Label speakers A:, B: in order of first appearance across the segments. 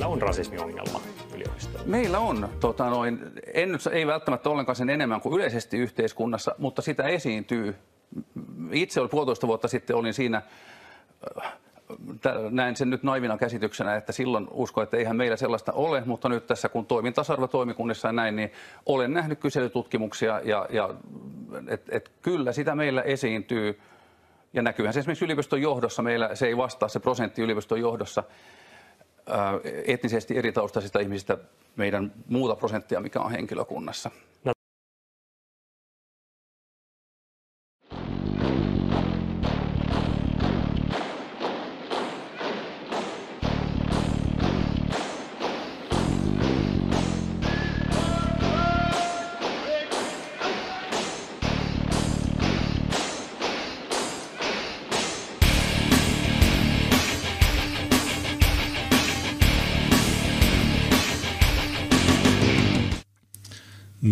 A: meillä on rasismiongelma yliopistolla?
B: Meillä on, tota noin, en nyt, ei välttämättä ollenkaan sen enemmän kuin yleisesti yhteiskunnassa, mutta sitä esiintyy. Itse oli puolitoista vuotta sitten olin siinä näin sen nyt naivina käsityksenä, että silloin usko, että eihän meillä sellaista ole, mutta nyt tässä kun toimin tasa-arvotoimikunnissa ja näin, niin olen nähnyt kyselytutkimuksia ja, ja et, et kyllä sitä meillä esiintyy ja näkyyhän se esimerkiksi yliopiston johdossa, meillä se ei vastaa se prosentti yliopiston johdossa etnisesti eri taustaisista ihmisistä meidän muuta prosenttia, mikä on henkilökunnassa. No.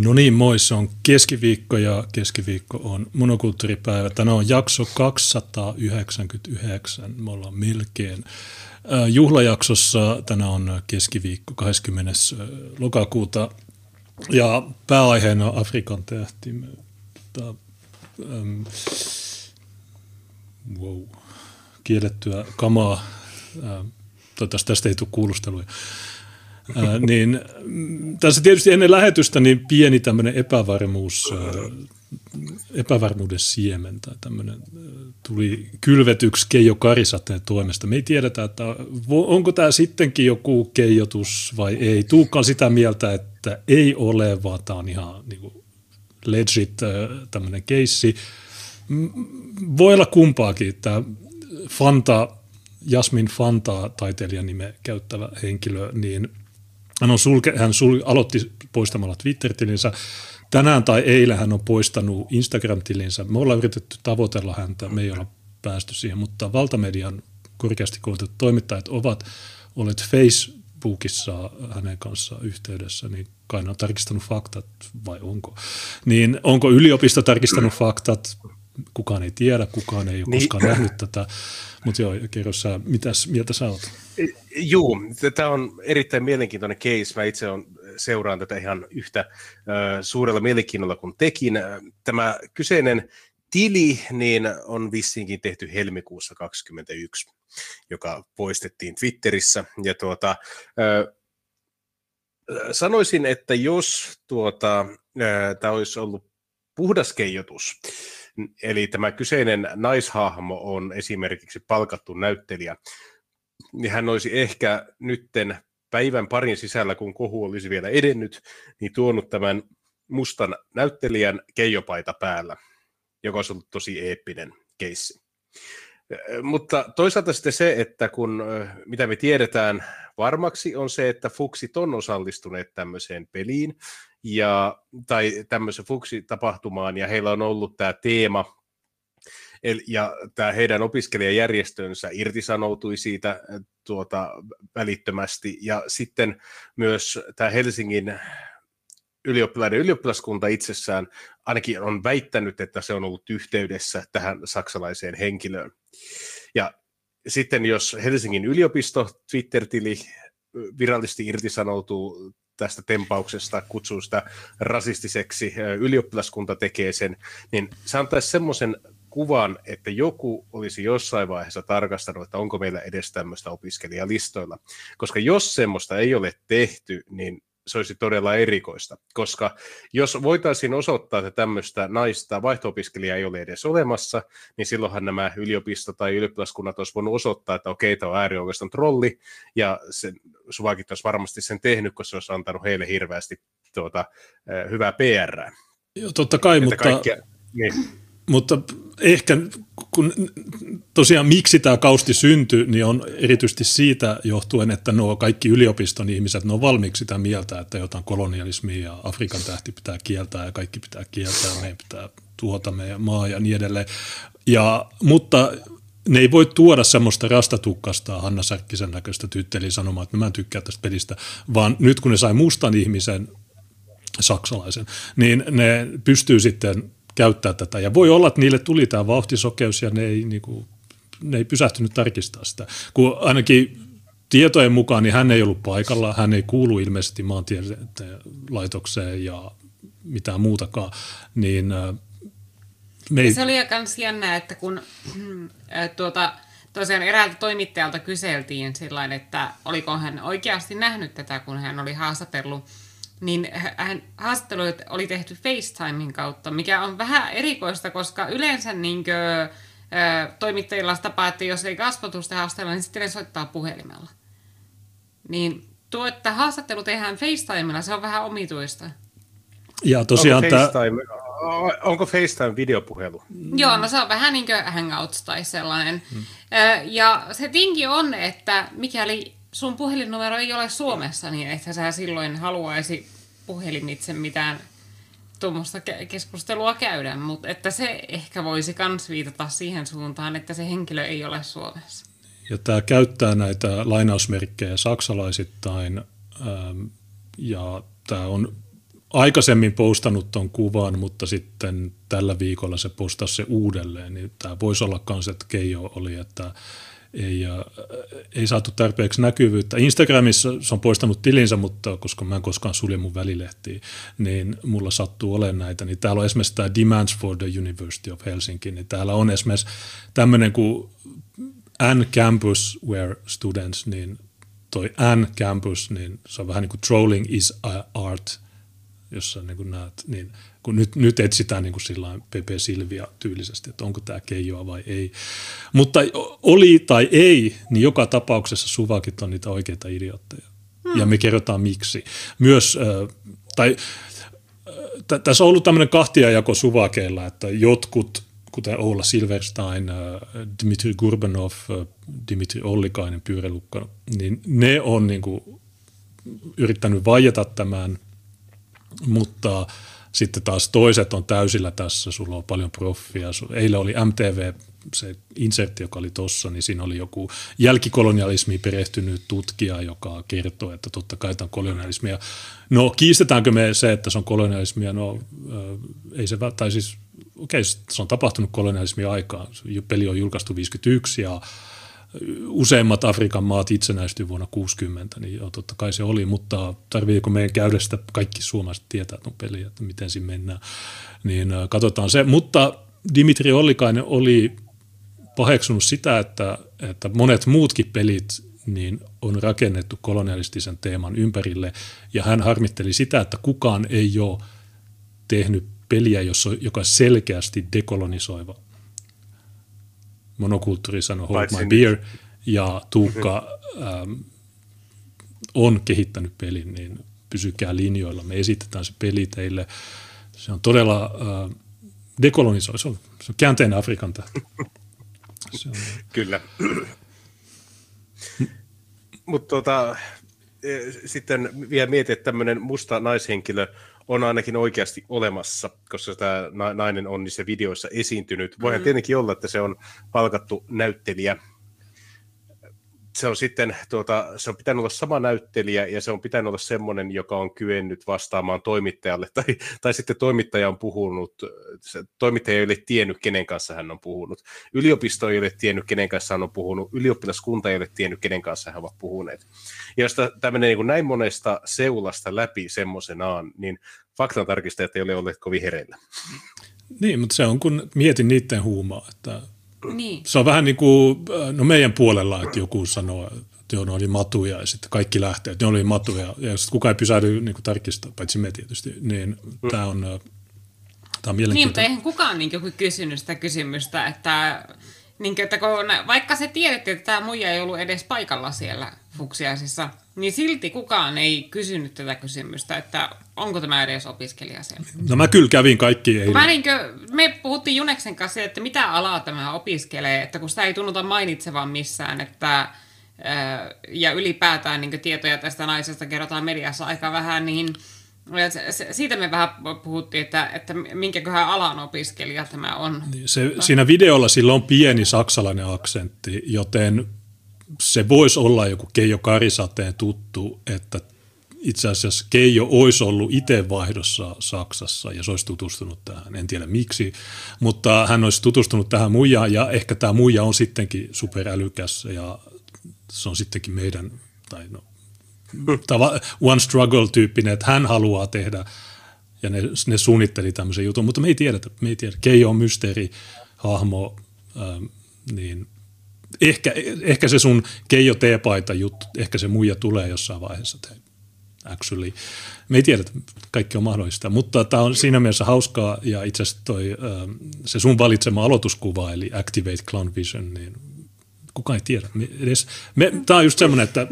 C: No niin, moi, se on keskiviikko ja keskiviikko on monokulttuuripäivä. Tänään on jakso 299, me ollaan melkein juhlajaksossa. Tänään on keskiviikko 20. lokakuuta ja pääaiheena on Afrikan tähti. Ähm, wow, kiellettyä kamaa. Äh, toivottavasti tästä ei tule kuulusteluja niin tässä tietysti ennen lähetystä niin pieni tämmöinen epävarmuus, epävarmuuden siemen tai tämmöinen tuli kylvetyksi Keijo Karisateen toimesta. Me ei tiedetä, että onko tämä sittenkin joku keijotus vai ei. Tuukka sitä mieltä, että ei ole, vaan tämä on ihan niin kuin legit tämmöinen keissi. Voi olla kumpaakin, että Fanta, Jasmin Fanta taiteilijan nimen käyttävä henkilö, niin – hän, on sulke, hän sul, aloitti poistamalla Twitter-tilinsä. Tänään tai eilen hän on poistanut Instagram-tilinsä. Me ollaan yritetty tavoitella häntä, me ei olla päästy siihen, mutta valtamedian korkeasti koulutetut toimittajat ovat olleet Facebookissa hänen kanssaan yhteydessä, niin kai ne on tarkistanut faktat, vai onko? Niin onko yliopisto tarkistanut faktat? Kukaan ei tiedä, kukaan ei ole niin. koskaan nähnyt tätä. Mutta joo, kerro sä, mitäs mieltä sä oot?
D: Joo, tämä on erittäin mielenkiintoinen case. Mä itse on, seuraan tätä ihan yhtä äh, suurella mielenkiinnolla kuin tekin. Tämä kyseinen tili niin on vissiinkin tehty helmikuussa 2021, joka poistettiin Twitterissä. Ja tuota, äh, sanoisin, että jos tuota, tämä olisi ollut puhdas keijotus, eli tämä kyseinen naishahmo on esimerkiksi palkattu näyttelijä, niin hän olisi ehkä nytten päivän parin sisällä, kun kohu olisi vielä edennyt, niin tuonut tämän mustan näyttelijän keijopaita päällä, joka olisi ollut tosi eeppinen keissi. Mutta toisaalta sitten se, että kun mitä me tiedetään varmaksi on se, että Fuksit on osallistuneet tämmöiseen peliin ja, tai tämmöiseen Fuksi-tapahtumaan ja heillä on ollut tämä teema ja tämä heidän opiskelijajärjestönsä irtisanoutui siitä tuota, välittömästi. Ja sitten myös tämä Helsingin ylioppilaiden ylioppilaskunta itsessään ainakin on väittänyt, että se on ollut yhteydessä tähän saksalaiseen henkilöön. Ja sitten jos Helsingin yliopisto Twitter-tili virallisesti irtisanoutuu tästä tempauksesta, kutsuu sitä rasistiseksi, ylioppilaskunta tekee sen, niin se antaisi semmoisen kuvan, että joku olisi jossain vaiheessa tarkastanut, että onko meillä edes tämmöistä opiskelijalistoilla. Koska jos semmoista ei ole tehty, niin se olisi todella erikoista, koska jos voitaisiin osoittaa, että tämmöistä naista vaihto-opiskelijaa ei ole edes olemassa, niin silloinhan nämä yliopisto- tai ylioppilaskunnat olisi voinut osoittaa, että okei, tämä on äärioikeiston trolli, ja sen, Suvakit olisi varmasti sen tehnyt, koska se olisi antanut heille hirveästi tuota, hyvää PR.
C: Joo, totta kai, että mutta... Kaikkia, niin mutta ehkä kun tosiaan miksi tämä kausti syntyi, niin on erityisesti siitä johtuen, että nuo kaikki yliopiston ihmiset, ne on valmiiksi sitä mieltä, että jotain kolonialismia ja Afrikan tähti pitää kieltää ja kaikki pitää kieltää, meidän pitää tuhota meidän maa ja niin edelleen. Ja, mutta ne ei voi tuoda semmoista rastatukkasta Hanna Särkkisen näköistä tytteliä sanomaan, että mä en tykkää tästä pelistä, vaan nyt kun ne sai mustan ihmisen, saksalaisen, niin ne pystyy sitten käyttää tätä. Ja voi olla, että niille tuli tämä vauhtisokeus ja ne ei, niin kuin, ne ei pysähtynyt tarkistaa sitä. Kun ainakin tietojen mukaan niin hän ei ollut paikalla, hän ei kuulu ilmeisesti laitokseen ja mitään muutakaan, niin
E: me ei... Se oli myös jännä, että kun äh, tuota, tosiaan eräältä toimittajalta kyseltiin sillain, että oliko hän oikeasti nähnyt tätä, kun hän oli haastatellut, niin hän, haastattelu oli tehty FaceTimein kautta, mikä on vähän erikoista, koska yleensä niin kuin, toimittajilla on tapa, että jos ei kasvatusta haastatella, niin sitten ne soittaa puhelimella. Niin tuo, että haastattelu tehdään FaceTimella, se on vähän omituista.
C: Ja tosiaan
D: onko, FaceTime, tämä... onko FaceTime videopuhelu?
E: Joo, no se on vähän niin kuin Hangouts tai sellainen. Hmm. Ja se tinki on, että mikäli sun puhelinnumero ei ole Suomessa, niin että sä silloin haluaisi puhelimitse mitään tuommoista keskustelua käydä, mutta että se ehkä voisi myös viitata siihen suuntaan, että se henkilö ei ole Suomessa.
C: Ja tämä käyttää näitä lainausmerkkejä saksalaisittain ähm, ja tämä on aikaisemmin postannut tuon kuvan, mutta sitten tällä viikolla se postasi se uudelleen, niin tämä voisi olla myös, että Keijo oli, että ei, ei saatu tarpeeksi näkyvyyttä. Instagramissa se on poistanut tilinsä, mutta koska mä en koskaan sulje mun välilehtiä, niin mulla sattuu olemaan näitä. Niin täällä on esimerkiksi tämä Demands for the University of Helsinki, niin täällä on esimerkiksi tämmöinen kuin N Campus Where Students, niin toi N Campus, niin se on vähän niin kuin Trolling is Art, jossa niin kuin näet, niin – kun nyt, nyt etsitään niin kuin sillain Pepe Silvia tyylisesti, että onko tämä keijoa vai ei. Mutta oli tai ei, niin joka tapauksessa suvakit on niitä oikeita idiootteja. Hmm. Ja me kerrotaan miksi. Myös, äh, tai äh, tässä on ollut tämmöinen kahtiajako suvakeilla, että jotkut, kuten Oula Silverstein, äh, Dmitri Gurbanov, äh, Dimitri Ollikainen, Pyyrelukka, niin ne on niin kuin yrittänyt vaieta tämän, mutta – sitten taas toiset on täysillä tässä, sulla on paljon proffia. Eilen oli MTV, se insertti, joka oli tuossa, niin siinä oli joku jälkikolonialismi perehtynyt tutkija, joka kertoo, että totta kai tämä on kolonialismia. No kiistetäänkö me se, että se on kolonialismia? No ei se, tai siis okei, okay, se on tapahtunut kolonialismia aikaan. Peli on julkaistu 51 ja useimmat Afrikan maat itsenäistyi vuonna 60, niin joo, totta kai se oli, mutta tarviiko meidän käydä sitä, kaikki suomalaiset tietää tuon peliä, että miten siinä mennään, niin äh, katsotaan se. Mutta Dimitri Ollikainen oli paheksunut sitä, että, että monet muutkin pelit niin on rakennettu kolonialistisen teeman ympärille, ja hän harmitteli sitä, että kukaan ei ole tehnyt peliä, joka selkeästi dekolonisoiva monokulttuuri sanoi Hold My Beer, ja Tuukka ähm, on kehittänyt pelin, niin pysykää linjoilla. Me esitetään se peli teille. Se on todella äh, dekolonisoi, se on, se on käänteinen Afrikan tähti.
D: on... Kyllä. Mutta tota, e, sitten vielä mietin, että tämmöinen musta naishenkilö on ainakin oikeasti olemassa, koska tämä nainen on niissä videoissa esiintynyt. Voihan mm. tietenkin olla, että se on palkattu näyttelijä. Se on sitten, tuota, se on pitänyt olla sama näyttelijä ja se on pitänyt olla semmoinen, joka on kyennyt vastaamaan toimittajalle. Tai, tai sitten toimittaja on puhunut, se, toimittaja ei ole tiennyt, kenen kanssa hän on puhunut. Yliopisto ei ole tiennyt, kenen kanssa hän on puhunut. Ylioppilaskunta ei ole tiennyt, kenen kanssa hän ovat puhuneet. Ja jos tämä menee niin näin monesta seulasta läpi semmoisenaan, niin faktan tarkistajat ei ole olleet kovin hereillä.
C: Niin, mutta se on kun mietin niiden huumaa, että niin. se on vähän niin kuin no meidän puolella, että joku sanoo, että joo, ne oli matuja ja sitten kaikki lähtee, että ne oli matuja ja sitten kukaan ei pysähdy niin tarkistaa, paitsi me tietysti, niin mm. tämä on, tämä on
E: Niin, mutta eihän kukaan niin kysynyt sitä kysymystä, että niin että kun, vaikka se tiedettiin, että tämä muija ei ollut edes paikalla siellä fuksiaisissa, niin silti kukaan ei kysynyt tätä kysymystä, että onko tämä edes opiskelija siellä.
C: No mä kyllä kävin kaikki eilen.
E: Mä niin kuin, me puhuttiin Juneksen kanssa, että mitä alaa tämä opiskelee, että kun sitä ei tunnuta mainitsevan missään, että ja ylipäätään niin tietoja tästä naisesta kerrotaan mediassa aika vähän, niin siitä me vähän puhuttiin, että, että minkäköhän alan opiskelija tämä on.
C: Niin, se, siinä videolla sillä on pieni saksalainen aksentti, joten se voisi olla joku Keijo Karisateen tuttu, että itse asiassa Keijo olisi ollut itse vaihdossa Saksassa ja se olisi tutustunut tähän. En tiedä miksi, mutta hän olisi tutustunut tähän muijaan ja ehkä tämä muija on sittenkin superälykäs ja se on sittenkin meidän, tai no, one struggle-tyyppinen, että hän haluaa tehdä, ja ne, ne suunnitteli tämmöisen jutun, mutta me ei tiedetä, me ei tiedä. Keijo on mysteeri, hahmo, ähm, niin ehkä, ehkä se sun Keijo teepaita juttu, ehkä se muija tulee jossain vaiheessa. Actually. Me ei tiedä, kaikki on mahdollista, mutta tämä on siinä mielessä hauskaa ja itse asiassa toi, ähm, se sun valitsema aloituskuva, eli Activate Clown Vision, niin kukaan ei tiedä. Me edes, me, tämä on just semmoinen, että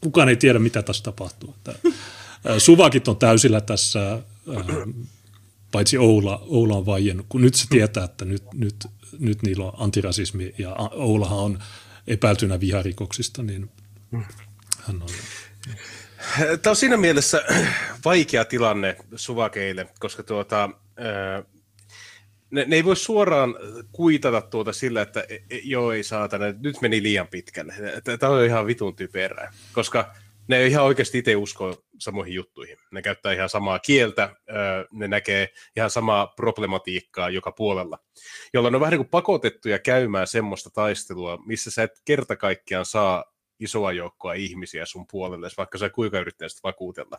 C: kukaan ei tiedä, mitä tässä tapahtuu. Suvakit on täysillä tässä, paitsi Oula, Oula on vaiennut, kun nyt se tietää, että nyt, nyt, nyt niillä on antirasismi ja Oulahan on epäiltynä viharikoksista, niin hän on...
D: Tämä on siinä mielessä vaikea tilanne suvakeille, koska tuota, ne, ne ei voi suoraan kuitata tuota sillä, että e, e, joo ei saatana, nyt meni liian pitkälle. Tämä on ihan vitun typerää, koska ne ei ihan oikeasti itse usko samoihin juttuihin. Ne käyttää ihan samaa kieltä, ne näkee ihan samaa problematiikkaa joka puolella, jolloin on vähän niin kuin pakotettuja käymään semmoista taistelua, missä sä et kerta kaikkiaan saa isoa joukkoa ihmisiä sun puolelle, vaikka sä kuinka yrittäisit vakuutella.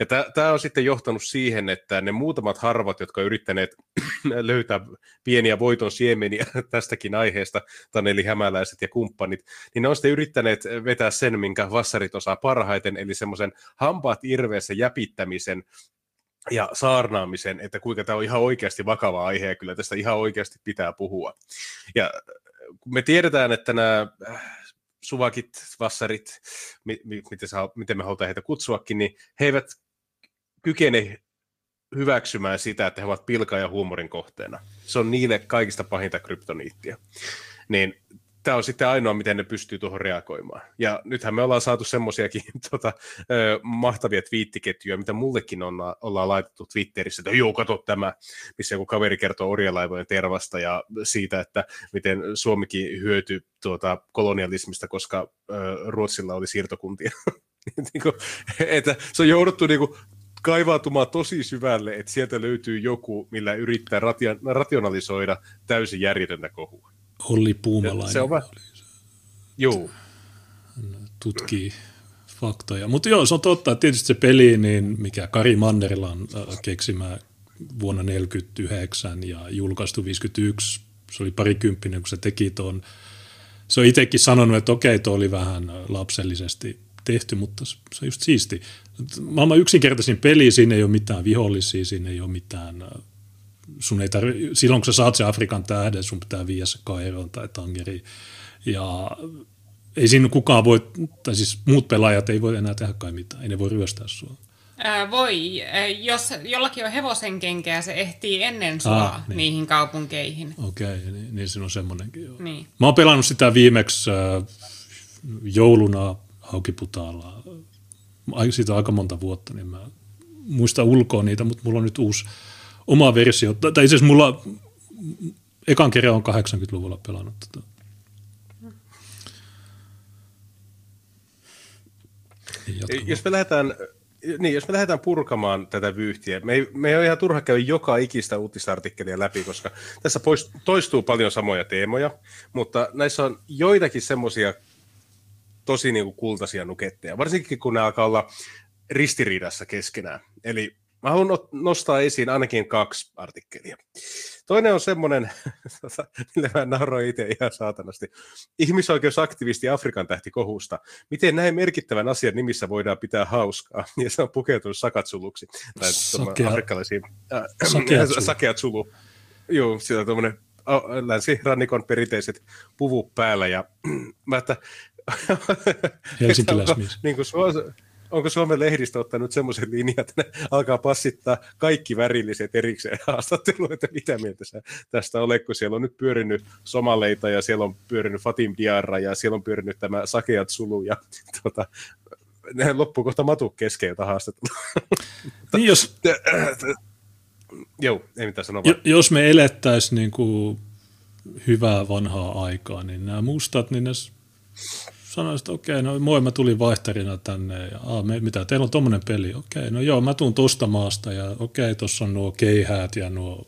D: Ja tämä on sitten johtanut siihen, että ne muutamat harvat, jotka on yrittäneet löytää pieniä voiton siemeniä tästäkin aiheesta, Taneli Hämäläiset ja kumppanit, niin ne on sitten yrittäneet vetää sen, minkä vassarit osaa parhaiten, eli semmoisen hampaat irveessä jäpittämisen ja saarnaamisen, että kuinka tämä on ihan oikeasti vakava aihe ja kyllä tästä ihan oikeasti pitää puhua. Ja me tiedetään, että nämä suvakit, vassarit, mi, mi, miten, saa, miten me halutaan heitä kutsuakin, niin he eivät kykene hyväksymään sitä, että he ovat pilkan ja huumorin kohteena. Se on niille kaikista pahinta kryptoniittia. Niin tämä on sitten ainoa, miten ne pystyy tuohon reagoimaan. Ja nythän me ollaan saatu semmoisiakin tota, mahtavia twiittiketjuja, mitä mullekin on, ollaan laitettu Twitterissä, että joo, kato tämä, missä joku kaveri kertoo orjalaivojen tervasta ja siitä, että miten Suomikin hyötyi tuota, kolonialismista, koska ö, Ruotsilla oli siirtokuntia. Niinku, että se on jouduttu niinku, kaivautumaan tosi syvälle, että sieltä löytyy joku, millä yrittää rationalisoida täysin järjetöntä kohua.
C: Olli Puumalainen. Se on
D: Joo.
C: tutkii faktoja. Mutta joo, se on totta, että tietysti se peli, niin mikä Kari Mannerilan äh, keksimä vuonna 1949 ja julkaistu 51, se oli parikymppinen, kun se teki tuon. Se on itsekin sanonut, että okei, tuo oli vähän lapsellisesti tehty, mutta se on just siisti. Maailman yksinkertaisin peli, siinä ei ole mitään vihollisia, siinä ei ole mitään äh, sun ei tarvi, silloin kun sä saat se Afrikan tähden, sun pitää viedä se Kairoon tai Tangeriin. Ja ei siinä kukaan voi, tai siis muut pelaajat ei voi enää tehdä kai mitään, ei ne voi ryöstää sua.
E: Ää, voi, jos jollakin on hevosen kenkeä, se ehtii ennen sua ah, niin. niihin kaupunkeihin.
C: Okei, okay, niin, niin siinä on semmoinenkin.
E: Joo. Niin.
C: Mä oon pelannut sitä viimeksi äh, jouluna Haukiputaalla. Siitä aika monta vuotta, niin mä muista ulkoa niitä, mutta mulla on nyt uusi oma versio. Tai itse asiassa mulla ekan kerran on 80-luvulla pelannut tätä.
D: Niin, jos me lähdetään niin, jos me lähdetään purkamaan tätä vyyhtiä, me ei, me ei ole ihan turha käydä joka ikistä uutisartikkelia läpi, koska tässä pois, toistuu paljon samoja teemoja, mutta näissä on joitakin semmoisia tosi niin kuin kultaisia nuketteja, varsinkin kun ne alkaa olla ristiriidassa keskenään. Eli Mä haluan nostaa esiin ainakin kaksi artikkelia. Toinen on semmoinen, tota, millä mä nauroin itse ihan saatanasti. Ihmisoikeusaktivisti Afrikan tähti kohusta. Miten näin merkittävän asian nimissä voidaan pitää hauskaa? Ja se on pukeutunut sakatsuluksi. Tai Sakea, afrikkalaisiin. Äh, sakeatsulu. Joo, siellä on tuommoinen länsirannikon perinteiset puvut päällä. Ja mä että,
C: Helsinkiläismies.
D: niin kuin, onko Suomen lehdistö ottanut semmoisen linjan, että ne alkaa passittaa kaikki värilliset erikseen haastatteluun, että mitä mieltä sä tästä olet, kun siellä on nyt pyörinyt somaleita ja siellä on pyörinyt Fatim Diarra ja siellä on pyörinyt tämä Sakeat Sulu ja tuota, ne loppuu kohta matu kesken jota haastattelua.
C: Niin jos...
D: Joo, ei mitään sanoa.
C: Jos me elettäisiin niin kuin hyvää vanhaa aikaa, niin nämä mustat, niin ne sanoin, että okei, no moi, mä tulin vaihtarina tänne. Ja, aa, me, mitä, teillä on tommonen peli? Okei, no joo, mä tuun tosta maasta ja okei, tuossa on nuo keihäät ja nuo,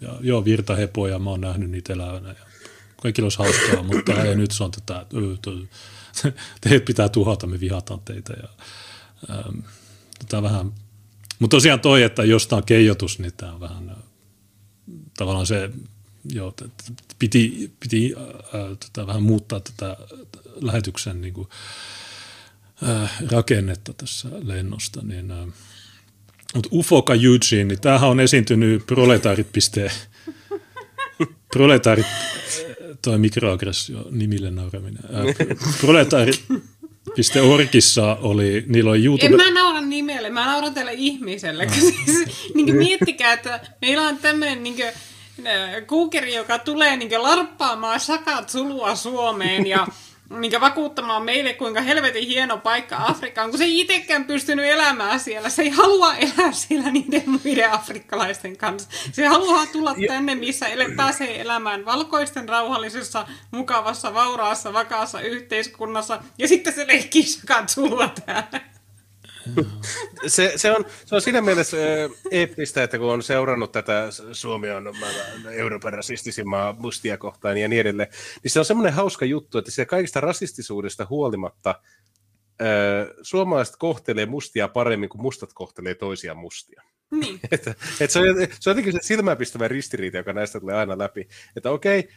C: ja joo, virtahepoja, mä oon nähnyt niitä elävänä. Ja kaikilla olisi hauskaa, mutta ei nyt se on tätä, teidät pitää tuhota, me vihataan teitä. Ja, ähm, tätä vähän, mutta tosiaan toi, että jos tämä on keijotus, niin tämä on vähän tavallaan se, joo, piti, piti äh, tätä vähän muuttaa tätä lähetyksen niin kuin, äh, rakennetta tässä lennosta, niin äh, mutta Ufoka Eugene, niin tämähän on esiintynyt proletaarit. proletaarit, toi mikroaggressio, nimille nauraminen. Proletaarit, Orkissa oli, niillä oli YouTube...
E: En mä naura nimelle, mä nauran tälle ihmiselle. Mm. siis, niin miettikää, että meillä on tämmöinen niin kuukeri, joka tulee niin larppaamaan sakat sulua Suomeen ja minkä vakuuttamaan meille, kuinka helvetin hieno paikka Afrikka on, kun se ei itsekään pystynyt elämään siellä. Se ei halua elää siellä niiden muiden afrikkalaisten kanssa. Se haluaa tulla tänne, missä ele, pääsee elämään valkoisten rauhallisessa, mukavassa, vauraassa, vakaassa yhteiskunnassa. Ja sitten se leikkii sulua täällä
D: se, se, on, se on siinä mielessä eeppistä, että kun on seurannut tätä Suomi on Euroopan rasistisimmaa mustia kohtaan ja niin edelleen, niin se on semmoinen hauska juttu, että se kaikista rasistisuudesta huolimatta suomalaiset kohtelee mustia paremmin kuin mustat kohtelee toisia mustia.
E: Niin.
D: että, että se, on, se on jotenkin se silmäänpistävä ristiriita, joka näistä tulee aina läpi. Että okei,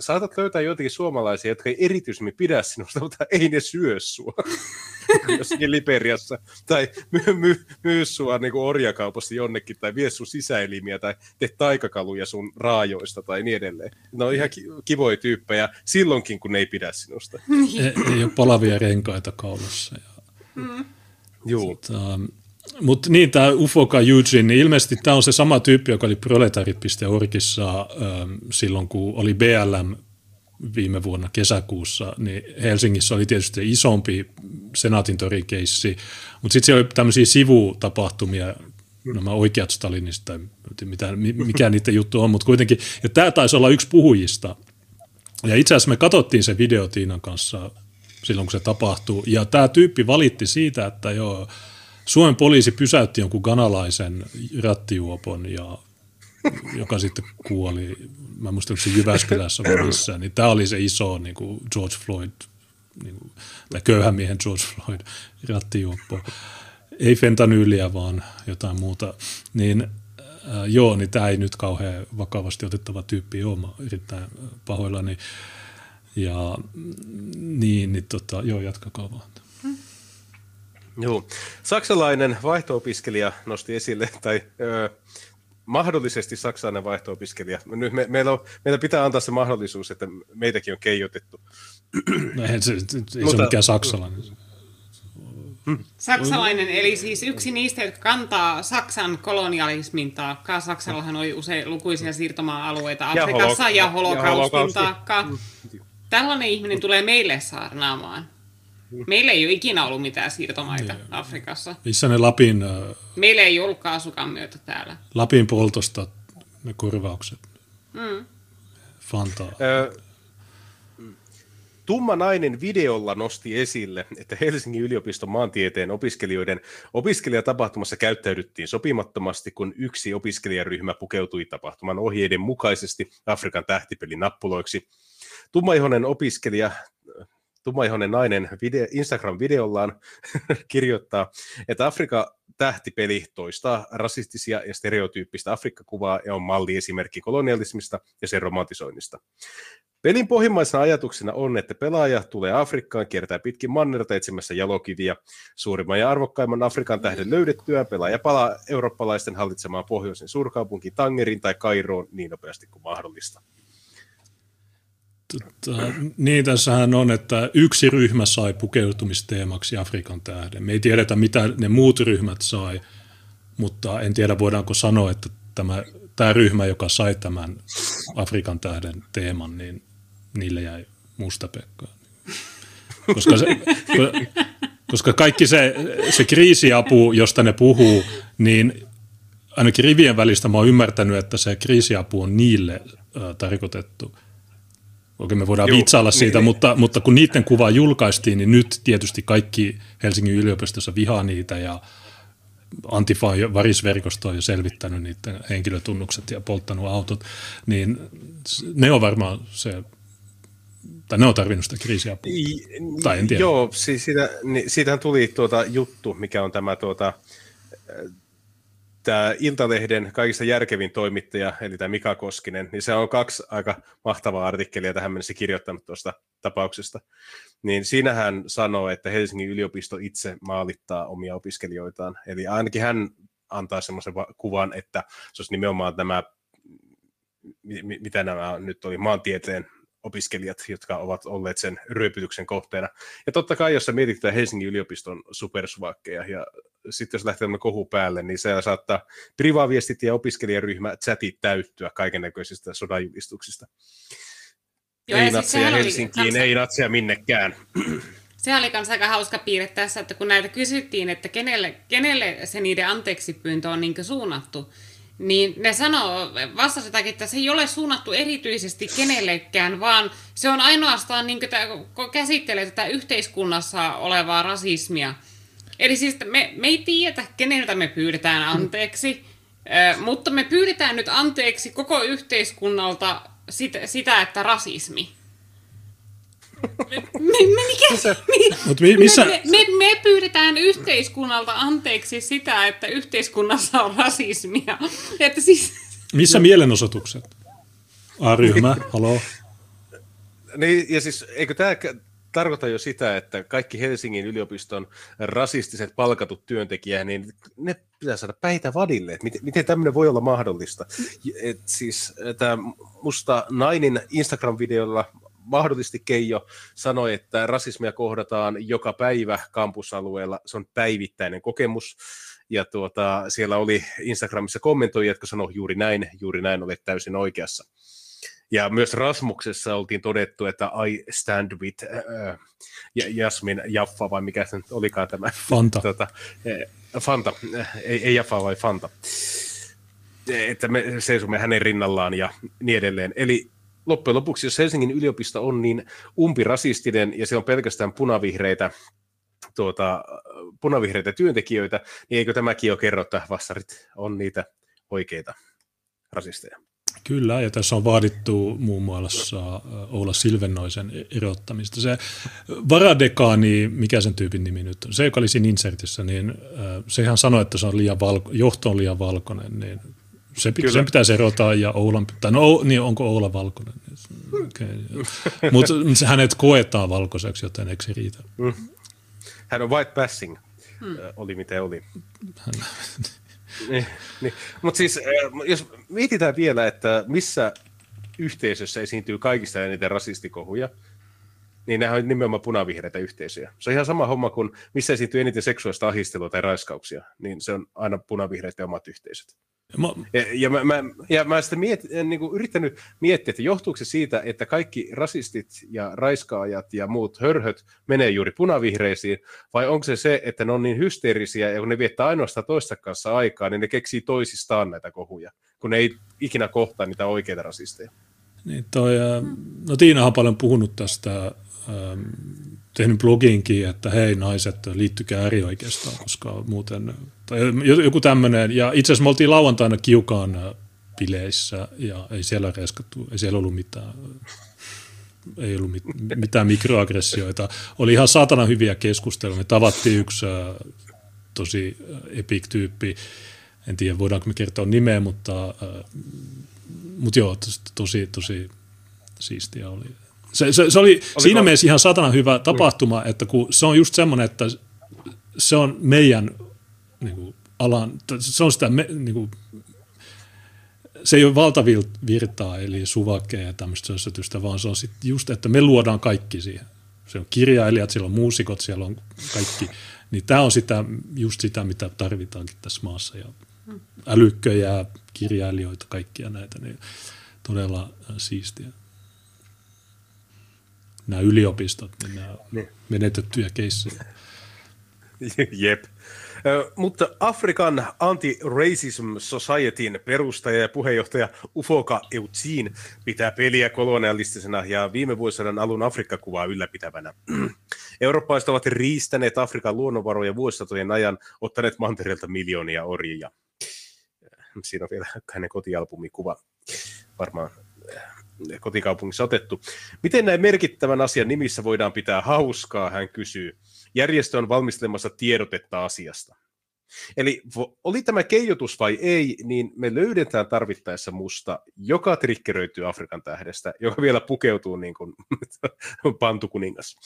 D: saatat löytää joitakin suomalaisia, jotka ei erityisemmin pidä sinusta, mutta ei ne syö sua jossakin Liberiassa, tai myy, myy, myy sua niin orjakaupassa jonnekin, tai vie sun sisäelimiä, tai tee taikakaluja sun raajoista, tai niin edelleen. Ne on ihan kivoja tyyppejä silloinkin, kun ne ei pidä sinusta.
C: ei, ei ole palavia renkaita kaulassa. Ja...
D: Mm. Joo.
C: Tota, mutta niin, tämä Ufoka Eugene, niin ilmeisesti tämä on se sama tyyppi, joka oli proletarit.orgissa ähm, silloin, kun oli BLM viime vuonna kesäkuussa, niin Helsingissä oli tietysti isompi senaatin torikeissi, mutta sitten siellä oli tämmöisiä sivutapahtumia, nämä oikeat Stalinista, tai mitä, mikä niiden juttu on, mutta kuitenkin, ja tämä taisi olla yksi puhujista. Ja itse asiassa me katsottiin se video Tiinan kanssa silloin, kun se tapahtui, ja tämä tyyppi valitti siitä, että joo, Suomen poliisi pysäytti jonkun ganalaisen rattijuopon, ja, joka sitten kuoli, mä muistan, onko se Jyväskylässä vai missä, niin tämä oli se iso niin kuin George Floyd, niin kuin, tai köyhän miehen George Floyd rattijuoppo. Ei fentanyyliä, vaan jotain muuta. Niin äh, joo, niin tämä ei nyt kauhean vakavasti otettava tyyppi ole, mä erittäin pahoillani. Ja mm, niin, niin tota, joo, jatkakaa vaan.
D: Joo. Saksalainen vaihto-opiskelija nosti esille, tai ö, mahdollisesti saksalainen vaihto-opiskelija. Nyt me, meillä, on, meillä pitää antaa se mahdollisuus, että meitäkin on keijotettu.
C: No ei se, se, ei Mutta, se ole mikään saksalainen.
E: Hmm. Saksalainen, eli siis yksi niistä, jotka kantaa Saksan kolonialismin taakkaa. Saksallahan oli usein lukuisia siirtomaa-alueita Afrikassa ja, holokaustin taakkaa. Hmm. Tällainen ihminen tulee meille saarnaamaan. Meillä ei ole ikinä ollut mitään siirtomaita niin. Afrikassa.
C: Missä ne Lapin...
E: Meillä ei ollut kaasukan myötä täällä.
C: Lapin poltosta ne korvaukset. Mm. Fantaa. Ö,
D: Tumma nainen videolla nosti esille, että Helsingin yliopiston maantieteen opiskelijoiden opiskelijatapahtumassa käyttäydyttiin sopimattomasti, kun yksi opiskelijaryhmä pukeutui tapahtuman ohjeiden mukaisesti Afrikan tähtipelin nappuloiksi. Tummaihonen opiskelija tummaihoinen nainen video, Instagram-videollaan kirjoittaa, että Afrika tähtipeli toistaa rasistisia ja stereotyyppistä Afrikka-kuvaa ja on malliesimerkki kolonialismista ja sen romantisoinnista. Pelin pohjimmaisena ajatuksena on, että pelaaja tulee Afrikkaan, kiertää pitkin mannerta etsimässä jalokiviä. Suurimman ja arvokkaimman Afrikan tähden löydettyä pelaaja palaa eurooppalaisten hallitsemaan pohjoisen suurkaupunki Tangerin tai Kairoon niin nopeasti kuin mahdollista.
C: Tota, niin, tässähän on, että yksi ryhmä sai pukeutumisteemaksi Afrikan tähden. Me ei tiedetä, mitä ne muut ryhmät sai, mutta en tiedä, voidaanko sanoa, että tämä, tämä ryhmä, joka sai tämän Afrikan tähden teeman, niin niille jäi musta pekka. Koska, se, koska kaikki se, se kriisiapu, josta ne puhuu, niin ainakin rivien välistä mä oon ymmärtänyt, että se kriisiapu on niille tarkoitettu – Okei, me voidaan Juu, vitsailla niin, siitä, niin, mutta, niin. mutta kun niiden kuva julkaistiin, niin nyt tietysti kaikki Helsingin yliopistossa vihaa niitä ja Antifa varisverkosto on jo selvittänyt niiden henkilötunnukset ja polttanut autot, niin ne on varmaan se tai ne on tarvinnut sitä kriisiapua. tai en tiedä.
D: Joo, siis siitä, niin, siitähän tuli tuota juttu, mikä on tämä tuota, tämä Iltalehden kaikista järkevin toimittaja, eli tämä Mika Koskinen, niin se on kaksi aika mahtavaa artikkelia tähän mennessä kirjoittanut tuosta tapauksesta. Niin siinähän sanoo, että Helsingin yliopisto itse maalittaa omia opiskelijoitaan. Eli ainakin hän antaa semmoisen kuvan, että se olisi nimenomaan tämä, mitä nämä nyt oli, maantieteen opiskelijat, jotka ovat olleet sen ryöpytyksen kohteena. Ja totta kai, jos sä mietit Helsingin yliopiston supersvakkeja, ja sitten jos lähtee kohu päälle, niin se saattaa privaviestit ja opiskelijaryhmä chatit täyttyä kaikennäköisistä sodanjulistuksista. Joo, ei natseja siis Helsinkiin, kanssa... ei natseja minnekään.
E: Se oli myös aika hauska piirre tässä, että kun näitä kysyttiin, että kenelle, kenelle se niiden anteeksi pyyntö on niin suunnattu, niin ne sanoo, vastasivat, että se ei ole suunnattu erityisesti kenellekään, vaan se on ainoastaan, niin kuin käsittelee tätä yhteiskunnassa olevaa rasismia. Eli siis me, me ei tiedä, keneltä me pyydetään anteeksi, mm. mutta me pyydetään nyt anteeksi koko yhteiskunnalta sitä, sitä että rasismi. Me, me, mikä, se, Mut mi, missä... me, me, me pyydetään yhteiskunnalta anteeksi sitä, että yhteiskunnassa on rasismia. Että siis...
C: Missä mielenosoitukset? A-ryhmä, haloo.
D: Niin, ja siis eikö tämä tarkoita jo sitä, että kaikki Helsingin yliopiston rasistiset palkatut työntekijät, niin ne pitää saada päitä vadille, että miten, miten tämmöinen voi olla mahdollista. Et siis tämä musta nainen Instagram-videolla mahdollisesti Keijo sanoi, että rasismia kohdataan joka päivä kampusalueella. Se on päivittäinen kokemus. Ja tuota, siellä oli Instagramissa kommentoijia, jotka sanoivat juuri näin, juuri näin olet täysin oikeassa. Ja myös Rasmuksessa oltiin todettu, että I stand with äh, Jasmin Jaffa, vai mikä se nyt olikaan tämä?
C: Fanta.
D: Tuota, äh, Fanta, äh, ei, ei Jaffa vai Fanta. Että me seisomme hänen rinnallaan ja niin edelleen. Eli loppujen lopuksi, jos Helsingin yliopisto on niin umpirasistinen ja se on pelkästään punavihreitä, tuota, punavihreitä työntekijöitä, niin eikö tämäkin jo kerro, että vassarit on niitä oikeita rasisteja?
C: Kyllä, ja tässä on vaadittu muun muassa äh, Oula Silvennoisen erottamista. Se varadekaani, mikä sen tyypin nimi nyt on, se joka oli siinä insertissä, niin äh, sehän sanoi, että se on liian valko, johto on liian valkoinen, niin se, pitä, sen pitäisi erota ja Oulan, tai no niin onko Oula valkoinen? Okay, Mutta hänet koetaan valkoiseksi, joten eikö se riitä? Mm.
D: Hän on white passing, hmm. oli mitä oli. Niin, niin. Mutta siis, jos mietitään vielä, että missä yhteisössä esiintyy kaikista eniten rasistikohuja, niin nämä on nimenomaan punavihreitä yhteisöjä. Se on ihan sama homma kuin missä esiintyy eniten seksuaalista ahistelua tai raiskauksia, niin se on aina punavihreiden omat yhteisöt. Mä... Ja, ja, mä, mä, ja mä sitä miet, niin kuin yrittänyt miettiä, että johtuuko se siitä, että kaikki rasistit ja raiskaajat ja muut hörhöt menee juuri punavihreisiin, vai onko se se, että ne on niin hysteerisiä, ja kun ne viettää ainoastaan toista kanssa aikaa, niin ne keksii toisistaan näitä kohuja, kun ne ei ikinä kohtaa niitä oikeita rasisteja.
C: Niin toi, no Tiina on paljon puhunut tästä tehnyt bloginkin, että hei naiset, liittykää äärioikeistoon, koska muuten, tai joku tämmöinen, ja itse asiassa me oltiin lauantaina kiukaan bileissä, ja ei siellä reskattu, ei siellä ollut mitään, ei ollut mit, mitään mikroaggressioita. Oli ihan saatana hyviä keskusteluja. Me tavattiin yksi tosi epic-tyyppi, en tiedä voidaanko me kertoa nimeä, mutta, mutta joo, tosi, tosi siistiä oli. Se, se, se oli Oliko? siinä mielessä ihan satana hyvä tapahtuma, että kun se on just semmoinen, että se on meidän niin kuin, alan, se on sitä, me, niin kuin, se ei ole valtavirtaa, eli suvakkeja ja tämmöistä sössötystä, vaan se on sit just, että me luodaan kaikki siihen. Se on kirjailijat, siellä on muusikot, siellä on kaikki. Niin tämä on sitä, just sitä, mitä tarvitaankin tässä maassa. Ja älykköjä, kirjailijoita, kaikkia näitä, niin todella siistiä nämä yliopistot, niin nämä on niin. menetettyjä keissejä.
D: Jep. Mutta Afrikan Anti-Racism Societyn perustaja ja puheenjohtaja Ufoka Eutsin pitää peliä kolonialistisena ja viime vuosisadan alun Afrikka-kuvaa ylläpitävänä. Eurooppalaiset ovat riistäneet Afrikan luonnonvaroja vuosisatojen ajan, ottaneet mantereelta miljoonia orjia. Siinä on vielä hänen kotialbumikuva varmaan kotikaupungissa otettu. Miten näin merkittävän asian nimissä voidaan pitää hauskaa, hän kysyy. Järjestö on valmistelemassa tiedotetta asiasta. Eli oli tämä keijotus vai ei, niin me löydetään tarvittaessa musta, joka trikkeröityy Afrikan tähdestä, joka vielä pukeutuu niin kuin pantukuningas.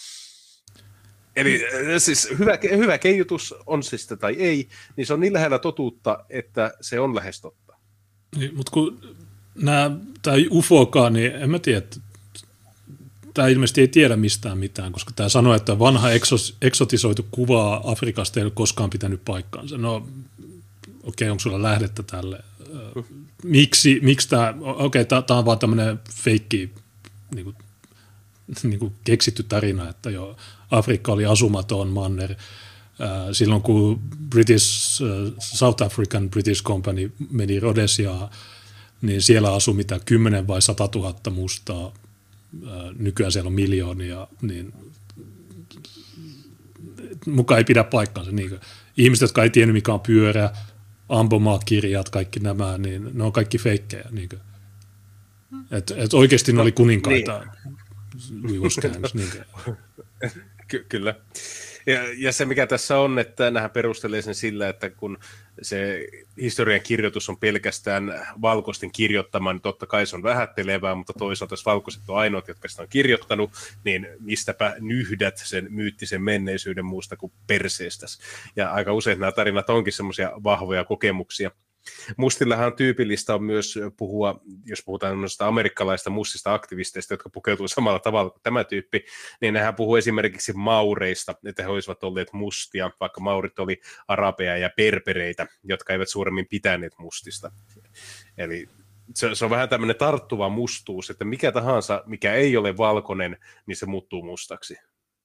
D: Eli äh, siis hyvä, hyvä keijutus on siis sitä tai ei, niin se on niin lähellä totuutta, että se on lähes totta.
C: Niin, mutta kun tämä UFOkaan, niin en mä tiedä, tämä ilmeisesti ei tiedä mistään mitään, koska tämä sanoo, että vanha eksos, eksotisoitu kuva Afrikasta ei ole koskaan pitänyt paikkaansa. No okei, okay, onko sulla lähdettä tälle? Miksi, miksi tämä, okei, okay, tämä on vaan tämmöinen feikki niin kuin, niin kuin keksitty tarina, että jo Afrikka oli asumaton manner. Silloin kun British, South African British Company meni Rhodesiaan, niin siellä asui mitä 10 vai 100 000 mustaa nykyään siellä on miljoonia, niin mukaan ei pidä paikkaansa. Niin ihmiset, jotka ei tiennyt mikä on pyörä, ampumakirjat, kaikki nämä, niin ne on kaikki feikkejä. Niin et, et oikeasti ne oli kuninkaita. Niin.
D: niin Ky- kyllä. Ja, ja se mikä tässä on, että nähän perustelee sen sillä, että kun se historian kirjoitus on pelkästään valkoisten kirjoittama, niin totta kai se on vähättelevää, mutta toisaalta jos valkoiset on ainoat, jotka sitä on kirjoittanut, niin mistäpä nyhdät sen myyttisen menneisyyden muusta kuin perseestäs. Ja aika usein nämä tarinat onkin semmoisia vahvoja kokemuksia. Mustillahan on tyypillistä on myös puhua, jos puhutaan amerikkalaista mustista aktivisteista, jotka pukeutuu samalla tavalla kuin tämä tyyppi, niin nehän puhuu esimerkiksi maureista, että he olisivat olleet mustia, vaikka maurit oli arabeja ja perpereitä, jotka eivät suuremmin pitäneet mustista. Eli se, se on vähän tämmöinen tarttuva mustuus, että mikä tahansa, mikä ei ole valkoinen, niin se muuttuu mustaksi.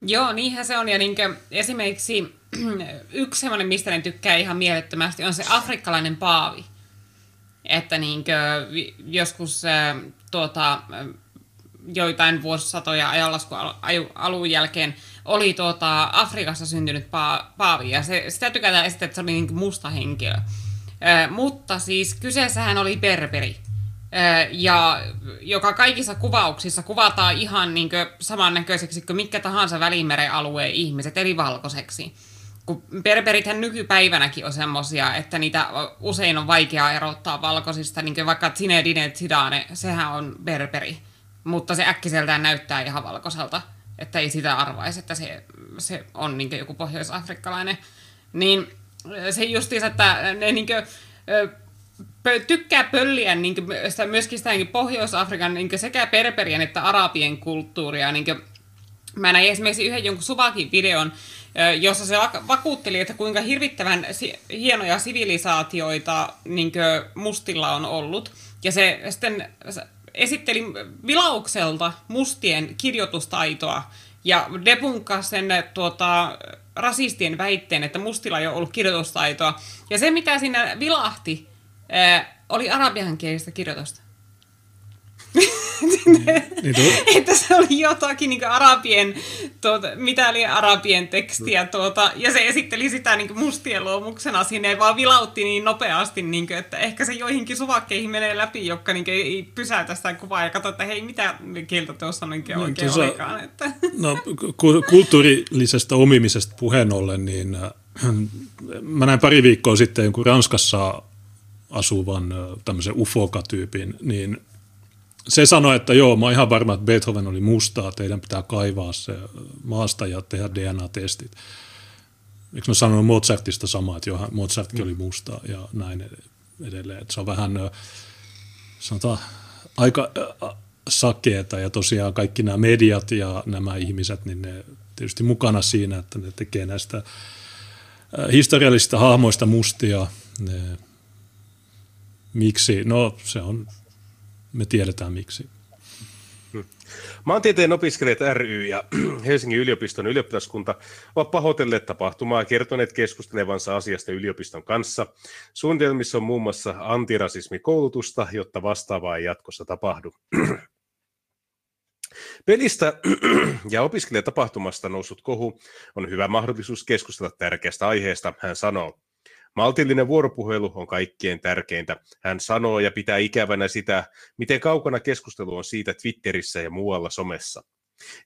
E: Joo, niinhän se on. Ja niin esimerkiksi yksi semmoinen, mistä ne tykkää ihan mielettömästi, on se afrikkalainen paavi. Että niin kuin, joskus tuota, joitain vuosisatoja ajanlaskun alun jälkeen oli tuota, Afrikassa syntynyt paa, paavi, ja se, sitä tykätään esittää, että se oli niin musta henkilö. Mutta siis kyseessähän oli berberi ja joka kaikissa kuvauksissa kuvataan ihan niin samannäköiseksi kuin mikä tahansa välimeren alueen ihmiset, eli valkoiseksi. Kun berberithän nykypäivänäkin on semmosia, että niitä usein on vaikea erottaa valkoisista, niin kuin vaikka Zinedine Zidane, sehän on berberi, mutta se äkkiseltään näyttää ihan valkoiselta, että ei sitä arvaisi, että se, se on niin joku pohjoisafrikkalainen. Niin se justiinsa, että ne niin kuin, tykkää pölliä niin kuin, sitä, myöskin sitä niin Pohjois-Afrikan niin sekä perperien että arabien kulttuuria. Niin kuin, mä näin esimerkiksi yhden jonkun Suvakin videon, jossa se vakuutteli, että kuinka hirvittävän hienoja sivilisaatioita niin mustilla on ollut. Ja se sitten esitteli vilaukselta mustien kirjoitustaitoa ja debunkkasi sen tuota, rasistien väitteen, että mustilla ei ole ollut kirjoitustaitoa. Ja se, mitä siinä vilahti, ää, oli arabiankielistä kirjoitusta. niin, että se oli jotakin niin arabien, tuota, mitä oli arabien tekstiä, tuota, ja se esitteli sitä niin mustien luomuksena sinne, vaan vilautti niin nopeasti, niin kuin, että ehkä se joihinkin suvakkeihin menee läpi, jotka niin kuin, ei pysäytä sitä kuvaa ja katso, että hei, mitä kieltä tuossa niin no, oikein tuossa, olikaan. Että.
C: No, kulttuurillisesta omimisesta puheen ollen, niin äh, mä näin pari viikkoa sitten kun Ranskassa asuvan tämmöisen ufoka-tyypin, niin se sanoi, että joo, mä oon ihan varma, että Beethoven oli mustaa, teidän pitää kaivaa se maasta ja tehdä DNA-testit. Eikö mä sanonut Mozartista samaa, että joo, Mozartkin oli mustaa ja näin edelleen. Että se on vähän, sanotaan, aika sakeeta ja tosiaan kaikki nämä mediat ja nämä ihmiset, niin ne tietysti mukana siinä, että ne tekee näistä historiallisista hahmoista mustia. Ne Miksi? No se on, me tiedetään miksi.
D: Maantieteen opiskelijat ry ja Helsingin yliopiston ylioppilaskunta ovat pahoitelleet tapahtumaa ja kertoneet keskustelevansa asiasta yliopiston kanssa. Suunnitelmissa on muun muassa antirasismikoulutusta, jotta vastaavaa ei jatkossa tapahdu. Pelistä ja opiskelijatapahtumasta noussut kohu on hyvä mahdollisuus keskustella tärkeästä aiheesta, hän sanoo. Maltillinen vuoropuhelu on kaikkien tärkeintä. Hän sanoo ja pitää ikävänä sitä, miten kaukana keskustelu on siitä Twitterissä ja muualla somessa.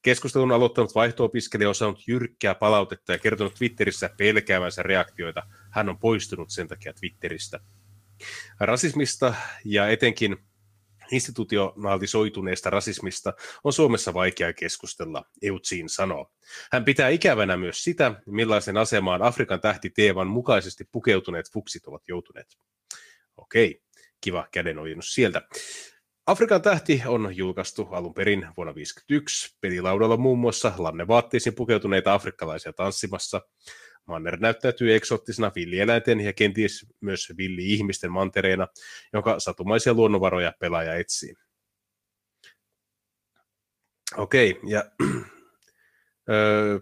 D: Keskustelun aloittanut vaihto-opiskelija on saanut jyrkkää palautetta ja kertonut Twitterissä pelkäävänsä reaktioita. Hän on poistunut sen takia Twitteristä. Rasismista ja etenkin institutionaalisoituneesta rasismista on Suomessa vaikea keskustella, Eutsiin sanoo. Hän pitää ikävänä myös sitä, millaisen asemaan Afrikan tähti Teevan mukaisesti pukeutuneet fuksit ovat joutuneet. Okei, kiva kädenojennus sieltä. Afrikan tähti on julkaistu alun perin vuonna 1951. Pelilaudalla muun muassa lannevaatteisiin pukeutuneita afrikkalaisia tanssimassa. Manner näyttäytyy eksottisena villieläinten ja kenties myös villi-ihmisten mantereena, jonka satumaisia luonnonvaroja pelaaja etsii. Okei, okay, ja öö,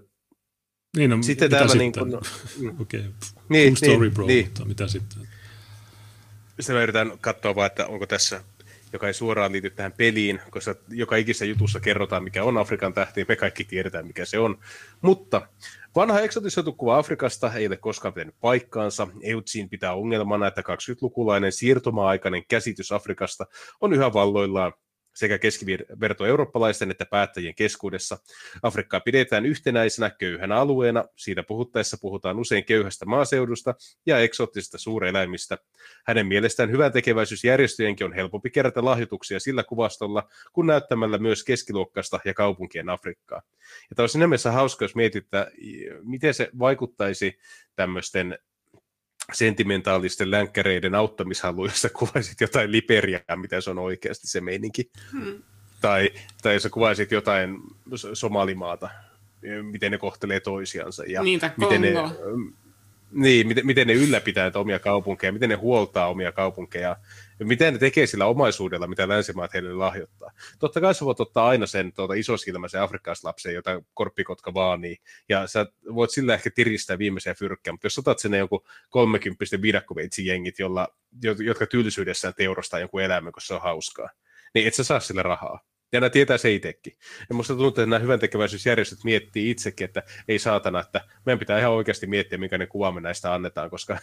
C: niin, no,
D: sitten täällä niin kuin.
C: Okei, okay. niin, cool story niin, bro, niin. mutta mitä sitten?
D: Sitten mä yritän katsoa vaan, että onko tässä joka ei suoraan liity tähän peliin, koska joka ikisessä jutussa kerrotaan, mikä on Afrikan tähti, me kaikki tiedetään, mikä se on. Mutta vanha eksotisoitu kuva Afrikasta ei ole koskaan pitänyt paikkaansa. Eutsin pitää ongelmana, että 20-lukulainen siirtomaa-aikainen käsitys Afrikasta on yhä valloillaan sekä keskiverto-eurooppalaisten että päättäjien keskuudessa. Afrikkaa pidetään yhtenäisenä köyhänä alueena. Siitä puhuttaessa puhutaan usein köyhästä maaseudusta ja eksoottisista suureläimistä. Hänen mielestään hyvän tekeväisyysjärjestöjenkin on helpompi kerätä lahjoituksia sillä kuvastolla, kun näyttämällä myös keskiluokkaista ja kaupunkien Afrikkaa. Ja tämä olisi hauska, jos mietittää, miten se vaikuttaisi tämmöisten sentimentaalisten länkkäreiden auttamishalu, jossa kuvaisit jotain Liberiaa, mitä se on oikeasti se meininki. Hmm. Tai, tai jos kuvaisit jotain Somalimaata, miten ne kohtelee toisiansa. Ja
E: Niitä
D: miten ne, niin, miten, miten ne ylläpitää omia kaupunkeja, miten ne huoltaa omia kaupunkeja, miten ne tekee sillä omaisuudella, mitä länsimaat heille lahjoittaa. Totta kai sä voit ottaa aina sen tuota, isosilmäisen afrikkalaislapsen, jota korppikotka vaanii, ja sä voit sillä ehkä tiristää viimeisiä fyrkkää, mutta jos otat sinne jonkun 30 viidakkoveitsi jengit, jolla, jotka tylsyydessään teurastaa jonkun eläimen, koska se on hauskaa, niin et sä saa sille rahaa. Ja nämä tietää se itsekin. Ja musta tuntuu, että nämä hyvän tekeväisyysjärjestöt miettii itsekin, että ei saatana, että meidän pitää ihan oikeasti miettiä, minkä ne kuva me näistä annetaan, koska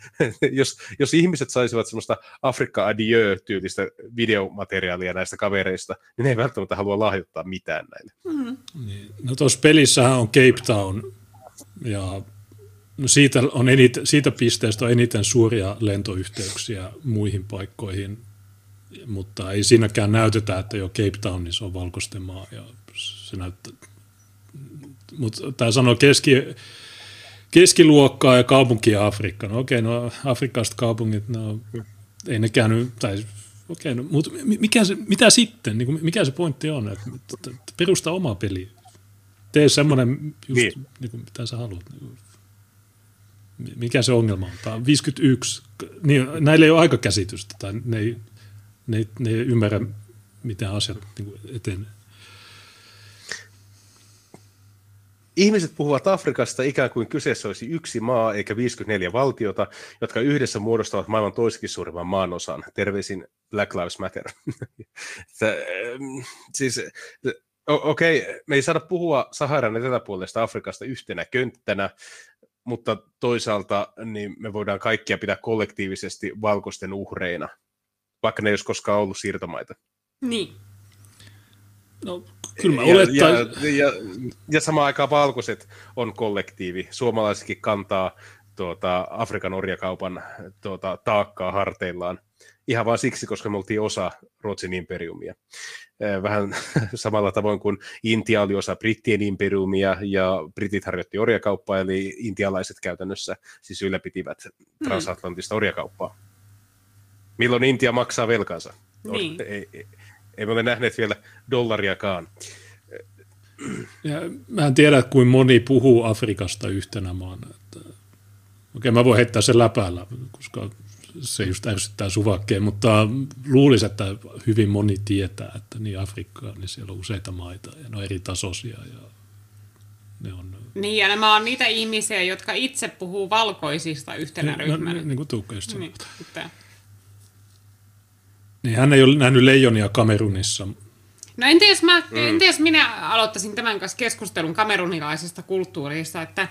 D: jos, jos ihmiset saisivat semmoista Afrikka Adieu-tyylistä videomateriaalia näistä kavereista, niin ne ei välttämättä halua lahjoittaa mitään näille.
C: Mm. Niin. No tuossa pelissähän on Cape Town, ja no siitä, on eniten, siitä pisteestä on eniten suuria lentoyhteyksiä muihin paikkoihin mutta ei siinäkään näytetä, että jo Cape Townissa on valkoisten maa. Ja se näyttää, mutta tämä sanoo keski, keskiluokkaa ja kaupunkia Afrikka. No okei, no afrikkalaiset kaupungit, no ei ne käynyt, tai okei, no, mutta mikä se, mitä sitten, niin kuin, mikä se pointti on, että, että perusta oma peli. Tee semmoinen, just, niin. Niin kuin, mitä sä haluat. Niin kuin, mikä se ongelma on? Tämä on 51. Niin, näillä ei ole aikakäsitystä, tai ne ei, ne, ne ei ymmärrä, miten asiat niin etenee.
D: Ihmiset puhuvat Afrikasta ikään kuin kyseessä olisi yksi maa eikä 54 valtiota, jotka yhdessä muodostavat maailman toisekin suurimman maanosan. Terveisin Black Lives Matter. siis, okei, okay, me ei saada puhua Saharan eteläpuolesta Afrikasta yhtenä könttänä, mutta toisaalta niin me voidaan kaikkia pitää kollektiivisesti valkoisten uhreina – vaikka ne ei olisi koskaan ollut siirtomaita.
E: Niin.
C: No, kyllä mä olettaisin.
D: Ja, ja, ja, ja samaan aikaan valkoiset on kollektiivi. Suomalaisetkin kantaa tuota, Afrikan orjakaupan tuota, taakkaa harteillaan. Ihan vain siksi, koska me oltiin osa Ruotsin imperiumia. Vähän samalla tavoin kuin Intia oli osa brittien imperiumia ja britit harjoitti orjakauppaa, eli intialaiset käytännössä siis ylläpitivät hmm. transatlanttista orjakauppaa milloin Intia maksaa velkansa.
E: Niin.
D: Ei, ei, ei me ole nähneet vielä dollariakaan.
C: Ja mä en tiedä, kuin moni puhuu Afrikasta yhtenä maana. Että, okei, mä voin heittää sen läpäällä, koska se just ärsyttää suvakkeen, mutta luulisin, että hyvin moni tietää, että niin Afrikkaa, niin siellä on useita maita ja ne on eri tasoisia ja ne on...
E: Niin, ja nämä on niitä ihmisiä, jotka itse puhuu valkoisista yhtenä
C: niin,
E: ryhmänä.
C: No, niin kuin Tuukka just niin, niin hän ei ole nähnyt leijonia Kamerunissa.
E: No entä jos, mä, mm. entä jos minä aloittaisin tämän kanssa keskustelun kamerunilaisesta kulttuurista, että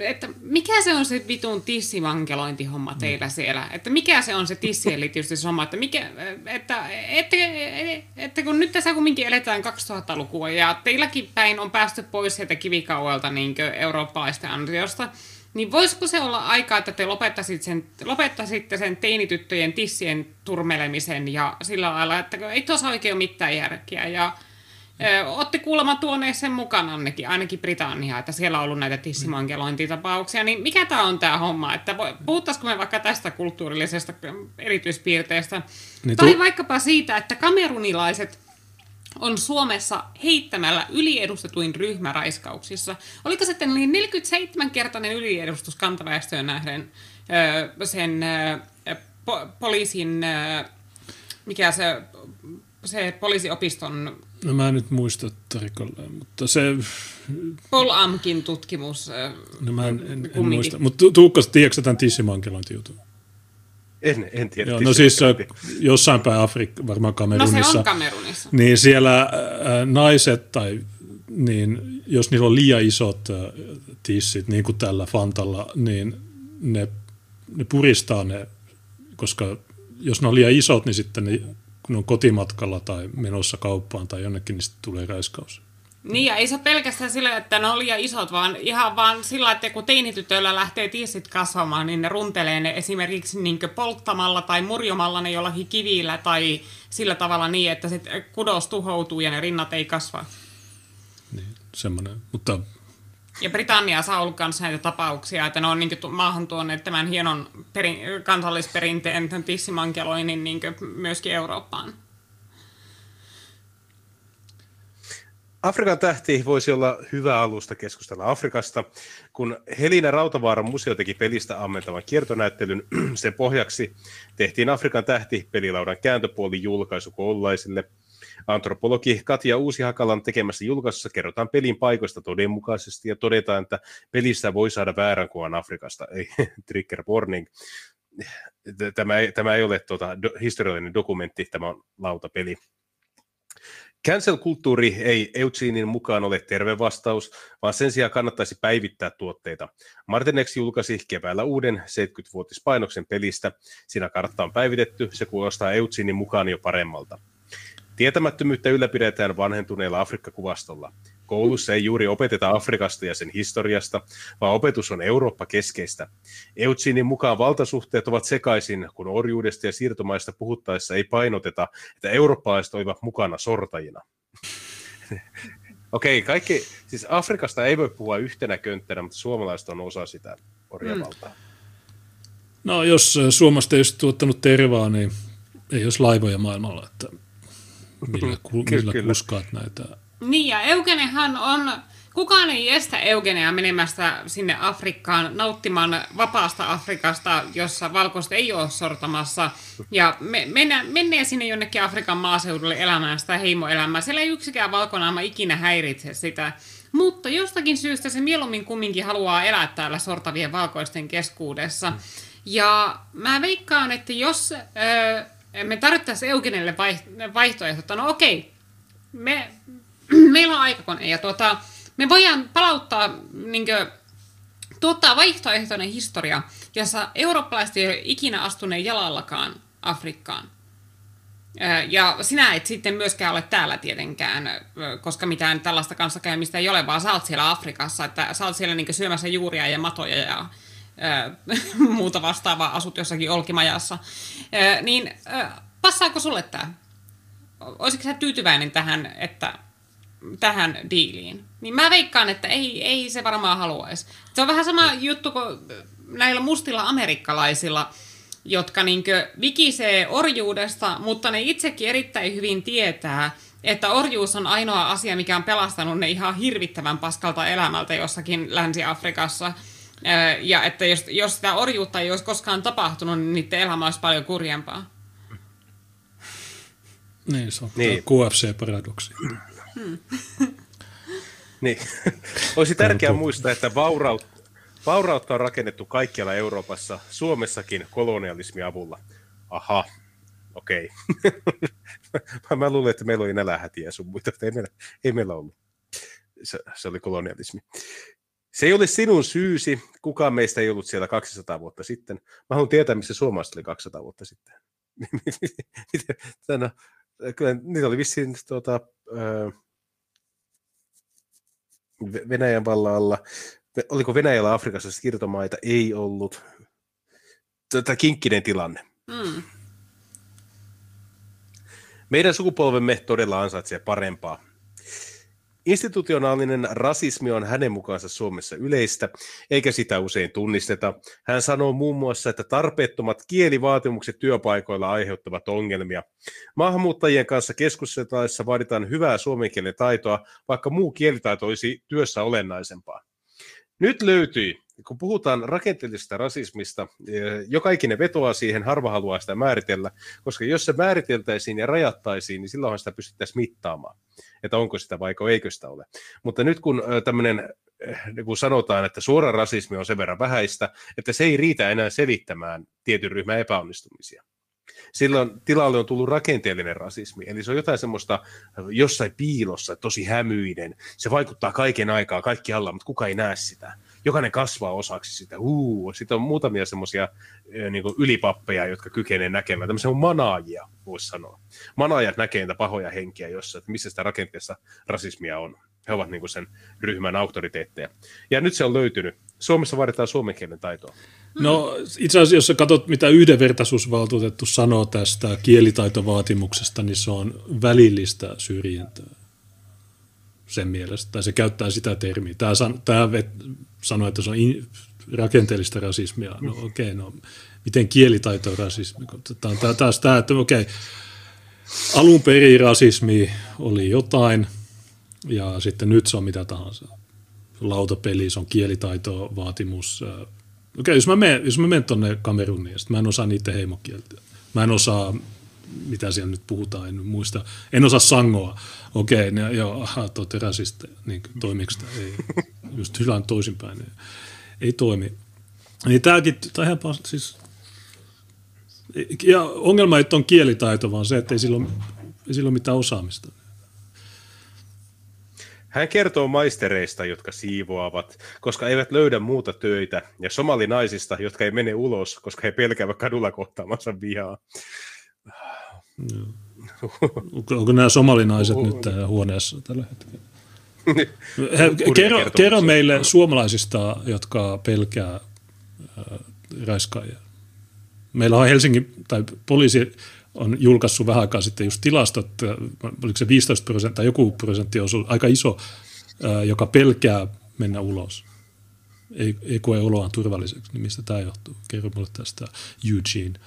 E: että mikä se on se vitun tissivankelointihomma mm. teillä siellä? Että mikä se on se tissien homma? Että, mikä, että, että, että, kun nyt tässä kumminkin eletään 2000-lukua ja teilläkin päin on päästy pois sieltä kivikauelta niin eurooppalaisten ansiosta, niin voisiko se olla aikaa, että te lopettaisitte sen, lopettaisitte sen teinityttöjen tissien turmelemisen ja sillä lailla, että ei tuossa oikein ole mitään järkeä. Ja Otti kuulemma tuoneet sen mukana ainakin, ainakin Britannia, että siellä on ollut näitä tissimankelointitapauksia. Niin mikä tämä on tämä homma? Että puhuttaisiko me vaikka tästä kulttuurillisesta erityispiirteestä? Niin tai tu- vaikkapa siitä, että kamerunilaiset on Suomessa heittämällä yliedustetuin ryhmä raiskauksissa. Oliko sitten niin 47-kertainen yliedustus kantaväestöön nähden sen po- poliisin, mikä se, se poliisiopiston
C: No mä en nyt muista tarkalleen, mutta se...
E: Paul Amkin tutkimus.
C: No mä en, en, en muista, mutta Tuukka, tiedätkö tämän tissimankelointijutun?
D: En, en tiedä.
C: Joo, no siis jossain päin Afrikka, varmaan Kamerunissa.
E: No se on Kamerunissa.
C: Niin siellä äh, naiset tai niin jos niillä on liian isot äh, tissit, niin kuin tällä Fantalla, niin ne, ne puristaa ne, koska jos ne on liian isot, niin sitten ne kun on kotimatkalla tai menossa kauppaan tai jonnekin, niin sitten tulee raiskaus.
E: Niin, ja ei se pelkästään sillä, että ne on liian isot, vaan ihan vaan sillä, että kun teinitytöillä lähtee tissit kasvamaan, niin ne runtelee ne esimerkiksi niin polttamalla tai murjomalla ne jollakin kivillä tai sillä tavalla niin, että se kudos tuhoutuu ja ne rinnat ei kasva.
C: Niin, semmoinen. Mutta
E: ja Britanniassa on ollut myös näitä tapauksia, että ne on niin maahan tuoneet tämän hienon perin, kansallisperinteen tissimankeloinnin niin myöskin Eurooppaan.
D: Afrikan tähti voisi olla hyvä alusta keskustella Afrikasta. Kun Helina Rautavaaran museo teki pelistä ammentavan kiertonäyttelyn, sen pohjaksi tehtiin Afrikan tähti pelilaudan kääntöpuoli julkaisu koululaisille – Antropologi Katja Uusihakalan tekemässä julkaisussa kerrotaan pelin paikoista todenmukaisesti ja todetaan, että pelistä voi saada väärän kuvan Afrikasta. Ei, trigger warning. Tämä ei, tämä ei ole tuota, historiallinen dokumentti, tämä on lautapeli. Cancel-kulttuuri ei Eutsinin mukaan ole terve vastaus, vaan sen sijaan kannattaisi päivittää tuotteita. Martinex julkaisi keväällä uuden 70-vuotispainoksen pelistä. Siinä kartta on päivitetty, se kuulostaa Eutsinin mukaan jo paremmalta. Tietämättömyyttä ylläpidetään vanhentuneella Afrikka-kuvastolla. Koulussa ei juuri opeteta Afrikasta ja sen historiasta, vaan opetus on Eurooppa-keskeistä. Eutsinin mukaan valtasuhteet ovat sekaisin, kun orjuudesta ja siirtomaista puhuttaessa ei painoteta, että eurooppalaiset olivat mukana sortajina. Okei, okay, kaikki, siis Afrikasta ei voi puhua yhtenä könttänä, mutta suomalaiset on osa sitä orjavaltaa. Mm.
C: No jos Suomesta ei olisi tuottanut tervaa, niin ei olisi laivoja maailmalla. Että millä, millä kyllä. kuskaat näitä.
E: Niin ja Eugenehan on, kukaan ei estä Eugenea menemästä sinne Afrikkaan nauttimaan vapaasta Afrikasta, jossa valkoista ei ole sortamassa. Ja me, mennä, menee sinne jonnekin Afrikan maaseudulle elämään sitä heimoelämää. Siellä ei yksikään valkonaama ikinä häiritse sitä. Mutta jostakin syystä se mieluummin kumminkin haluaa elää täällä sortavien valkoisten keskuudessa. Ja mä veikkaan, että jos... Öö, me tarvittaisiin Eugenelle vaihtoehto, no okei, me, meillä on aikakone ja tuota, me voidaan palauttaa, niin kuin, tuottaa vaihtoehtoinen historia, jossa eurooppalaiset ei ole ikinä astuneen jalallakaan Afrikkaan. Ja sinä et sitten myöskään ole täällä tietenkään, koska mitään tällaista kanssakäymistä ei ole, vaan sä oot siellä Afrikassa, että sä oot siellä niin syömässä juuria ja matoja ja muuta vastaavaa, asut jossakin olkimajassa, niin passaako sulle tämä? Olisiko sä tyytyväinen tähän, että tähän diiliin. Niin mä veikkaan, että ei, ei se varmaan haluaisi. Se on vähän sama juttu kuin näillä mustilla amerikkalaisilla, jotka niinkö vikisee orjuudesta, mutta ne itsekin erittäin hyvin tietää, että orjuus on ainoa asia, mikä on pelastanut ne ihan hirvittävän paskalta elämältä jossakin Länsi-Afrikassa. Ja että jos, jos sitä orjuutta ei olisi koskaan tapahtunut, niin niiden elämä olisi paljon kurjempaa.
C: Niin, se on niin. QFC-paradoksi. Hmm.
D: niin. Olisi tärkeää muistaa, että vauraut, vaurautta on rakennettu kaikkialla Euroopassa, Suomessakin kolonialismin avulla. Aha, okei. Okay. Mä luulen, että meillä oli nälähätiä sun muita, mutta ei meillä, ei meillä ollut. Se, se oli kolonialismi. Se ei ole sinun syysi. Kukaan meistä ei ollut siellä 200 vuotta sitten. Mä haluan tietää, missä suomalaiset oli 200 vuotta sitten. no, kyllä niitä oli vissiin tuota, Venäjän vallalla. Oliko Venäjällä Afrikassa siirtomaita? Ei ollut. Tätä kinkkinen tilanne. Mm. Meidän sukupolvemme todella ansaitsee parempaa. Institutionaalinen rasismi on hänen mukaansa Suomessa yleistä, eikä sitä usein tunnisteta. Hän sanoo muun muassa, että tarpeettomat kielivaatimukset työpaikoilla aiheuttavat ongelmia. Maahanmuuttajien kanssa keskusteltaessa vaaditaan hyvää suomen kielen taitoa, vaikka muu kielitaito olisi työssä olennaisempaa. Nyt löytyi kun puhutaan rakenteellisesta rasismista, eh, joka ikinen vetoaa siihen, harva haluaa sitä määritellä, koska jos se määriteltäisiin ja rajattaisiin, niin silloinhan sitä pystyttäisiin mittaamaan, että onko sitä vai eikö sitä ole. Mutta nyt kun tämmöinen eh, kun sanotaan, että suora rasismi on sen verran vähäistä, että se ei riitä enää selittämään tietyn ryhmän epäonnistumisia. Silloin tilalle on tullut rakenteellinen rasismi, eli se on jotain semmoista jossain piilossa, tosi hämyinen. Se vaikuttaa kaiken aikaa, kaikki alla, mutta kuka ei näe sitä jokainen kasvaa osaksi sitä. Uu, sitten on muutamia semmoisia niin ylipappeja, jotka kykenevät näkemään. Tämmöisiä on manaajia, voisi sanoa. Manaajat näkee niitä pahoja henkiä jossa, että missä sitä rakenteessa rasismia on. He ovat niin sen ryhmän auktoriteetteja. Ja nyt se on löytynyt. Suomessa vaaditaan suomen kielen taitoa.
C: No itse asiassa, jos sä katsot, mitä yhdenvertaisuusvaltuutettu sanoo tästä kielitaitovaatimuksesta, niin se on välillistä syrjintää sen mielestä, tai se käyttää sitä termiä. Tämä, tämä vet, sanoo, että se on in, rakenteellista rasismia. No okei, okay, no miten kielitaito on rasismi? Tämä on taas tämä, että okei, okay, alun perin rasismi oli jotain, ja sitten nyt se on mitä tahansa. Lautapeli, se on kielitaitovaatimus. Okei, okay, jos mä menen, jos mä menen tuonne Kameruniin, ja mä en osaa niiden heimokieltä. Mä en osaa mitä siellä nyt puhutaan, en muista. En osaa sangoa. Okei, ne, joo, aha, te olette rasisteja. Niin, toimiiko tämä? Ei. Just hyvän toisinpäin. Ei, ei toimi. Niin tämäkin, tämä ihan siis, ja ongelma ei ole kielitaito, vaan se, että ei sillä ole, ei sillä ole mitään osaamista.
D: Hän kertoo maistereista, jotka siivoavat, koska eivät löydä muuta töitä, ja somalinaisista, jotka ei mene ulos, koska he pelkäävät kadulla kohtaamansa vihaa.
C: Onko nämä somalinaiset nyt täällä huoneessa tällä hetkellä? He, kerro, kerro meille suomalaisista, jotka pelkää äh, raiskaajia. Meillä on Helsingin, tai poliisi on julkaissut vähän aikaa sitten just tilastot, oliko se 15 prosenttia tai joku prosentti osuus, aika iso, äh, joka pelkää mennä ulos. Ei, ei koe oloaan turvalliseksi, niin mistä tämä johtuu? Kerro mulle tästä Eugene.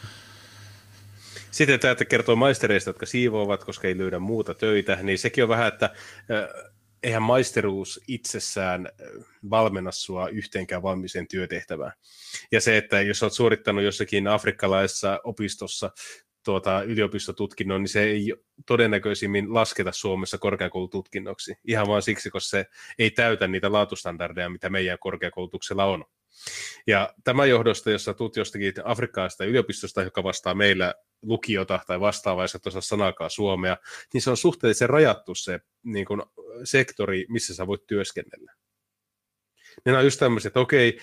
D: Sitten tämä, että kertoo maistereista, jotka siivoavat, koska ei löydä muuta töitä, niin sekin on vähän, että eihän maisteruus itsessään valmenna sua yhteenkään valmiiseen työtehtävään. Ja se, että jos olet suorittanut jossakin afrikkalaisessa opistossa tuota, yliopistotutkinnon, niin se ei todennäköisimmin lasketa Suomessa korkeakoulututkinnoksi. Ihan vain siksi, koska se ei täytä niitä laatustandardeja, mitä meidän korkeakoulutuksella on. Ja tämän johdosta, jos sä tulet jostakin afrikkalaisesta yliopistosta, joka vastaa meillä lukiota tai vastaavaa, jos et osaa sanakaan suomea, niin se on suhteellisen rajattu se niin kuin, sektori, missä sä voit työskennellä. Niin on just tämmöiset, että okei,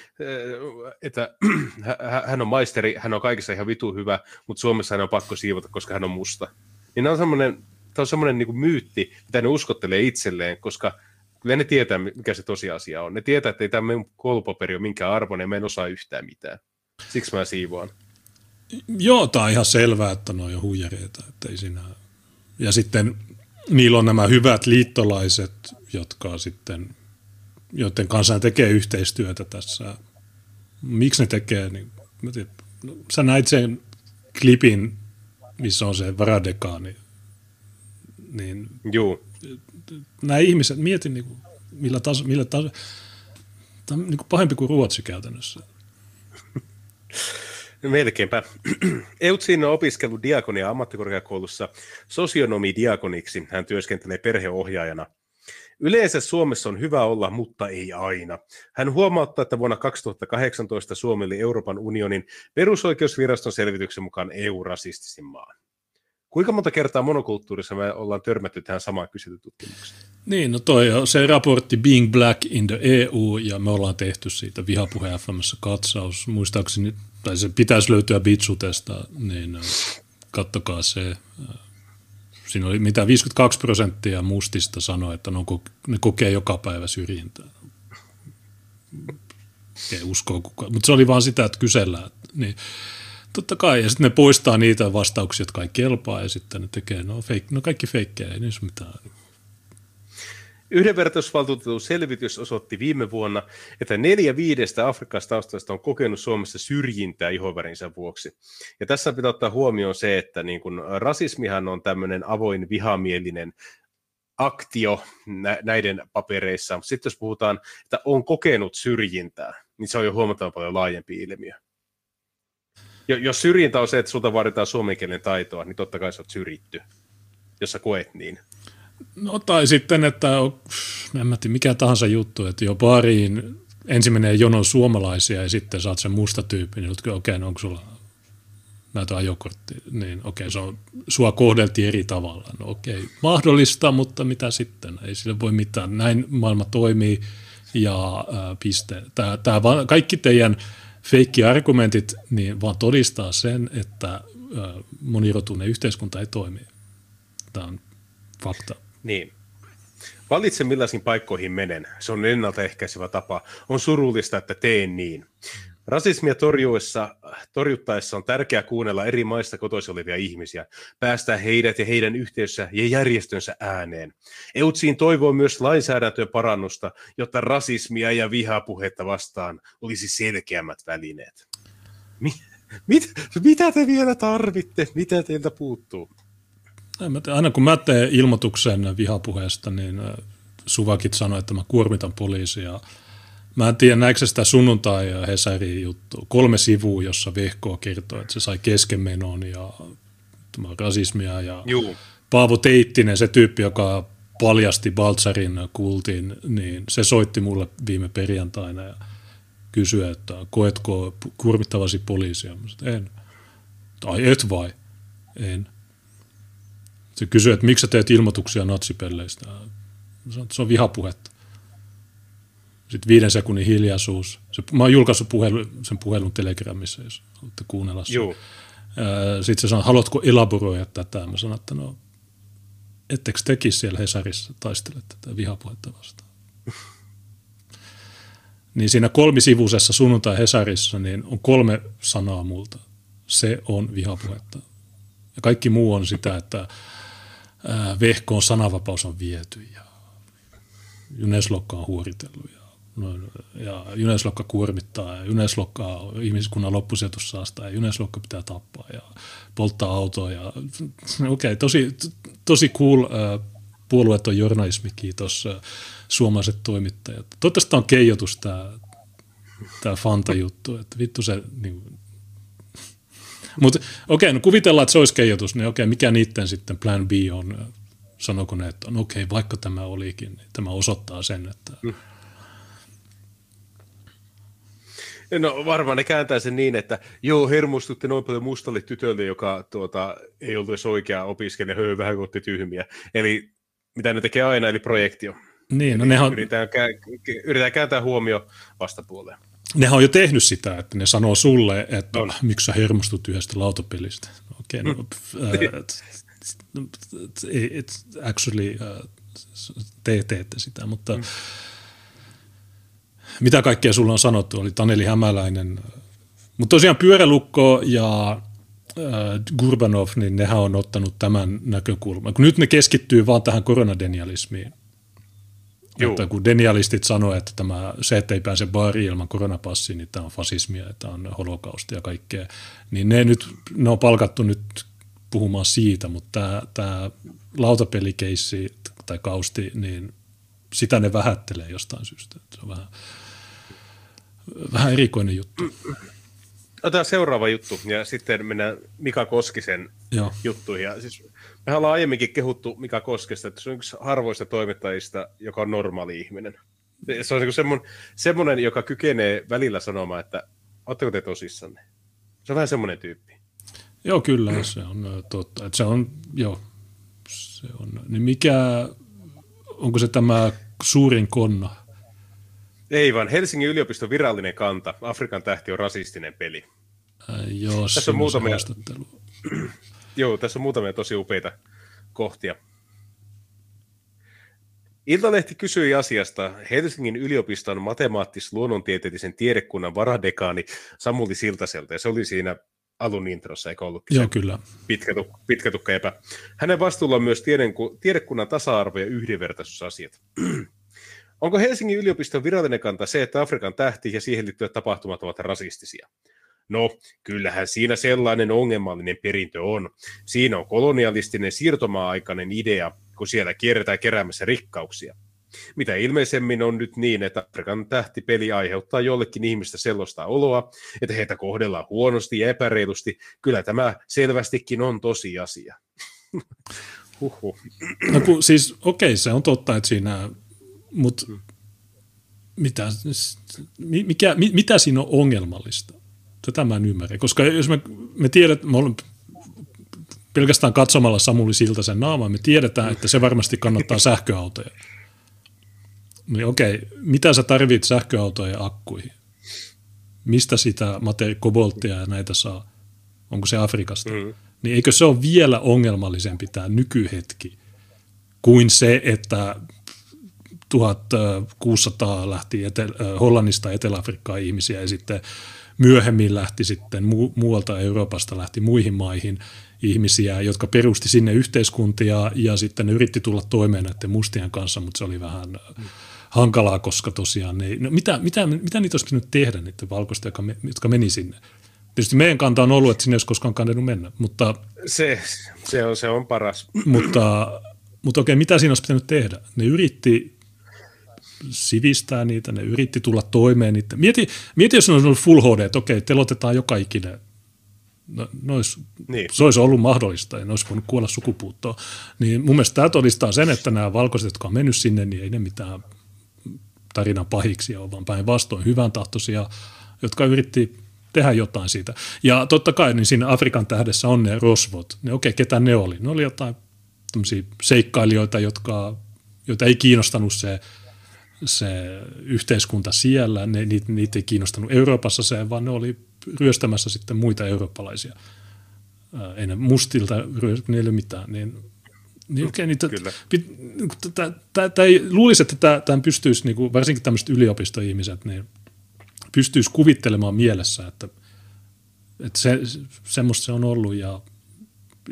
D: että hän on maisteri, hän on kaikessa ihan vitu hyvä, mutta Suomessa hän on pakko siivota, koska hän on musta. Niin on semmoinen, tämä on semmoinen niin myytti, mitä ne uskottelee itselleen, koska kyllä ne tietää, mikä se tosiasia on. Ne tietää, että ei tämä koulupaperi ole minkään arvoinen, me en osaa yhtään mitään. Siksi mä siivoan.
C: Joo, tämä on ihan selvää, että ne on jo huijareita, että ei siinä... Ja sitten niillä on nämä hyvät liittolaiset, jotka sitten, joiden kanssa tekee yhteistyötä tässä. Miksi ne tekee? Niin, mä tiedän, no, sä näit sen klipin, missä on se Varadekaani. Niin,
D: Joo.
C: Nämä ihmiset, mietin niin kuin, millä taso, millä taso, tämä on niin kuin pahempi kuin Ruotsi käytännössä.
D: Melkeinpä. Eutsin on opiskellut diakonia ammattikorkeakoulussa sosionomi-diakoniksi. Hän työskentelee perheohjaajana. Yleensä Suomessa on hyvä olla, mutta ei aina. Hän huomauttaa, että vuonna 2018 Suomi oli Euroopan unionin perusoikeusviraston selvityksen mukaan EU-rasistisin maa. Kuinka monta kertaa monokulttuurissa me ollaan törmätty tähän samaan kyselytutkimukseen?
C: Niin, no toi on se raportti Being Black in the EU, ja me ollaan tehty siitä vihapuhe FMssä katsaus. Muistaakseni, tai se pitäisi löytyä Bitsutesta, niin kattokaa se. Siinä oli mitä 52 prosenttia mustista sanoi, että ne kokee joka päivä syrjintää. Ei uskoa kukaan. Mutta se oli vaan sitä, että kysellään. Niin, totta kai. Ja sitten ne poistaa niitä vastauksia, jotka ei kelpaa, ja sitten ne tekee, no, fake, no kaikki feikkejä, ei niissä mitään.
D: Yhdenvertaisuusvaltuutetun selvitys osoitti viime vuonna, että neljä viidestä Afrikasta taustasta on kokenut Suomessa syrjintää ihovärinsä vuoksi. Ja tässä pitää ottaa huomioon se, että niin kun rasismihan on tämmöinen avoin vihamielinen aktio näiden papereissa. Sitten jos puhutaan, että on kokenut syrjintää, niin se on jo huomattavan paljon laajempi ilmiö. Jos syrjintä on se, että sulta vaaditaan suomenkielen taitoa, niin totta kai sä oot syrjitty, jos sä koet niin.
C: No tai sitten, että en mä tiedä, mikä tahansa juttu, että jo pariin ensimmäinen jono suomalaisia ja sitten saat sen musta tyyppi, niin okei, okay, no onko sulla näitä ajokortti, niin okei, okay, se on, sua kohdeltiin eri tavalla. No okei, okay, mahdollista, mutta mitä sitten? Ei sille voi mitään. Näin maailma toimii ja äh, piste. Tää, tää vaan, kaikki teidän feikki-argumentit niin vaan todistaa sen, että monirotuinen yhteiskunta ei toimi. Tämä on fakta.
D: Niin. Valitse millaisiin paikkoihin menen. Se on ennaltaehkäisevä tapa. On surullista, että teen niin. Rasismia torjuessa, torjuttaessa on tärkeää kuunnella eri maista kotoisin olevia ihmisiä, päästää heidät ja heidän yhteisössä ja järjestönsä ääneen. Eutsiin toivoo myös lainsäädäntöön parannusta, jotta rasismia ja vihapuhetta vastaan olisi selkeämmät välineet. Mi- mit, mitä te vielä tarvitte? Mitä teiltä puuttuu?
C: Aina kun mä teen ilmoituksen vihapuheesta, niin äh, Suvakit sanoi, että mä kuormitan poliisia. Mä en tiedä, näikö sitä sunnuntai ja Hesari juttu. Kolme sivua, jossa Vehko kertoo, että se sai keskenmenon ja rasismia. Ja
D: Juu.
C: Paavo Teittinen, se tyyppi, joka paljasti Baltsarin kultin, niin se soitti mulle viime perjantaina ja kysyi, että koetko kurmittavasi poliisia? Mä sanoin, en. Tai et vai? En. Se kysyy, että miksi sä teet ilmoituksia natsipelleistä. Se on vihapuhetta. Sitten viiden sekunnin hiljaisuus. Se, mä oon julkaissut puhelu, sen puhelun Telegramissa, jos haluatte kuunnella sen.
D: Joo.
C: Sitten se sanoo, haluatko elaboroida tätä? Mä sanon, että no, ettekö teki siellä Hesarissa taistele tätä vihapuhetta vastaan? niin siinä kolmisivuisessa sunnuntai Hesarissa niin on kolme sanaa multa. Se on vihapuhetta. Ja kaikki muu on sitä, että vehkoon sananvapaus on viety ja Juneslokka on huoritellut ja, no, ja Juneslokka kuormittaa ja Juneslokka on ihmiskunnan loppusijoitussaasta ja Juneslokka pitää tappaa ja polttaa autoa ja okei, okay, tosi, tosi cool puolueeton journalismi, kiitos suomalaiset toimittajat. Toivottavasti on keijotus tämä Fanta-juttu, että vittu se niin, mutta okei, okay, no kuvitellaan, että se olisi keijotus, niin okei, okay, mikä niiden sitten plan B on? Sanoko ne, että on okei, okay, vaikka tämä olikin, niin tämä osoittaa sen, että... Mm.
D: No varmaan ne kääntää sen niin, että joo, hermostutte noin paljon mustalle tytölle, joka tuota, ei ollut edes oikea opiskelija, höö, vähän otti tyhmiä. Eli mitä ne tekee aina, eli projektio.
C: Niin, no nehän...
D: yritetään, yritetään kääntää huomio vastapuoleen
C: nehän on jo tehnyt sitä, että ne sanoo sulle, että no. miksi sä hermostut yhdestä lautapelistä. Okei, okay, no, uh, actually uh, te teette sitä, mutta mm. mitä kaikkea sulla on sanottu, oli Taneli Hämäläinen. Mutta tosiaan Pyörälukko ja Gurbanov, niin nehän on ottanut tämän näkökulman. Kun nyt ne keskittyy vaan tähän koronadenialismiin, Juu. Että kun denialistit sanoivat, että tämä, se, että ei pääse baariin ilman koronapassia, niin tämä on fasismia, tämä on holokausti ja kaikkea, niin ne, nyt, ne on palkattu nyt puhumaan siitä, mutta tämä, tämä lautapelikeissi tai kausti, niin sitä ne vähättelee jostain syystä. Se on vähän, vähän erikoinen juttu.
D: Otetaan seuraava juttu ja sitten mennään Mika Koskisen Joo. juttuihin. Ja siis me ollaan aiemminkin kehuttu Mika Koskesta, että se on yksi harvoista toimittajista, joka on normaali ihminen. Se on semmoinen, semmoinen, joka kykenee välillä sanomaan, että oletteko te tosissanne? Se on vähän semmoinen tyyppi.
C: Joo, kyllä, se on totta. Että se on, joo, se on. Niin mikä, onko se tämä suurin konna?
D: Ei vaan, Helsingin yliopiston virallinen kanta. Afrikan tähti on rasistinen peli.
C: Äh, joo, tässä on muutamia,
D: joo, tässä on muutamia tosi upeita kohtia. Iltalehti kysyi asiasta Helsingin yliopiston matemaattis-luonnontieteellisen tiedekunnan varadekaani Samuli Siltaselta, ja se oli siinä alun introssa, eikö ollut?
C: Joo, kyllä.
D: Pitkä, pitkä tukka epä. Hänen vastuulla on myös tiedekunnan tasa-arvo- ja yhdenvertaisuusasiat. Onko Helsingin yliopiston virallinen kanta se, että Afrikan tähti ja siihen liittyvät tapahtumat ovat rasistisia? No, kyllähän siinä sellainen ongelmallinen perintö on. Siinä on kolonialistinen siirtomaa-aikainen idea, kun siellä kierretään keräämässä rikkauksia. Mitä ilmeisemmin on nyt niin, että Afrikan tähtipeli aiheuttaa jollekin ihmistä sellaista oloa, että heitä kohdellaan huonosti ja epäreilusti. Kyllä tämä selvästikin on tosiasia. Huhhuh.
C: No kun, siis okei, okay, se on totta, että siinä, mutta mitä, mikä, mitä siinä on ongelmallista? Tätä mä en ymmärrä, koska jos me, me tiedät, me olemme pelkästään katsomalla Samuli Siltasen naamaa, me tiedetään, että se varmasti kannattaa sähköautoja. Niin okei, mitä sä tarvit sähköautoja akkuihin? Mistä sitä materi- kobolttia ja näitä saa? Onko se Afrikasta? Mm. Niin eikö se ole vielä ongelmallisempi tämä nykyhetki kuin se, että 1600 lähti Etel- Hollannista Etelä-Afrikkaan ihmisiä ja sitten myöhemmin lähti sitten mu- muualta Euroopasta lähti muihin maihin ihmisiä, jotka perusti sinne yhteiskuntia ja sitten ne yritti tulla toimeen näiden mustien kanssa, mutta se oli vähän mm hankalaa, koska tosiaan ne, no mitä, mitä, mitä niitä olisi nyt tehdä, niiden valkoista, jotka, me, jotka meni sinne? Tietysti meidän kanta on ollut, että sinne ei olisi koskaan kannettu mennä, mutta...
D: Se, se, on, se on paras.
C: Mutta, mutta okei, mitä siinä olisi pitänyt tehdä? Ne yritti sivistää niitä, ne yritti tulla toimeen niitä. Mieti, mieti jos ne olisi ollut full HD, että okei, telotetaan joka ikinen no, no olisi, niin. se olisi ollut mahdollista ja ne olisi voinut kuolla sukupuuttoon. Niin mun mielestä tämä todistaa sen, että nämä valkoiset, jotka on mennyt sinne, niin ei ne mitään tarinan pahiksi ole, vaan päinvastoin hyvän tahtoisia, jotka yritti tehdä jotain siitä. Ja totta kai niin siinä Afrikan tähdessä on ne rosvot. Ne, okei, okay, ketä ne oli? Ne oli jotain seikkailijoita, jotka, joita ei kiinnostanut se, se yhteiskunta siellä. Ne, niitä, niitä ei kiinnostanut Euroopassa se, vaan ne oli ryöstämässä sitten muita eurooppalaisia. Ei ne mustilta, ne ei ole mitään. Niin niin okei, niin niin luulisi, että tämän pystyisi, niin kuin, varsinkin tämmöiset yliopistoihmiset, niin pystyisi kuvittelemaan mielessä, että, että se, semmoista se on ollut ja,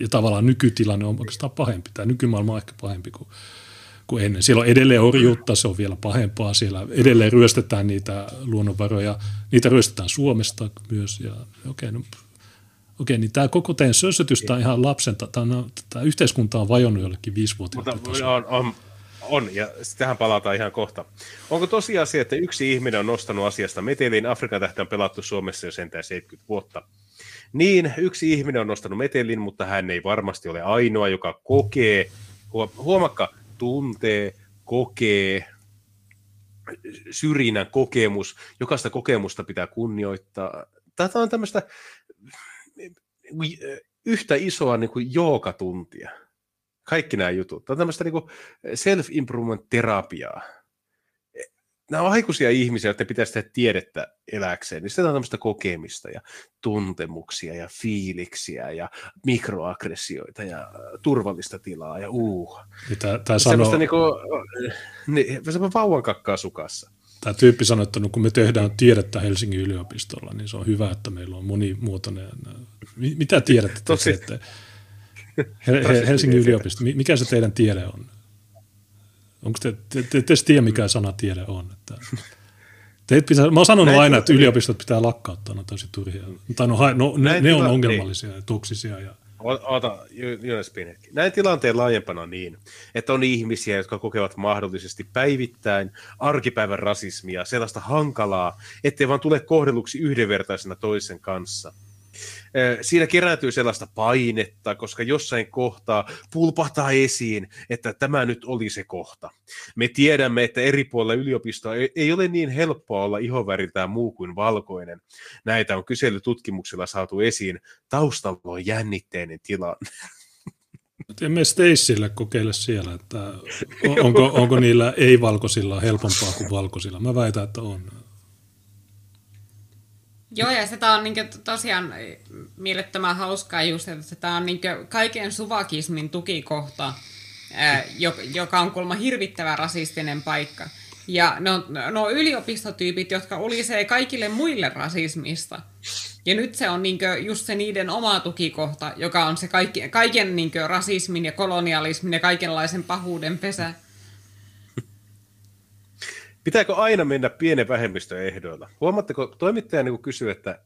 C: ja tavallaan nykytilanne on oikeastaan pahempi. Tämä nykymaailma on ehkä pahempi kuin, kuin ennen. Siellä on edelleen orjuutta, se on vielä pahempaa. Siellä edelleen ryöstetään niitä luonnonvaroja. Niitä ryöstetään Suomesta myös. Ja, okei, no, Okei, niin tämä koko teidän sössötys on ihan lapsen, tämä, tämä yhteiskunta on vajonnut jollekin viisivuotiaille.
D: On, on, on, ja tähän palataan ihan kohta. Onko tosiasia, että yksi ihminen on nostanut asiasta metelin, Afrikan tähtä on pelattu Suomessa jo sentään 70 vuotta? Niin, yksi ihminen on nostanut metelin, mutta hän ei varmasti ole ainoa, joka kokee, huomakka, tuntee, kokee, syrjinnän kokemus, jokaista kokemusta pitää kunnioittaa. Tämä on tämmöistä yhtä isoa niin kuin joogatuntia. Kaikki nämä jutut. Tämä on tämmöistä niin self-improvement-terapiaa. Nämä on aikuisia ihmisiä, jotka pitäisi tehdä tiedettä eläkseen. Niin sitä on tämmöistä kokemista ja tuntemuksia ja fiiliksiä ja mikroaggressioita ja turvallista tilaa ja uh.
C: Tämä, sanoo...
D: Niin kuin, niin, vauvan kakkaa sukassa
C: tämä tyyppi sanoi, että no, kun me tehdään tiedettä Helsingin yliopistolla, niin se on hyvä, että meillä on monimuotoinen. Mitä tiedätte Tosi. te teette? Helsingin yliopisto, mikä se teidän tiede on? Onko te, te, te, te tiedä, mikä sana tiede on? Että, teitä pitää, mä oon sanonut Näin aina, että yliopistot pitää lakkauttaa, ne on tosi turhia. Tai no, no ne, ne on ongelmallisia niin. ja toksisia ja
D: Ota, Jonas Pinhetki. Näin tilanteen laajempana niin, että on ihmisiä, jotka kokevat mahdollisesti päivittäin arkipäivän rasismia, sellaista hankalaa, ettei vaan tule kohdelluksi yhdenvertaisena toisen kanssa. Siinä kerääntyy sellaista painetta, koska jossain kohtaa pulpahtaa esiin, että tämä nyt oli se kohta. Me tiedämme, että eri puolilla yliopistoa ei ole niin helppoa olla ihoväriltään muu kuin valkoinen. Näitä on kyselytutkimuksilla saatu esiin. Taustalla on jännitteinen tilanne.
C: Emme Stacelle kokeile siellä, että onko, onko niillä ei-valkoisilla helpompaa kuin valkoisilla. Mä väitän, että on.
E: Joo, ja se on niin tosiaan mielettömän hauskaa just, että tämä on niin kaiken suvakismin tukikohta, joka on kuulemma hirvittävä rasistinen paikka. Ja ne on, ne on yliopistotyypit, jotka ulisee kaikille muille rasismista. Ja nyt se on niin just se niiden oma tukikohta, joka on se kaikki, kaiken niin rasismin ja kolonialismin ja kaikenlaisen pahuuden pesä.
D: Pitääkö aina mennä pienen vähemmistön ehdoilla? Huomaatteko, toimittaja niin kysyy, että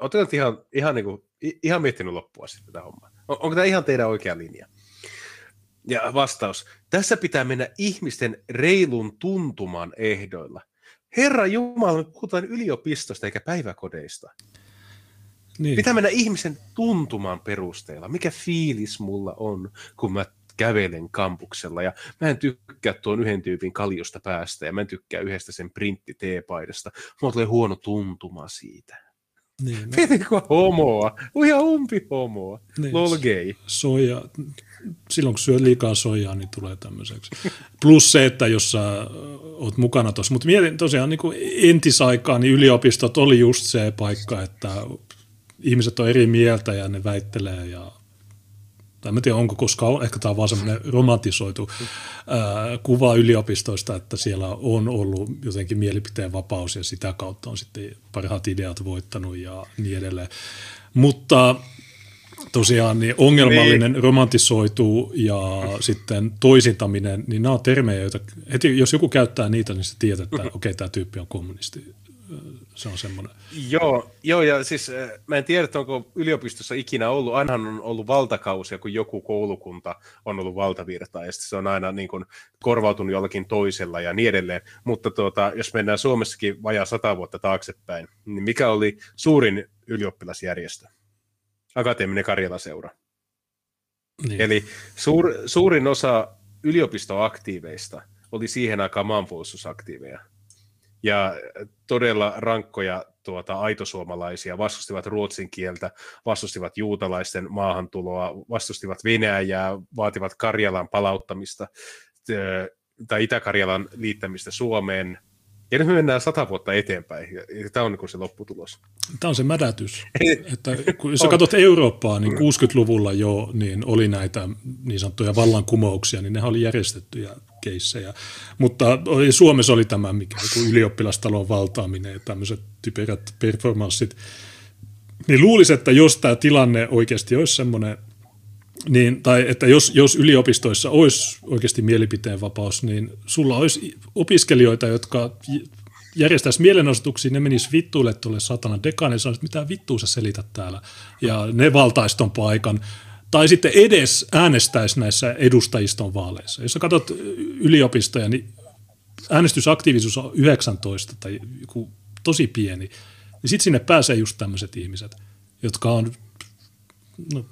D: Oletteko ihan, ihan, niin kuin, ihan miettinyt loppua sitten tätä hommaa? On, onko tämä ihan teidän oikea linja? Ja vastaus. Tässä pitää mennä ihmisten reilun tuntuman ehdoilla. Herra Jumala, me puhutaan yliopistosta eikä päiväkodeista. Niin. Pitää mennä ihmisen tuntuman perusteella. Mikä fiilis mulla on, kun mä kävelen kampuksella ja mä en tykkää tuon yhden tyypin kaljusta päästä ja mä en tykkää yhdestä sen printti T-paidasta. Mulla tulee huono tuntuma siitä. Niin, no. Homoa? Ihan umpi homoa. Niin, Lol gay.
C: Soja. Silloin kun syöt liikaa soijaa, niin tulee tämmöiseksi. Plus se, että jos sä oot mukana tuossa. Mutta mietin tosiaan niin kuin entisaikaan, niin yliopistot oli just se paikka, että ihmiset on eri mieltä ja ne väittelee ja tai en tiedä onko, koska on, ehkä tämä on vaan semmoinen romantisoitu ää, kuva yliopistoista, että siellä on ollut jotenkin mielipiteen vapaus ja sitä kautta on sitten parhaat ideat voittanut ja niin edelleen. Mutta tosiaan niin ongelmallinen niin. romantisoitu ja sitten toisintaminen, niin nämä on termejä, joita heti jos joku käyttää niitä, niin se tietää, että okei, okay, tämä tyyppi on kommunisti se on semmoinen.
D: Joo, joo, ja siis äh, mä en tiedä, onko yliopistossa ikinä ollut, ainahan on ollut valtakausia, kun joku koulukunta on ollut valtavirta, ja se on aina niin kuin korvautunut jollakin toisella ja niin edelleen. Mutta tuota, jos mennään Suomessakin vajaa sata vuotta taaksepäin, niin mikä oli suurin ylioppilasjärjestö? Akateeminen Karjala-seura. Niin. Eli suur, suurin osa yliopistoaktiiveista oli siihen aikaan maanpuolustusaktiiveja ja todella rankkoja tuota, aitosuomalaisia, vastustivat ruotsin kieltä, vastustivat juutalaisten maahantuloa, vastustivat Venäjää, vaativat Karjalan palauttamista tai Itä-Karjalan liittämistä Suomeen. Ja nyt me mennään sata vuotta eteenpäin, ja tämä on niin se lopputulos.
C: Tämä on se mädätys. että kun, jos katsot Eurooppaa, niin 60-luvulla jo niin oli näitä niin sanottuja vallankumouksia, niin ne oli järjestettyjä keissejä. Mutta Suomessa oli tämä mikä, ylioppilastalon valtaaminen ja tämmöiset typerät performanssit. Niin luulisi, että jos tämä tilanne oikeasti olisi semmoinen, niin, tai että jos, jos yliopistoissa olisi oikeasti mielipiteen vapaus, niin sulla olisi opiskelijoita, jotka järjestäisi mielenosoituksia, ne menisi vittuille tuolle satana dekaan sanoisi, mitä vittua sä selität täällä. Ja ne valtaisi ton paikan tai sitten edes äänestäisi näissä edustajiston vaaleissa. Jos sä katsot yliopistoja, niin äänestysaktiivisuus on 19 tai joku tosi pieni. Niin sitten sinne pääsee just tämmöiset ihmiset, jotka on, no,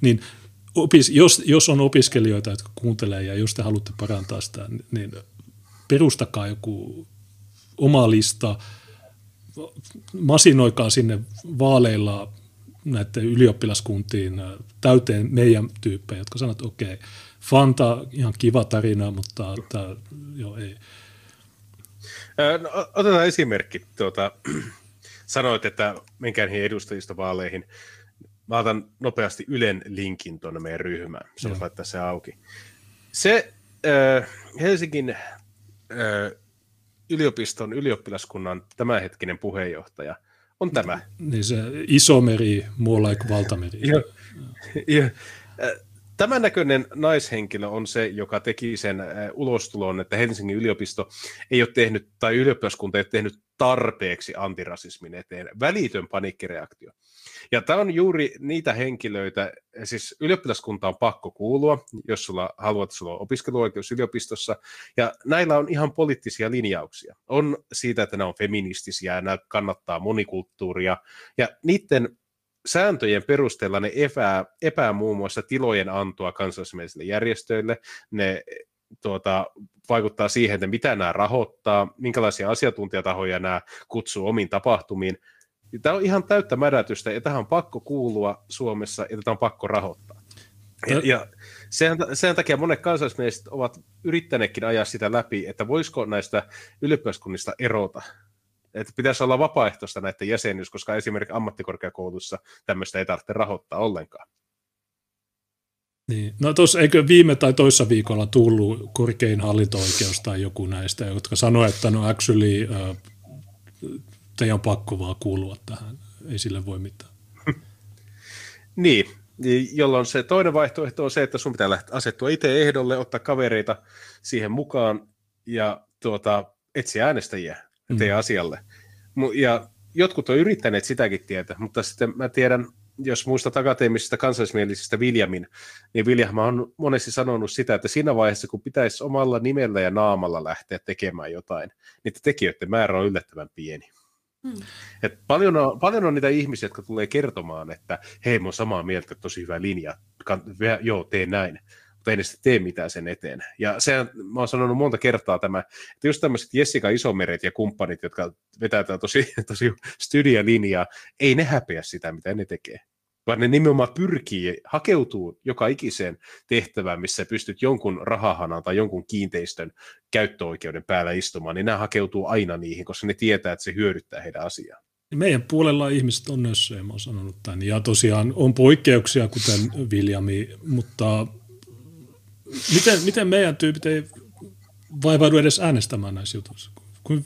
C: niin opis, jos, jos on opiskelijoita, jotka kuuntelee ja jos te haluatte parantaa sitä, niin perustakaa joku oma lista, masinoikaa sinne vaaleilla näiden ylioppilaskuntiin äh, täyteen meidän tyyppejä, jotka sanovat, että okei, okay, Fanta, ihan kiva tarina, mutta tämä, joo, ei.
D: No, otetaan esimerkki. Tuota, sanoit, että menkää niihin edustajistovaaleihin. Mä otan nopeasti Ylen linkin tuonne meidän ryhmään. Se on laittaa se auki. Se äh, Helsingin äh, yliopiston ylioppilaskunnan tämänhetkinen puheenjohtaja – on tämä.
C: Niin se iso meri, more like valtameri. ja,
D: ja, Tämän näköinen naishenkilö on se, joka teki sen ulostulon, että Helsingin yliopisto ei ole tehnyt, tai ylioppilaskunta ei ole tehnyt tarpeeksi antirasismin eteen. Välitön panikkireaktio. Ja tämä on juuri niitä henkilöitä, siis ylioppilaskunta on pakko kuulua, jos sulla haluat, sulla on opiskeluoikeus yliopistossa, ja näillä on ihan poliittisia linjauksia. On siitä, että ne on feministisiä, nämä kannattaa monikulttuuria, ja niiden sääntöjen perusteella ne epää, epää muun muassa tilojen antoa kansallismielisille järjestöille, ne tuota, vaikuttaa siihen, että mitä nämä rahoittaa, minkälaisia asiantuntijatahoja nämä kutsuu omiin tapahtumiin. Tämä on ihan täyttä mädätystä, ja tähän on pakko kuulua Suomessa, ja tätä on pakko rahoittaa. Ja, ja sen, sen takia monet kansallismieliset ovat yrittäneetkin ajaa sitä läpi, että voisiko näistä ylioppilaskunnista erota. Että pitäisi olla vapaaehtoista näiden jäsenyys, koska esimerkiksi ammattikorkeakoulussa tämmöistä ei tarvitse rahoittaa ollenkaan.
C: Niin. No tuossa eikö viime tai toissa viikolla tullut korkein hallinto-oikeus tai joku näistä, jotka sanoi, että no actually uh, teidän on pakko vaan kuulua tähän, ei sille voi mitään.
D: niin, jolloin se toinen vaihtoehto on se, että sun pitää lähteä asettua itse ehdolle, ottaa kavereita siihen mukaan ja tuota, etsiä äänestäjiä teidän mm. asialle. Ja jotkut on yrittäneet sitäkin tietä, mutta sitten mä tiedän jos muistat akateemisista kansallismielisistä Viljamin, niin Viljam on monesti sanonut sitä, että siinä vaiheessa, kun pitäisi omalla nimellä ja naamalla lähteä tekemään jotain, niin tekijöiden määrä on yllättävän pieni. Hmm. Et paljon, on, paljon on niitä ihmisiä, jotka tulee kertomaan, että hei, mä oon samaa mieltä, tosi hyvä linja, kan, joo, tee näin, mutta ei sitten tee mitään sen eteen. Ja se, mä oon sanonut monta kertaa tämä, että just tämmöiset Jessica Isomeret ja kumppanit, jotka vetää tosi, tosi studialinjaa, ei ne häpeä sitä, mitä ne tekee vaan ne nimenomaan pyrkii, hakeutuu joka ikiseen tehtävään, missä pystyt jonkun rahahanan tai jonkun kiinteistön käyttöoikeuden päällä istumaan, niin nämä hakeutuu aina niihin, koska ne tietää, että se hyödyttää heidän asiaa.
C: Meidän puolella ihmiset on nössöjä, mä oon sanonut tämän. Ja tosiaan on poikkeuksia, kuten Viljami, mutta miten, miten meidän tyypit ei vaivaudu edes äänestämään näissä jutuissa? Kun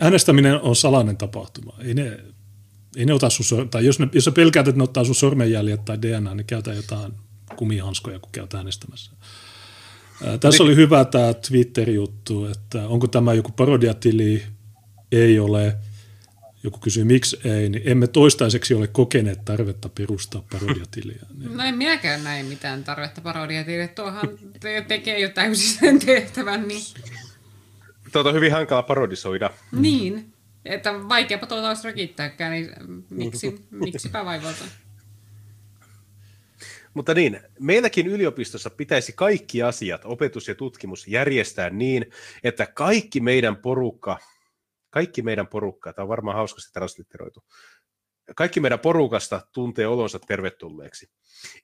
C: äänestäminen on salainen tapahtuma. Ei ne ei ne ota sun, tai jos, ne, jos sä pelkäät, että ne ottaa sun sormenjäljet tai DNA, niin käytä jotain kumihanskoja, kun käyt äänestämässä. Ää, tässä oli hyvä tämä Twitter-juttu, että onko tämä joku parodiatili, ei ole. Joku kysyy, miksi ei, niin emme toistaiseksi ole kokeneet tarvetta perustaa parodiatiliä.
E: Niin. No en minäkään näe mitään tarvetta parodiatiliä. Tuohan te- tekee jo täysin sen tehtävän. Niin...
D: Tuota on hyvin hankala parodisoida.
E: Niin. Että vaikeapa tuota olisi rökittääkään, niin miksi, miksipä vaivautua?
D: Mutta niin, meilläkin yliopistossa pitäisi kaikki asiat, opetus ja tutkimus, järjestää niin, että kaikki meidän porukka, kaikki meidän porukka, tämä on varmaan hauskasti translitteroitu, kaikki meidän porukasta tuntee olonsa tervetulleeksi.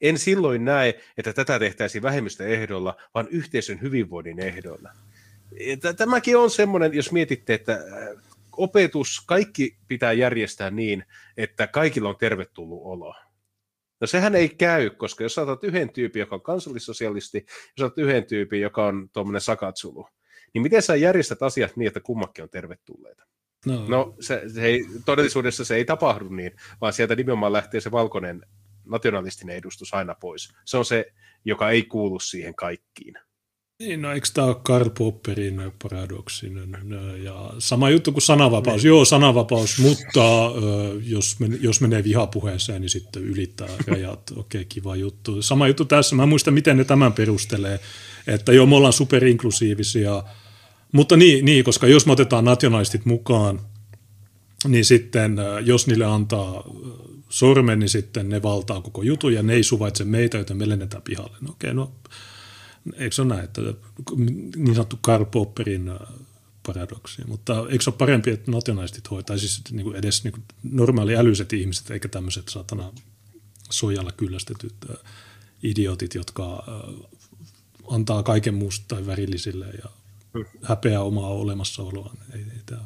D: En silloin näe, että tätä tehtäisiin vähemmistöehdolla, vaan yhteisön hyvinvoinnin ehdolla. Tämäkin on semmoinen, jos mietitte, että opetus, kaikki pitää järjestää niin, että kaikilla on tervetullut olo. No sehän ei käy, koska jos otat yhden tyypin, joka on kansallissosialisti, jos otat yhden tyypin, joka on tuommoinen sakatsulu, niin miten sä järjestät asiat niin, että kummakin on tervetulleita? No, no se, se ei, todellisuudessa se ei tapahdu niin, vaan sieltä nimenomaan lähtee se valkoinen nationalistinen edustus aina pois. Se on se, joka ei kuulu siihen kaikkiin.
C: Niin, no eikö tämä ole Karl Popperin paradoksi? Ja sama juttu kuin sananvapaus. Ne. Joo, sananvapaus, mutta jos, men, jos menee vihapuheeseen, niin sitten ylittää rajat. Okei, okay, kiva juttu. Sama juttu tässä. Mä muistan, miten ne tämän perustelee. Että joo, me ollaan superinklusiivisia. Mutta niin, niin, koska jos me otetaan nationalistit mukaan, niin sitten jos niille antaa sormen, niin sitten ne valtaa koko jutun ja ne ei suvaitse meitä, joten me lennetään pihalle. No okei, okay, no eikö se ole näin, että niin sanottu Karl Popperin äh, paradoksi, mutta eikö se ole parempi, että nationalistit hoitaa, siis niin kuin edes niin kuin normaali älyiset ihmiset, eikä tämmöiset satana sojalla kyllästetyt äh, idiotit, jotka äh, antaa kaiken muusta tai värillisille ja häpeää omaa olemassaoloaan. Ei, ei tämä...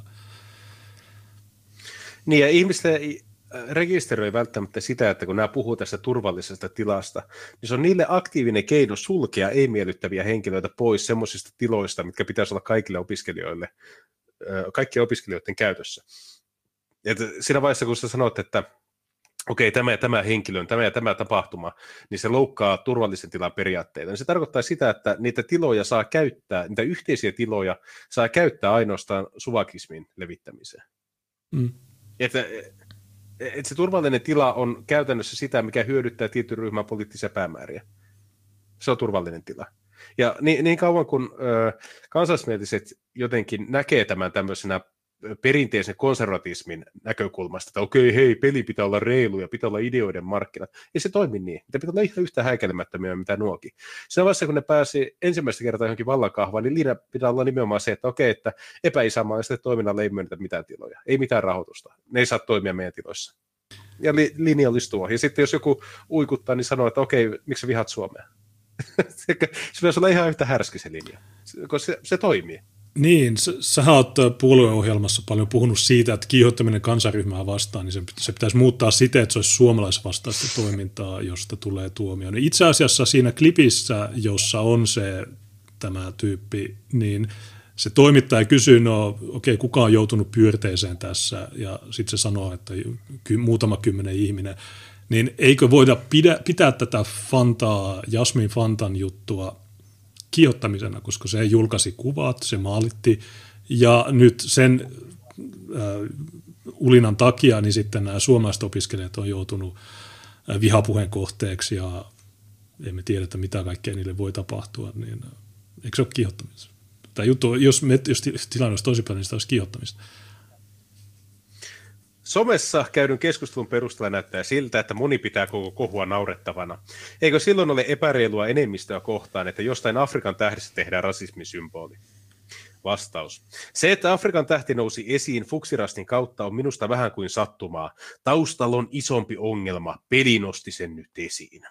D: Niin ja ihmisten rekisteröi välttämättä sitä, että kun nämä puhuu tästä turvallisesta tilasta, niin se on niille aktiivinen keino sulkea ei-miellyttäviä henkilöitä pois semmoisista tiloista, mitkä pitäisi olla kaikille opiskelijoille, kaikkien opiskelijoiden käytössä. Et siinä vaiheessa, kun sä sanot, että okei, tämä ja tämä henkilö, tämä ja tämä tapahtuma, niin se loukkaa turvallisen tilan periaatteita. Se tarkoittaa sitä, että niitä tiloja saa käyttää, niitä yhteisiä tiloja saa käyttää ainoastaan suvakismin levittämiseen. Mm. Että, että se turvallinen tila on käytännössä sitä, mikä hyödyttää tietyn ryhmän poliittisia päämääriä. Se on turvallinen tila. Ja niin, niin kauan kun ö, kansallismieliset jotenkin näkee tämän tämmöisenä perinteisen konservatismin näkökulmasta, että okei, hei, peli pitää olla reilu ja pitää olla ideoiden markkinat. Ei se toimi niin. Niitä pitää olla ihan yhtä häikäilemättömiä, mitä nuokin. Siinä vaiheessa, kun ne pääsi ensimmäistä kertaa johonkin vallankahvaan, niin linja pitää olla nimenomaan se, että okei, että epäisämaallisesti toiminnalle ei myönnetä mitään tiloja. Ei mitään rahoitusta. Ne ei saa toimia meidän tiloissa. Ja li, linja olisi tuo. Ja sitten jos joku uikuttaa, niin sanoo, että okei, miksi sä vihat Suomea? se pitäisi olla ihan yhtä härski se linja, koska se, se toimii.
C: Niin, sä, sä oot puolueohjelmassa paljon puhunut siitä, että kiihottaminen kansaryhmää vastaan, niin se, se pitäisi muuttaa siten, että se olisi suomalaisvastaista toimintaa, josta tulee tuomio. Niin itse asiassa siinä klipissä, jossa on se tämä tyyppi, niin se toimittaja kysyy, no okei, okay, kuka on joutunut pyörteeseen tässä, ja sitten se sanoo, että ky, muutama kymmenen ihminen. Niin eikö voida pidä, pitää tätä Fantaa, Jasmin Fantan juttua kiihottamisena, koska se julkaisi kuvat, se maalitti ja nyt sen äh, ulinan takia niin sitten nämä suomalaiset opiskelijat on joutunut äh, vihapuheen kohteeksi ja emme tiedä, että mitä kaikkea niille voi tapahtua, niin äh, eikö se ole kiihottamista? Tai juttu, jos, me, jos tilanne olisi toisinpäin, niin sitä olisi kiihottamista.
D: Somessa käydyn keskustelun perusteella näyttää siltä, että moni pitää koko kohua naurettavana. Eikö silloin ole epäreilua enemmistöä kohtaan, että jostain Afrikan tähdessä tehdään rasismisymboli? Vastaus. Se, että Afrikan tähti nousi esiin Fuksirastin kautta on minusta vähän kuin sattumaa. Taustalla on isompi ongelma. Peli nosti sen nyt esiin.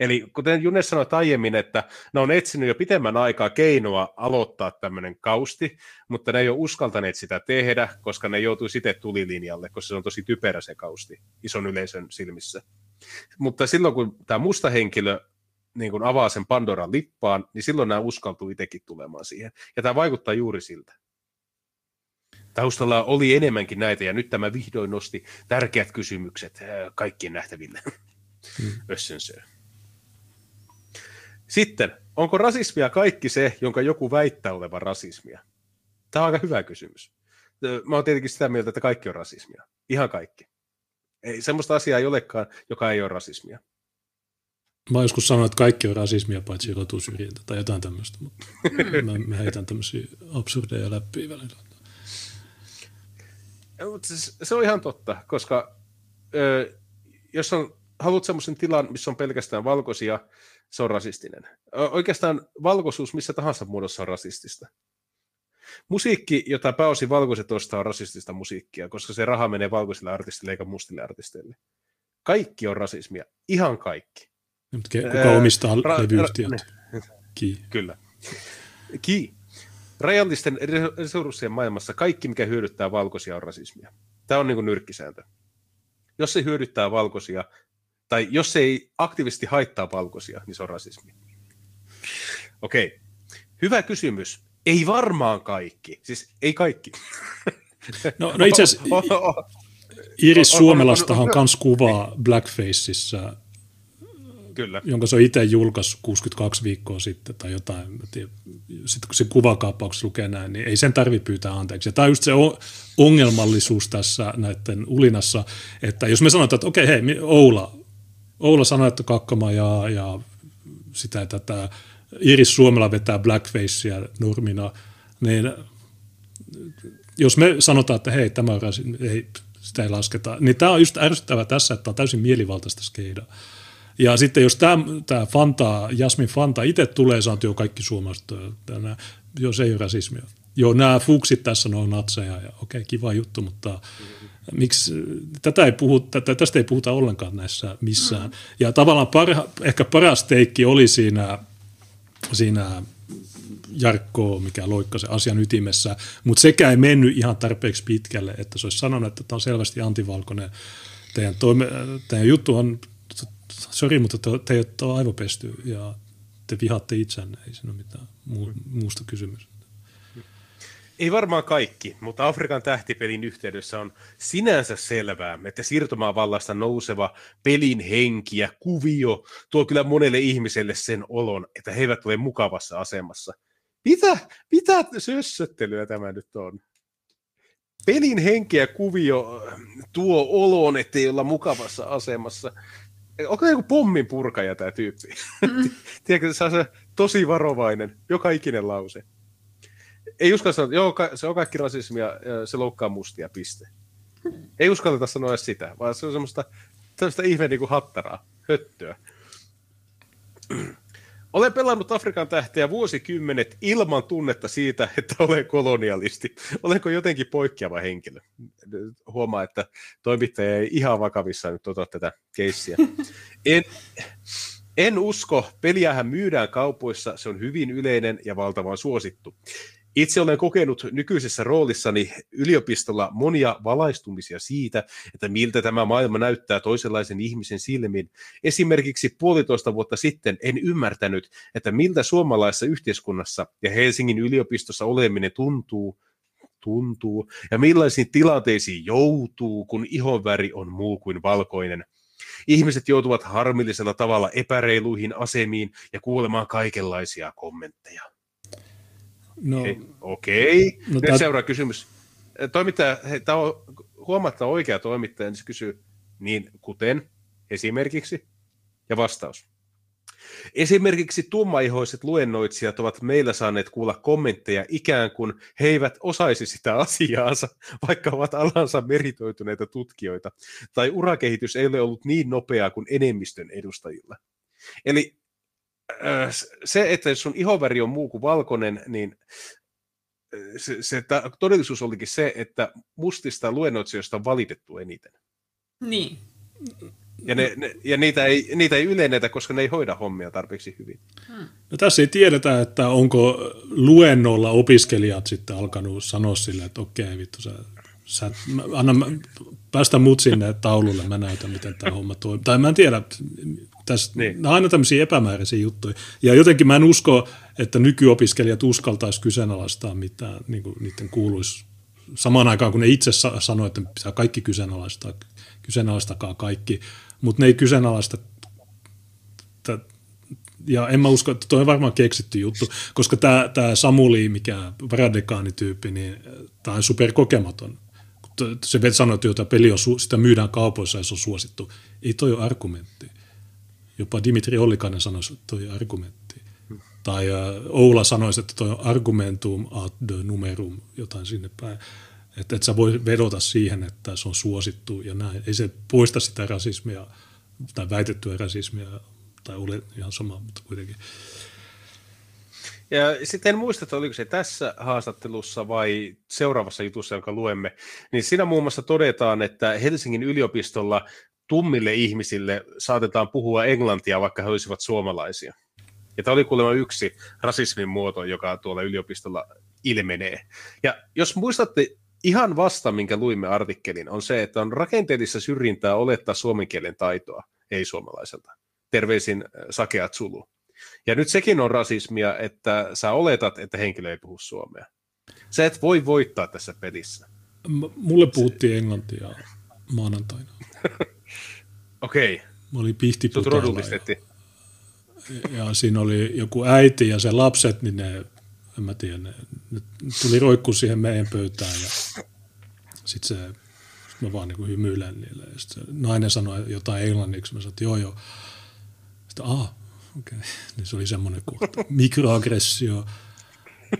D: Eli kuten June sanoi aiemmin, että ne on etsinyt jo pitemmän aikaa keinoa aloittaa tämmöinen kausti, mutta ne ei ole uskaltaneet sitä tehdä, koska ne joutuu sitten tulilinjalle, koska se on tosi typerä se kausti ison yleisön silmissä. Mutta silloin kun tämä musta henkilö niin kun avaa sen Pandoran lippaan, niin silloin nämä uskaltuu itsekin tulemaan siihen. Ja tämä vaikuttaa juuri siltä. Taustalla oli enemmänkin näitä, ja nyt tämä vihdoin nosti tärkeät kysymykset kaikkien nähtäville. Össensö. Sitten, onko rasismia kaikki se, jonka joku väittää olevan rasismia? Tämä on aika hyvä kysymys. Mä oon tietenkin sitä mieltä, että kaikki on rasismia. Ihan kaikki. Ei, semmoista asiaa ei olekaan, joka ei ole rasismia.
C: Mä joskus sanonut, että kaikki on rasismia, paitsi rotusyrjintä tai jotain tämmöistä, mutta mä, mä heitän tämmöisiä absurdeja läpi välillä.
D: Se on ihan totta, koska ö, jos on, haluat semmoisen tilan, missä on pelkästään valkoisia, se on rasistinen. Oikeastaan valkoisuus missä tahansa muodossa on rasistista. Musiikki, jota pääosin valkoiset ostaa, on rasistista musiikkia, koska se raha menee valkoisille artisteille eikä mustille artisteille. Kaikki on rasismia. Ihan kaikki.
C: Kuka omistaa Ra- levyyhtiöt?
D: Ki. Kyllä. Ki. Rajallisten resurssien maailmassa kaikki, mikä hyödyttää valkoisia, on rasismia. Tämä on niin kuin nyrkkisääntö. Jos se hyödyttää valkoisia, tai jos se ei aktiivisesti haittaa valkoisia, niin se on rasismi. Okei. Okay. Hyvä kysymys. Ei varmaan kaikki. Siis ei kaikki.
C: No, no itse asiassa Iris Suomelastahan kans kuvaa Blackfaceissa,
D: Kyllä.
C: jonka se on itse julkaissut 62 viikkoa sitten tai jotain. Sitten kun se kuvakaappauksessa lukee näin, niin ei sen tarvitse pyytää anteeksi. Ja tämä on just se ongelmallisuus tässä näiden ulinassa, että jos me sanotaan, että okei, hei, Oula, Oula sanoi, että kakkama ja, ja sitä tätä Iris Suomella vetää blackfacea normina, niin jos me sanotaan, että hei, tämä on ei, sitä ei lasketa, niin tämä on just ärsyttävää tässä, että on täysin mielivaltaista skeidaa. Ja sitten jos tämä, tämä Fanta, Jasmin Fanta itse tulee, saa jo kaikki suomalaiset, jos ei ole rasismia. Joo, nämä fuksit tässä on natseja ja okei, kiva juttu, mutta miksi tätä ei puhuta, tästä ei puhuta ollenkaan näissä missään. Mm. Ja tavallaan parha, ehkä paras teikki oli siinä, siinä Jarkko, mikä loikkasi asian ytimessä, mutta sekä ei mennyt ihan tarpeeksi pitkälle, että se olisi sanonut, että tämä on selvästi antivalkoinen. Teidän, toime, teidän juttu on, sori, mutta te, teidät on aivopesty ja te vihaatte itsenne, ei siinä ole mitään muu, muusta kysymystä.
D: Ei varmaan kaikki, mutta Afrikan tähtipelin yhteydessä on sinänsä selvää, että siirtomaavallasta nouseva pelin henki ja kuvio tuo kyllä monelle ihmiselle sen olon, että he eivät ole mukavassa asemassa. Mitä, mitä sössöttelyä tämä nyt on? Pelin henki ja kuvio tuo olon, ettei olla mukavassa asemassa. Onko joku pommin purkaja tämä tyyppi? Mm. Tiedätkö, se on tosi varovainen, joka ikinen lause ei uskalla sanoa, joo, se on kaikki rasismia, se loukkaa mustia, piste. Ei uskalleta sanoa edes sitä, vaan se on semmoista, semmoista ihme niin kuin hattaraa, höttöä. Olen pelannut Afrikan tähteä vuosikymmenet ilman tunnetta siitä, että olen kolonialisti. Olenko jotenkin poikkeava henkilö? Huomaa, että toimittaja ei ihan vakavissa nyt ota tätä keissiä. En, en usko, peliähän myydään kaupoissa, se on hyvin yleinen ja valtavan suosittu. Itse olen kokenut nykyisessä roolissani yliopistolla monia valaistumisia siitä, että miltä tämä maailma näyttää toisenlaisen ihmisen silmin. Esimerkiksi puolitoista vuotta sitten en ymmärtänyt, että miltä suomalaisessa yhteiskunnassa ja Helsingin yliopistossa oleminen tuntuu, tuntuu ja millaisiin tilanteisiin joutuu, kun ihonväri on muu kuin valkoinen. Ihmiset joutuvat harmillisella tavalla epäreiluihin asemiin ja kuulemaan kaikenlaisia kommentteja. No, Okei. Okay. No, Nyt seuraa kysymys. Toimittaja, hei, tämä on huomattava oikea toimittaja, niin se kysyy niin kuten esimerkiksi ja vastaus. Esimerkiksi tummaihoiset luennoitsijat ovat meillä saaneet kuulla kommentteja ikään kuin he eivät osaisi sitä asiaansa, vaikka ovat alansa meritoituneita tutkijoita, tai urakehitys ei ole ollut niin nopeaa kuin enemmistön edustajilla. Eli se, että jos sun ihoväri on muu kuin valkoinen, niin se, se todellisuus olikin se, että mustista luennoitsijoista on valitettu eniten.
E: Niin.
D: Ja, ne, ne, ja niitä, ei, niitä ei ylennetä, koska ne ei hoida hommia tarpeeksi hyvin.
C: Hmm. No tässä ei tiedetä, että onko luennolla opiskelijat sitten alkanut sanoa sille, että okei vittu, sä, sä anna, päästä mut sinne taululle, mä näytän, miten tämä homma toimii. Tai mä en tiedä, tässä, niin. Nämä on aina tämmöisiä epämääräisiä juttuja. Ja jotenkin mä en usko, että nykyopiskelijat uskaltaisi kyseenalaistaa mitään, niin kuin niiden kuuluisi samaan aikaan, kun ne itse sanoivat, että pitää kaikki kyseenalaistaa, kyseenalaistakaa kaikki, mutta ne ei kyseenalaista ja en mä usko, että toi on varmaan keksitty juttu, koska tämä, Samuli, mikä Bradekaani-tyyppi, niin tämä on superkokematon. Se sanoi, että peli on, sitä myydään kaupoissa ja se on suosittu. Ei toi ole argumentti. Jopa Dimitri Ollikainen sanoisi, että toi argumentti. Hmm. Tai uh, Oula sanoisi, että toi on argumentum ad numerum, jotain sinne päin. Että et sä voi vedota siihen, että se on suosittu ja näin. Ei se poista sitä rasismia tai väitettyä rasismia, tai ole ihan sama, mutta kuitenkin.
D: Ja sitten en muista, että oliko se tässä haastattelussa vai seuraavassa jutussa, jonka luemme, niin siinä muun muassa todetaan, että Helsingin yliopistolla tummille ihmisille saatetaan puhua englantia, vaikka he olisivat suomalaisia. Ja tämä oli kuulemma yksi rasismin muoto, joka tuolla yliopistolla ilmenee. Ja jos muistatte ihan vasta, minkä luimme artikkelin, on se, että on rakenteellista syrjintää olettaa suomen kielen taitoa, ei suomalaiselta. Terveisin äh, sakeat sulu. Ja nyt sekin on rasismia, että sä oletat, että henkilö ei puhu suomea. Sä et voi voittaa tässä pelissä.
C: M- mulle puhuttiin se... englantia maanantaina.
D: Okei. Okay.
C: Mä olin pihtiputalla. Ja, ja siinä oli joku äiti ja se lapset, niin ne, en mä tiedä, ne, ne tuli roikku siihen meidän pöytään ja sitten se, sit mä vaan niin hymyilen niille. Ja sit se nainen sanoi jotain englanniksi, mä sanoin, että joo joo. Sitten, ah, okei. Okay. Niin se oli semmoinen kohta. Mikroaggressio.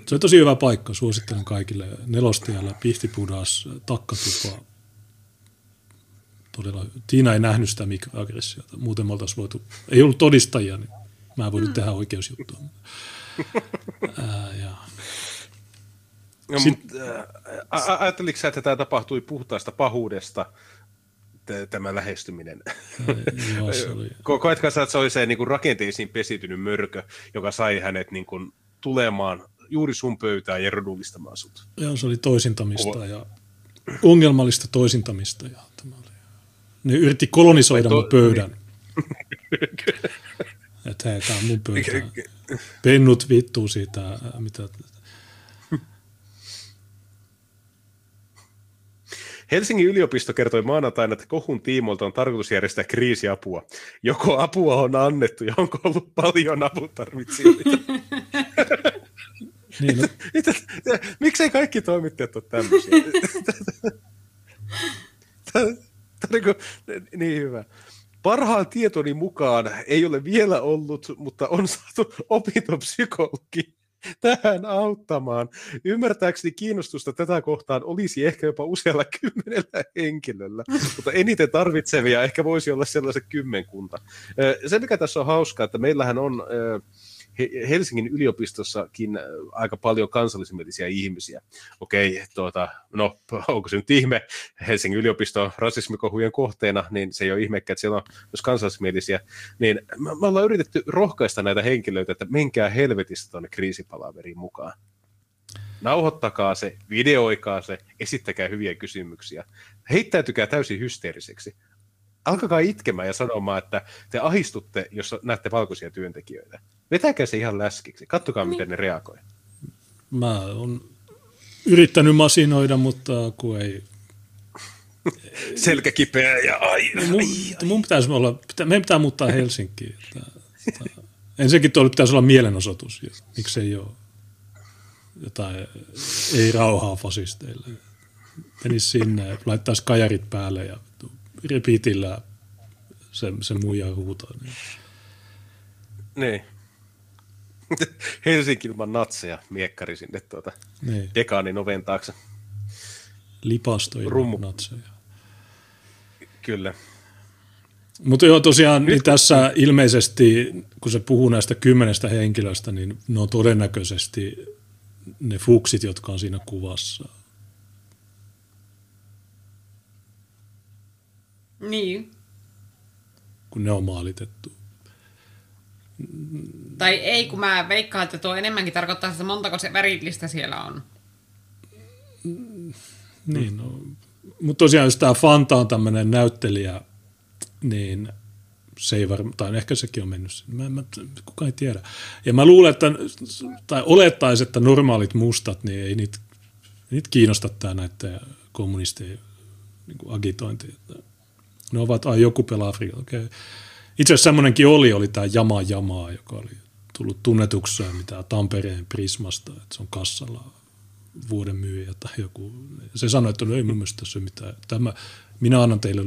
C: Se on tosi hyvä paikka, suosittelen kaikille. Nelostiellä, Pihtipudas, Takkatupa, todella, Tiina ei nähnyt sitä mikroaggressiota. Muuten me oltaisiin voitu, ei ollut todistajia, niin mä en voinut mm. tehdä oikeusjuttua. Ää, ja.
D: No, Sit, ä, ajatteliko sä, että tämä tapahtui puhtaasta pahuudesta, tämä lähestyminen?
C: Joo, se oli.
D: Koetko sä, että se oli se niin kuin rakenteisiin pesitynyt mörkö, joka sai hänet niin kuin, tulemaan juuri sun pöytään ja rodullistamaan sut?
C: Joo, se oli toisintamista ja ongelmallista toisintamista. Ja tämä ne yritti kolonisoida mun pöydän. Että hei, tää on mun pöytä. Pennut vittuu siitä, mitä...
D: Helsingin yliopisto kertoi maanantaina, että kohun tiimoilta on tarkoitus järjestää kriisiapua. Joko apua on annettu ja onko ollut paljon aputarvitsijoita? niin, no. Miksei kaikki toimittajat ole tämmöisiä? Tämä on niin hyvä. Parhaan tietoni mukaan ei ole vielä ollut, mutta on saatu opintopsykologi tähän auttamaan. Ymmärtääkseni kiinnostusta tätä kohtaan olisi ehkä jopa usealla kymmenellä henkilöllä, mutta eniten tarvitsevia ehkä voisi olla sellaiset kymmenkunta. Se, mikä tässä on hauskaa, että meillähän on Helsingin yliopistossakin äh, aika paljon kansallismielisiä ihmisiä. Okei, tuota, no onko se nyt ihme, Helsingin yliopisto on rasismikohujen kohteena, niin se ei ole ihme, että siellä on myös kansallismielisiä. Niin me ollaan yritetty rohkaista näitä henkilöitä, että menkää helvetistä tuonne kriisipalaveriin mukaan. Nauhoittakaa se, videoikaa se, esittäkää hyviä kysymyksiä. Heittäytykää täysin hysteeriseksi alkakaa itkemään ja sanomaan, että te ahistutte, jos näette valkoisia työntekijöitä. Vetäkää se ihan läskiksi. Kattokaa, niin. miten ne reagoi.
C: Mä oon yrittänyt masinoida, mutta kun ei...
D: Selkä kipeä ja ai,
C: no, mun, ai, ai. mun pitäisi olla, pitä, meidän pitää muuttaa Helsinkiin. Että, että, ensinnäkin tuolla pitäisi olla mielenosoitus, miksi ei ole jotain, ei rauhaa fasisteille. Menisi sinne, laittaisi kajarit päälle ja repeatillä se, se muija huutaa. Niin.
D: niin. Helsinki ilman natseja miekkari sinne tuota niin. dekaanin oven taakse.
C: Lipasto ilman natseja.
D: Kyllä.
C: Mutta joo, tosiaan niin tässä ilmeisesti, kun se puhuu näistä kymmenestä henkilöstä, niin ne on todennäköisesti ne fuksit, jotka on siinä kuvassa.
E: Niin.
C: Kun ne on maalitettu.
E: Tai ei, kun mä veikkaan, että tuo enemmänkin tarkoittaa, että montako se värillistä siellä on.
C: Niin, no. Mutta tosiaan, jos tämä Fanta on tämmöinen näyttelijä, niin se ei varmaan, tai ehkä sekin on mennyt sinne. Mä, mä, kukaan ei tiedä. Ja mä luulen, että, tai olettaisi, että normaalit mustat, niin ei niitä, niitä kiinnosta tämä näiden kommunistien niin agitointi. Ne ovat, ai joku pelaa Afrikalla, okei. Okay. Itse asiassa semmoinenkin oli, oli tämä Jama Jamaa, joka oli tullut tunnetuksi mitä Tampereen Prismasta, että se on kassalla vuoden myyjä tai joku. Se sanoi, että no ei mun mielestä se mitään. Tämä, minä annan teille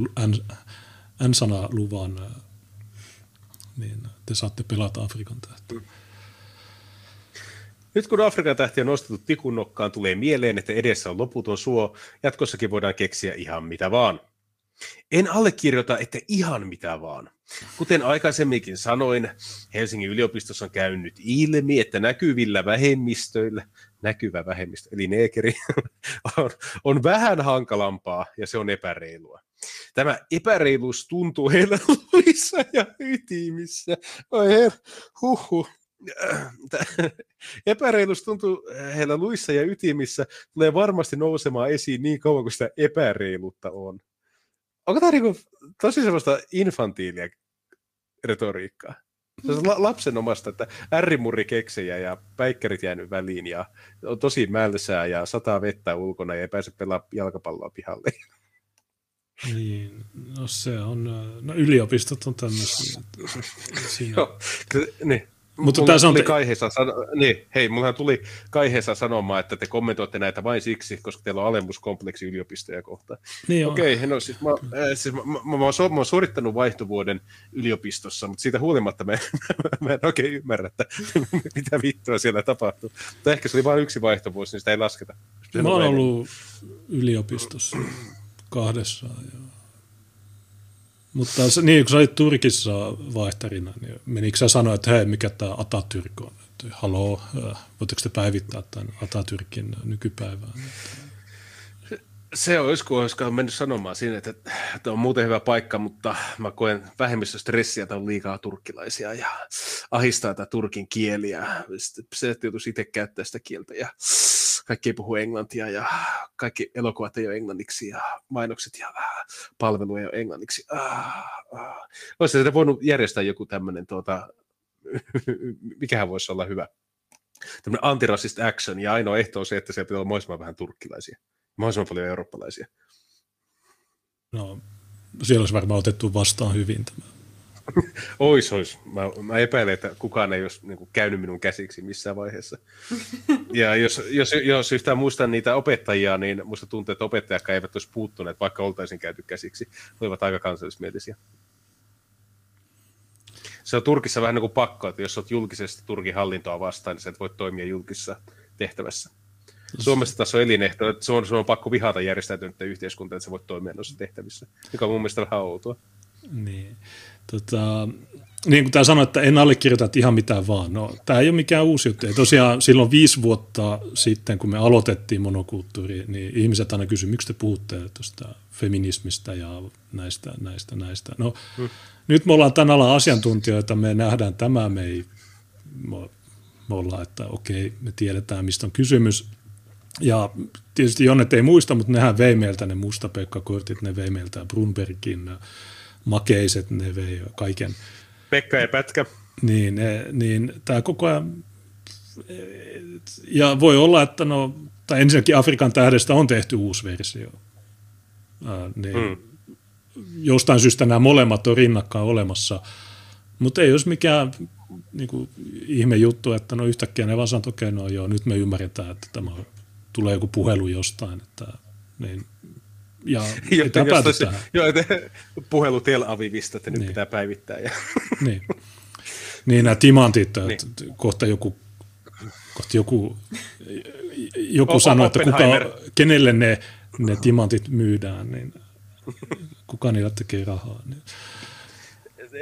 C: N-sana luvan, niin te saatte pelata Afrikan tähtiä.
D: Nyt kun Afrikan tähti on nostettu tikun nokkaan, tulee mieleen, että edessä on loputon suo. Jatkossakin voidaan keksiä ihan mitä vaan. En allekirjoita, että ihan mitä vaan. Kuten aikaisemminkin sanoin, Helsingin yliopistossa on käynyt ilmi, että näkyvillä vähemmistöillä, näkyvä vähemmistö, eli neekeri, on, on vähän hankalampaa ja se on epäreilua. Tämä epäreiluus tuntuu heillä luissa ja ytimissä. Oi her, huhu. Epäreiluus tuntuu heillä luissa ja ytimissä, tulee varmasti nousemaan esiin niin kauan kuin sitä epäreiluutta on onko tämä niinku tosi semmoista infantiilia retoriikkaa? Se on lapsen omasta, että ärrimurri keksejä ja päikkärit jäänyt väliin ja on tosi mälsää ja sataa vettä ulkona ja ei pääse pelaa jalkapalloa pihalle.
C: Niin, no se on, no yliopistot on tämmöisiä. Siinä... Joo,
D: niin. Mutta tässä on... Tuli Kaiheessa sano... niin, hei, mullahan tuli Kaiheessa sanomaan, että te kommentoitte näitä vain siksi, koska teillä on alemmuskompleksi yliopistoja kohtaan. Niin Okei, okay, no siis, mä, äh, siis mä, mä, mä, mä, oon, mä oon suorittanut vaihtovuoden yliopistossa, mutta siitä huolimatta mä, mä, en oikein ymmärrä, että mitä vittua siellä tapahtuu. Tai ehkä se oli vain yksi vaihtovuosi, niin sitä ei lasketa.
C: Mä oon ollut yliopistossa kahdessa ja mutta niin, kun sä olit Turkissa vaihtarina, niin menikö sä sanoa, että hei, mikä tämä Atatürk on? Että, haloo, äh, voitteko te päivittää tämän Atatürkin nykypäivään?
D: Se olisi, kun olisikaan mennyt sanomaan siinä, että, että on muuten hyvä paikka, mutta mä koen vähemmistöstressiä, että on liikaa turkkilaisia ja ahistaa tätä turkin kieliä. Se joutuisi itse käyttää sitä kieltä ja kaikki ei puhu englantia ja kaikki elokuvat ei ole englanniksi ja mainokset ja palvelu ei ole englanniksi. Ah, ah. Olisi sitä voinut järjestää joku tämmöinen, tuota, mikähän voisi olla hyvä, tämmöinen antiracist action ja ainoa ehto on se, että siellä pitää olla mahdollisimman vähän turkkilaisia, mahdollisimman paljon eurooppalaisia.
C: No, siellä olisi varmaan otettu vastaan hyvin tämä.
D: ois, ois. Mä, mä epäilen, että kukaan ei olisi niin kuin, käynyt minun käsiksi missään vaiheessa. Ja jos, jos, jos yhtään muistan niitä opettajia, niin musta tuntuu, että opettajat eivät olisi puuttuneet, vaikka oltaisiin käyty käsiksi. Olivat aika kansallismielisiä. Se on Turkissa vähän niin kuin pakko, että jos olet julkisesti Turkin hallintoa vastaan, niin sä et voi toimia julkisessa tehtävässä. Suomessa taas on elinehto, että se on, se on pakko vihata järjestäytynyttä yhteiskuntaa, että sä voit toimia noissa tehtävissä, mikä on mun mielestä vähän outoa.
C: Niin. Tota, niin kuin tämä sanoi, että en allekirjoita ihan mitään vaan. No, tämä ei ole mikään uusi juttu. Ja tosiaan silloin viisi vuotta sitten, kun me aloitettiin monokulttuuri, niin ihmiset aina kysyivät, miksi te puhutte tuosta feminismistä ja näistä, näistä, näistä. No, hmm. nyt me ollaan tämän alan asiantuntijoita, me nähdään tämä, me ei, me, me ollaan, että okei, me tiedetään, mistä on kysymys. Ja tietysti Jonnet ei muista, mutta nehän vei meiltä ne mustapekkakortit, ne vei meiltä Brunbergin makeiset, ne vei kaiken.
D: Pekka ja Pätkä.
C: Niin, ne, niin tämä koko ajan, ja voi olla, että no, tai ensinnäkin Afrikan tähdestä on tehty uusi versio. Ää, niin mm. Jostain syystä nämä molemmat on rinnakkain olemassa, mutta ei olisi mikään niin kuin, ihme juttu, että no yhtäkkiä ne vaan sanoo, okei, no joo, nyt me ymmärretään, että tämä tulee joku puhelu jostain, että niin ja jo,
D: jos jo, puhelu Tel Avivista, että nyt niin. pitää päivittää. Ja.
C: Niin. niin nämä timantit, niin. kohta joku, kohta joku, joku sanoi, että kuka, kenelle ne, ne timantit myydään, niin kuka niillä tekee rahaa. Niin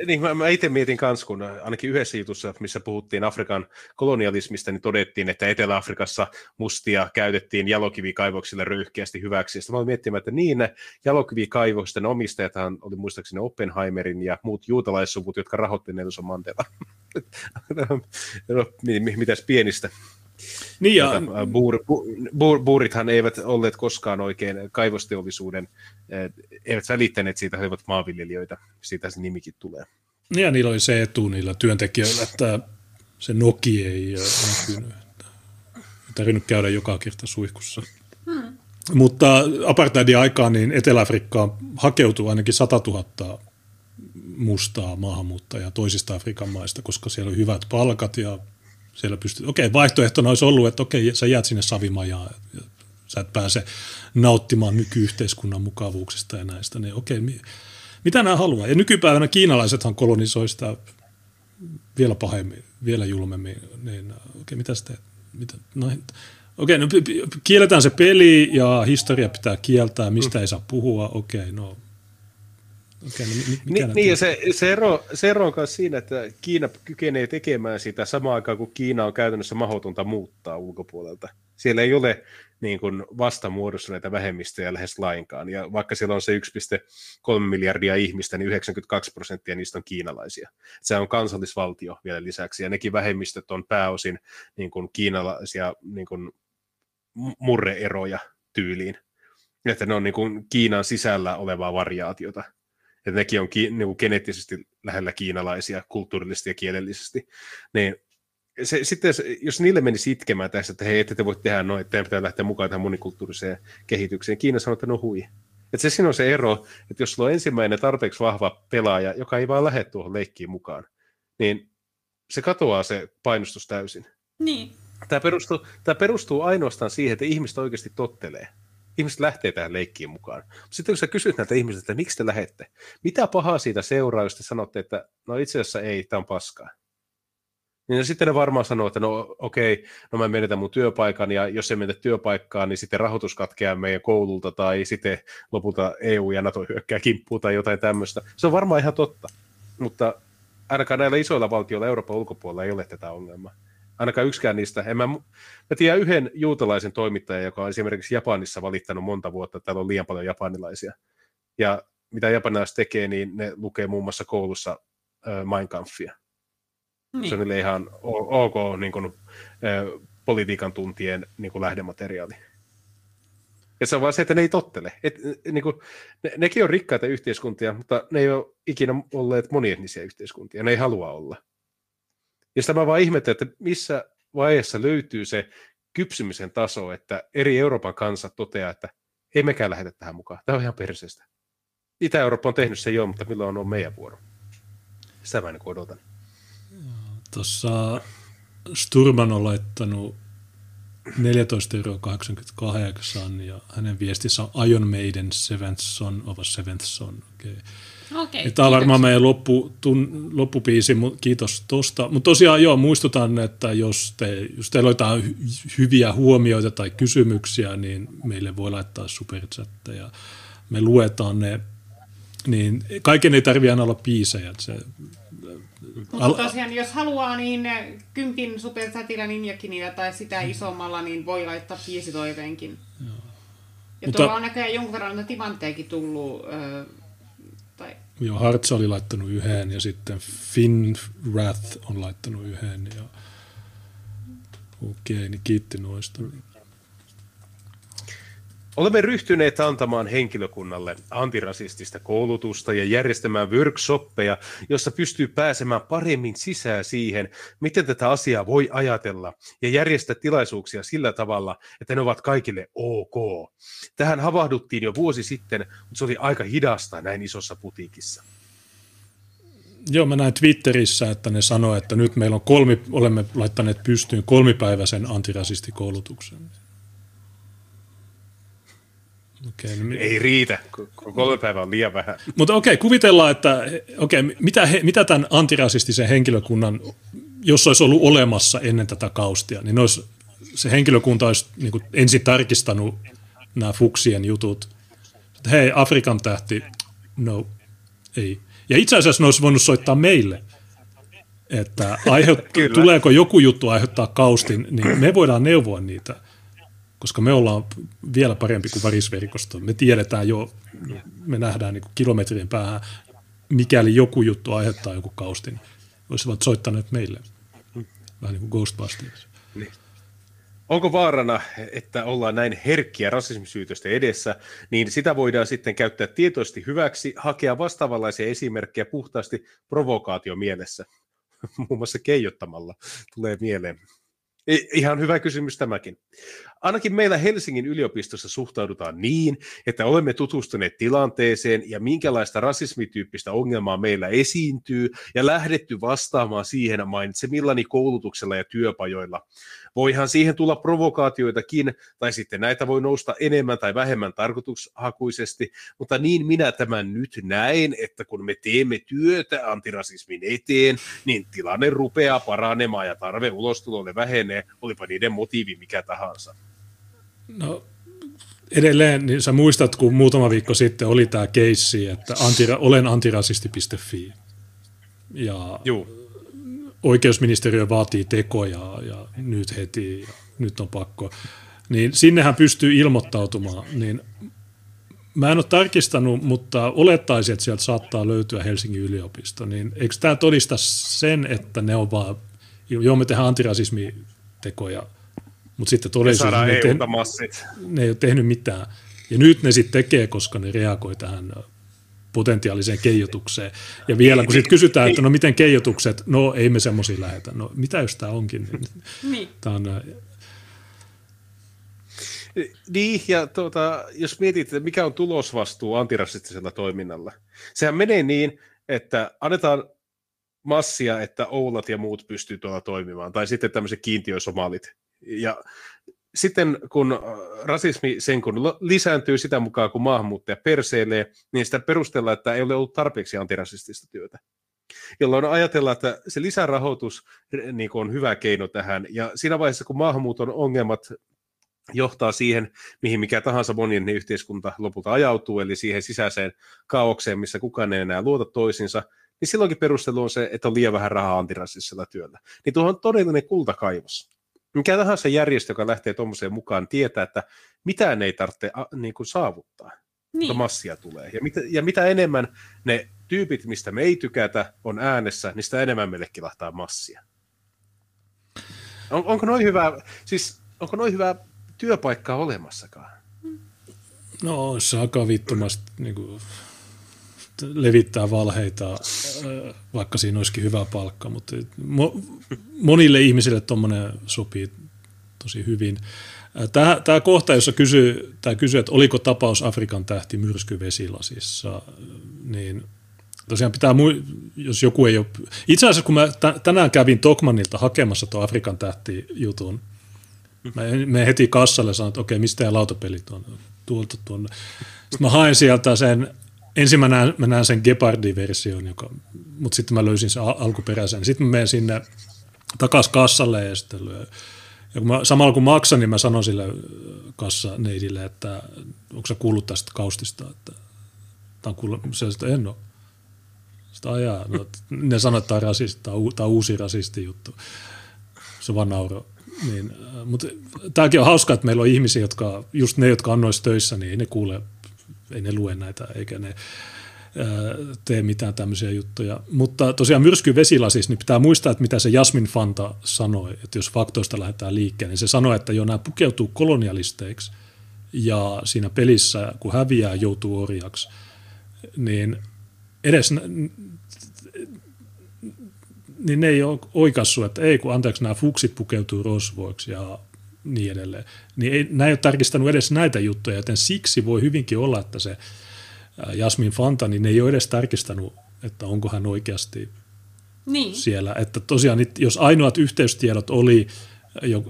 D: niin mä, mä itse mietin kans, kun ainakin yhdessä jutussa, missä puhuttiin Afrikan kolonialismista, niin todettiin, että Etelä-Afrikassa mustia käytettiin jalokivikaivoksille röyhkeästi hyväksi. Sitten mä olin miettimään, että niin, jalokivikaivosten omistajathan oli muistaakseni Oppenheimerin ja muut juutalaissuvut, jotka rahoitti Nelson Mandela. no, mitäs pienistä. Niin ja... Buur, buur, buurithan eivät olleet koskaan oikein kaivosteollisuuden, eivät välittäneet siitä, he olivat maanviljelijöitä, siitä se nimikin tulee.
C: Niin ja niillä oli se etu niillä työntekijöillä, että se Noki ei näkynyt. Ei tarvinnut käydä joka kerta suihkussa. Hmm. Mutta apartheidin aikaan niin Etelä-Afrikkaan hakeutuu ainakin 100 000 mustaa maahanmuuttajaa toisista Afrikan maista, koska siellä on hyvät palkat ja siellä pystyt, okei, vaihtoehtona olisi ollut, että okei, sä jäät sinne savimajaan, ja sä et pääse nauttimaan nykyyhteiskunnan mukavuuksista ja näistä, niin okei, mitä nämä haluaa? Ja nykypäivänä kiinalaisethan kolonisoi sitä vielä pahemmin, vielä julmemmin, niin okei, mitä sitten, mitä, no, okei, no, kielletään se peli ja historia pitää kieltää, mistä ei saa puhua, okei, no Okay, no
D: mikä niin, ja se, se, ero, se ero on myös siinä, että Kiina kykenee tekemään sitä samaan aikaan, kun Kiina on käytännössä mahdotonta muuttaa ulkopuolelta. Siellä ei ole niin kuin vastamuodostuneita vähemmistöjä lähes lainkaan. Ja vaikka siellä on se 1,3 miljardia ihmistä, niin 92 prosenttia niistä on kiinalaisia. Se on kansallisvaltio vielä lisäksi, ja nekin vähemmistöt on pääosin niin kuin kiinalaisia niin kuin murreeroja tyyliin. Että ne on niin kuin Kiinan sisällä olevaa variaatiota että nekin on ki, niin geneettisesti lähellä kiinalaisia kulttuurillisesti ja kielellisesti, niin se, sitten jos niille menisi itkemään tässä, että hei, ette te voi tehdä noin, että pitää lähteä mukaan tähän monikulttuuriseen kehitykseen, Kiina sanoo, että no hui. Että se siinä on se ero, että jos sulla on ensimmäinen tarpeeksi vahva pelaaja, joka ei vaan lähde tuohon leikkiin mukaan, niin se katoaa se painostus täysin.
E: Niin.
D: Tämä perustuu, tämä perustuu ainoastaan siihen, että ihmiset oikeasti tottelee ihmiset lähtee tähän leikkiin mukaan. Sitten kun sä kysyt näiltä ihmisiltä, että miksi te lähette, mitä pahaa siitä seuraa, jos te sanotte, että no itse asiassa ei, tämä on paskaa. Niin sitten ne varmaan sanoo, että no okei, no mä menetän mun työpaikan, ja jos ei menetä työpaikkaan, niin sitten rahoitus katkeaa meidän koululta, tai sitten lopulta EU ja NATO hyökkää kimppuun tai jotain tämmöistä. Se on varmaan ihan totta, mutta ainakaan näillä isoilla valtioilla Euroopan ulkopuolella ei ole tätä ongelmaa ainakaan yksikään niistä. En mä, mä tiedän yhden juutalaisen toimittajan, joka on esimerkiksi Japanissa valittanut monta vuotta, että täällä on liian paljon japanilaisia. Ja mitä japanilaiset tekee, niin ne lukee muun muassa koulussa äh, Mein Kampfia. Niin. Se on niille ihan ok niin kuin, äh, politiikan tuntien niin kuin lähdemateriaali. Ja se on vaan se, että ne ei tottele. Et, niin kuin, ne, nekin on rikkaita yhteiskuntia, mutta ne ei ole ikinä olleet monietnisiä yhteiskuntia. Ne ei halua olla. Ja sitä mä vaan ihmettelen, että missä vaiheessa löytyy se kypsymisen taso, että eri Euroopan kansat toteaa, että ei mekään lähdetä tähän mukaan. Tämä on ihan perseestä. Itä-Eurooppa on tehnyt sen jo, mutta milloin on meidän vuoro? Sitä mä en odotan.
C: Tuossa Sturman on laittanut 14,88 ja hänen viestissä on Iron Maiden Seventh Son of a Seventh Son. Okay.
E: Okay,
C: Tämä on varmaan meidän loppu, tun, loppupiisi, kiitos tuosta. Mutta tosiaan joo, muistutan, että jos, te, jos teillä on jotain hyviä huomioita tai kysymyksiä, niin meille voi laittaa superchatteja. Me luetaan ne, niin kaiken ei tarvitse aina olla piisejä. Se,
E: mutta tosiaan, jos haluaa, niin kympin superchatilla ninjakinilla tai sitä isommalla, niin voi laittaa piisitoiveenkin. Joo. Ja Mutta, tuolla on näköjään jonkun verran timanttejakin tullut. Öö,
C: Joo, Hartz oli laittanut yhden ja sitten Finn Wrath on laittanut yhden. Ja... Okei, okay, niin kiitti noista.
D: Olemme ryhtyneet antamaan henkilökunnalle antirasistista koulutusta ja järjestämään workshoppeja, jossa pystyy pääsemään paremmin sisään siihen, miten tätä asiaa voi ajatella ja järjestää tilaisuuksia sillä tavalla, että ne ovat kaikille ok. Tähän havahduttiin jo vuosi sitten, mutta se oli aika hidasta näin isossa putiikissa.
C: Joo, mä näin Twitterissä, että ne sanoi, että nyt meillä on kolmi, olemme laittaneet pystyyn kolmipäiväisen antirasistikoulutuksen.
D: Okay, no, ei riitä, kolme päivää on liian vähän.
C: Mutta okei, okay, kuvitellaan, että okay, mitä, he, mitä tämän antirasistisen henkilökunnan, jos olisi ollut olemassa ennen tätä kaustia, niin olisi, se henkilökunta olisi niin kuin, ensin tarkistanut nämä fuksien jutut. Että hei, Afrikan tähti, no, ei. Ja itse asiassa ne olisi voinut soittaa meille, että aiheut, tuleeko joku juttu aiheuttaa kaustin, niin me voidaan neuvoa niitä – koska me ollaan vielä parempi kuin varisverkosto. Me tiedetään jo, me nähdään niin kilometrien päähän, mikäli joku juttu aiheuttaa joku kaustin, olisivat soittaneet meille. Vähän niin kuin Ghostbusters. Niin.
D: Onko vaarana, että ollaan näin herkkiä rasismisyytöstä edessä, niin sitä voidaan sitten käyttää tietoisesti hyväksi, hakea vastaavanlaisia esimerkkejä puhtaasti provokaatio mielessä. Muun muassa keijottamalla tulee mieleen. Ihan hyvä kysymys tämäkin. Ainakin meillä Helsingin yliopistossa suhtaudutaan niin, että olemme tutustuneet tilanteeseen ja minkälaista rasismityyppistä ongelmaa meillä esiintyy ja lähdetty vastaamaan siihen mainitsemillani koulutuksella ja työpajoilla. Voihan siihen tulla provokaatioitakin, tai sitten näitä voi nousta enemmän tai vähemmän tarkoitushakuisesti, mutta niin minä tämän nyt näen, että kun me teemme työtä antirasismin eteen, niin tilanne rupeaa paranemaan ja tarve ulostulolle vähenee, olipa niiden motiivi mikä tahansa.
C: No edelleen, niin sä muistat, kun muutama viikko sitten oli tämä keissi, että antira, olen antirasisti.fi. Ja Juu. oikeusministeriö vaatii tekoja ja nyt heti ja nyt on pakko. Niin sinnehän pystyy ilmoittautumaan. Niin mä en ole tarkistanut, mutta olettaisin, että sieltä saattaa löytyä Helsingin yliopisto. Niin eikö tämä todista sen, että ne on vaan, joo me tehdään antirasismitekoja, mutta sitten todellisuudessa ne, te, ne ei ole tehnyt mitään. Ja nyt ne sitten tekee, koska ne reagoi tähän potentiaaliseen keijotukseen. Ja vielä kun sitten kysytään, että no miten keijotukset, no ei me semmoisia lähetä. No mitä jos tämä onkin? Niin. Tämä on,
D: niin, ja tuota, jos mietit, että mikä on tulosvastuu antirasistisella toiminnalla. Sehän menee niin, että annetaan massia, että Oulat ja muut pystyy tuolla toimimaan, tai sitten tämmöiset kiintiösomalit ja sitten kun äh, rasismi sen kun lisääntyy sitä mukaan, kun maahanmuuttaja perseilee, niin sitä perustellaan, että ei ole ollut tarpeeksi antirasistista työtä. Jolloin ajatellaan, että se lisärahoitus niin on hyvä keino tähän. Ja siinä vaiheessa, kun maahanmuuton ongelmat johtaa siihen, mihin mikä tahansa monien yhteiskunta lopulta ajautuu, eli siihen sisäiseen kaaukseen, missä kukaan ei enää luota toisinsa, niin silloinkin perustelu on se, että on liian vähän rahaa antirasistisella työllä. Niin tuohon on todellinen kultakaivos mikä tahansa järjestö, joka lähtee tuommoiseen mukaan, tietää, että mitään ei tarvitse niin kuin saavuttaa, niin. kun massia tulee. Ja mitä, ja mitä enemmän ne tyypit, mistä me ei tykätä, on äänessä, niin sitä enemmän meille kilahtaa massia. On, onko noin hyvä, siis onko noin hyvä työpaikkaa olemassakaan?
C: No, se aika vittomasti niin kuin, levittää valheita, vaikka siinä olisikin hyvä palkka, mutta monille ihmisille tuommoinen sopii tosi hyvin. Tämä, tämä kohta, jossa kysyy, tämä kysyy, että oliko tapaus Afrikan tähti myrsky vesilasissa, niin tosiaan pitää, jos joku ei ole... Itse asiassa kun mä tänään kävin Tokmanilta hakemassa tuon Afrikan tähti jutun, mä, me heti kassalle sanoin, että okei, mistä lautapelit on? Tuolta tuonne. Sitten mä haen sieltä sen, ensin mä näen, mä näen sen Gepardi-version, mutta sitten mä löysin sen alkuperäisen. Sitten mä menen sinne takaisin kassalle ja sitten lyö. Ja kun mä, samalla kun maksan, niin mä sanon sille kassaneidille, että onko sä kuullut tästä kaustista, että tämä on kuullut, se, että en ole. Sitä ajaa. No, ne sanoo, että tämä on, tämä on uusi rasisti juttu. Se vaan nauro. Niin, äh, mutta tämäkin on hauska, että meillä on ihmisiä, jotka, just ne, jotka on töissä, niin ei ne kuule, ei ne lue näitä, eikä ne tee mitään tämmöisiä juttuja. Mutta tosiaan myrsky vesilasis, niin pitää muistaa, että mitä se Jasmin Fanta sanoi, että jos faktoista lähdetään liikkeelle, niin se sanoi, että jo nämä pukeutuu kolonialisteiksi ja siinä pelissä, kun häviää, joutuu orjaksi, niin edes niin ne ei ole oikassu, että ei kun anteeksi nämä fuksit pukeutuu rosvoiksi ja niin edelleen. Niin ei, nämä ei ole tarkistanut edes näitä juttuja, joten siksi voi hyvinkin olla, että se Jasmin Fanta, niin ne ei ole edes tarkistanut, että onko hän oikeasti niin. siellä. Että tosiaan, jos ainoat yhteystiedot oli, jo,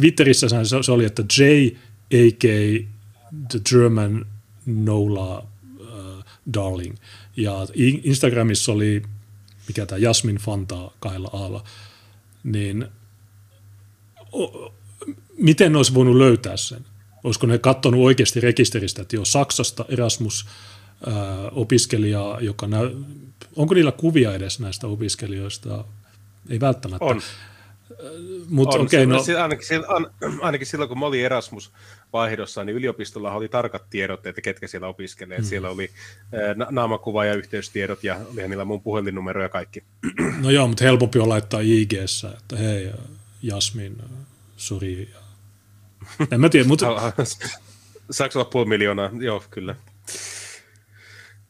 C: Twitterissä se oli, että J, A.K. The German Nola uh, Darling. Ja Instagramissa oli, mikä tämä Jasmin Fanta kahdella aalla, niin miten ne olisi voinut löytää sen? Olisiko ne katsonut oikeasti rekisteristä, että jo Saksasta Erasmus opiskelija, joka näy... Onko niillä kuvia edes näistä opiskelijoista? Ei välttämättä.
D: On.
C: Mutta okay, no...
D: ainakin, ainakin silloin, kun mä olin Erasmus-vaihdossa, niin yliopistolla oli tarkat tiedot, että ketkä siellä opiskelee. Hmm. Siellä oli naamakuva ja yhteystiedot ja olihan niillä mun puhelinnumero ja kaikki.
C: No joo, mutta helpompi on laittaa ig että hei Jasmin, sori, en mä tiedä, mutta...
D: Saako olla puoli miljoonaa? Joo, kyllä.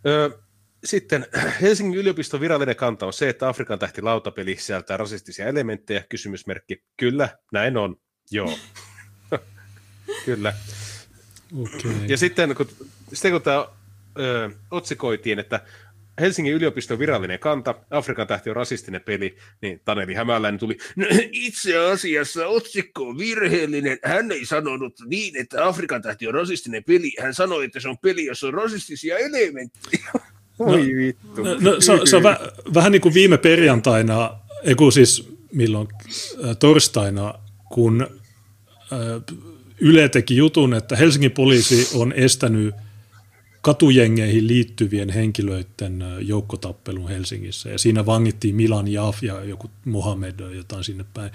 D: Ö, sitten Helsingin yliopiston virallinen kanta on se, että Afrikan tähti lautapeli sisältää rasistisia elementtejä. Kysymysmerkki. Kyllä, näin on. Joo. kyllä.
C: Okay.
D: Ja sitten kun, sitten kun tämä ö, otsikoitiin, että Helsingin yliopiston virallinen kanta, Afrikan tähti on rasistinen peli, niin Taneli Hämäläinen tuli, no, itse asiassa otsikko on virheellinen, hän ei sanonut niin, että Afrikan tähti on rasistinen peli, hän sanoi, että se on peli, jossa on rasistisia elementtejä.
C: Oi no, vittu. No, no, se, on, se on vä, vähän niin kuin viime perjantaina, ei siis milloin, äh, torstaina, kun äh, Yle teki jutun, että Helsingin poliisi on estänyt – katujengeihin liittyvien henkilöiden joukkotappelun Helsingissä. Ja siinä vangittiin Milan Jaf ja joku Mohamed jotain sinne päin.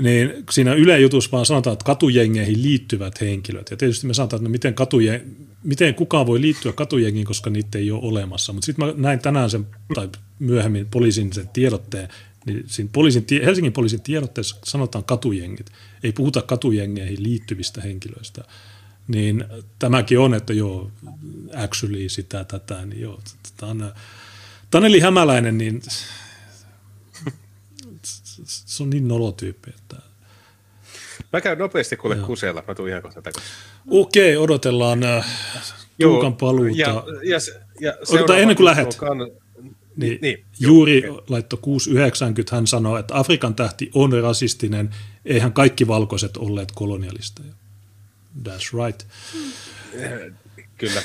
C: Niin siinä ylejutussa vaan sanotaan, että katujengeihin liittyvät henkilöt. Ja tietysti me sanotaan, että no miten, katuje, miten kukaan voi liittyä katujengiin, koska niitä ei ole olemassa. Mutta sitten mä näin tänään sen, tai myöhemmin poliisin sen tiedotteen, niin siinä poliisin, Helsingin poliisin tiedotteessa sanotaan katujengit. Ei puhuta katujengeihin liittyvistä henkilöistä niin tämäkin on, että joo, actually sitä, tätä, niin joo, Taneli Hämäläinen, niin se on niin nolotyyppi, että...
D: Mä käyn nopeasti kuule joo. kusella, mä tuun ihan kohta takaisin.
C: Okei, odotellaan äh, Tuukan paluuta. Ja, ja, ja Odotetaan ennen kuin lähet. Kan... Niin, niin, juuri joo, laitto 690, hän sanoi, että Afrikan tähti on rasistinen, eihän kaikki valkoiset olleet kolonialisteja. That's right.
D: Kyllä.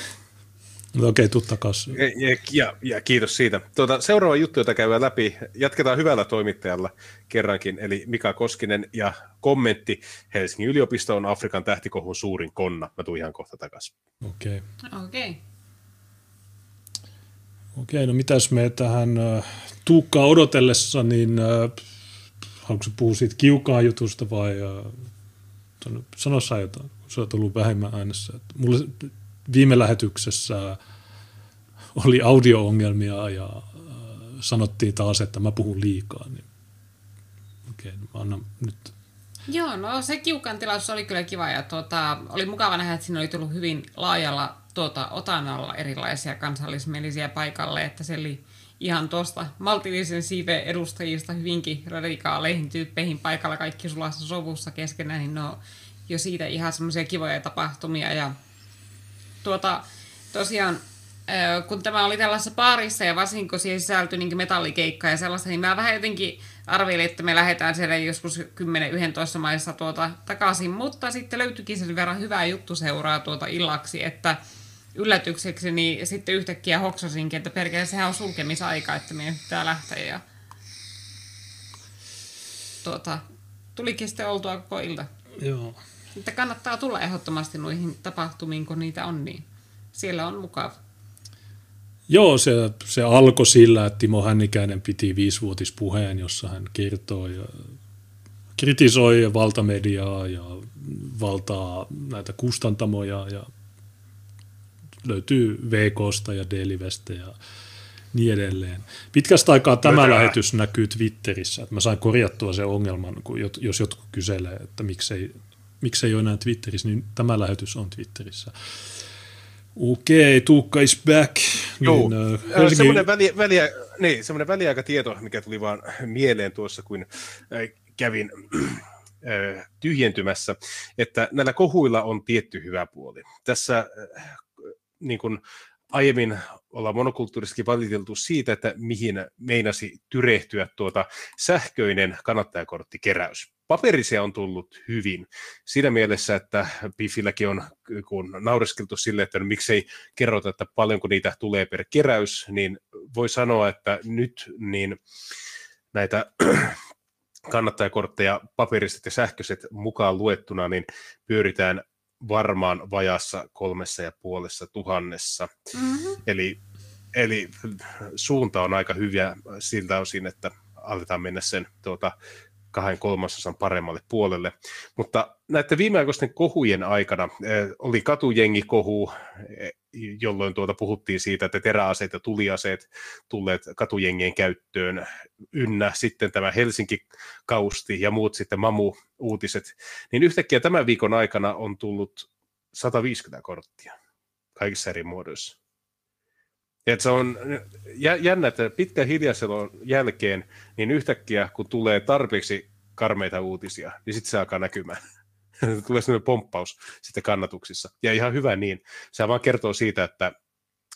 C: Okei, okay, tuu takaisin.
D: Ja, ja, ja, kiitos siitä. Tuota, seuraava juttu, jota käydään läpi, jatketaan hyvällä toimittajalla kerrankin, eli Mika Koskinen ja kommentti Helsingin yliopisto on Afrikan tähtikohun suurin konna. Mä tuun ihan kohta takaisin.
C: Okei.
E: Okay. Okei. Okay.
C: Okei, no mitäs me tähän äh, Tuukkaa odotellessa, niin äh, haluatko puhua siitä kiukaan jutusta vai äh, sano sä jotain? Se on tullut vähemmän äänessä. Mulle viime lähetyksessä oli audio-ongelmia ja äh, sanottiin taas, että mä puhun liikaa. Niin okei, okay, mä annan nyt
E: Joo, no se kiukan tilaus oli kyllä kiva ja tuota, oli mukava nähdä, että siinä oli tullut hyvin laajalla tuota, otanalla erilaisia kansallismielisiä paikalle, että se oli ihan tuosta maltillisen siiven edustajista hyvinkin radikaaleihin tyyppeihin paikalla kaikki sulassa sovussa keskenään, niin ne on jo siitä ihan semmoisia kivoja tapahtumia. Ja tuota, tosiaan kun tämä oli tällaisessa paarissa ja varsinkin kun siihen sisältyi niin metallikeikka ja sellaista, niin mä vähän jotenkin arvelin, että me lähdetään siellä joskus 10-11 maissa tuota takaisin, mutta sitten löytyikin sen verran hyvää juttu seuraa tuota illaksi, että yllätykseksi niin sitten yhtäkkiä hoksasinkin, että perkele sehän on sulkemisaika, että meidän pitää lähteä ja tuota, tulikin sitten oltua koko ilta.
C: Joo.
E: Sitten kannattaa tulla ehdottomasti noihin tapahtumiin, kun niitä on, niin siellä on mukava.
C: Joo, se, se alkoi sillä, että Timo Hännikäinen piti viisivuotispuheen, jossa hän kertoi ja kritisoi valtamediaa ja valtaa näitä kustantamoja ja löytyy VKsta ja Delivestä ja niin edelleen. Pitkästä aikaa tämä Mitä? lähetys näkyy Twitterissä. Että mä sain korjattua sen ongelman, kun jos jotkut kyselee, että miksei, miksei ole enää Twitterissä, niin tämä lähetys on Twitterissä. Okei, Tuukka is back.
D: Joo, niin, uh, Helsingin... semmoinen, väli, väliä, niin, semmoinen väliaikatieto, mikä tuli vaan mieleen tuossa, kun äh, kävin äh, tyhjentymässä, että näillä kohuilla on tietty hyvä puoli. Tässä äh, niin kuin aiemmin ollaan monokulttuurissakin valiteltu siitä, että mihin meinasi tyrehtyä tuota sähköinen kannattajakorttikeräys. Paperisia on tullut hyvin siinä mielessä, että Biffilläkin on kun naureskeltu sille, että no, miksei kerrota, että paljonko niitä tulee per keräys, niin voi sanoa, että nyt niin näitä kannattajakortteja, paperiset ja sähköiset mukaan luettuna, niin pyöritään varmaan vajassa kolmessa ja puolessa tuhannessa. Mm-hmm. Eli, eli suunta on aika hyviä siltä osin, että aletaan mennä sen tuota, kahden kolmasosan paremmalle puolelle. Mutta näiden viimeaikoisten kohujen aikana eh, oli katujengikohu, eh, jolloin tuota puhuttiin siitä, että teräaseet ja tuliaseet tulleet katujengien käyttöön, ynnä sitten tämä Helsinki-kausti ja muut sitten Mamu-uutiset, niin yhtäkkiä tämän viikon aikana on tullut 150 korttia kaikissa eri muodoissa. Et se on jännä, että pitkän hiljaiselon jälkeen, niin yhtäkkiä kun tulee tarpeeksi karmeita uutisia, niin sitten se alkaa näkymään. tulee sellainen pomppaus sitten kannatuksissa. Ja ihan hyvä niin. Se vaan kertoo siitä, että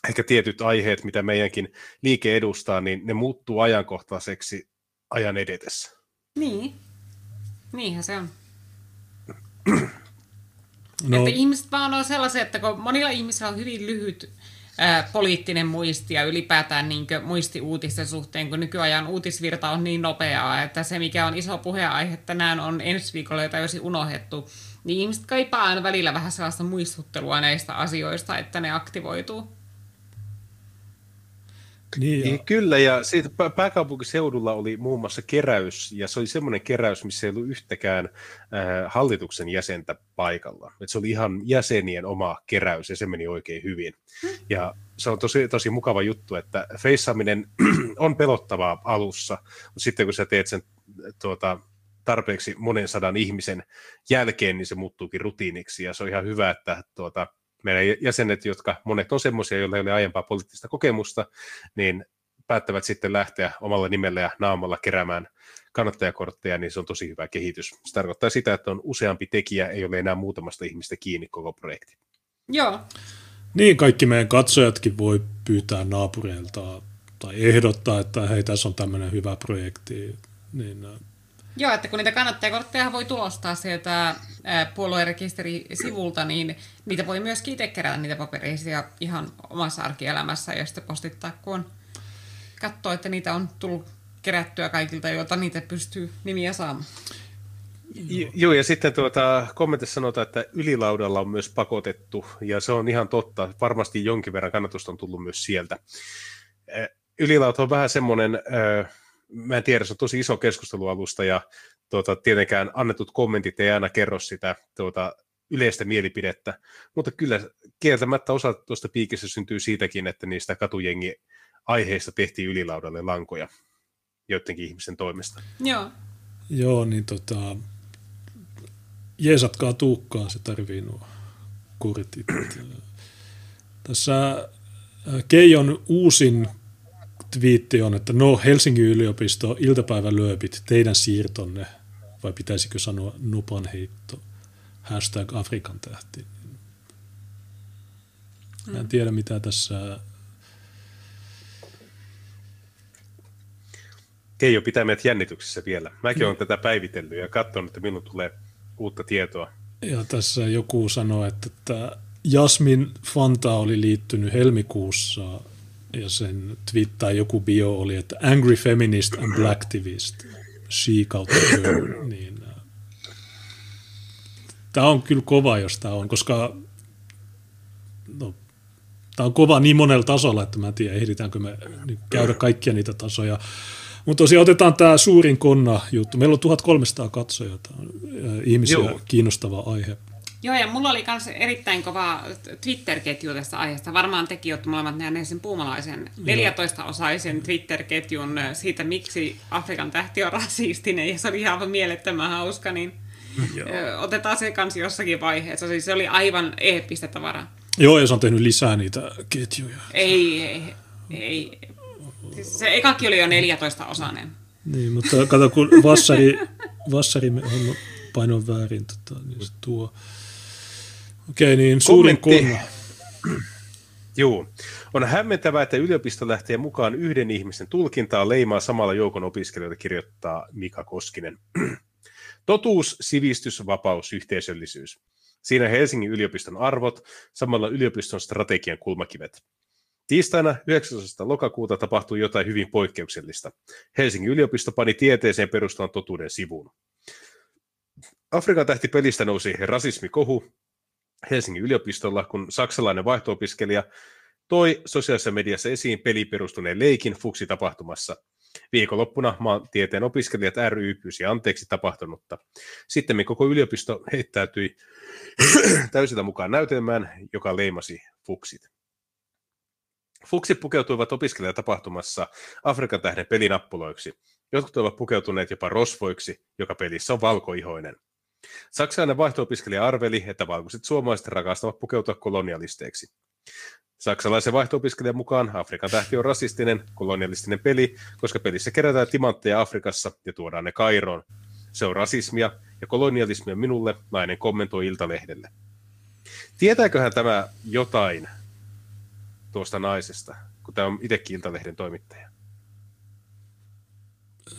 D: ehkä tietyt aiheet, mitä meidänkin liike edustaa, niin ne muuttuu ajankohtaiseksi ajan edetessä.
E: Niin. Niinhän se on. No. Että ihmiset vaan on sellaisia, että kun monilla ihmisillä on hyvin lyhyt poliittinen muisti ja ylipäätään niin muisti uutisten suhteen, kun nykyajan uutisvirta on niin nopeaa, että se mikä on iso puheenaihe tänään on ensi viikolla täysin unohdettu, niin ihmiset kaipaa aina välillä vähän sellaista muistuttelua näistä asioista, että ne aktivoituu.
D: Niin, ja... Niin, kyllä, ja siitä pääkaupunkiseudulla oli muun muassa keräys, ja se oli semmoinen keräys, missä ei ollut yhtäkään äh, hallituksen jäsentä paikalla. Et se oli ihan jäsenien oma keräys, ja se meni oikein hyvin. Ja se on tosi, tosi mukava juttu, että feissaaminen on pelottavaa alussa, mutta sitten kun sä teet sen tuota, tarpeeksi monen sadan ihmisen jälkeen, niin se muuttuukin rutiiniksi, ja se on ihan hyvä, että tuota, meidän jäsenet, jotka monet on semmoisia, joilla ei ole aiempaa poliittista kokemusta, niin päättävät sitten lähteä omalla nimellä ja naamalla keräämään kannattajakortteja, niin se on tosi hyvä kehitys. Se tarkoittaa sitä, että on useampi tekijä, ei ole enää muutamasta ihmistä kiinni koko projekti.
E: Joo.
C: Niin, kaikki meidän katsojatkin voi pyytää naapureilta tai ehdottaa, että hei, tässä on tämmöinen hyvä projekti. Niin,
E: Joo, että kun niitä kannattajakortteja voi tulostaa sieltä puoluerekisterisivulta, niin niitä voi myös itse kerätä niitä paperisia ihan omassa arkielämässä ja sitten postittaa, kun katsoo, että niitä on tullut kerättyä kaikilta, joilta niitä pystyy nimiä saamaan.
D: Joo, ja sitten tuota, kommentissa sanotaan, että ylilaudalla on myös pakotettu, ja se on ihan totta. Varmasti jonkin verran kannatusta on tullut myös sieltä. Ylilauta on vähän semmoinen, mä en tiedä, se on tosi iso keskustelualusta, ja tuota, tietenkään annetut kommentit ei aina kerro sitä tuota, yleistä mielipidettä, mutta kyllä kieltämättä osa tuosta piikissä syntyy siitäkin, että niistä katujengi aiheista tehtiin ylilaudalle lankoja joidenkin ihmisten toimesta.
E: Joo.
C: Joo, niin tota, jeesatkaa tuukkaa, se tarvii nuo kurtit. Tässä äh, Keijon uusin twiitti on, että no Helsingin yliopisto, iltapäivälööpit, teidän siirtonne, vai pitäisikö sanoa nupan heitto, hashtag Afrikan tähti. Mä en tiedä mitä tässä...
D: Keijo pitää meidät jännityksessä vielä. Mäkin olen tätä päivitellyt ja katsonut, että milloin tulee uutta tietoa.
C: Ja tässä joku sanoi, että, että Jasmin Fanta oli liittynyt helmikuussa ja sen twittaa joku bio oli, että angry feminist and blacktivist, she kautta niin äh, tämä on kyllä kova, jos tämä on, koska no, tämä on kova niin monella tasolla, että mä en tiedä, ehditäänkö me käydä kaikkia niitä tasoja. Mutta tosiaan otetaan tämä suurin konna juttu. Meillä on 1300 katsojaa, tämä on äh, ihmisiä Joo. kiinnostava aihe.
E: Joo, ja mulla oli myös erittäin kova Twitter-ketju tästä aiheesta. Varmaan tekin olette molemmat nähneet sen puumalaisen 14-osaisen Twitter-ketjun siitä, miksi Afrikan tähti on rasistinen, ja se oli ihan mielettömän hauska, niin Joo. otetaan se kanssa jossakin vaiheessa. Siis se oli aivan eeppistä tavaraa.
C: Joo, ja se on tehnyt lisää niitä ketjuja.
E: Ei, ei, ei. Siis se ekakin oli jo 14-osainen.
C: Niin, mutta kato, kun Vassari, Vassari on painoin väärin, tota, niin se tuo... Okei, niin suurin konna.
D: Joo. On hämmentävää, että yliopisto lähtee mukaan yhden ihmisen tulkintaa leimaa samalla joukon opiskelijoita, kirjoittaa Mika Koskinen. Totuus, sivistys, vapaus, yhteisöllisyys. Siinä Helsingin yliopiston arvot, samalla yliopiston strategian kulmakivet. Tiistaina 19. lokakuuta tapahtui jotain hyvin poikkeuksellista. Helsingin yliopisto pani tieteeseen perustuvan totuuden sivuun. Afrikan tähti pelistä nousi rasismikohu Helsingin yliopistolla, kun saksalainen vaihto-opiskelija toi sosiaalisessa mediassa esiin peliperustuneen leikin Fuksi-tapahtumassa. Viikonloppuna maantieteen opiskelijat ry pyysi anteeksi tapahtunutta. Sitten koko yliopisto heittäytyi täysillä mukaan näytelmään, joka leimasi Fuksit. Fuksit pukeutuivat opiskelijatapahtumassa Afrikan tähden pelinappuloiksi. Jotkut ovat pukeutuneet jopa rosvoiksi, joka pelissä on valkoihoinen. Saksalainen vaihto-opiskelija arveli, että valkoiset suomalaiset rakastavat pukeutua kolonialisteiksi. Saksalaisen vaihto-opiskelijan mukaan Afrikan tähti on rasistinen, kolonialistinen peli, koska pelissä kerätään timantteja Afrikassa ja tuodaan ne Kairoon. Se on rasismia ja kolonialismia minulle, nainen kommentoi Iltalehdelle. Tietääköhän tämä jotain tuosta naisesta, kun tämä on itsekin Iltalehden toimittaja?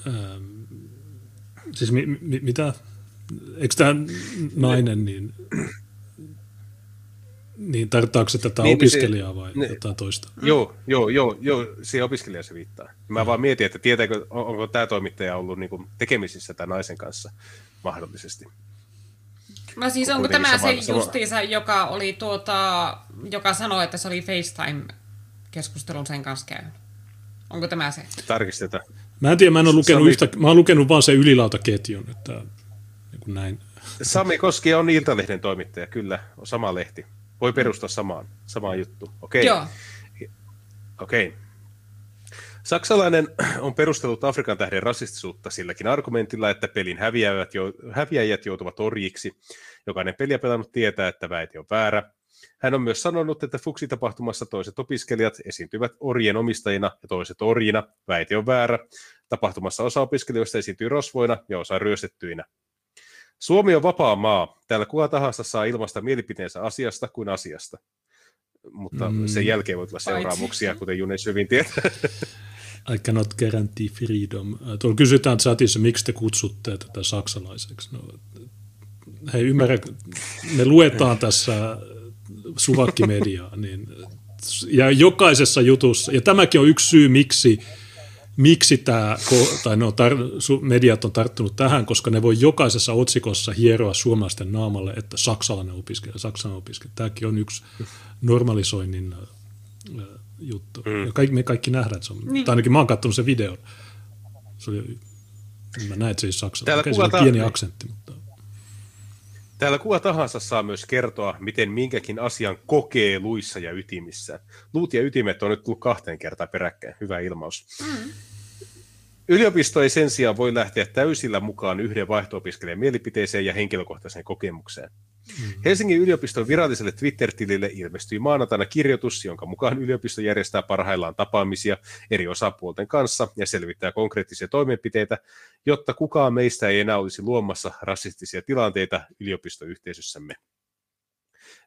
C: Ähm, siis mi- mi- mitä? Eikö tämä nainen, niin, niin tarkoittaako se tätä niin, opiskelijaa vai ne, jotain toista?
D: Joo, joo, joo, joo siihen opiskelijaan se viittaa. Mä vaan mietin, että tietääkö, onko tämä toimittaja ollut niinku tekemisissä tämän naisen kanssa mahdollisesti.
E: No siis onko tämä se justiinsa, joka, oli tuota, joka sanoi, että se oli FaceTime-keskustelun sen kanssa käynyt? Onko tämä se?
D: Tarkistetaan.
C: Mä en tiedä, mä en ole lukenut, Sami... yhtä, mä olen lukenut vaan sen ylilautaketjun, että niin kuin näin.
D: Sami Koski on Iltalehden toimittaja, kyllä, on sama lehti. Voi perustaa samaan, samaan juttu. Okei.
E: Joo.
D: Okei. Saksalainen on perustellut Afrikan tähden rasistisuutta silläkin argumentilla, että pelin häviäjät, häviäjät joutuvat orjiksi. Jokainen peliä pelannut tietää, että väite on väärä. Hän on myös sanonut, että Fuksi-tapahtumassa toiset opiskelijat esiintyvät orjien omistajina ja toiset orjina. Väite on väärä. Tapahtumassa osa opiskelijoista esiintyy rosvoina ja osa ryöstettyinä. Suomi on vapaa maa. Täällä kuka tahansa saa ilmaista mielipiteensä asiasta kuin asiasta. Mutta mm. sen jälkeen voi tulla seuraamuksia, kuten Junes hyvin tietää.
C: I cannot guarantee freedom. Tuolla kysytään chatissa, miksi te kutsutte tätä saksalaiseksi. No, hei, ymmärrä, me luetaan tässä suvakkimediaa, niin, ja jokaisessa jutussa, ja tämäkin on yksi syy, miksi miksi tämä, tai no, tar, mediat on tarttunut tähän, koska ne voi jokaisessa otsikossa hieroa suomalaisten naamalle, että saksalainen opiskelija, saksalainen opiskelija. Tämäkin on yksi normalisoinnin juttu. Mm. Ja kaikki, me kaikki nähdään, että se on, niin. tai ainakin mä oon katsonut sen videon. Se oli, mä näin, että se ei saksalainen. Okei, se on pieni aksentti, mutta...
D: Täällä kuka tahansa saa myös kertoa, miten minkäkin asian kokee luissa ja ytimissä. Luut ja ytimet on nyt tullut kahteen kertaan peräkkäin. Hyvä ilmaus. Mm. Yliopisto ei sen sijaan voi lähteä täysillä mukaan yhden vaihto-opiskelijan mielipiteeseen ja henkilökohtaiseen kokemukseen. Mm. Helsingin yliopiston viralliselle Twitter-tilille ilmestyi maanantaina kirjoitus, jonka mukaan yliopisto järjestää parhaillaan tapaamisia eri osapuolten kanssa ja selvittää konkreettisia toimenpiteitä, jotta kukaan meistä ei enää olisi luomassa rasistisia tilanteita yliopistoyhteisössämme.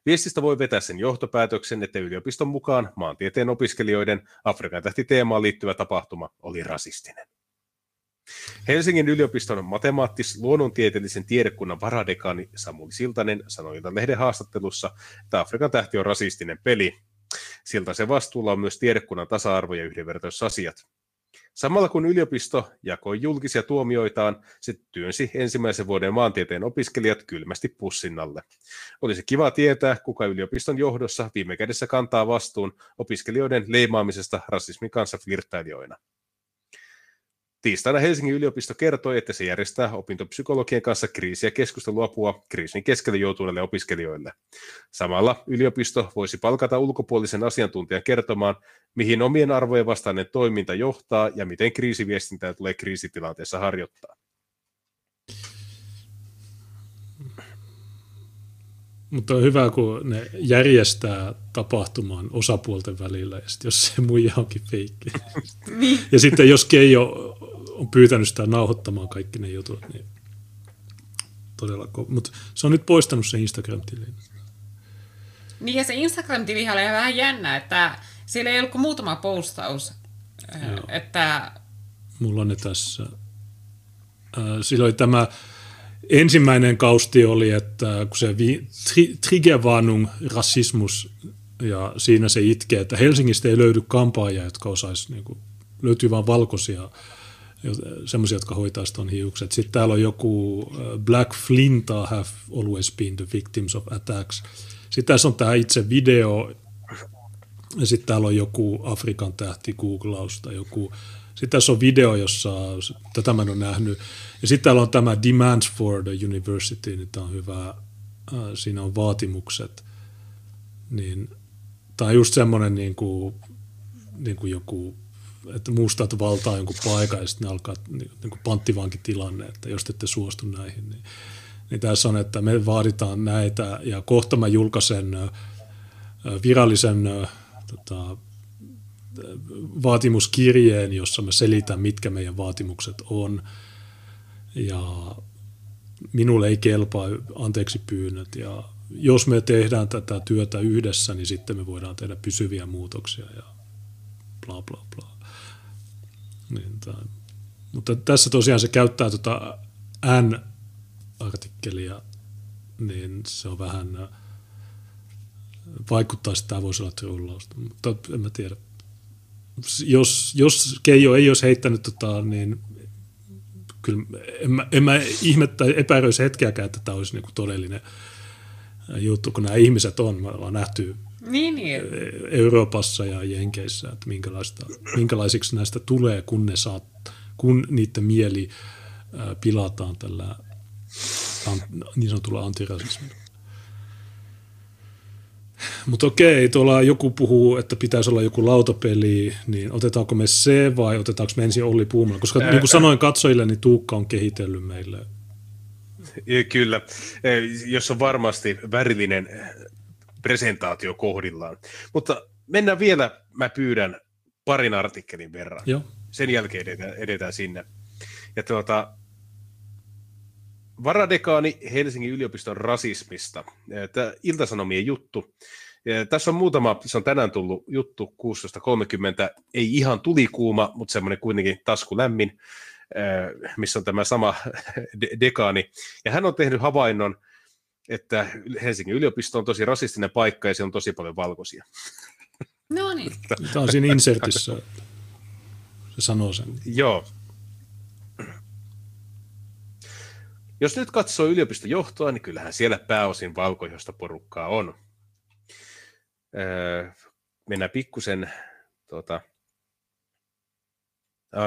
D: Viestistä voi vetää sen johtopäätöksen, että yliopiston mukaan maantieteen opiskelijoiden Afrikan tähti teemaan liittyvä tapahtuma oli rasistinen. Helsingin yliopiston matemaattis-luonnontieteellisen tiedekunnan varadekaani Samuli Siltanen sanoi lehden haastattelussa, että Afrikan tähti on rasistinen peli. Siltä se vastuulla on myös tiedekunnan tasa-arvo- ja yhdenvertaisuusasiat. Samalla kun yliopisto jakoi julkisia tuomioitaan, se työnsi ensimmäisen vuoden maantieteen opiskelijat kylmästi pussinnalle. Olisi kiva tietää, kuka yliopiston johdossa viime kädessä kantaa vastuun opiskelijoiden leimaamisesta rasismin kanssa flirttailijoina. Tiistaina Helsingin yliopisto kertoi, että se järjestää opintopsykologien kanssa kriisiä keskusteluapua kriisin keskelle joutuneille opiskelijoille. Samalla yliopisto voisi palkata ulkopuolisen asiantuntijan kertomaan, mihin omien arvojen vastainen toiminta johtaa ja miten kriisiviestintää tulee kriisitilanteessa harjoittaa.
C: Mutta on hyvä, kun ne järjestää tapahtuman osapuolten välillä, ja sitten jos se muija onkin feikki. Niin. ja sitten jos Keijo on pyytänyt sitä nauhoittamaan kaikki ne jutut, niin todella ko- Mutta se on nyt poistanut se Instagram-tilin.
E: Niin ja se Instagram-tili oli vähän jännä, että siellä ei ollut kuin muutama postaus. Äh, Joo. Että...
C: Mulla on ne tässä. Äh, sillä oli tämä ensimmäinen kausti oli, että kun se vi, tri, Triggervarnung rasismus ja siinä se itkee, että Helsingistä ei löydy kampaajia, jotka osaisi, niin kuin, löytyy vain valkoisia semmoisia, jotka hoitaa tuon hiukset. Sitten täällä on joku äh, Black Flinta have always been the victims of attacks. Sitten tässä on tämä itse video, ja sitten täällä on joku Afrikan tähti googlaus tai joku. Sitten tässä on video, jossa, tätä mä en ole nähnyt. Ja sitten täällä on tämä Demands for the University, niin tämä on hyvä. Äh, siinä on vaatimukset. Niin, tämä on just semmoinen niin kuin, niin kuin joku että mustat valtaa jonkun paikan ja sitten ne alkaa niin, niin kuin panttivankitilanne, että jos te ette suostu näihin, niin, niin tässä on, että me vaaditaan näitä ja kohta mä julkaisen virallisen tota, vaatimuskirjeen, jossa mä selitän, mitkä meidän vaatimukset on ja minulle ei kelpaa anteeksi pyynnöt ja jos me tehdään tätä työtä yhdessä, niin sitten me voidaan tehdä pysyviä muutoksia ja bla bla bla. Niin, mutta tässä tosiaan se käyttää tuota N-artikkelia, niin se on vähän, äh, vaikuttaa, että tämä voisi olla trullausta, mutta en mä tiedä. Jos, jos Keijo ei olisi heittänyt, tota, niin kyllä en mä, en mä ihmettä, epäröisi hetkeäkään, että tämä olisi niinku todellinen juttu, kun nämä ihmiset on, me ollaan nähty
E: niin, niin.
C: Euroopassa ja Jenkeissä, että minkälaista, minkälaisiksi näistä tulee, kun, ne saat, kun niiden mieli ää, pilataan tällä niin sanotulla antirasismilla. Mutta okei, tuolla joku puhuu, että pitäisi olla joku lautapeli, niin otetaanko me se vai otetaanko me ensin Olli Puumala? Koska niin kuin sanoin katsojille, niin Tuukka on kehitellyt meille.
D: Kyllä, jos on varmasti värillinen presentaatio kohdillaan. Mutta mennään vielä, mä pyydän parin artikkelin verran.
C: Joo.
D: Sen jälkeen edetään, edetään sinne. Ja tuota, varadekaani Helsingin yliopiston rasismista. Tämä Iltasanomien juttu. Ja tässä on muutama, se on tänään tullut juttu 16.30, ei ihan tulikuuma, mutta semmoinen kuitenkin tasku lämmin, missä on tämä sama dekaani. Ja hän on tehnyt havainnon että Helsingin yliopisto on tosi rasistinen paikka ja siellä on tosi paljon valkoisia.
E: No niin.
C: Tämä on siinä insertissä. Se sanoo sen.
D: Joo. Jos nyt katsoo yliopiston johtoa, niin kyllähän siellä pääosin valkoihosta porukkaa on. Öö, mennään pikkusen tuota,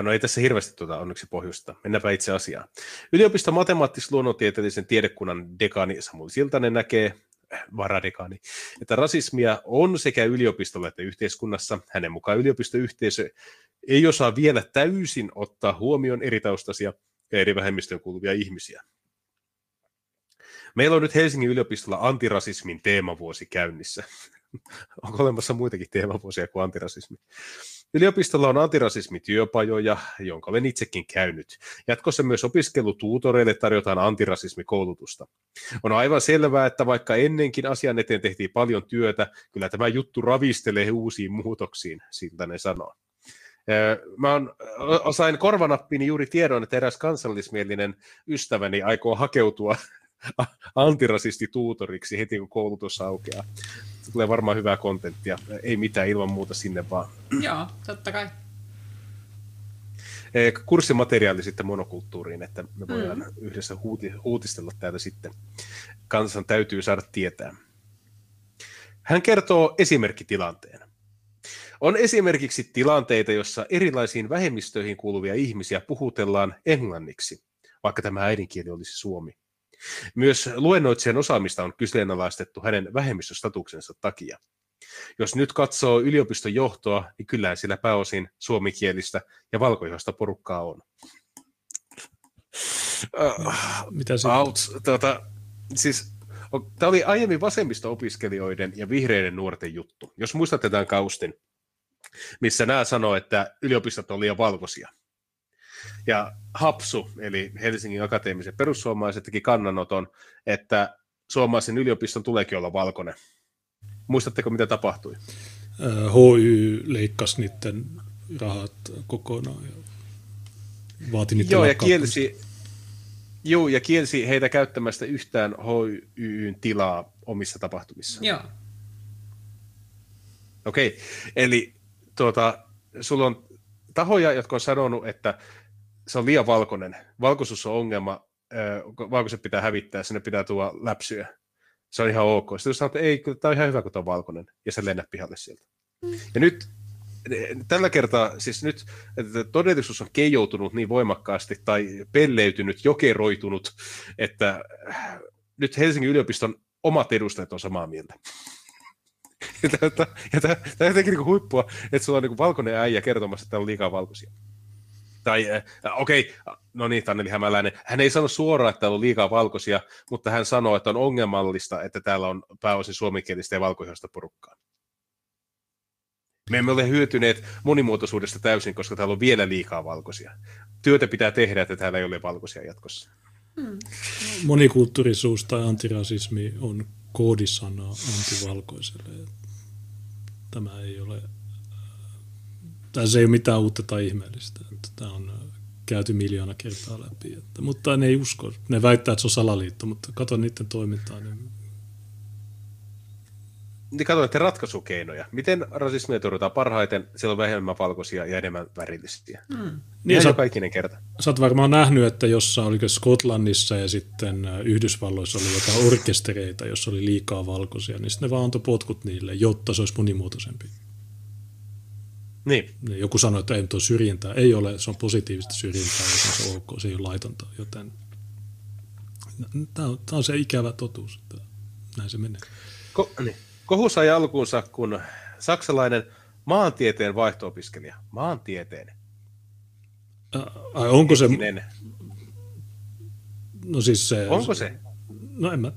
D: No ei tässä hirveästi tuota onneksi pohjusta. Mennäänpä itse asiaan. Yliopiston matemaattis-luonnontieteellisen tiedekunnan dekaani Samuli Siltanen näkee, äh, varadekaani, että rasismia on sekä yliopistolla että yhteiskunnassa. Hänen mukaan yliopistoyhteisö ei osaa vielä täysin ottaa huomioon eri taustaisia ja eri vähemmistöön kuuluvia ihmisiä. Meillä on nyt Helsingin yliopistolla antirasismin teemavuosi käynnissä. Onko olemassa muitakin teemavuosia kuin antirasismi? Yliopistolla on antirasismityöpajoja, jonka olen itsekin käynyt. Jatkossa myös opiskelutuutoreille tarjotaan antirasismikoulutusta. On aivan selvää, että vaikka ennenkin asian eteen tehtiin paljon työtä, kyllä tämä juttu ravistelee uusiin muutoksiin, siltä ne sanoo. Mä on, osain korvanappiini juuri tiedon, että eräs kansallismielinen ystäväni aikoo hakeutua antirasistituutoriksi heti, kun koulutus aukeaa. Tulee varmaan hyvää kontenttia. Ei mitään ilman muuta sinne vaan.
E: Joo, totta kai.
D: Kurssimateriaali sitten monokulttuuriin, että me voidaan mm. yhdessä huuti, huutistella täältä sitten. Kansan täytyy saada tietää. Hän kertoo esimerkkitilanteen. On esimerkiksi tilanteita, jossa erilaisiin vähemmistöihin kuuluvia ihmisiä puhutellaan englanniksi, vaikka tämä äidinkieli olisi suomi. Myös luennoitsijan osaamista on kyseenalaistettu hänen vähemmistöstatuksensa takia. Jos nyt katsoo yliopiston johtoa, niin kyllä sillä pääosin suomikielistä ja valkoihoista porukkaa on.
C: Mitä se
D: tuota, siis, Tämä oli aiemmin vasemmisto-opiskelijoiden ja vihreiden nuorten juttu. Jos muistatte tämän kaustin, missä nämä sanoo, että yliopistot on liian valkoisia. Ja Hapsu, eli Helsingin akateemisen perussuomalaiset, teki kannanoton, että suomalaisen yliopiston tuleekin olla valkoinen. Muistatteko, mitä tapahtui?
C: HY leikkasi niiden rahat kokonaan ja vaati niiden
D: Joo, ja kielsi, joo, ja kielsi heitä käyttämästä yhtään HYyn tilaa omissa tapahtumissa.
E: Joo.
D: Okei, okay. eli tuota, sulla on tahoja, jotka on sanonut, että se on liian valkoinen. Valkoisuus on ongelma, valkoiset pitää hävittää, sinne pitää tuoda läpsyä. Se on ihan ok. Sitten sanoo, että ei, tämä on ihan hyvä, kun tämä on valkoinen, ja se lennä pihalle sieltä. Mm. Ja nyt tällä kertaa, siis nyt että todellisuus on keijoutunut niin voimakkaasti tai pelleytynyt, jokeroitunut, että nyt Helsingin yliopiston omat edustajat on samaa mieltä. Ja tämä on jotenkin niin huippua, että sulla on niin valkoinen äijä kertomassa, että täällä on liikaa valkoisia. Tai äh, okei, okay, no niin, Tanneli Hämäläinen, hän ei sano suoraan, että täällä on liikaa valkoisia, mutta hän sanoo, että on ongelmallista, että täällä on pääosin suomenkielistä ja valkoihoista porukkaa. Me emme ole hyötyneet monimuotoisuudesta täysin, koska täällä on vielä liikaa valkoisia. Työtä pitää tehdä, että täällä ei ole valkoisia jatkossa. Hmm.
C: Monikulttuurisuus tai antirasismi on koodisana antivalkoiselle. Tämä ei ole, tässä ei ole mitään uutta tai ihmeellistä. Tämä on käyty miljoona kertaa läpi. Että, mutta ne ei usko. Ne väittää, että se on salaliitto, mutta katso niiden toimintaa, niin
D: niin katsoitte ratkaisukeinoja. Miten rasismia torjutaan parhaiten? Siellä on vähemmän valkoisia ja enemmän värillisiä. Mm. Niin sä, kaikinen kerta.
C: Sä oot varmaan nähnyt, että jossain oliko Skotlannissa ja sitten äh, Yhdysvalloissa oli jotain orkestereita, jossa oli liikaa valkoisia, niin sitten ne vaan antoi potkut niille, jotta se olisi monimuotoisempi.
D: Niin.
C: niin joku sanoi, että ei ole syrjintää. Ei ole, se on positiivista syrjintää, jos se on ok, se ei ole laitonta. Joten tämä on, tämä on se ikävä totuus, että näin se menee.
D: Ko- niin. Kohu sai alkuunsa, kun saksalainen maantieteen vaihto-opiskelija, maantieteen.
C: Ai onko se... No siis se...
D: Onko se?
C: No en mä...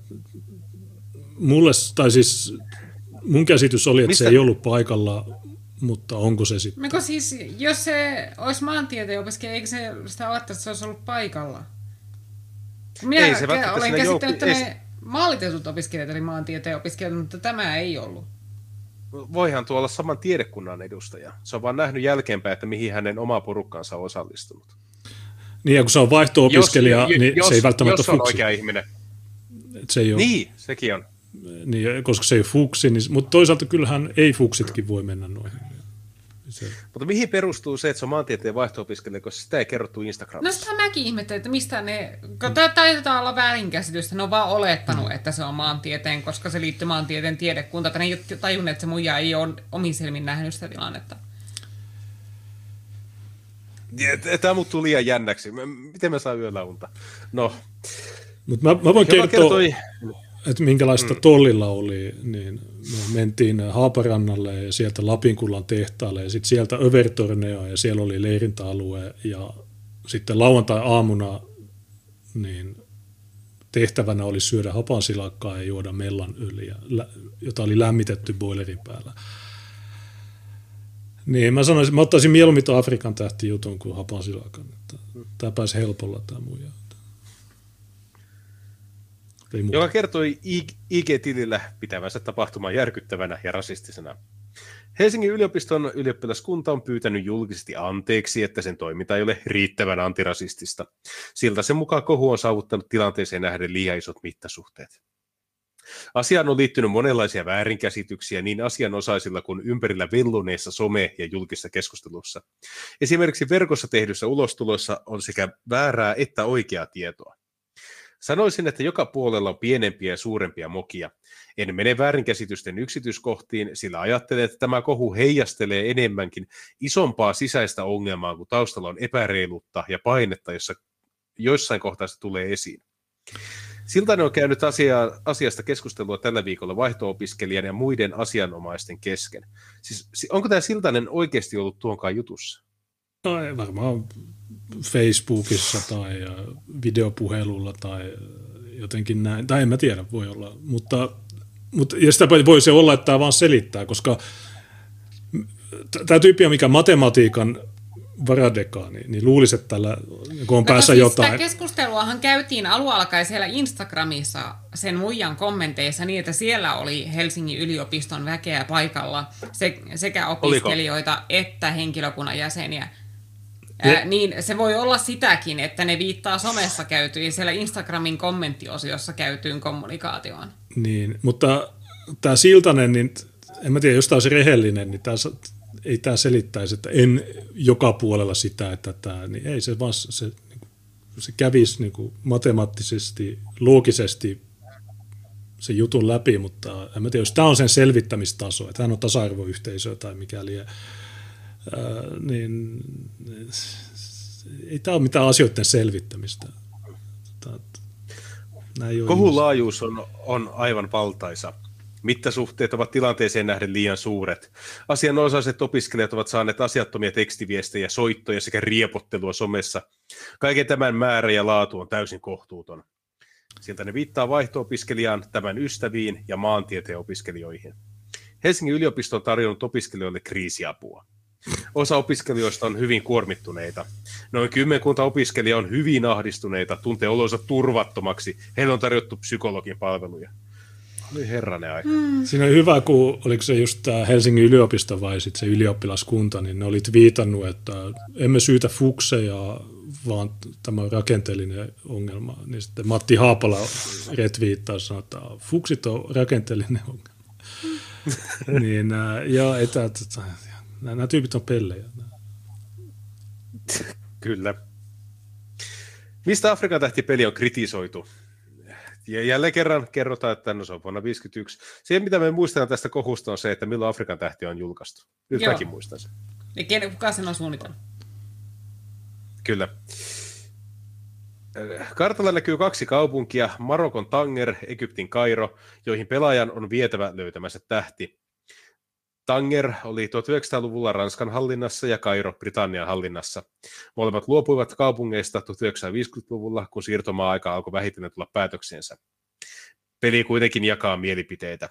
C: Mulle, tai siis mun käsitys oli, että Mistä? se ei ollut paikalla, mutta onko se sitten?
E: Miko siis, jos se olisi maantieteen opiskelija, eikö se sitä ole, että se olisi ollut paikalla? Minä ei se olen käsittänyt, että ne maalitetut opiskelijat eli maantieteen opiskelijat, mutta tämä ei ollut.
D: Voihan tuolla saman tiedekunnan edustaja. Se on vaan nähnyt jälkeenpäin, että mihin hänen oma porukkaansa on osallistunut.
C: Niin, ja kun se on vaihto-opiskelija, jos, niin
D: jos,
C: se ei välttämättä
D: jos on fuksi. oikea ihminen.
C: Et se ei ole,
D: niin, sekin on.
C: Niin, koska se ei ole fuksi, niin, mutta toisaalta kyllähän ei-fuksitkin voi mennä noihin.
D: Se... Mutta mihin perustuu se, että se on maantieteen vaihto koska sitä ei kerrottu Instagramissa?
E: No sitä mäkin ihmettelen, että mistä ne, taitaa olla väärinkäsitystä, ne on vaan olettanut, että se on maantieteen, koska se liittyy maantieteen tiedekunta, että ne ei tajunnut, että se muija ei ole omin silmin nähnyt sitä tilannetta.
D: Tämä muuttuu liian jännäksi. Miten mä saan yöllä unta? No.
C: Mut mä, mä voin kertoa, kertoi että minkälaista mm. tollilla oli, niin me mentiin Haaparannalle ja sieltä Lapinkullan tehtaalle ja sitten sieltä Övertornea ja siellä oli leirintäalue ja sitten lauantai-aamuna niin tehtävänä oli syödä hapansilakkaa ja juoda mellan yli, jota oli lämmitetty boilerin päällä. Niin, mä sanoisin, mä ottaisin mieluummin Afrikan tähti jutun kuin hapansilakan. Tämä pääsi helpolla tämä muija.
D: Joka kertoi IG-tilillä pitävänsä tapahtuman järkyttävänä ja rasistisena. Helsingin yliopiston ylioppilaskunta on pyytänyt julkisesti anteeksi, että sen toiminta ei ole riittävän antirasistista. Siltä sen mukaan kohu on saavuttanut tilanteeseen nähden liian isot mittasuhteet. Asiaan on liittynyt monenlaisia väärinkäsityksiä niin asianosaisilla kuin ympärillä velluneessa some- ja julkisessa keskustelussa. Esimerkiksi verkossa tehdyssä ulostulossa on sekä väärää että oikeaa tietoa. Sanoisin, että joka puolella on pienempiä ja suurempia mokia. En mene väärinkäsitysten yksityiskohtiin, sillä ajattelen, että tämä kohu heijastelee enemmänkin isompaa sisäistä ongelmaa, kun taustalla on epäreiluutta ja painetta, jossa joissain kohtaa se tulee esiin. Siltanen on käynyt asia, asiasta keskustelua tällä viikolla vaihto-opiskelijan ja muiden asianomaisten kesken. Siis, onko tämä Siltanen oikeasti ollut tuonkaan jutussa?
C: No, varmaan Facebookissa tai videopuhelulla tai jotenkin näin. Tai en mä tiedä, voi olla. Mutta, mutta ja sitä voi se olla, että tämä vaan selittää, koska tämä tyyppi on mikä matematiikan varadekaani, niin luulisi, että tällä kun on no, päässä siis jotain.
E: Sitä keskusteluahan käytiin alualkai siellä Instagramissa sen muijan kommenteissa niin, että siellä oli Helsingin yliopiston väkeä paikalla sekä opiskelijoita Oliko? että henkilökunnan jäseniä. Ää, niin se voi olla sitäkin, että ne viittaa somessa käytyyn siellä Instagramin kommenttiosiossa käytyyn kommunikaatioon.
C: Niin, mutta tämä Siltanen, niin en mä tiedä, jos tämä olisi rehellinen, niin tämä, ei tämä selittäisi, että en joka puolella sitä, että tämä, niin ei se vaan se, se kävisi niin kuin matemaattisesti, loogisesti se jutun läpi, mutta en mä tiedä, jos tämä on sen selvittämistaso, että hän on tasa-arvoyhteisö tai niin ei tämä ole mitään asioiden selvittämistä.
D: Kohun laajuus on, on aivan valtaisa. Mittasuhteet ovat tilanteeseen nähden liian suuret. Asianosaiset opiskelijat ovat saaneet asiattomia tekstiviestejä, soittoja sekä riepottelua somessa. Kaiken tämän määrä ja laatu on täysin kohtuuton. Sieltä ne viittaa vaihto-opiskelijaan, tämän ystäviin ja maantieteen opiskelijoihin. Helsingin yliopisto on tarjonnut opiskelijoille kriisiapua. Osa opiskelijoista on hyvin kuormittuneita. Noin kymmenkunta opiskelijaa on hyvin ahdistuneita, tuntee olonsa turvattomaksi. Heille on tarjottu psykologin palveluja. Oli herranen aika.
C: Mm. Siinä on hyvä, kun oliko se just tämä Helsingin yliopisto vai sitten se ylioppilaskunta, niin ne olit viitannut, että emme syytä fukseja, vaan tämä on rakenteellinen ongelma. Niin sitten Matti Haapala retviittaa sanoa, että fuksit on rakenteellinen ongelma. Mm. niin, ja että, että Nämä, nämä tyypit on pellejä.
D: Kyllä. Mistä Afrikan tähti-peli on kritisoitu? Ja jälleen kerran kerrotaan, että no se on vuonna 51. Se, mitä me muistetaan tästä kohusta, on se, että milloin Afrikan tähti on julkaistu. Nyt Joo. mäkin muistan sen.
E: Ja kenen, kuka sen on suunnitellut?
D: Kyllä. Kartalla näkyy kaksi kaupunkia, Marokon Tanger, Egyptin Kairo, joihin pelaajan on vietävä löytämänsä tähti. Tanger oli 1900-luvulla Ranskan hallinnassa ja Kairo Britannian hallinnassa. Molemmat luopuivat kaupungeista 1950-luvulla, kun siirtomaa-aika alkoi vähitellen tulla päätöksensä. Peli kuitenkin jakaa mielipiteitä.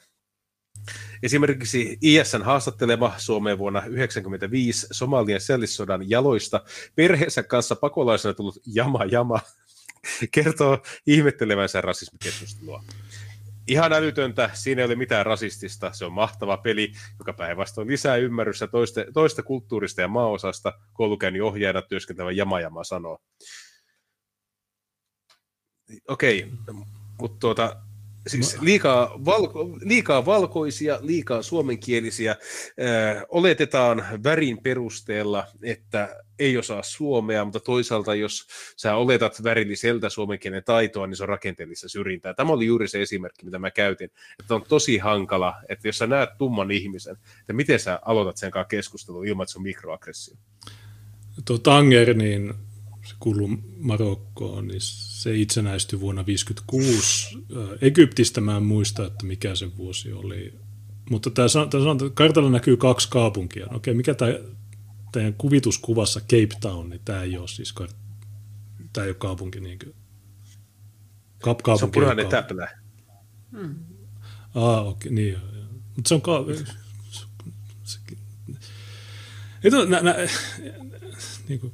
D: Esimerkiksi ISN haastattelema Suomeen vuonna 1995 Somalian sellissodan jaloista perheensä kanssa pakolaisena tullut Jama Jama kertoo ihmettelevänsä rasismikeskustelua ihan älytöntä, siinä ei ole mitään rasistista, se on mahtava peli, joka päinvastoin lisää ymmärrystä toista, toista kulttuurista ja maaosasta, koulukäynnin ohjaajana työskentelevä Jama Jama sanoo. Okei, okay, mutta tuota, Siis liikaa, valko, liikaa valkoisia, liikaa suomenkielisiä. Äh, oletetaan värin perusteella, että ei osaa suomea, mutta toisaalta jos sä oletat värilliseltä suomenkielen taitoa, niin se on rakenteellista syrjintää. Tämä oli juuri se esimerkki, mitä mä käytin. Että on tosi hankala, että jos sä näet tumman ihmisen, että miten sä aloitat sen kanssa keskustelun ilman, että se on mikroaggressio.
C: Tuo Tanger, niin se kuuluu Marokkoon, niin se itsenäistyi vuonna 1956. Egyptistä mä en muista, että mikä se vuosi oli. Mutta tämä, tämä kartalla näkyy kaksi kaupunkia. No okei, mikä tämä teidän kuvituskuvassa Cape Town, niin tämä ei ole siis tämä ei ole kaupunki niin kuin. Kap-
D: se on punainen täplä.
C: Hmm. Ah, okei, okay, niin Mutta se on ka- Eto, nä, nä, niin kuin,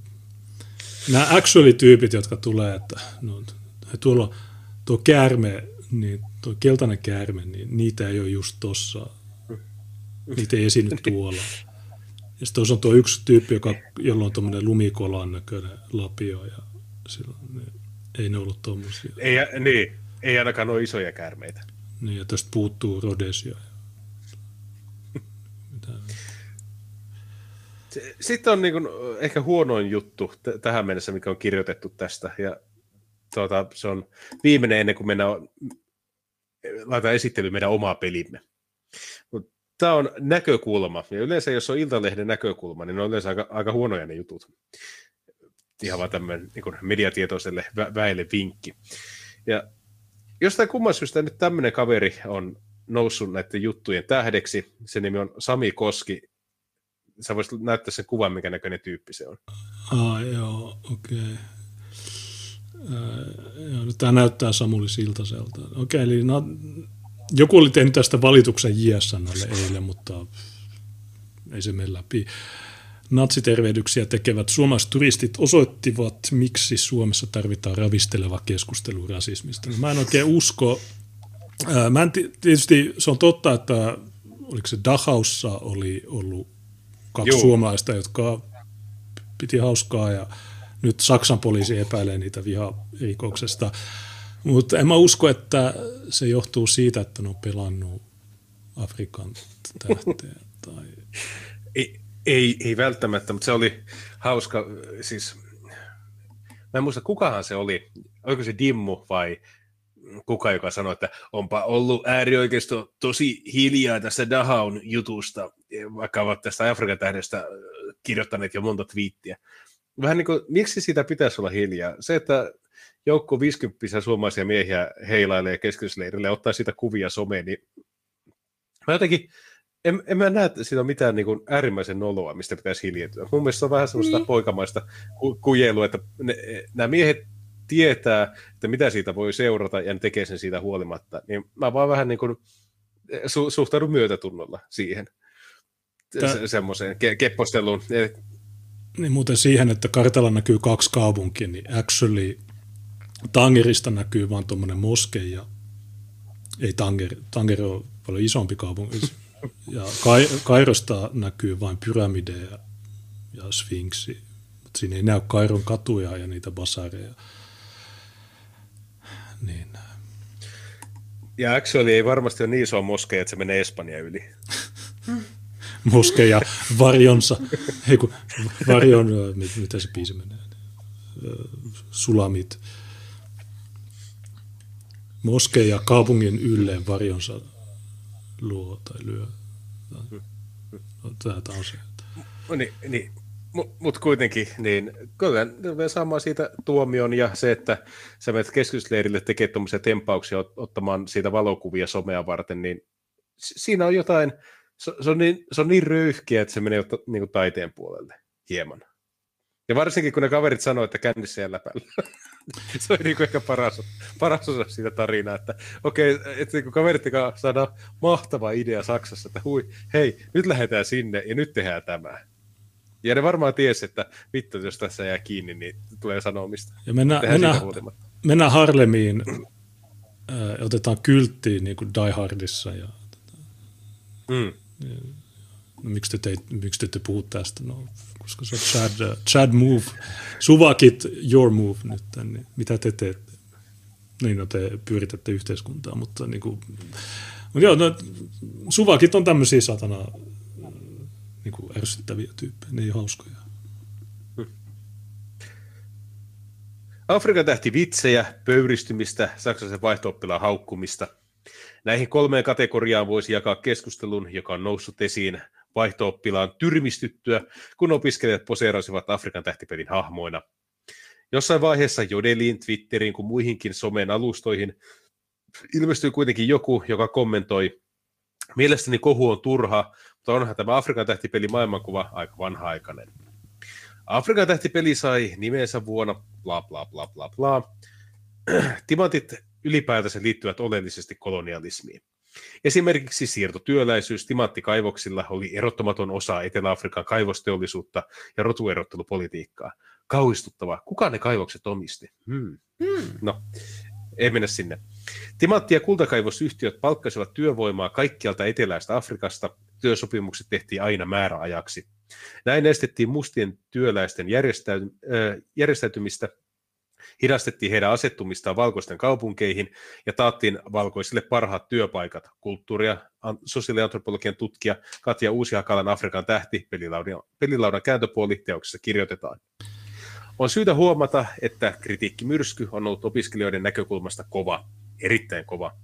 C: nämä actually-tyypit, jotka tulee, että no, tuolla tuo käärme, niin tuo keltainen käärme, niin niitä ei ole just tossa. Niitä ei esiinny tuolla. Ja sitten on tuo yksi tyyppi, joka, jolla on tuommoinen lumikolan näköinen lapio ja silloin, ne, ei ne ollut tuommoisia.
D: Ei, niin, ei ainakaan ole isoja käärmeitä.
C: Niin, ja tästä puuttuu Rhodesia.
D: Sitten on niin kuin ehkä huonoin juttu t- tähän mennessä, mikä on kirjoitettu tästä. Ja tuota, se on viimeinen ennen kuin mennään, laitetaan esittely meidän omaa pelimme. Tämä on näkökulma. Ja yleensä, jos on Iltalehden näkökulma, niin ne on yleensä aika, aika huonoja ne jutut. Ihan vaan tämmöinen niin mediatietoiselle vä- väelle vinkki. Ja jostain kumman syystä nyt tämmöinen kaveri on noussut näiden juttujen tähdeksi. Se nimi on Sami Koski. Sä voisit näyttää sen kuvan, mikä näköinen tyyppi se on.
C: Ah, joo, okei. Okay. Äh, tämä näyttää Samuli Siltaselta. Okei, okay, eli no, joku oli tehnyt tästä valituksen JSNlle eilen, mutta ei se mene läpi. Natsitervehdyksiä tekevät suomalaiset turistit osoittivat, miksi Suomessa tarvitaan ravisteleva keskustelu rasismista. No, mä en oikein usko. Mä en tietysti, se on totta, että oliko se Dachaussa oli ollut kaksi Joo. suomalaista, jotka piti hauskaa ja nyt Saksan poliisi epäilee niitä viharikoksesta. Mutta en mä usko, että se johtuu siitä, että ne on pelannut Afrikan tähteä. Tai...
D: Ei, ei, ei välttämättä, mutta se oli hauska. Siis, mä en muista, kukahan se oli. Oliko se Dimmu vai kuka, joka sanoi, että onpa ollut äärioikeisto tosi hiljaa tästä Dahaun jutusta, vaikka ovat tästä Afrikan tähdestä kirjoittaneet jo monta twiittiä. Vähän niin kuin, miksi sitä pitäisi olla hiljaa? Se, että joukko 50 suomalaisia miehiä heilailee keskitysleirille ja ottaa siitä kuvia someen, niin mä jotenkin, en, en mä näe, että siitä on mitään niin kuin äärimmäisen noloa, mistä pitäisi hiljentyä. Mun mielestä se on vähän semmoista niin. poikamaista ku, kujelua, että ne, nämä miehet tietää, että mitä siitä voi seurata ja ne tekee sen siitä huolimatta. Niin mä vaan vähän niin kuin su, suhtaudun myötätunnolla siihen. Tää... Se, semmoiseen ke, kepposteluun.
C: Niin muuten siihen, että kartalla näkyy kaksi kaupunkia, niin actually Tangerista näkyy vain tuommoinen moskeija. Ei Tanger, Tanger on paljon isompi kaupunki. Ja Kairosta näkyy vain pyramideja ja sfinksi. Mutta siinä ei näy Kairon katuja ja niitä basareja. Niin.
D: Ja actually ei varmasti ole niin iso moskeja, että se menee Espanja yli.
C: moskeja varjonsa. Hei kun varjon, mitä se biisi menee? Sulamit. Moskeja kaupungin ylleen varjonsa luo tai lyö. No, Tämä on se.
D: No niin, niin. Mutta mut kuitenkin, niin kyllä me saamaan siitä tuomion ja se, että sä menet keskitysleirille tekemään tuommoisia tempauksia ottamaan siitä valokuvia somea varten, niin siinä on jotain, se, se, on, niin, se on niin röyhkiä, että se menee niin kuin taiteen puolelle hieman. Ja varsinkin kun ne kaverit sanoo, että kännissä ja läpällä. se on niin kuin ehkä paras, paras osa siitä tarinaa, että okei, okay, että kun kaverit saadaan mahtava idea Saksassa, että hui, hei, nyt lähdetään sinne ja nyt tehdään tämä. Ja ne varmaan tiesi, että vittu, jos tässä jää kiinni, niin tulee sanomista.
C: Ja mennään, mennään, mennään Harlemiin, äh, otetaan kylttiin niin kuin Die Hardissa. Ja, mm. ja, no, miksi, te teit, miksi te ette puhu tästä? No, koska se on Chad, Chad move. Suvakit your move nyt. Niin mitä te teette? Niin, no te pyöritätte yhteiskuntaa, mutta niin kuin, mutta joo, no, suvakit on tämmöisiä satana niin kuin ärsyttäviä tyyppejä, ne ei ole hauskoja.
D: Afrikan tähti vitsejä, pöyristymistä, saksalaisen vaihto haukkumista. Näihin kolmeen kategoriaan voisi jakaa keskustelun, joka on noussut esiin vaihto tyrmistyttyä, kun opiskelijat poseerasivat Afrikan tähtipelin hahmoina. Jossain vaiheessa Jodeliin, Twitteriin kuin muihinkin somen alustoihin ilmestyi kuitenkin joku, joka kommentoi, mielestäni kohu on turha, mutta onhan tämä Afrikan tähtipeli maailmankuva aika vanha-aikainen. Afrikan tähtipeli sai nimensä vuonna bla bla bla bla bla. Timantit ylipäätänsä liittyvät oleellisesti kolonialismiin. Esimerkiksi siirtotyöläisyys timanttikaivoksilla oli erottamaton osa Etelä-Afrikan kaivosteollisuutta ja rotuerottelupolitiikkaa. Kauhistuttavaa. Kuka ne kaivokset omisti? Hmm. Hmm. No, ei mennä sinne. Timantti- ja kultakaivosyhtiöt palkkasivat työvoimaa kaikkialta eteläistä Afrikasta. Työsopimukset tehtiin aina määräajaksi. Näin estettiin mustien työläisten järjestäytymistä hidastettiin heidän asettumistaan valkoisten kaupunkeihin ja taattiin valkoisille parhaat työpaikat. Kulttuuria, sosiaaliantropologian tutkija Katja Uusihakalan Afrikan tähti, pelilaudan, pelilaudan kääntöpuoli teoksessa kirjoitetaan. On syytä huomata, että kritiikkimyrsky on ollut opiskelijoiden näkökulmasta kova, erittäin kova.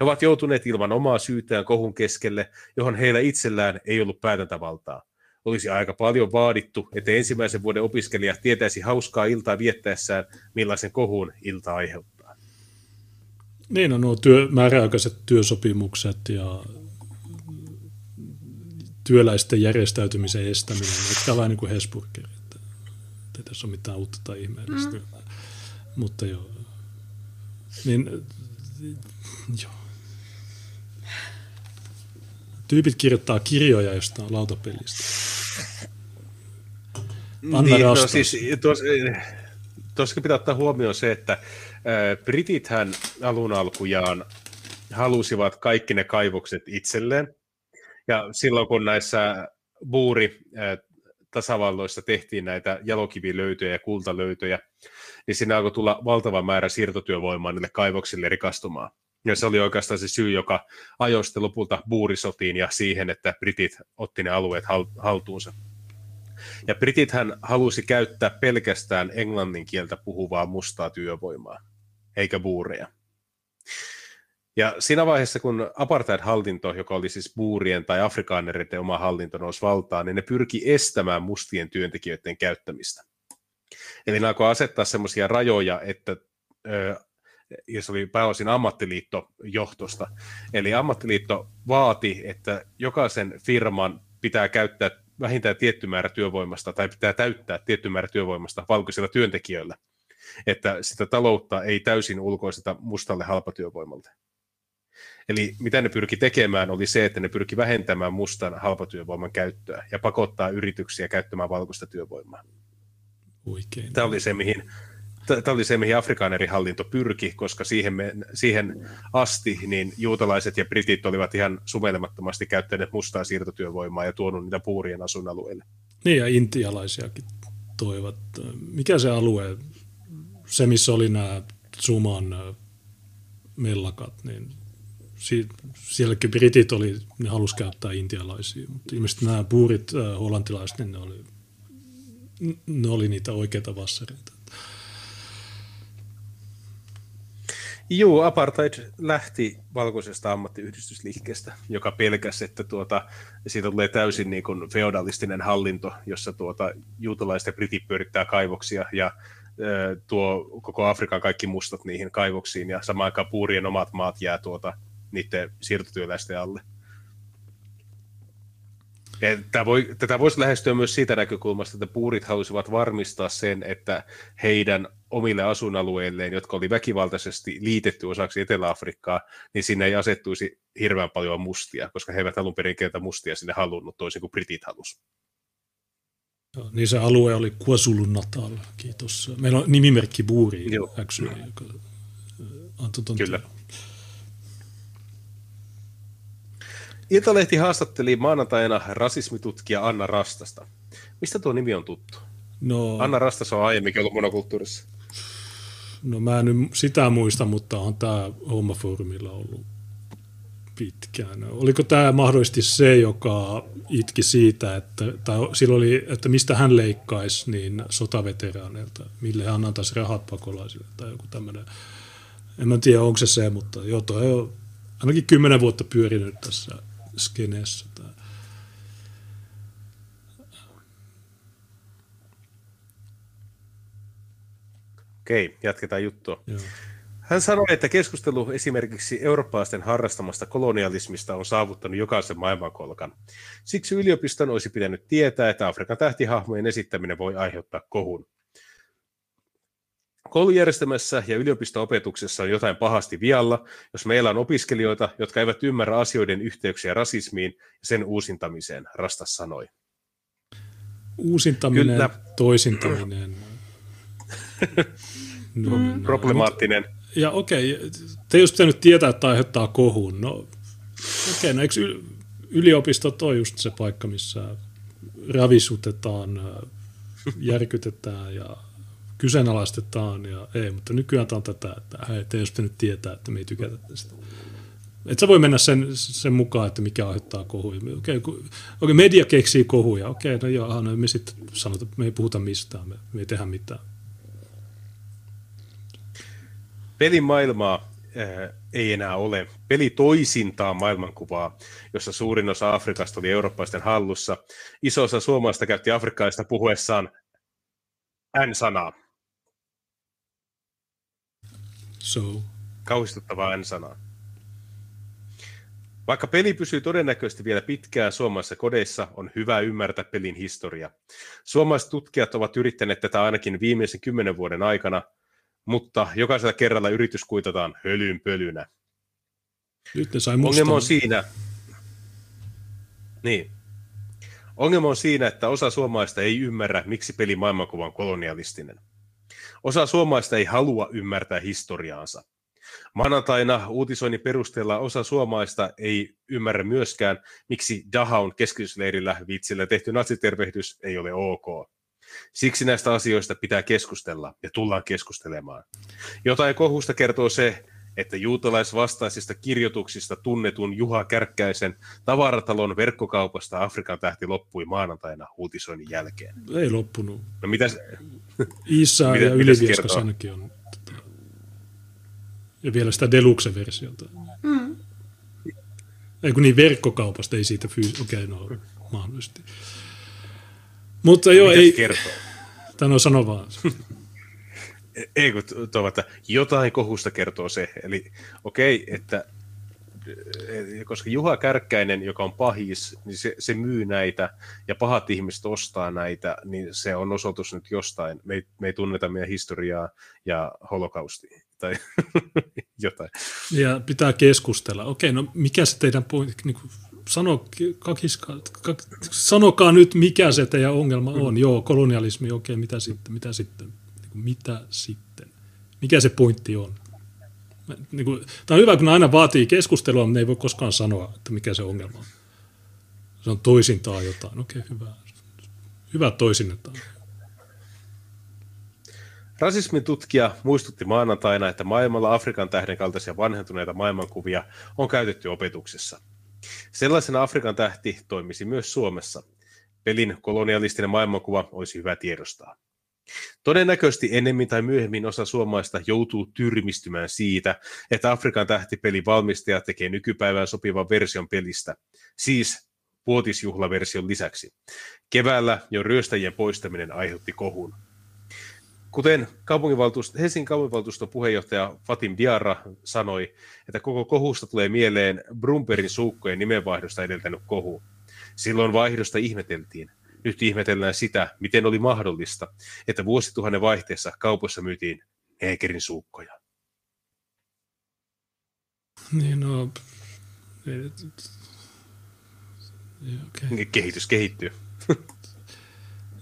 D: He ovat joutuneet ilman omaa syytään kohun keskelle, johon heillä itsellään ei ollut päätäntävaltaa olisi aika paljon vaadittu, että ensimmäisen vuoden opiskelija tietäisi hauskaa iltaa viettäessään, millaisen kohun ilta aiheuttaa.
C: Niin on nuo työ, määräaikaiset työsopimukset ja työläisten järjestäytymisen estäminen, että vähän niin kuin Hesburger, että ei tässä ole mitään uutta tai ihmeellistä. Mm. Mutta joo, niin joo. Tyypit kirjoittaa kirjoja jostain lautapelistä.
D: Anna niin, no siis tuossa, tuossa pitää ottaa huomioon se, että Britithän alun alkujaan halusivat kaikki ne kaivokset itselleen. Ja silloin kun näissä buuri tasavalloissa tehtiin näitä jalokivilöytöjä ja kultalöytöjä, niin siinä alkoi tulla valtava määrä siirtotyövoimaa niille kaivoksille rikastumaan. Ja se oli oikeastaan se syy, joka ajoisti lopulta buurisotiin ja siihen, että britit otti ne alueet haltuunsa. Ja britithän halusi käyttää pelkästään englannin kieltä puhuvaa mustaa työvoimaa, eikä buureja. Ja siinä vaiheessa, kun apartheid-hallinto, joka oli siis buurien tai afrikaanereiden oma hallinto, nousi valtaan, niin ne pyrki estämään mustien työntekijöiden käyttämistä. Eli ne alkoi asettaa semmoisia rajoja, että ja se oli pääosin ammattiliittojohtosta. Eli ammattiliitto vaati, että jokaisen firman pitää käyttää vähintään tietty määrä työvoimasta tai pitää täyttää tietty määrä työvoimasta valkoisilla työntekijöillä, että sitä taloutta ei täysin ulkoisteta mustalle halpatyövoimalle. Eli mitä ne pyrki tekemään oli se, että ne pyrki vähentämään mustan halpatyövoiman käyttöä ja pakottaa yrityksiä käyttämään valkoista työvoimaa.
C: Oikein.
D: Tämä oli se, mihin tämä oli se, mihin Afrikan eri hallinto pyrki, koska siihen, me, siihen asti niin juutalaiset ja britit olivat ihan sumelemattomasti käyttäneet mustaa siirtotyövoimaa ja tuonut niitä puurien asuinalueille.
C: Niin, ja intialaisiakin toivat. Mikä se alue, se missä oli nämä Suman mellakat, niin sielläkin britit oli, ne halusi käyttää intialaisia, mutta ilmeisesti nämä puurit, hollantilaiset, niin ne oli, ne oli niitä oikeita vassareita.
D: Joo, apartheid lähti valkoisesta ammattiyhdistysliikkeestä, joka pelkäsi, että tuota, siitä tulee täysin niin kuin feodalistinen hallinto, jossa tuota, juutalaiset ja britit pyörittää kaivoksia ja ö, tuo koko Afrikan kaikki mustat niihin kaivoksiin ja samaan aikaan puurien omat maat jää tuota, niiden siirtotyöläisten alle. Tätä, voi, tätä voisi lähestyä myös siitä näkökulmasta, että puurit halusivat varmistaa sen, että heidän omille asuinalueilleen, jotka oli väkivaltaisesti liitetty osaksi Etelä-Afrikkaa, niin sinne ei asettuisi hirveän paljon mustia, koska he eivät alun perin keitä mustia sinne halunnut, toisin kuin britit halus.
C: Niin se alue oli KwaZulu Natal, kiitos. Meillä on nimimerkki Buuri, actually, joka antoi
D: Kyllä. Iltalehti haastatteli maanantaina rasismitutkija Anna Rastasta. Mistä tuo nimi on tuttu? No, Anna Rastas on aiemminkin ollut monokulttuurissa.
C: No mä en nyt sitä muista, mutta on tämä hommafoorumilla ollut pitkään. Oliko tämä mahdollisesti se, joka itki siitä, että, tai sillä oli, että mistä hän leikkaisi niin sotaveteraaneilta, mille hän antaisi rahat pakolaisille tai joku tämmöinen. En mä tiedä, onko se se, mutta joo, toi on ainakin kymmenen vuotta pyörinyt tässä skeneessä.
D: Okei, jatketaan juttua. Joo. Hän sanoi, että keskustelu esimerkiksi eurooppalaisten harrastamasta kolonialismista on saavuttanut jokaisen maailmankolkan. Siksi yliopiston olisi pitänyt tietää, että Afrikan tähtihahmojen esittäminen voi aiheuttaa kohun. Koulujärjestelmässä ja yliopisto-opetuksessa on jotain pahasti vialla, jos meillä on opiskelijoita, jotka eivät ymmärrä asioiden yhteyksiä rasismiin ja sen uusintamiseen, Rastas sanoi.
C: Uusintaminen, Kyllä. toisintaminen.
D: no, mm. Problemaattinen.
C: Ja okei, okay, te just pitänyt tietää, että aiheuttaa kohun. No, okei, okay, no eikö yliopistot ole just se paikka, missä ravisutetaan, järkytetään ja kyseenalaistetaan. Ja ei, mutta nykyään tämä on tätä, että hei, te olisi pitänyt tietää, että me ei tykätä tästä. Et sä voi mennä sen, sen mukaan, että mikä aiheuttaa kohuja. Okei, okay, okay, media keksii kohuja. Okei, okay, no joo, no me sitten sanotaan, me ei puhuta mistään, me, me ei tehdä mitään.
D: Pelimaailmaa äh, ei enää ole. Peli toisintaa maailmankuvaa, jossa suurin osa Afrikasta oli eurooppaisten hallussa. Iso osa suomalaista käytti afrikkalaista puhuessaan N-sanaa.
C: So.
D: Kauhistuttavaa N-sanaa. Vaikka peli pysyy todennäköisesti vielä pitkään suomalaisissa kodeissa, on hyvä ymmärtää pelin historia. Suomalaiset tutkijat ovat yrittäneet tätä ainakin viimeisen kymmenen vuoden aikana, mutta jokaisella kerralla yritys kuitataan pölynä.
C: Nyt ne sai
D: Ongelma on siinä, niin. Ongelma on siinä, että osa suomalaista ei ymmärrä, miksi peli maailmankuva on kolonialistinen. Osa suomalaista ei halua ymmärtää historiaansa. Maanantaina uutisoinnin perusteella osa suomalaista ei ymmärrä myöskään, miksi Dahaun keskitysleirillä viitsillä tehty natsitervehdys ei ole ok. Siksi näistä asioista pitää keskustella ja tullaan keskustelemaan. Jotain kohusta kertoo se, että juutalaisvastaisista kirjoituksista tunnetun Juha Kärkkäisen tavaratalon verkkokaupasta Afrikan tähti loppui maanantaina uutisoinnin jälkeen.
C: Ei loppunut.
D: No mitäs?
C: Isa ja Ylivieskas ainakin on. Tota, ja vielä sitä Deluxe-versiota. Mm. Ei kun niin verkkokaupasta, ei siitä fyysistä. Okei, okay, no mahdollisesti. Mutta joo, Mitäs ei... kertoo? Tämä on sano vaan.
D: ei kun tuo, että jotain kohusta kertoo se. Eli okei, okay, että eh, koska Juha Kärkkäinen, joka on pahis, niin se, se myy näitä ja pahat ihmiset ostaa näitä, niin se on osoitus nyt jostain. Me ei, me ei tunneta meidän historiaa ja holokaustia tai jotain.
C: Ja pitää keskustella. Okei, no mikä se teidän niin kuin, sano, kakiska, kak, sanokaa nyt, mikä se teidän ongelma on. Mm. Joo, kolonialismi, okei, mitä sitten, mitä sitten, mitä sitten, mikä se pointti on. Niin kuin, tämä on hyvä, kun aina vaatii keskustelua, mutta ne ei voi koskaan sanoa, että mikä se ongelma on. Se on toisintaa jotain, okei, hyvä. Hyvä toisinnetaan.
D: Rasismin tutkija muistutti maanantaina, että maailmalla Afrikan tähden kaltaisia vanhentuneita maailmankuvia on käytetty opetuksessa. Sellaisena Afrikan tähti toimisi myös Suomessa. Pelin kolonialistinen maailmankuva olisi hyvä tiedostaa. Todennäköisesti ennemmin tai myöhemmin osa suomalaista joutuu tyrmistymään siitä, että Afrikan tähtipelin valmistaja tekee nykypäivään sopivan version pelistä, siis vuotisjuhlaversion lisäksi. Keväällä jo ryöstäjien poistaminen aiheutti kohun. Kuten kaupunginvaltuusto, Helsingin kaupunginvaltuuston puheenjohtaja Fatim Diarra sanoi, että koko kohusta tulee mieleen Brumperin suukkojen nimenvaihdosta edeltänyt kohu. Silloin vaihdosta ihmeteltiin. Nyt ihmetellään sitä, miten oli mahdollista, että vuosituhannen vaihteessa kaupoissa myytiin neekerin suukkoja.
C: Niin no...
D: Okay. Kehitys kehittyy.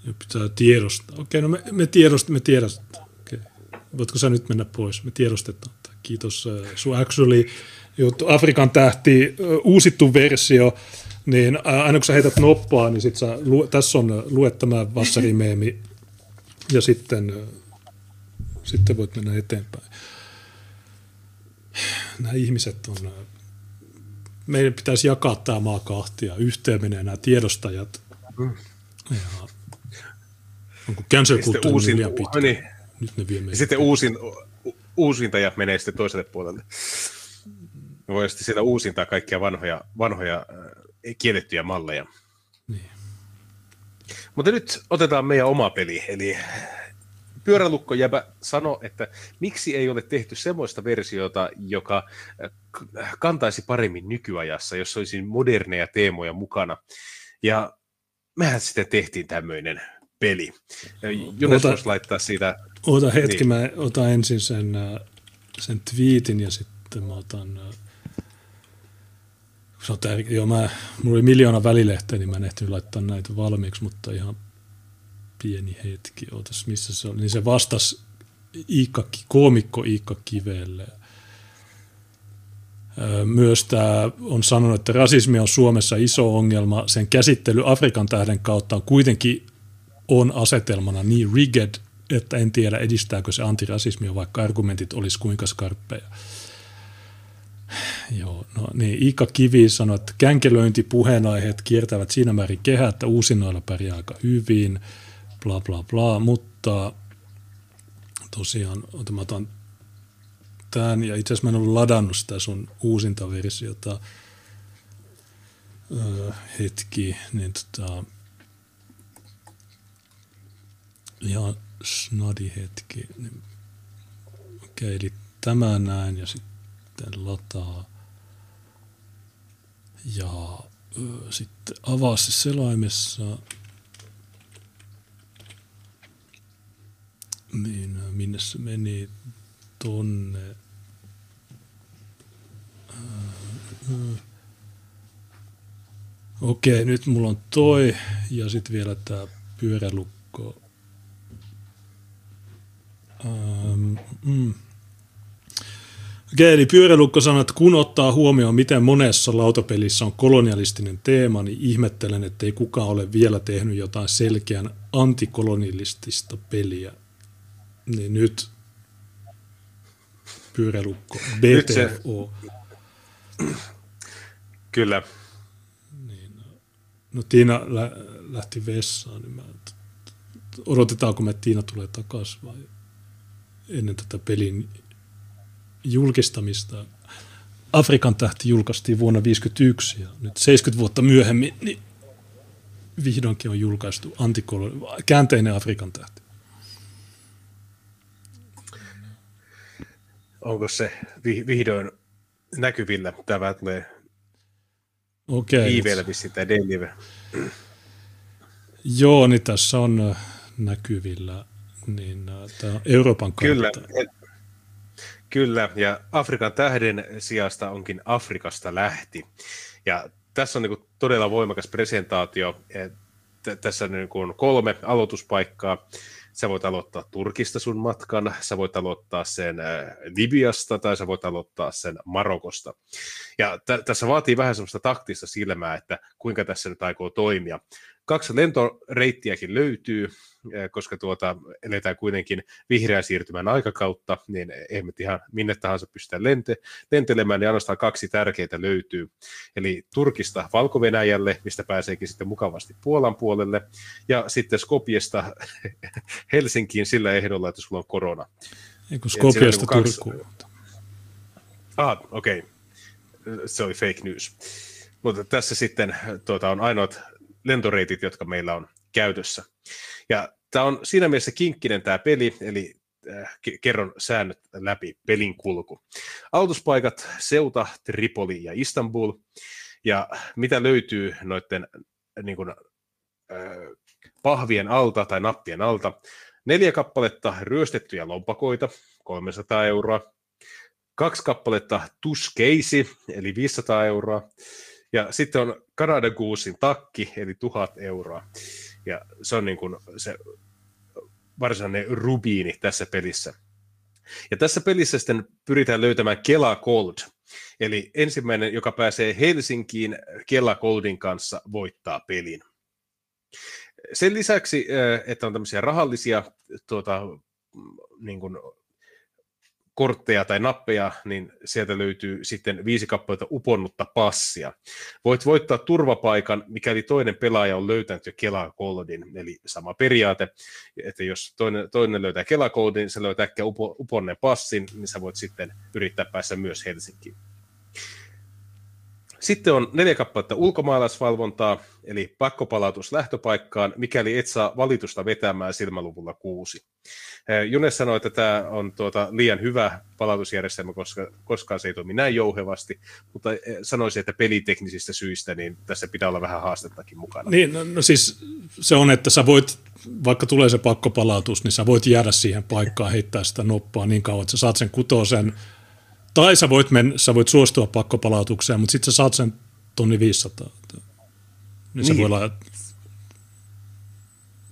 C: Ja pitää tiedostaa. Okei, no me, me, tiedost, me tiedostetaan. Okei. Voitko sä nyt mennä pois? Me tiedostetaan. Kiitos. Äh, sun actually juttu. Afrikan tähti, äh, uusittu versio, niin aina kun sä heität noppaa, niin sit sä, lu, tässä on lue tämä vassarimeemi ja sitten, sitten voit mennä eteenpäin. Nämä ihmiset on, meidän pitäisi jakaa tämä maa kahtia. Yhteen menee nämä tiedostajat mm. ja Onko cancel culture uusin, liian pitkä? Niin. Nyt ne vie
D: sitten uusin, uusinta menee sitten toiselle puolelle. Me voi sitten siellä uusintaa kaikkia vanhoja, vanhoja kiellettyjä malleja. Niin. Mutta nyt otetaan meidän oma peli, eli pyörälukko jäbä sano, että miksi ei ole tehty semmoista versiota, joka äh, kantaisi paremmin nykyajassa, jos olisi moderneja teemoja mukana. Ja mehän sitten tehtiin tämmöinen peli. Jones voisi laittaa siitä...
C: Ota hetki, niin. mä otan ensin sen, äh, sen tweetin ja sitten mä otan... Sanotaan, joo, mä, mulla oli miljoona välilehteä, niin mä en ehtinyt laittaa näitä valmiiksi, mutta ihan pieni hetki. Ootas, missä se oli? Niin se vastasi Iikka, koomikko Iikka Kivelle. Myös tämä on sanonut, että rasismi on Suomessa iso ongelma. Sen käsittely Afrikan tähden kautta on kuitenkin on asetelmana niin rigged, että en tiedä edistääkö se antirasismia, vaikka argumentit olisi kuinka skarppeja. Joo, no niin, Iikka Kivi sanoi, että känkelöinti puheenaiheet kiertävät siinä määrin kehää, että uusinnoilla pärjää aika hyvin, bla bla bla, mutta tosiaan, mä otan tämän, ja itse asiassa mä en ollut ladannut sitä sun uusinta versiota, öö, hetki, niin tota, ihan snadi hetki, niin, okei, eli tämä näin, ja sitten lataa, ja öö, sitten avaa se selaimessa, Niin, minne se meni tonne. Okei, nyt mulla on toi ja sitten vielä tämä pyörälukko. Ähm, mm. Okei, eli pyörälukko sanoo, että kun ottaa huomioon, miten monessa lautapelissä on kolonialistinen teema, niin ihmettelen, että ei kukaan ole vielä tehnyt jotain selkeän antikolonialistista peliä. Niin nyt pyörälukko, BTFO.
D: Kyllä.
C: Niin, no, no Tiina lä- lähti vessaan, niin mä, odotetaanko me, että Tiina tulee takaisin vai ennen tätä pelin julkistamista. Afrikan tähti julkaistiin vuonna 1951 ja nyt 70 vuotta myöhemmin niin vihdoinkin on julkaistu antikolo- käänteinen Afrikan tähti.
D: onko se vihdoin näkyvillä tämä tulee
C: Okei.
D: viiveellä vissiin tämä delive.
C: Joo, niin tässä on äh, näkyvillä niin äh, tämä Euroopan kartta.
D: Kyllä, kyllä, ja Afrikan tähden sijasta onkin Afrikasta lähti. Ja tässä on niin todella voimakas presentaatio. Tässä on niin kolme aloituspaikkaa. Sä voit aloittaa Turkista sun matkan, sä voit aloittaa sen äh, Libiasta tai sä voit aloittaa sen Marokosta. Ja t- tässä vaatii vähän semmoista taktista silmää, että kuinka tässä nyt aikoo toimia. Kaksi lentoreittiäkin löytyy, eh, koska tuota, eletään kuitenkin vihreän siirtymän aikakautta, niin emme ihan minne tahansa pystytä lente, lentelemään, niin ainoastaan kaksi tärkeää löytyy. Eli Turkista valko mistä pääseekin sitten mukavasti Puolan puolelle, ja sitten Skopjesta Helsinkiin sillä ehdolla, että sulla on korona.
C: Eikö Skopjesta niin Turkuun?
D: Ah, okei. Okay. Se oli fake news. Mutta tässä sitten tuota, on ainoat lentoreitit, jotka meillä on käytössä. Ja tämä on siinä mielessä kinkkinen tämä peli, eli äh, kerron säännöt läpi pelin kulku. Autospaikat Seuta, Tripoli ja Istanbul. Ja mitä löytyy noiden niin kuin, äh, pahvien alta tai nappien alta? Neljä kappaletta ryöstettyjä lompakoita, 300 euroa. Kaksi kappaletta tuskeisi, eli 500 euroa. Ja sitten on Canada Goosein takki, eli tuhat euroa. Ja se on niin kuin se varsinainen rubiini tässä pelissä. Ja tässä pelissä sitten pyritään löytämään Kela Gold. Eli ensimmäinen, joka pääsee Helsinkiin Kela Goldin kanssa, voittaa pelin. Sen lisäksi, että on tämmöisiä rahallisia tuota, niin kuin kortteja tai nappeja, niin sieltä löytyy sitten viisi kappaletta uponnutta passia. Voit voittaa turvapaikan, mikäli toinen pelaaja on löytänyt jo Kela-koodin, eli sama periaate, että jos toinen, toinen löytää Kela-koodin, se löytää ehkä upo, uponneen passin, niin sä voit sitten yrittää päästä myös Helsinkiin. Sitten on neljä kappaletta ulkomaalaisvalvontaa, eli pakkopalautus lähtöpaikkaan, mikäli et saa valitusta vetämään silmäluvulla kuusi. June sanoi, että tämä on tuota liian hyvä palautusjärjestelmä, koska koskaan se ei toimi näin jouhevasti, mutta sanoisin, että peliteknisistä syistä niin tässä pitää olla vähän haastettakin mukana.
C: Niin, no, no siis se on, että sä voit, vaikka tulee se pakkopalautus, niin sä voit jäädä siihen paikkaan, heittää sitä noppaa niin kauan, että sä saat sen kutosen, tai sä voit, men, sä voit suostua pakkopalautukseen, mutta sitten sä saat sen tonni 500. Niin, niin. se voi olla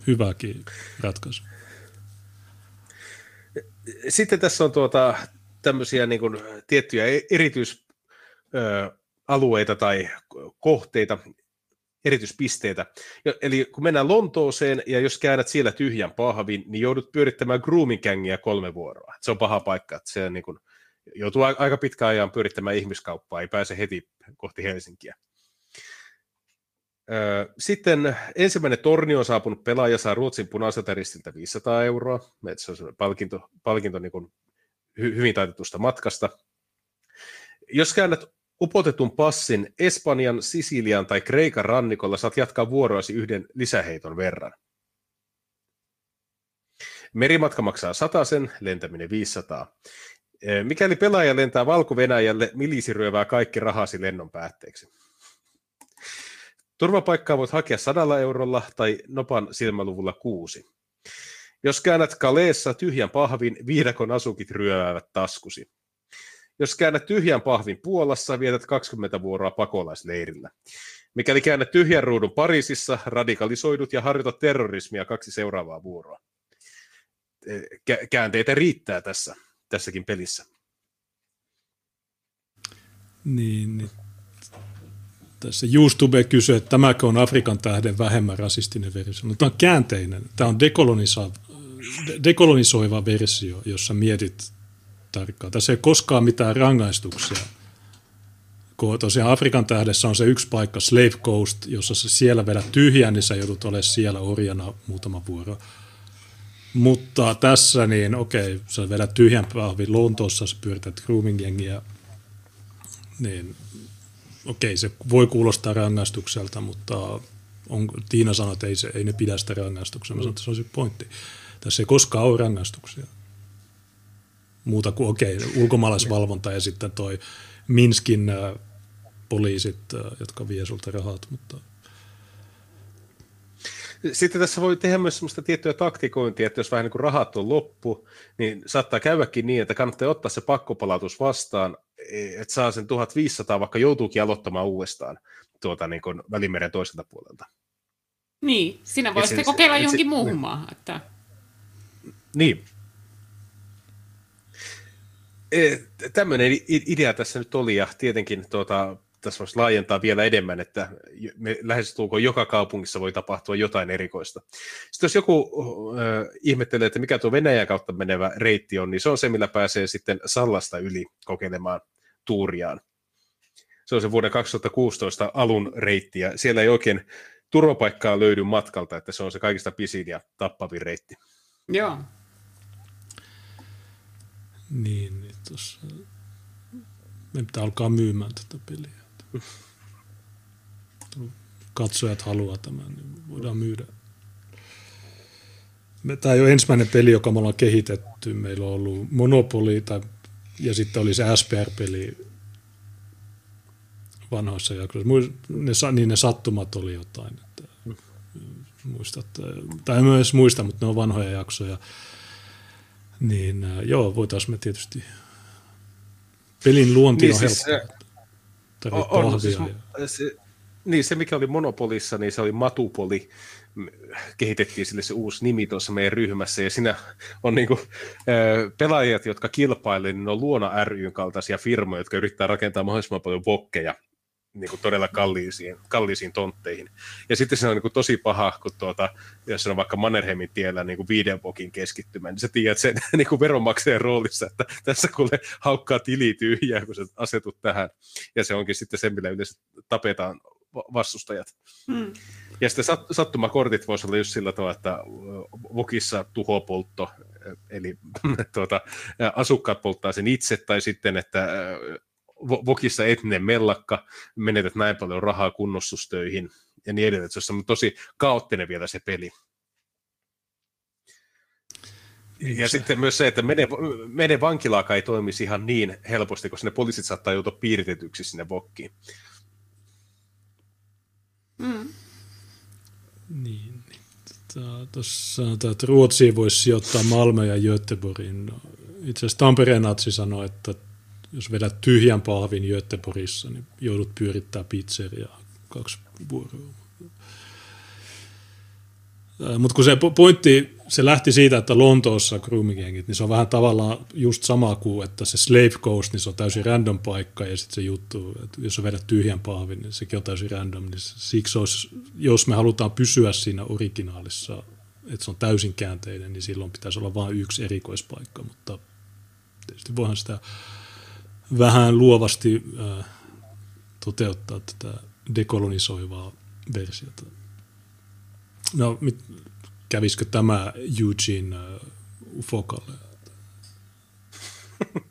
C: hyväkin ratkaisu.
D: Sitten tässä on tuota, tämmöisiä niin kuin, tiettyjä e-, erityisalueita tai kohteita, erityispisteitä. Eli kun mennään Lontooseen ja jos käännät siellä tyhjän pahvin, niin joudut pyörittämään grooming kolme vuoroa. Se on paha paikka, että se niin kuin, joutuu aika pitkään ajan pyörittämään ihmiskauppaa, ei pääse heti kohti Helsinkiä. Sitten ensimmäinen torni on saapunut pelaaja saa Ruotsin punaiselta ristiltä 500 euroa. Se on palkinto, palkinto niin kuin hyvin taitetusta matkasta. Jos käännät upotetun passin Espanjan, Sisilian tai Kreikan rannikolla, saat jatkaa vuoroasi yhden lisäheiton verran. Merimatka maksaa sen, lentäminen 500. Mikäli pelaaja lentää Valko-Venäjälle, milisi ryövää kaikki rahasi lennon päätteeksi. Turvapaikkaa voit hakea sadalla eurolla tai nopan silmäluvulla kuusi. Jos käännät Kaleessa tyhjän pahvin, viidakon asukit ryöväävät taskusi. Jos käännät tyhjän pahvin Puolassa, vietät 20 vuoroa pakolaisleirillä. Mikäli käännät tyhjän ruudun Pariisissa, radikalisoidut ja harjoitat terrorismia kaksi seuraavaa vuoroa. Käänteitä riittää tässä, tässäkin pelissä.
C: Niin, niin tässä YouTube kysyy, että tämäkö on Afrikan tähden vähemmän rasistinen versio. No, tämä on käänteinen. Tämä on dekolonisoiva versio, jossa mietit tarkkaan. Tässä ei ole koskaan mitään rangaistuksia. Kun tosiaan Afrikan tähdessä on se yksi paikka, Slave Coast, jossa sä siellä vedät tyhjän, niin sä joudut olemaan siellä orjana muutama vuoro. Mutta tässä niin, okei, sä vedät tyhjän pahvin Lontoossa, sä pyörität grooming-jengiä, niin okei, se voi kuulostaa rangaistukselta, mutta on, Tiina sanoi, että ei, se, ei ne pidä sitä rangaistuksena. Mä sanoin, että se on se pointti. Tässä ei koskaan ole rangaistuksia. Muuta kuin, okei, ulkomaalaisvalvonta ja sitten toi Minskin äh, poliisit, äh, jotka vie sulta rahat, mutta
D: sitten tässä voi tehdä myös sellaista tiettyä taktikointia, että jos vähän niin kuin rahat on loppu, niin saattaa käydäkin niin, että kannattaa ottaa se pakkopalautus vastaan, että saa sen 1500, vaikka joutuukin aloittamaan uudestaan tuota, niin kuin Välimeren toiselta puolelta.
E: Niin, sinä voisit kokeilla se, johonkin se, muuhun niin. maahan. Että...
D: Niin. E, tämmöinen idea tässä nyt oli, ja tietenkin tuota, tässä voisi laajentaa vielä enemmän, että me lähestulkoon joka kaupungissa voi tapahtua jotain erikoista. Sitten jos joku äh, ihmettelee, että mikä tuo Venäjän kautta menevä reitti on, niin se on se, millä pääsee sitten Sallasta yli kokeilemaan tuuriaan. Se on se vuoden 2016 alun reitti, ja siellä ei oikein turvapaikkaa löydy matkalta, että se on se kaikista pisin ja tappavin reitti.
E: Joo.
C: Niin, niin tuossa... Me pitää alkaa myymään tätä peliä katsojat haluaa tämän, niin voidaan myydä. Tämä ei ole ensimmäinen peli, joka me ollaan kehitetty. Meillä on ollut Monopoly tai, ja sitten oli se SPR-peli vanhoissa jaksoissa. Ne, niin ne sattumat oli jotain. Että, muistat, tai en myös muista, mutta ne on vanhoja jaksoja. Niin joo, voitaisiin me tietysti pelin luonti niin on siis helppo.
D: On, on, siis, se, niin, se mikä oli Monopolissa, niin se oli Matupoli. Kehitettiin sille se uusi nimi tuossa meidän ryhmässä, ja siinä on niinku, pelaajat, jotka kilpailevat, niin ne on Luona ryn kaltaisia firmoja, jotka yrittää rakentaa mahdollisimman paljon vokkeja niin kuin todella kalliisiin, kalliisiin tontteihin. Ja sitten se on niin kuin tosi paha, kun tuota, jos se on vaikka Mannerheimin tiellä niin kuin viiden vokin keskittymä, niin sä tiedät sen niin kuin veronmaksajan roolissa, että tässä kuule haukkaa tili tyhjää, kun sä asetut tähän. Ja se onkin sitten se, millä yleensä tapetaan vastustajat. Hmm. Ja sitten sat, sattumakortit voisi olla just sillä tavalla, että Vokissa tuhopoltto, eli tuota, asukkaat polttaa sen itse, tai sitten, että Vokissa etninen mellakka, menetät näin paljon rahaa kunnostustöihin ja niin edelleen. Se on tosi kaoottinen vielä se peli. Ja sitten myös se, että mene, mene vankilaakaan ei toimisi ihan niin helposti, koska ne poliisit saattaa joutua piiritetyksi sinne vokkiin.
C: Mm. Niin. Tuossa sanotaan, että Ruotsiin voisi sijoittaa Malmö ja Göteborgin. No, itse asiassa Tampereen natsi sanoi, että jos vedät tyhjän pahvin Göteborgissa, niin joudut pyörittää pizzeriaa kaksi vuoroa. Mutta kun se pointti, se lähti siitä, että Lontoossa grooming niin se on vähän tavallaan just sama kuin, että se Slave Coast, niin se on täysin random paikka, ja sitten se juttu, että jos sä vedät tyhjän pahvin, niin sekin on täysin random. Niin siksi olisi, jos me halutaan pysyä siinä originaalissa, että se on täysin käänteinen, niin silloin pitäisi olla vain yksi erikoispaikka, mutta tietysti voihan sitä vähän luovasti äh, toteuttaa tätä dekolonisoivaa versiota. No, mit, kävisikö tämä Eugene uh, Fokalle?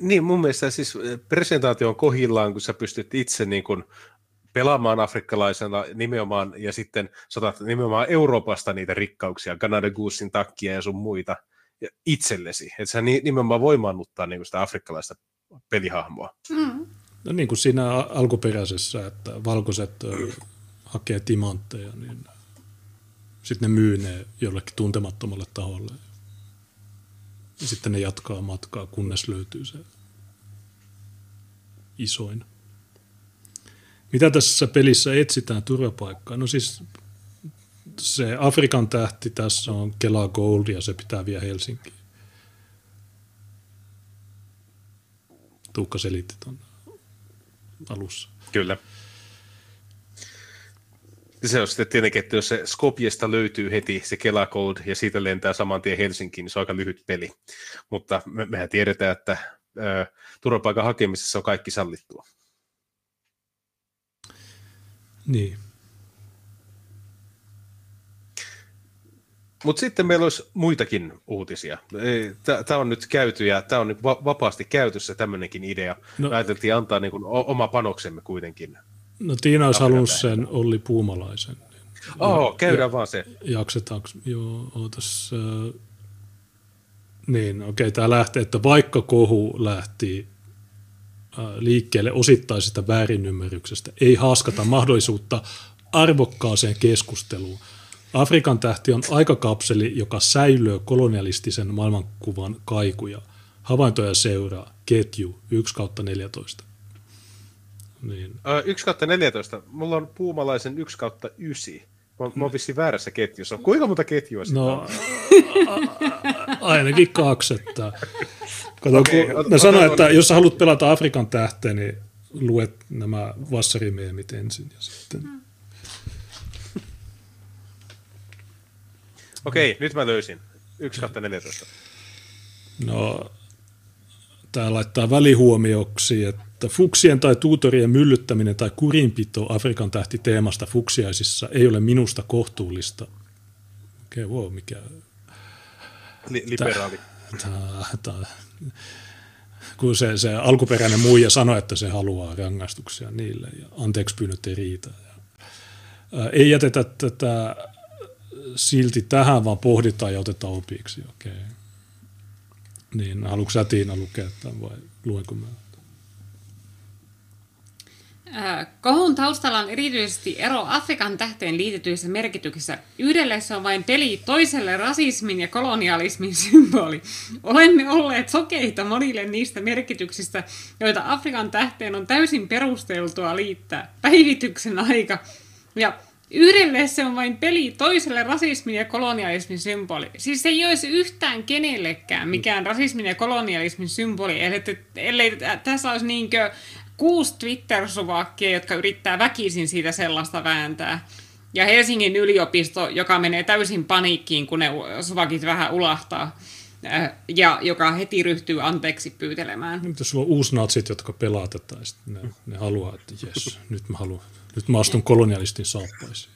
D: niin, mun mielestä siis presentaatio on kohillaan, kun sä pystyt itse niin kuin pelaamaan afrikkalaisena nimenomaan, ja sitten saatat nimenomaan Euroopasta niitä rikkauksia, Canada Goosein takkia ja sun muita itsellesi. Että sä nimenomaan voimaannuttaa niin sitä afrikkalaista pelihahmoa. Mm.
C: No niin kuin siinä alkuperäisessä, että valkoiset hakee timantteja, niin sitten ne myy ne jollekin tuntemattomalle taholle. Ja sitten ne jatkaa matkaa, kunnes löytyy se isoin. Mitä tässä pelissä etsitään turvapaikkaa? No siis se Afrikan tähti tässä on Kela Gold ja se pitää vielä Helsinkiin. Tuukka selitti tuon alussa.
D: Kyllä. Se on sitten tietenkin, että jos se Skopjesta löytyy heti se Kela Code ja siitä lentää saman tien Helsinkiin, niin se on aika lyhyt peli. Mutta me, mehän tiedetään, että ää, turvapaikan hakemisessa on kaikki sallittua.
C: Niin.
D: Mutta sitten meillä olisi muitakin uutisia. Tämä on nyt käyty ja tämä on vapaasti käytössä tämmöinenkin idea. No, ajateltiin antaa niin kuin oma panoksemme kuitenkin
C: No Tiina olisi halunnut sen Olli Puumalaisen.
D: Oh, käydään ja, vaan se.
C: Jaksetaanko? Joo, ootas. Äh, niin, okei, okay, tämä lähtee, että vaikka kohu lähti äh, liikkeelle osittaisesta väärinymmärryksestä, ei haaskata mahdollisuutta arvokkaaseen keskusteluun. Afrikan tähti on aikakapseli, joka säilyy kolonialistisen maailmankuvan kaikuja. Havaintoja seuraa ketju 1 kautta 14.
D: Niin. 1 kautta 14. Mulla on puumalaisen 1 kautta 9. Mä, mä oon vissiin väärässä ketjussa. Kuinka monta ketjua sitä
C: No, ainakin kaksi. Että... Kato, okay, kun ne sanoo, että jos sä haluat pelata Afrikan tähteen, niin luet nämä vassarimeemit ensin ja sitten...
D: Okei, nyt mä löysin. 1 kautta 14.
C: No, tää laittaa välihuomioksi, että että fuksien tai tuutorien myllyttäminen tai kurinpito Afrikan tähti teemasta fuksiaisissa ei ole minusta kohtuullista. Okei, okay, wow, mikä...
D: Li- liberaali.
C: Tää, tää, kun se, se alkuperäinen muija sanoi, että se haluaa rangaistuksia niille ja anteeksi pyynnöt ei riitä. Ja, ää, ei jätetä tätä silti tähän, vaan pohditaan ja otetaan opiksi. Okei. Okay. Niin, haluatko sä Tiina lukea tämän vai luenko mä?
E: Kohun taustalla on erityisesti ero Afrikan tähteen liitetyissä merkityksissä. Yhdelle se on vain peli, toiselle rasismin ja kolonialismin symboli. Olemme olleet sokeita monille niistä merkityksistä, joita Afrikan tähteen on täysin perusteltua liittää. Päivityksen aika. Ja Yhdelle se on vain peli, toiselle rasismin ja kolonialismin symboli. Siis se ei olisi yhtään kenellekään mikään rasismin ja kolonialismin symboli, ellei, ellei tässä olisi niinkö kuusi Twitter-suvakkia, jotka yrittää väkisin siitä sellaista vääntää. Ja Helsingin yliopisto, joka menee täysin paniikkiin, kun ne suvakit vähän ulahtaa. Äh, ja joka heti ryhtyy anteeksi pyytelemään.
C: Mitä sulla on uusnatsit, jotka pelaa tätä, ne, ne haluaa, että jes, nyt mä, haluan, nyt mä astun kolonialistin saappaisiin.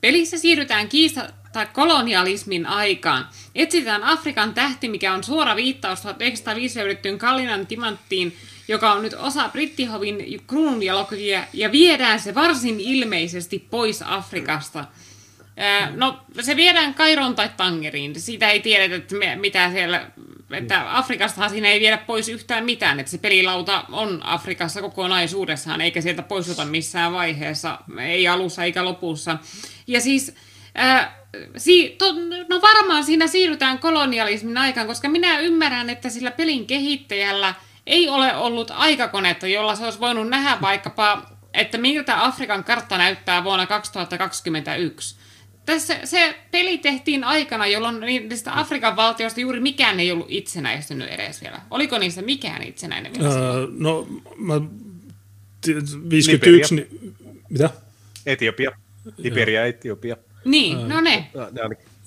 E: Pelissä siirrytään kiista kolonialismin aikaan. Etsitään Afrikan tähti, mikä on suora viittaus 1905 löydettyyn Kallinan timanttiin, joka on nyt osa brittihovin kruununjalokivia, ja viedään se varsin ilmeisesti pois Afrikasta. No, se viedään Kairon tai Tangeriin. Siitä ei tiedetä, että mitä siellä että Afrikastahan siinä ei viedä pois yhtään mitään, että se pelilauta on Afrikassa kokonaisuudessaan, eikä sieltä poistuta missään vaiheessa, ei alussa eikä lopussa. Ja siis, ää, si, to, no varmaan siinä siirrytään kolonialismin aikaan, koska minä ymmärrän, että sillä pelin kehittäjällä ei ole ollut aikakonetta, jolla se olisi voinut nähdä vaikkapa, että miltä Afrikan kartta näyttää vuonna 2021 tässä se peli tehtiin aikana, jolloin niistä Afrikan valtioista juuri mikään ei ollut itsenäistynyt edes vielä. Oliko niistä mikään itsenäinen vielä?
C: Öö, no, mä, 51, niin, mitä?
D: Etiopia. Liberia ja Etiopia.
E: Niin, öö, no ne.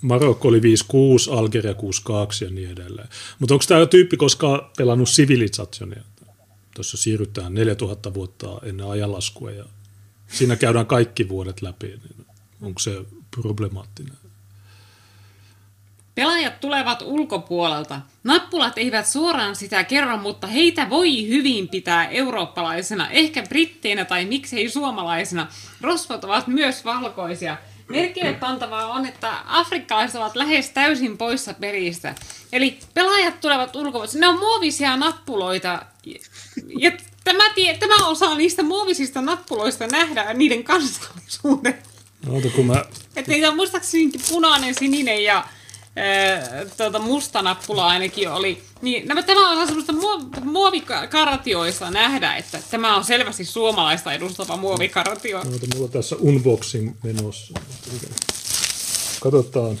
C: Marokko oli 56, Algeria 62 ja niin edelleen. Mutta onko tämä tyyppi koskaan pelannut sivilisationia? Tuossa siirrytään 4000 vuotta ennen ajanlaskua ja siinä käydään kaikki vuodet läpi. Niin onko se problemaattinen.
E: Pelaajat tulevat ulkopuolelta. Nappulat eivät suoraan sitä kerro, mutta heitä voi hyvin pitää eurooppalaisena, ehkä britteinä tai miksei suomalaisena. Rosvot ovat myös valkoisia. Merkille pantavaa on, että afrikkalaiset ovat lähes täysin poissa peristä. Eli pelaajat tulevat ulkopuolelta. Ne on muovisia nappuloita. Ja tämä, tie, tämä osaa niistä muovisista nappuloista nähdä niiden kansallisuuden.
C: Oota, kun mä...
E: Että niitä on muistaakseni punainen, sininen ja ee, tuota, musta nappula ainakin oli. Niin, nämä, tämä on semmoista muovikaratioissa nähdä, että tämä on selvästi suomalaista edustava muovikaratio.
C: Oota, mulla on tässä unboxing menossa. Katsotaan.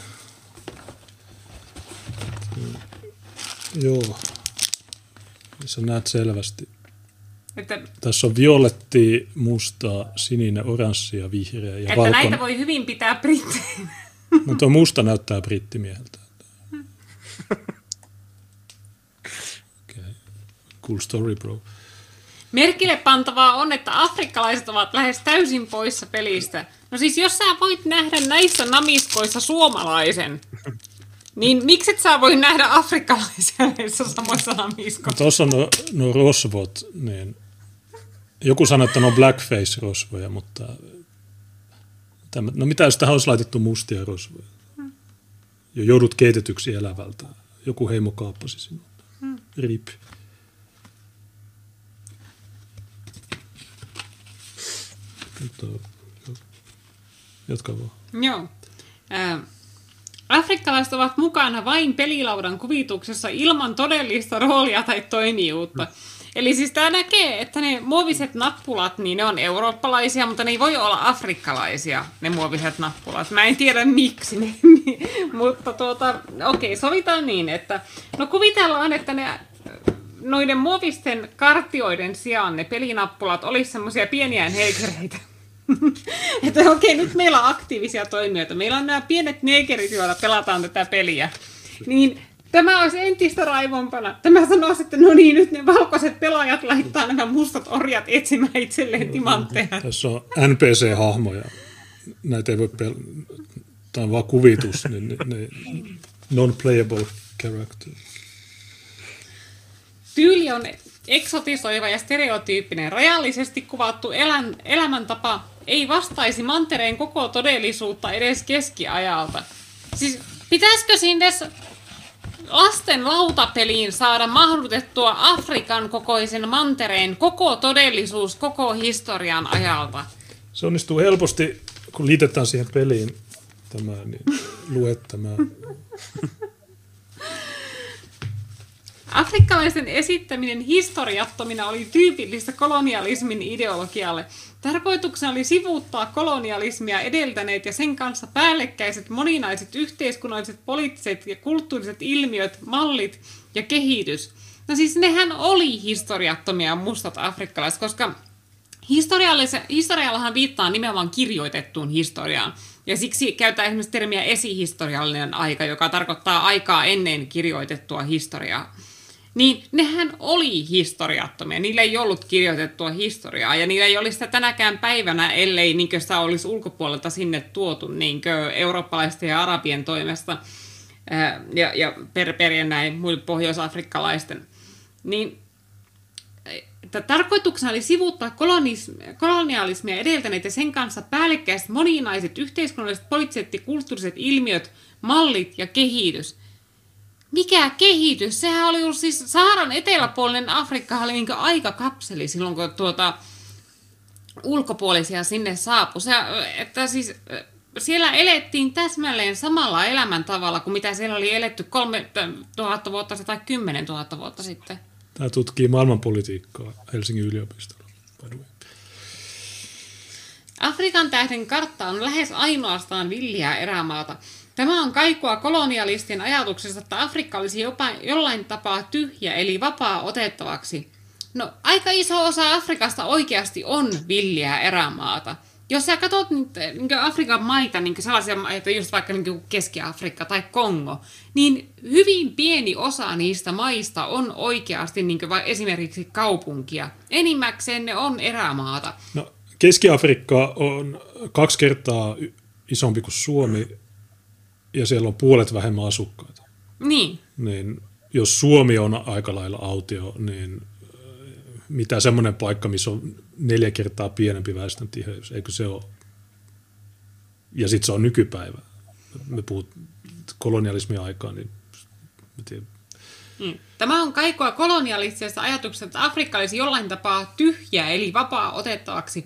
C: Joo. Sä näet selvästi. Että, Tässä on violetti, musta, sininen, oranssi ja vihreä ja
E: Että
C: valkon.
E: näitä voi hyvin pitää britteinä.
C: No tuo musta näyttää brittimieheltä. Okay. Cool story, bro.
E: Merkille pantavaa on, että afrikkalaiset ovat lähes täysin poissa pelistä. No siis jos sä voit nähdä näissä namiskoissa suomalaisen, niin miksi et sä voi nähdä afrikkalaisia näissä samoissa namiskoissa?
C: No, Tuossa on no, no rosvot, niin joku sanoi, että ne on blackface-rosvoja, mutta tämä, no mitä jos tähän olisi laitettu mustia rosvoja? Jo joudut keitetyksi elävältä. Joku heimo kaappasi sinut. Rip. Jatka vaan.
E: Joo. Äh, afrikkalaiset ovat mukana vain pelilaudan kuvituksessa ilman todellista roolia tai toimijuutta. Mm. Eli siis tämä näkee, että ne muoviset nappulat, niin ne on eurooppalaisia, mutta ne ei voi olla afrikkalaisia, ne muoviset nappulat. Mä en tiedä miksi ne, mutta tuota, okei, sovitaan niin, että no kuvitellaan, että ne noiden muovisten kartioiden sijaan ne pelinappulat olisi semmoisia pieniä neikereitä. että okei, nyt meillä on aktiivisia toimijoita. Meillä on nämä pienet neikerit, joilla pelataan tätä peliä. Niin Tämä olisi entistä raivompana. Tämä sanoisi, että no niin, nyt ne valkoiset pelaajat laittaa nämä mustat orjat etsimään itselleen timantteja.
C: Tässä on NPC-hahmoja. Näitä ei voi pel- Tämä on vaan kuvitus. niin, ne, ne non-playable character.
E: Tyyli on eksotisoiva ja stereotyyppinen. Rajallisesti kuvattu elän, elämäntapa ei vastaisi mantereen koko todellisuutta edes keskiajalta. Siis pitäisikö sinne lasten lautapeliin saada mahdutettua Afrikan kokoisen mantereen koko todellisuus koko historian ajalta?
C: Se onnistuu helposti, kun liitetään siihen peliin tämä, niin luet tämä.
E: Afrikkalaisen esittäminen historiattomina oli tyypillistä kolonialismin ideologialle. Tarkoituksena oli sivuuttaa kolonialismia edeltäneet ja sen kanssa päällekkäiset moninaiset yhteiskunnalliset, poliittiset ja kulttuuriset ilmiöt, mallit ja kehitys. No siis nehän oli historiattomia mustat afrikkalaiset, koska historiallahan viittaa nimenomaan kirjoitettuun historiaan. Ja siksi käytetään esimerkiksi termiä esihistoriallinen aika, joka tarkoittaa aikaa ennen kirjoitettua historiaa niin nehän oli historiattomia. Niillä ei ollut kirjoitettua historiaa ja niillä ei olisi sitä tänäkään päivänä, ellei niin sitä olisi ulkopuolelta sinne tuotu niin eurooppalaisten ja arabien toimesta ja, ja perperien näin muille pohjoisafrikkalaisten. Niin tarkoituksena oli sivuttaa kolonialismia edeltäneet ja sen kanssa päällekkäiset moninaiset yhteiskunnalliset, poliittiset ja kulttuuriset ilmiöt, mallit ja kehitys. Mikä kehitys? Sehän oli ollut siis Saharan eteläpuolinen Afrikka oli niin aika kapseli silloin, kun tuota, ulkopuolisia sinne saapui. Se, että siis, siellä elettiin täsmälleen samalla elämäntavalla kuin mitä siellä oli eletty 3000 vuotta tai 10 000 vuotta sitten.
C: Tämä tutkii maailmanpolitiikkaa Helsingin yliopistolla.
E: Afrikan tähden kartta on lähes ainoastaan villiä erämaata. Tämä on kaikua kolonialistien ajatuksesta, että Afrikka olisi jopa jollain tapaa tyhjä eli vapaa otettavaksi. No, aika iso osa Afrikasta oikeasti on villiä erämaata. Jos sä katsot niin Afrikan maita, niin sellaisia maita, just vaikka niin Keski-Afrikka tai Kongo, niin hyvin pieni osa niistä maista on oikeasti niin esimerkiksi kaupunkia. Enimmäkseen ne on erämaata.
C: No, Keski-Afrikka on kaksi kertaa isompi kuin Suomi, ja siellä on puolet vähemmän asukkaita.
E: Niin.
C: Niin jos Suomi on aika lailla autio, niin mitä semmoinen paikka, missä on neljä kertaa pienempi väestön tiheys, eikö se ole? Ja sitten se on nykypäivä. Me puhut kolonialismin aikaa, niin tiedän.
E: Mm. Tämä on kaikua kolonialistisesta ajatuksesta, että Afrikka olisi jollain tapaa tyhjä, eli vapaa otettavaksi.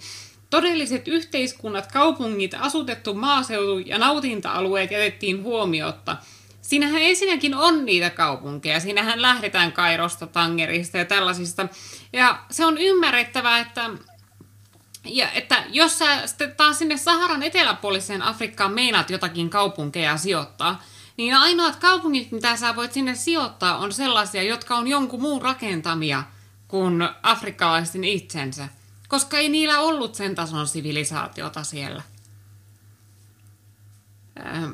E: Todelliset yhteiskunnat, kaupungit, asutettu maaseutu ja nautinta-alueet jätettiin huomiotta – Siinähän ensinnäkin on niitä kaupunkeja. Siinähän lähdetään Kairosta, Tangerista ja tällaisista. Ja se on ymmärrettävää, että, ja, että jos sä sitten taas sinne Saharan eteläpuoliseen Afrikkaan meinaat jotakin kaupunkeja sijoittaa, niin ainoat kaupungit, mitä sä voit sinne sijoittaa, on sellaisia, jotka on jonkun muun rakentamia kuin afrikkalaisten itsensä. Koska ei niillä ollut sen tason sivilisaatiota siellä. Ähm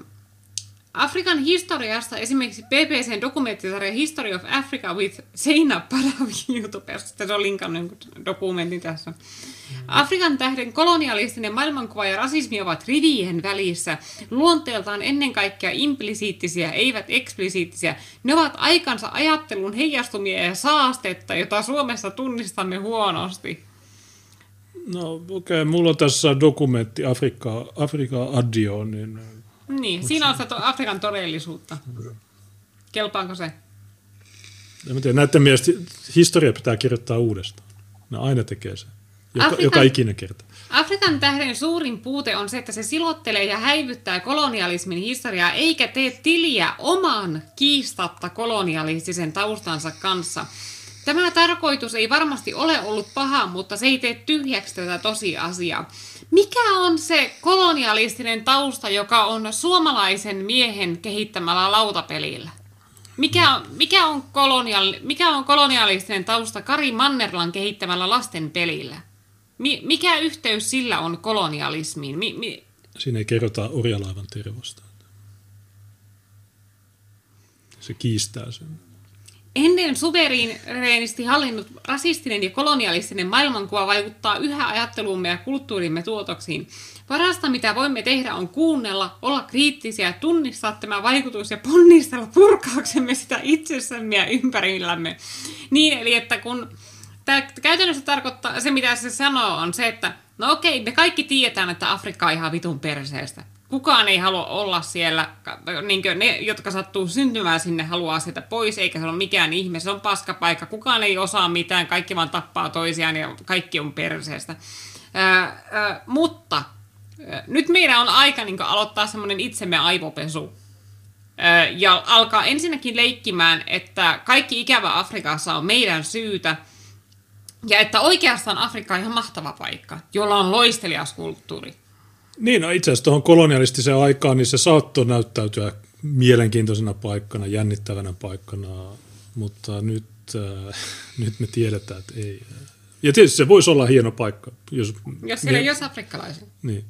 E: Afrikan historiasta esimerkiksi BBCn dokumenttisarja History of Africa with Seina Padawi YouTubesta. Se on linkannut dokumentin tässä. Afrikan tähden kolonialistinen maailmankuva ja rasismi ovat rivien välissä. Luonteeltaan ennen kaikkea implisiittisiä, eivät eksplisiittisiä. Ne ovat aikansa ajattelun heijastumia ja saastetta, jota Suomessa tunnistamme huonosti.
C: No okei, okay. mulla on tässä dokumentti Afrikka, Afrika Adio, niin
E: niin, siinä on sitä Afrikan todellisuutta. Kelpaako se?
C: En tiedä, näiden mielestä historia pitää kirjoittaa uudestaan. Ne aina tekee se. Joka, Afrikan, joka ikinen kerta.
E: Afrikan tähden suurin puute on se, että se silottelee ja häivyttää kolonialismin historiaa, eikä tee tiliä oman kiistatta kolonialistisen taustansa kanssa. Tämä tarkoitus ei varmasti ole ollut paha, mutta se ei tee tyhjäksi tätä tosiasiaa. Mikä on se kolonialistinen tausta, joka on suomalaisen miehen kehittämällä lautapelillä? Mikä, mikä, on kolonial, mikä on kolonialistinen tausta Kari Mannerlan kehittämällä lasten pelillä? Mi, mikä yhteys sillä on kolonialismiin? Mi, mi...
C: Siinä ei kerrota orjalaivan tervosta. Se kiistää sen.
E: Ennen suvereenisti hallinnut rasistinen ja kolonialistinen maailmankuva vaikuttaa yhä ajattelumme ja kulttuurimme tuotoksiin. Parasta, mitä voimme tehdä, on kuunnella, olla kriittisiä, tunnistaa tämä vaikutus ja ponnistella purkaaksemme sitä itsessämme ja ympärillämme. Niin, eli että kun tämä käytännössä tarkoittaa, se mitä se sanoo on se, että no okei, me kaikki tiedetään, että Afrikka on ihan vitun perseestä kukaan ei halua olla siellä, niin ne, jotka sattuu syntymään sinne, haluaa sieltä pois, eikä se ole mikään ihme, se on paskapaikka, kukaan ei osaa mitään, kaikki vaan tappaa toisiaan ja kaikki on perseestä. Ää, ää, mutta ää, nyt meidän on aika niin aloittaa semmoinen itsemme aivopesu. Ää, ja alkaa ensinnäkin leikkimään, että kaikki ikävä Afrikassa on meidän syytä, ja että oikeastaan Afrikka on ihan mahtava paikka, jolla on loistelias kulttuuri
C: niin, no itse asiassa tuohon kolonialistiseen aikaan niin se saattoi näyttäytyä mielenkiintoisena paikkana, jännittävänä paikkana, mutta nyt, äh, nyt me tiedetään, että ei. Ja tietysti se voisi olla hieno paikka.
E: Jos, jos siellä ei olisi afrikkalaisia.
C: Niin.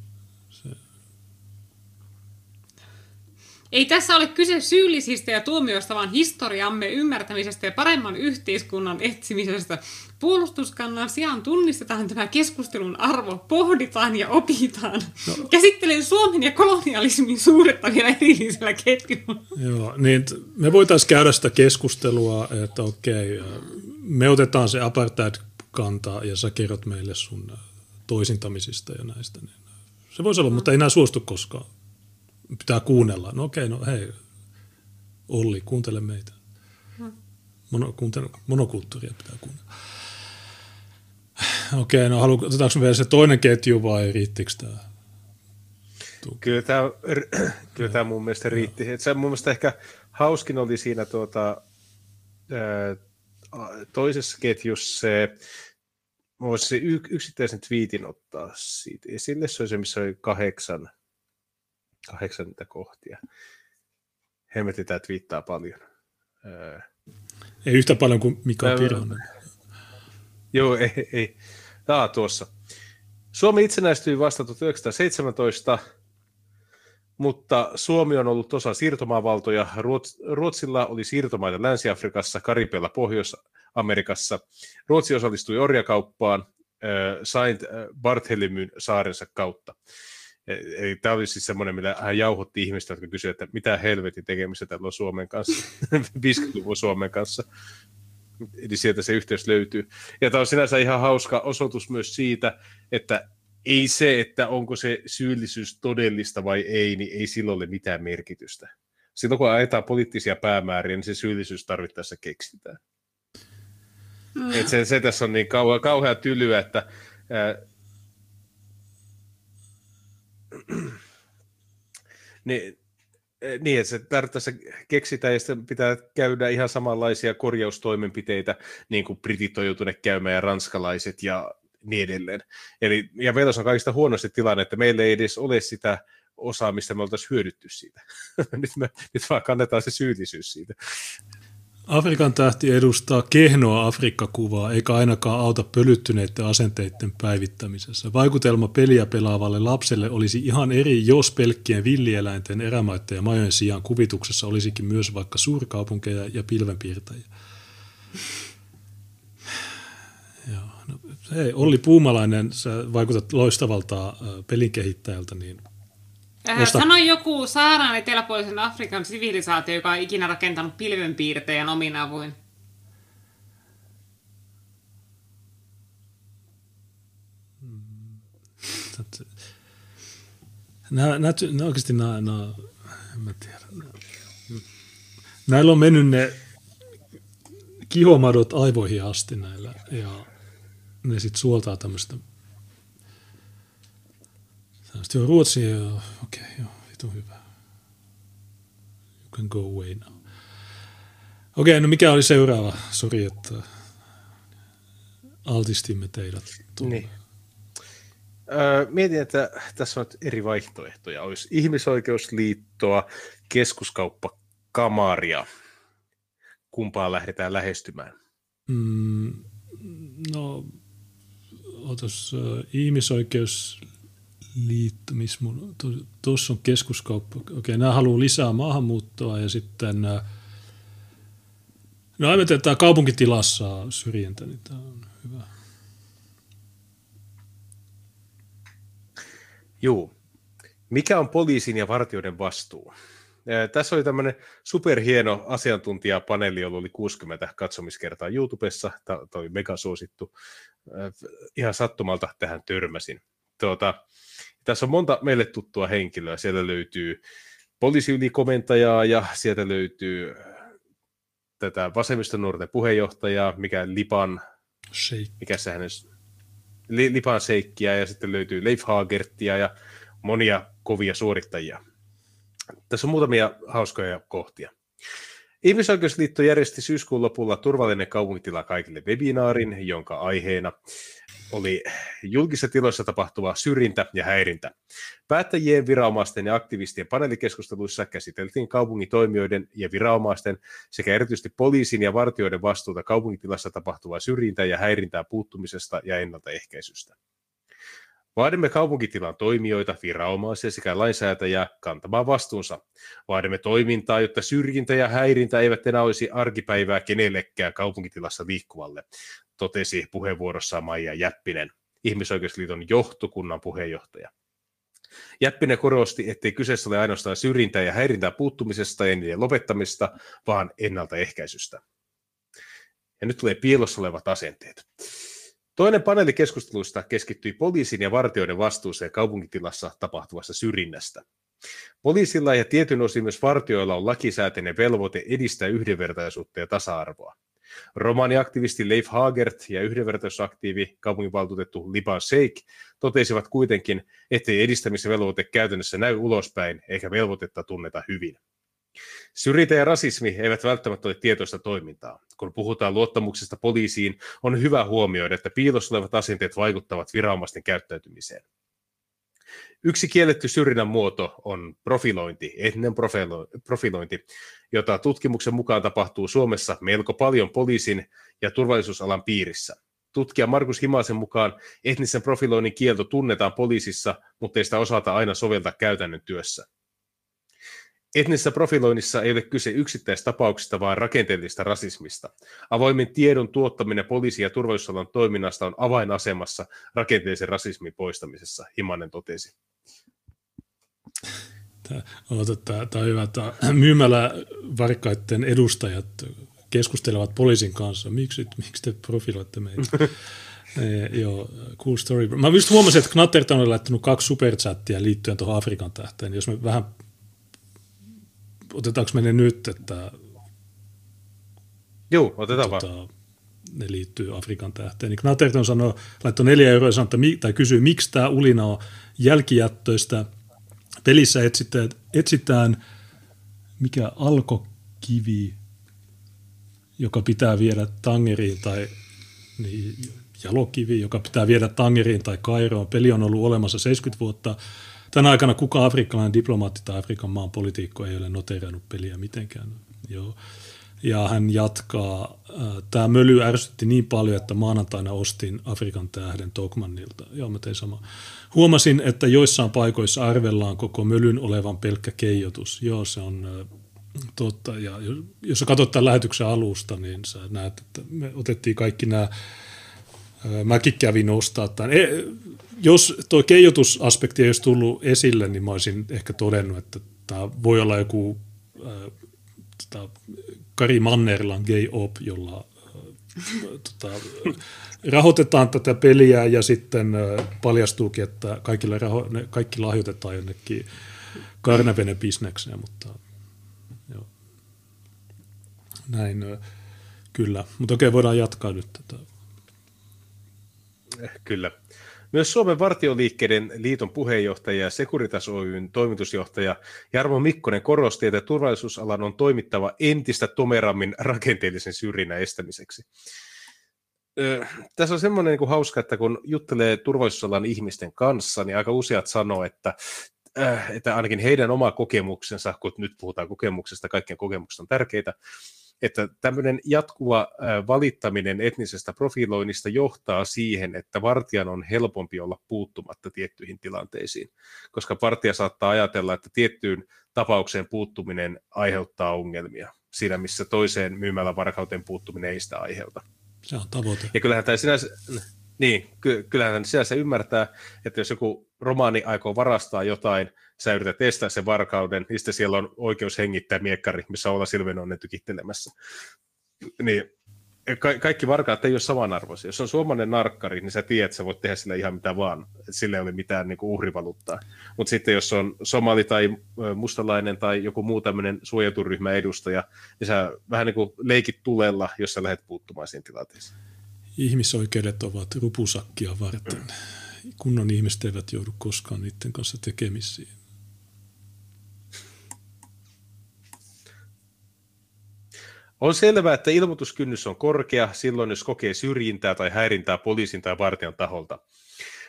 E: Ei tässä ole kyse syyllisistä ja tuomioista, vaan historiamme ymmärtämisestä ja paremman yhteiskunnan etsimisestä. Puolustuskannan sijaan tunnistetaan tämä keskustelun arvo, pohditaan ja opitaan. No. Käsittelen Suomen ja kolonialismin suuretta vielä erillisellä ketjulla.
C: Joo, niin me voitaisiin käydä sitä keskustelua, että okei, me otetaan se apartheid kantaa ja sä kerrot meille sun toisintamisista ja näistä, niin se voisi olla, mm. mutta ei enää suostu koskaan. Pitää kuunnella. No okei, no hei, Olli, kuuntele meitä. Mm. Mono, kuuntele, monokulttuuria pitää kuunnella. Okei, no halu, otetaanko vielä se toinen ketju vai riittikö tämä?
D: Kyllä tämä, kyllä tämä mun mielestä riitti. Et se mun mielestä ehkä hauskin oli siinä tuota, toisessa ketjussa se, voisi se yksittäisen twiitin ottaa siitä esille. Se on se, missä oli kahdeksan, kahdeksan niitä kohtia. Hemmetti tämä twiittaa paljon.
C: Ei yhtä paljon kuin Mika Pirhonen.
D: Joo, ei. ei. Tämä tuossa. Suomi itsenäistyi vasta 1917, mutta Suomi on ollut osa siirtomaavaltoja. Ruotsilla oli siirtomaita Länsi-Afrikassa, Karibialla, Pohjois-Amerikassa. Ruotsi osallistui orjakauppaan äh, Saint Barthelymyn saarensa kautta. E, eli tämä oli siis semmoinen, millä hän jauhotti ihmistä, jotka kysyivät, että mitä helvetin tekemistä tällä on Suomen kanssa, 50-luvun Suomen kanssa. Eli sieltä se yhteys löytyy. Ja tämä on sinänsä ihan hauska osoitus myös siitä, että ei se, että onko se syyllisyys todellista vai ei, niin ei sillä ole mitään merkitystä. Silloin kun ajetaan poliittisia päämääriä, niin se syyllisyys tarvittaessa keksitään. Mm. Et se, se tässä on niin kauhea, kauhea tylyä, että ää, niin, niin, että se tarvittaessa keksitään ja sitten pitää käydä ihan samanlaisia korjaustoimenpiteitä, niin kuin britit on joutuneet käymään ja ranskalaiset ja niin edelleen. Eli, ja meillä on kaikista huonosti tilanne, että meillä ei edes ole sitä osaamista, me oltaisiin hyödytty siitä. nyt, me, nyt vaan kannetaan se syyllisyys siitä.
C: Afrikan tähti edustaa kehnoa Afrikka-kuvaa, eikä ainakaan auta pölyttyneiden asenteiden päivittämisessä. Vaikutelma peliä pelaavalle lapselle olisi ihan eri, jos pelkkien villieläinten, erämaiden ja majojen sijaan kuvituksessa olisikin myös vaikka suurkaupunkeja ja pilvenpiirtäjiä. Hei, Olli Puumalainen, sä vaikutat loistavalta pelin kehittäjältä, niin
E: Äh, Osta... Sano joku saaraan eteläpuolisen Afrikan sivilisaatio, joka on ikinä rakentanut pilvenpiirtäjän omin avuin.
C: Nämä, nämä, nämä oikeasti nämä, nämä, en mä tiedä. Näillä on mennyt ne kihomadot aivoihin asti näillä ja ne sitten suoltaa tämmöistä tämmöistä joo Ruotsi ja okei okay, joo vitu hyvä you can go away now okei okay, no mikä oli seuraava sori että altistimme teidät
D: niin. Öö, mietin, että tässä on eri vaihtoehtoja. Olisi ihmisoikeusliittoa, keskuskauppakamaria. Kumpaa lähdetään lähestymään?
C: Mm, no otas, uh, ihmisoikeusliittomis, tuossa on keskuskauppa, okei, nämä haluaa lisää maahanmuuttoa ja sitten uh, no aivan, tämä kaupunkitilassa syrjintä, niin tämä on hyvä.
D: Juu. Mikä on poliisin ja vartijoiden vastuu? Tässä oli tämmöinen superhieno asiantuntijapaneeli, jolla oli 60 katsomiskertaa YouTubessa. Tämä oli mega suosittu. Ihan sattumalta tähän törmäsin. Tuota, tässä on monta meille tuttua henkilöä. Siellä löytyy poliisiylikomentaja ja sieltä löytyy tätä vasemmistonuorten puheenjohtajaa, mikä Lipan,
C: Sheik.
D: mikä se hänen, Lipan Seikkiä ja sitten löytyy Leif Hagertia ja monia kovia suorittajia. Tässä on muutamia hauskoja kohtia. Ihmisoikeusliitto järjesti syyskuun lopulla turvallinen kaupunkitila kaikille webinaarin, jonka aiheena oli julkisissa tiloissa tapahtuva syrjintä ja häirintä. Päättäjien, viranomaisten ja aktivistien paneelikeskusteluissa käsiteltiin kaupungin toimijoiden ja viranomaisten sekä erityisesti poliisin ja vartioiden vastuuta kaupunkitilassa tapahtuvaa syrjintää ja häirintää puuttumisesta ja ennaltaehkäisystä. Vaadimme kaupunkitilan toimijoita, viranomaisia sekä lainsäätäjää kantamaan vastuunsa. Vaadimme toimintaa, jotta syrjintä ja häirintä eivät enää olisi arkipäivää kenellekään kaupunkitilassa liikkuvalle, totesi puheenvuorossaan Maija Jäppinen, Ihmisoikeusliiton johtokunnan puheenjohtaja. Jäppinen korosti, ettei kyseessä ole ainoastaan syrjintää ja häirintää puuttumisesta ja niiden lopettamista, vaan ennaltaehkäisystä. Ja nyt tulee pielossa olevat asenteet. Toinen paneeli keskusteluista keskittyi poliisin ja vartioiden vastuuseen kaupunkitilassa tapahtuvasta syrjinnästä. Poliisilla ja tietyn osin myös vartioilla on lakisääteinen velvoite edistää yhdenvertaisuutta ja tasa-arvoa. Romaniaktivisti Leif Hagert ja yhdenvertaisuusaktiivi kaupunginvaltuutettu Liban Sheikh totesivat kuitenkin, ettei edistämisen velvoite käytännössä näy ulospäin eikä velvoitetta tunneta hyvin. Syrjintä ja rasismi eivät välttämättä ole tietoista toimintaa. Kun puhutaan luottamuksesta poliisiin, on hyvä huomioida, että piilossa olevat asenteet vaikuttavat viranomaisten käyttäytymiseen. Yksi kielletty syrjinnän muoto on profilointi, etninen profilointi, jota tutkimuksen mukaan tapahtuu Suomessa melko paljon poliisin ja turvallisuusalan piirissä. Tutkija Markus Himasen mukaan etnisen profiloinnin kielto tunnetaan poliisissa, mutta ei sitä osata aina soveltaa käytännön työssä. Etnisessä profiloinnissa ei ole kyse yksittäistapauksista, vaan rakenteellisesta rasismista. Avoimen tiedon tuottaminen poliisi- ja turvallisuusalan toiminnasta on avainasemassa rakenteellisen rasismin poistamisessa, Himanen totesi.
C: Tämä, on hyvä, että myymälävarkkaiden edustajat keskustelevat poliisin kanssa. Miksi, miksi te profiloitte meitä? e, joo, cool story. Mä just huomasin, että Knatterton on laittanut kaksi superchattia liittyen tuohon Afrikan tähteen. Jos me vähän otetaanko me ne nyt, että...
D: Joo, otetaan tota, vaan.
C: Ne liittyy Afrikan tähteen. Niin Knatterton sanoi, laittoi neljä euroa sanoi, että, tai kysyy, miksi tämä ulina on jälkijättöistä. Pelissä etsitään, etsitään mikä alkokivi, joka pitää viedä tangeriin tai niin, jalokivi, joka pitää viedä tangeriin tai Kairoon. Peli on ollut olemassa 70 vuotta Tänä aikana kuka afrikkalainen diplomaatti tai Afrikan maan poliitikko ei ole noteerannut peliä mitenkään. Joo. Ja hän jatkaa, tämä möly ärsytti niin paljon, että maanantaina ostin Afrikan tähden Tokmannilta. Joo, mä tein sama. Huomasin, että joissain paikoissa arvellaan koko mölyn olevan pelkkä keijotus. Joo, se on totta. Ja jos sä katsot tämän lähetyksen alusta, niin sä näet, että me otettiin kaikki nämä Mäkin kävin ostaa tämän. E, jos tuo keijotusaspekti ei olisi tullut esille, niin mä olisin ehkä todennut, että tämä voi olla joku äh, tota, Kari Mannerlan gay op, jolla äh, tota, rahoitetaan tätä peliä ja sitten äh, paljastuukin, että kaikille raho- ne kaikki lahjoitetaan jonnekin karnevene-bisnekseen, mutta joo. Näin, äh, kyllä. Mutta okei, voidaan jatkaa nyt tätä.
D: Kyllä. Myös Suomen vartioliikkeiden liiton puheenjohtaja ja Securitas Oyn toimitusjohtaja Jarmo Mikkonen korosti, että turvallisuusalan on toimittava entistä tomerammin rakenteellisen syrjinnän estämiseksi. Ö, tässä on semmoinen niin kuin hauska, että kun juttelee turvallisuusalan ihmisten kanssa, niin aika useat sanoo, että äh, että ainakin heidän oma kokemuksensa, kun nyt puhutaan kokemuksesta, kaikkien kokemukset on tärkeitä, että tämmöinen jatkuva valittaminen etnisestä profiloinnista johtaa siihen, että vartijan on helpompi olla puuttumatta tiettyihin tilanteisiin, koska vartija saattaa ajatella, että tiettyyn tapaukseen puuttuminen aiheuttaa ongelmia, siinä missä toiseen myymällä varkauteen puuttuminen ei sitä aiheuta.
C: Se on tavoite.
D: Ja kyllähän tämä sinänsä, niin, ky- kyllähän sinänsä ymmärtää, että jos joku romaani aikoo varastaa jotain, sä yrität estää sen varkauden, niin sitten siellä on oikeus hengittää miekkari, missä olla Silvenonen tykittelemässä. Niin ka- kaikki varkaat ei ole samanarvoisia. Jos on suomalainen narkkari, niin sä tiedät, että sä voit tehdä sille ihan mitä vaan. Sille ei ole mitään niin kuin uhrivaluuttaa. Mutta sitten jos on somali tai mustalainen tai joku muu tämmöinen suojaturyhmä edustaja, niin sä vähän niin kuin leikit tulella, jos sä lähdet puuttumaan siihen tilanteeseen.
C: Ihmisoikeudet ovat rupusakkia varten. Kunnon ihmiset eivät joudu koskaan niiden kanssa tekemisiin.
D: On selvää, että ilmoituskynnys on korkea silloin, jos kokee syrjintää tai häirintää poliisin tai vartijan taholta.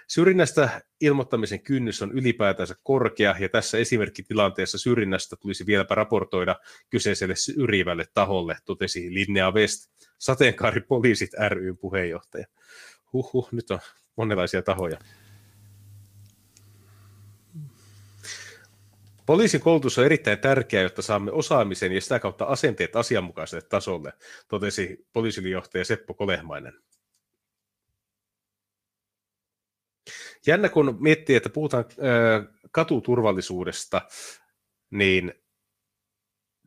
D: Syrjinnästä ilmoittamisen kynnys on ylipäätänsä korkea, ja tässä esimerkkitilanteessa syrjinnästä tulisi vieläpä raportoida kyseiselle syrjivälle taholle, totesi Linnea West, sateenkaaripoliisit ryn puheenjohtaja. Huhhuh, nyt on monenlaisia tahoja. Poliisin koulutus on erittäin tärkeää, jotta saamme osaamisen ja sitä kautta asenteet asianmukaiselle tasolle, totesi poliisilijohtaja Seppo Kolehmainen. Jännä, kun miettii, että puhutaan katuturvallisuudesta, niin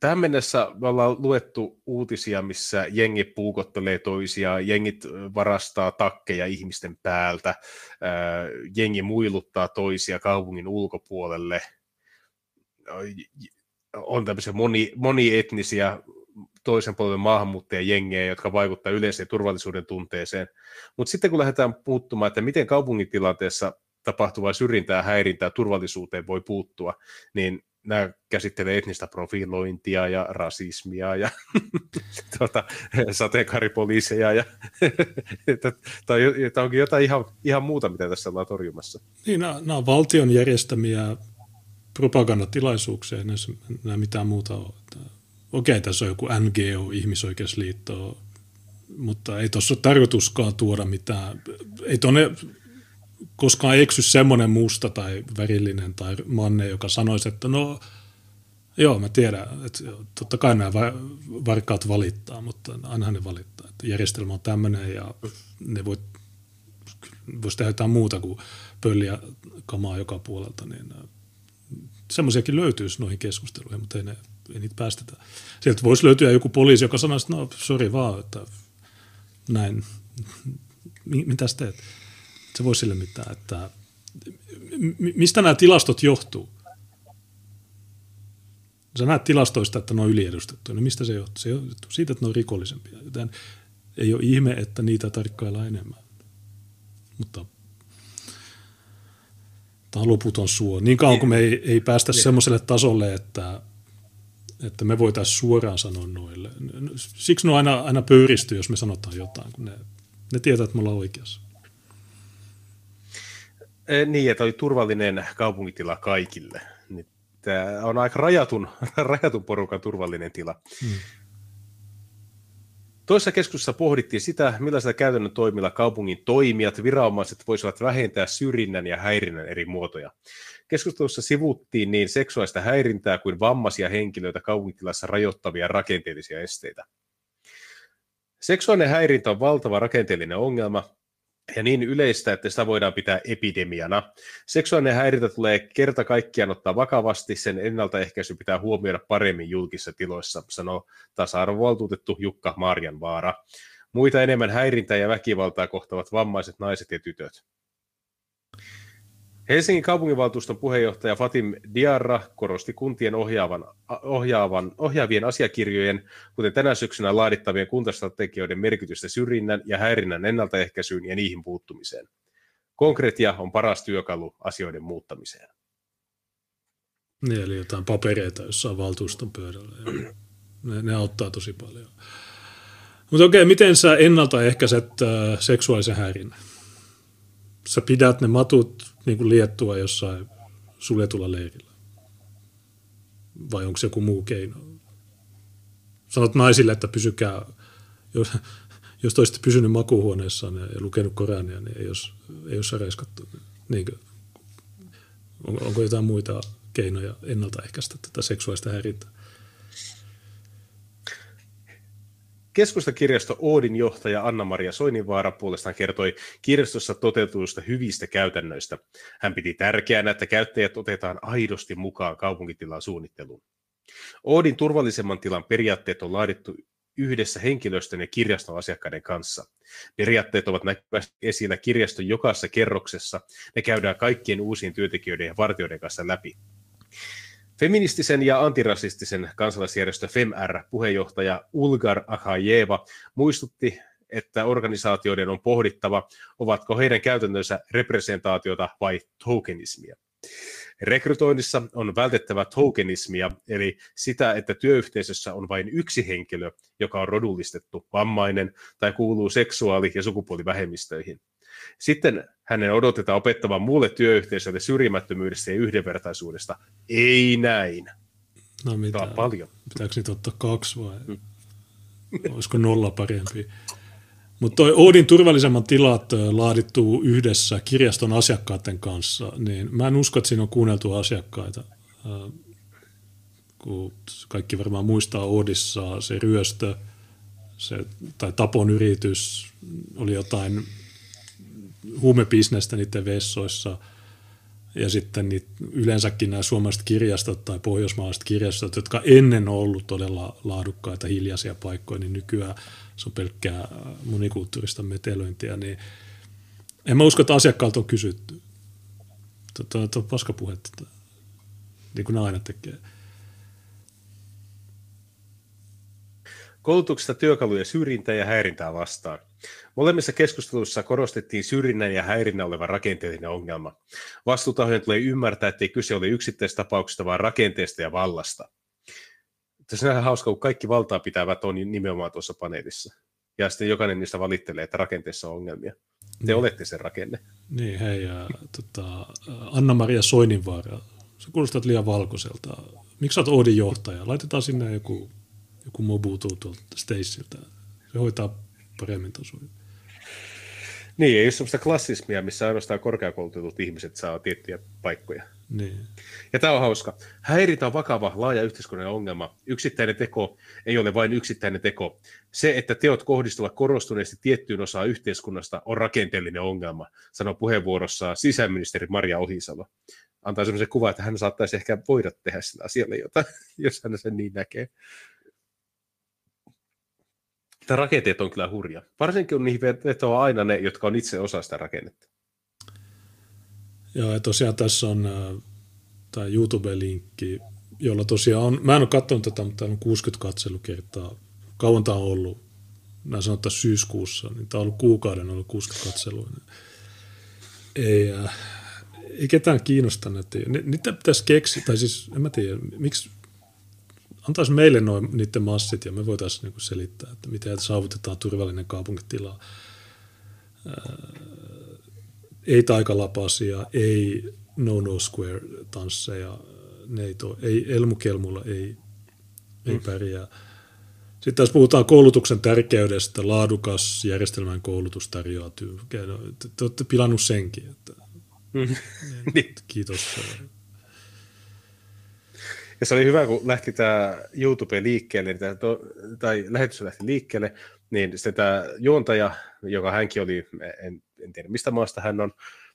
D: tähän mennessä me ollaan luettu uutisia, missä jengi puukottelee toisiaan, jengit varastaa takkeja ihmisten päältä, jengi muiluttaa toisia kaupungin ulkopuolelle, on tämmöisiä moni, monietnisiä toisen polven maahanmuuttajajengejä, jotka vaikuttavat yleiseen turvallisuuden tunteeseen. Mutta sitten kun lähdetään puuttumaan, että miten kaupungin tapahtuvaa syrjintää häirintää turvallisuuteen voi puuttua, niin nämä käsittelee etnistä profilointia ja rasismia ja tuota, sateenkaaripoliiseja ja tai onkin jotain ihan, ihan muuta, mitä tässä ollaan torjumassa.
C: Niin, nämä, nämä on valtion järjestämiä propagandatilaisuuksia, ei nämä mitään muuta ole. Okei, tässä on joku NGO, ihmisoikeusliitto, mutta ei tuossa ole tarkoituskaan tuoda mitään, ei tuonne koskaan eksy semmoinen musta tai värillinen tai manne, joka sanoisi, että no joo, mä tiedän, että totta kai nämä varkaat valittaa, mutta aina ne valittaa. Että järjestelmä on tämmöinen ja ne voi, voisi tehdä jotain muuta kuin pölliä kamaa joka puolelta, niin semmoisiakin löytyisi noihin keskusteluihin, mutta ei, ne, ei niitä päästetä. Sieltä voisi löytyä joku poliisi, joka sanoisi, no sori vaan, että näin, mitäs teet? se voi sille mitään, että mistä nämä tilastot johtuu? Sä näet tilastoista, että ne on yliedustettu. No mistä se johtuu? Se johtuu siitä, että ne on rikollisempia. Joten ei ole ihme, että niitä tarkkaillaan enemmän. Mutta tämä on loputon suo. Niin kauan kuin me ei, ei päästä niin. semmoiselle tasolle, että, että me voitaisiin suoraan sanoa noille. Siksi ne aina, aina pöyristyy, jos me sanotaan jotain, kun ne, ne tietää, että me ollaan oikeassa.
D: Niin, että oli turvallinen kaupunkitila kaikille. Niin tämä on aika rajatun, rajatun porukan turvallinen tila. Hmm. Toisessa keskustelussa pohdittiin sitä, millaisilla käytännön toimilla kaupungin toimijat, viranomaiset voisivat vähentää syrjinnän ja häirinnän eri muotoja. Keskustelussa sivuttiin niin seksuaalista häirintää kuin vammaisia henkilöitä kaupunkitilassa rajoittavia rakenteellisia esteitä. Seksuaalinen häirintä on valtava rakenteellinen ongelma, ja niin yleistä, että sitä voidaan pitää epidemiana. Seksuaalinen häirintä tulee kerta kaikkiaan ottaa vakavasti, sen ennaltaehkäisy pitää huomioida paremmin julkisissa tiloissa, sanoo tasa-arvovaltuutettu Jukka Marjanvaara. Muita enemmän häirintää ja väkivaltaa kohtavat vammaiset naiset ja tytöt. Helsingin kaupunginvaltuuston puheenjohtaja Fatim Diarra korosti kuntien ohjaavan, ohjaavan, ohjaavien asiakirjojen, kuten tänä syksynä laadittavien kuntastrategioiden merkitystä syrjinnän ja häirinnän ennaltaehkäisyyn ja niihin puuttumiseen. Konkretia on paras työkalu asioiden muuttamiseen.
C: Niin, eli jotain papereita jossain valtuuston pöydällä. Ne, ne auttaa tosi paljon. Mutta okei, miten sä ennaltaehkäiset äh, seksuaalisen häirinnän? Sä pidät ne matut niin kuin liettua jossain suljetulla leirillä? Vai onko se joku muu keino? Sanot naisille, että pysykää, jos, jos olisitte pysynyt makuuhuoneessaan ja lukenut Korania, niin ei olisi, ei olisi reiskattu. Niinkö? On, onko jotain muita keinoja ennaltaehkäistä tätä seksuaalista häirintää?
D: Keskustakirjasto Oodin johtaja Anna-Maria Soininvaara puolestaan kertoi kirjastossa toteutuista hyvistä käytännöistä. Hän piti tärkeänä, että käyttäjät otetaan aidosti mukaan kaupunkitilan suunnitteluun. Oodin turvallisemman tilan periaatteet on laadittu yhdessä henkilöstön ja kirjaston asiakkaiden kanssa. Periaatteet ovat näkyvästi esillä kirjaston jokaisessa kerroksessa. Ne käydään kaikkien uusien työntekijöiden ja vartijoiden kanssa läpi. Feministisen ja antirasistisen kansalaisjärjestö FemR puheenjohtaja Ulgar Akhajeva muistutti, että organisaatioiden on pohdittava, ovatko heidän käytännönsä representaatiota vai tokenismia. Rekrytoinnissa on vältettävä tokenismia, eli sitä, että työyhteisössä on vain yksi henkilö, joka on rodullistettu, vammainen tai kuuluu seksuaali- ja sukupuolivähemmistöihin. Sitten hänen odotetaan opettavan muulle työyhteisölle syrjimättömyydestä ja yhdenvertaisuudesta. Ei näin.
C: No mitä?
D: Tämä on paljon.
C: Pitääkö niitä ottaa kaksi vai mm. olisiko nolla parempi? Mutta toi Oodin turvallisemman tilat laadittu yhdessä kirjaston asiakkaiden kanssa, niin mä en usko, että siinä on kuunneltu asiakkaita. Kun kaikki varmaan muistaa Oodissa se ryöstö se, tai tapon yritys, oli jotain huumebisnestä niiden vessoissa. Ja sitten niitä, yleensäkin nämä suomalaiset kirjastot tai pohjoismaalaiset kirjastot, jotka ennen on ollut todella laadukkaita, hiljaisia paikkoja, niin nykyään se on pelkkää monikulttuurista metelöintiä, niin en mä usko, että asiakkaalta on kysytty. Tuo on paskapuhetta, niin kuin ne aina tekee.
D: Koulutuksesta työkaluja syrjintää ja häirintää vastaan. Molemmissa keskusteluissa korostettiin syrjinnän ja häirinnän olevan rakenteellinen ongelma. Vastuutahojen tulee ymmärtää, että ei kyse ole yksittäistapauksista, vaan rakenteesta ja vallasta. Tässä on hauska, kun kaikki valtaa pitävät on nimenomaan tuossa paneelissa. Ja sitten jokainen niistä valittelee, että rakenteessa on ongelmia. Te niin. olette se rakenne.
C: Niin, hei, ja, tota, Anna-Maria Soininvaara, sä kuulostat liian valkoiselta. Miksi sä oot Oodin johtaja? Laitetaan sinne joku, joku mobutu tuolta Staceilta. Se hoitaa paremmin tasoja.
D: Niin, ei ole sellaista klassismia, missä ainoastaan korkeakoulutetut ihmiset saa tiettyjä paikkoja.
C: Niin.
D: Ja tämä on hauska. Häirintä on vakava, laaja yhteiskunnallinen ongelma. Yksittäinen teko ei ole vain yksittäinen teko. Se, että teot kohdistuvat korostuneesti tiettyyn osaan yhteiskunnasta, on rakenteellinen ongelma, sanoi puheenvuorossa sisäministeri Maria Ohisalo. Antaa sellaisen kuvan, että hän saattaisi ehkä voida tehdä sillä asialle jotain, jos hän sen niin näkee. Tämä rakenteet on kyllä hurja. Varsinkin kun niihin vetoaa aina ne, jotka on itse osa sitä rakennetta.
C: Joo, ja tosiaan tässä on äh, tämä YouTube-linkki, jolla tosiaan on, mä en ole katsonut tätä, mutta täällä on 60 katselukertaa. Kauan tämä on ollut? Mä sanon, että syyskuussa, niin tämä on ollut kuukauden ollut 60 katselua. Ei, äh, ei ketään kiinnosta näitä. Niitä pitäisi keksiä, tai siis en mä tiedä, miksi antaisi meille noin niiden massit ja me voitaisiin niinku selittää, että miten saavutetaan turvallinen kaupunkitila. ei taikalapasia, ei no-no square tansseja, neito, ei elmukelmulla, ei, ei mm. pärjää. Sitten tässä puhutaan koulutuksen tärkeydestä, laadukas järjestelmän koulutus tarjoaa työ. Te olette pilannut senkin. Että, mm. niin, kiitos.
D: Ja se oli hyvä, kun lähti tämä YouTube liikkeelle, niin to, tai lähetys lähti liikkeelle, niin sitten tämä juontaja, joka hänkin oli, en, en tiedä mistä maasta hän on,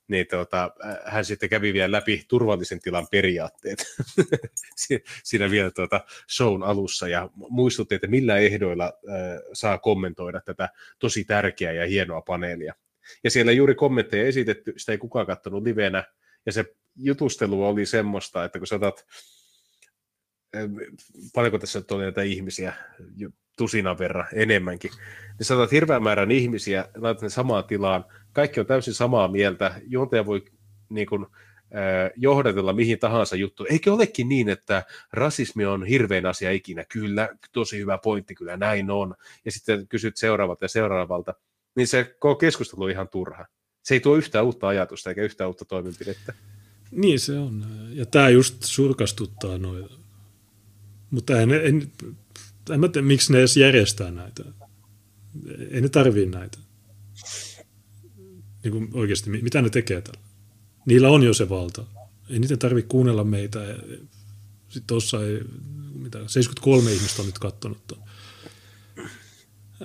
D: niin tuota, hän sitten kävi vielä läpi turvallisen tilan periaatteet siinä vielä tuota shown alussa ja muistutti, että millä ehdoilla äh, saa kommentoida tätä tosi tärkeää ja hienoa paneelia. Ja siellä juuri kommentteja esitetty, sitä ei kukaan katsonut livenä, ja se jutustelu oli semmoista, että kun sä otat paljonko tässä on näitä ihmisiä, tusinan verran enemmänkin, niin saatat hirveän määrän ihmisiä, laitat ne samaan tilaan, kaikki on täysin samaa mieltä, juontaja voi niin kuin, johdatella mihin tahansa juttu. Eikö olekin niin, että rasismi on hirveän asia ikinä? Kyllä, tosi hyvä pointti, kyllä näin on. Ja sitten kysyt seuraavalta ja seuraavalta, niin se koko keskustelu on ihan turha. Se ei tuo yhtään uutta ajatusta eikä yhtään uutta toimenpidettä.
C: Niin se on. Ja tämä just surkastuttaa noita mutta en, en, en mä tiedä, miksi ne edes järjestää näitä. Ei ne tarvii näitä. Niin kuin oikeasti, mitä ne tekee tällä? Niillä on jo se valta. Ei niitä tarvitse kuunnella meitä. Sitten tuossa ei, mitä, 73 ihmistä on nyt katsonut ton.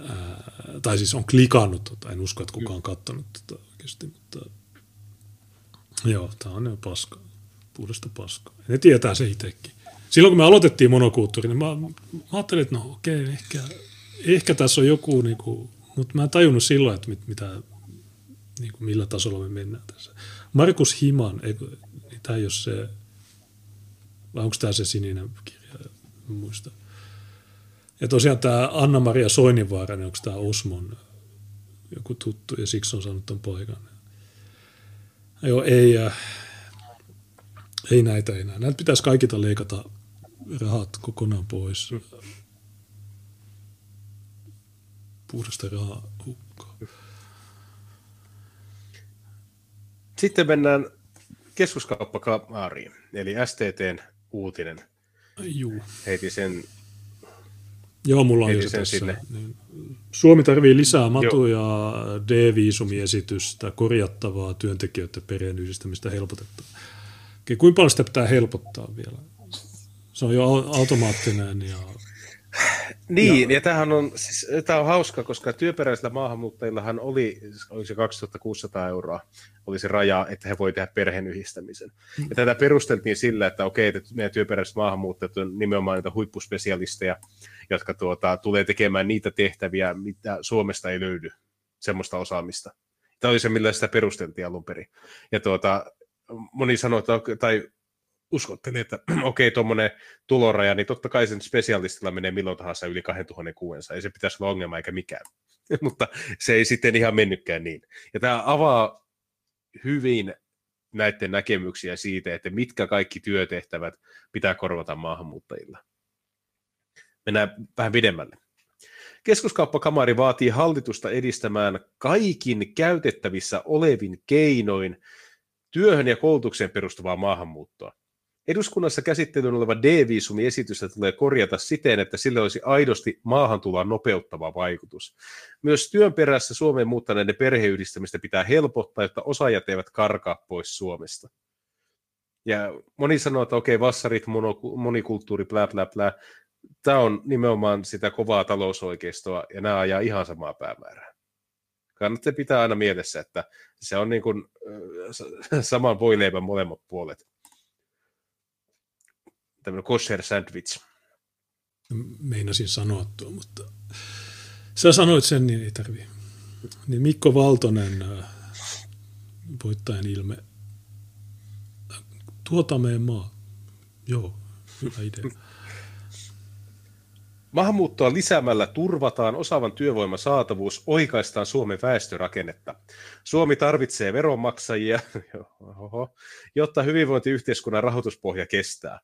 C: Ää, tai siis on klikannut, tota. en usko, että kukaan on katsonut tota oikeasti, mutta joo, tämä on paska, puhdasta paskaa. Ne tietää se itsekin silloin kun me aloitettiin monokulttuuri, niin mä, mä ajattelin, että no okei, ehkä, ehkä tässä on joku, niin kuin, mutta mä en tajunnut silloin, että mit, mitä, niin kuin, millä tasolla me mennään tässä. Markus Himan, ei, niin tämä ei ole se, vai onko tämä se sininen kirja, en muista. Ja tosiaan tämä Anna-Maria Soininvaara, niin onko tämä Osmon joku tuttu, ja siksi on saanut ton paikan. Joo, ei, äh, ei näitä enää. Näitä pitäisi kaikita leikata rahat kokonaan pois. Puhdasta rahaa hukkaa.
D: Sitten mennään keskuskauppakaariin, eli STTn uutinen.
C: Juu.
D: Heiti sen
C: Joo, mulla on jo se tässä. Sinne. Niin. Suomi tarvii lisää matuja, D-viisumiesitystä, korjattavaa työntekijöiden perheenyhdistämistä helpotettua. Kuinka paljon sitä pitää helpottaa vielä? Se on jo automaattinen ja...
D: Niin, ja, ja tämähän on, siis, tämä on hauska, koska työperäisillä maahanmuuttajillahan oli, oli se 2600 euroa, oli se raja, että he voivat tehdä perheen yhdistämisen. Ja tätä perusteltiin sillä, että okei, että meidän työperäiset maahanmuuttajat on nimenomaan niitä huippuspesialisteja, jotka tuota, tulee tekemään niitä tehtäviä, mitä Suomesta ei löydy, semmoista osaamista. Tämä oli se, millä sitä perusteltiin alun perin. Ja tuota, moni sanoi, että, tai uskotteli, että okei, okay, tuommoinen tuloraja, niin totta kai sen spesialistilla menee milloin tahansa yli 2600, ei se pitäisi olla ongelma eikä mikään. Mutta se ei sitten ihan mennytkään niin. Ja tämä avaa hyvin näiden näkemyksiä siitä, että mitkä kaikki työtehtävät pitää korvata maahanmuuttajilla. Mennään vähän pidemmälle. Keskuskauppakamari vaatii hallitusta edistämään kaikin käytettävissä olevin keinoin työhön ja koulutukseen perustuvaa maahanmuuttoa. Eduskunnassa käsittelyyn oleva D-viisumiesitystä tulee korjata siten, että sille olisi aidosti maahantuloa nopeuttava vaikutus. Myös työn perässä Suomeen muuttaneiden perheyhdistämistä pitää helpottaa, jotta osaajat eivät karkaa pois Suomesta. Ja moni sanoo, että okei, vassarit, monikulttuuri, bla bla bla. Tämä on nimenomaan sitä kovaa talousoikeistoa, ja nämä ajaa ihan samaa päämäärää. Kannattaa pitää aina mielessä, että se on niin kuin saman voileivän molemmat puolet tämmöinen kosher sandwich.
C: Meinasin sanoa tuo, mutta sä sanoit sen, niin ei tarvi. Niin Mikko Valtonen, äh, voittajan ilme. Tuota meidän maa. Joo, hyvä idea.
D: Maahanmuuttoa lisäämällä turvataan osaavan työvoiman saatavuus, oikaistaan Suomen väestörakennetta. Suomi tarvitsee veronmaksajia, jotta hyvinvointiyhteiskunnan rahoituspohja kestää.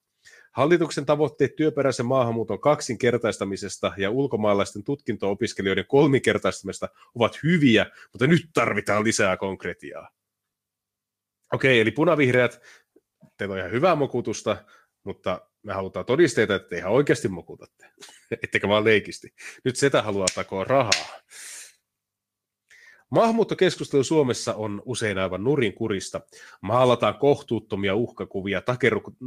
D: Hallituksen tavoitteet työperäisen maahanmuuton kaksinkertaistamisesta ja ulkomaalaisten tutkinto-opiskelijoiden kolminkertaistamisesta ovat hyviä, mutta nyt tarvitaan lisää konkretiaa. Okei, eli punavihreät, teillä on ihan hyvää mokutusta, mutta me halutaan todisteita, että te ihan oikeasti mokutatte, ettekä vaan leikisti. Nyt sitä haluaa takoa rahaa. Maahanmuuttokeskustelu Suomessa on usein aivan nurin kurista. Maalataan kohtuuttomia uhkakuvia,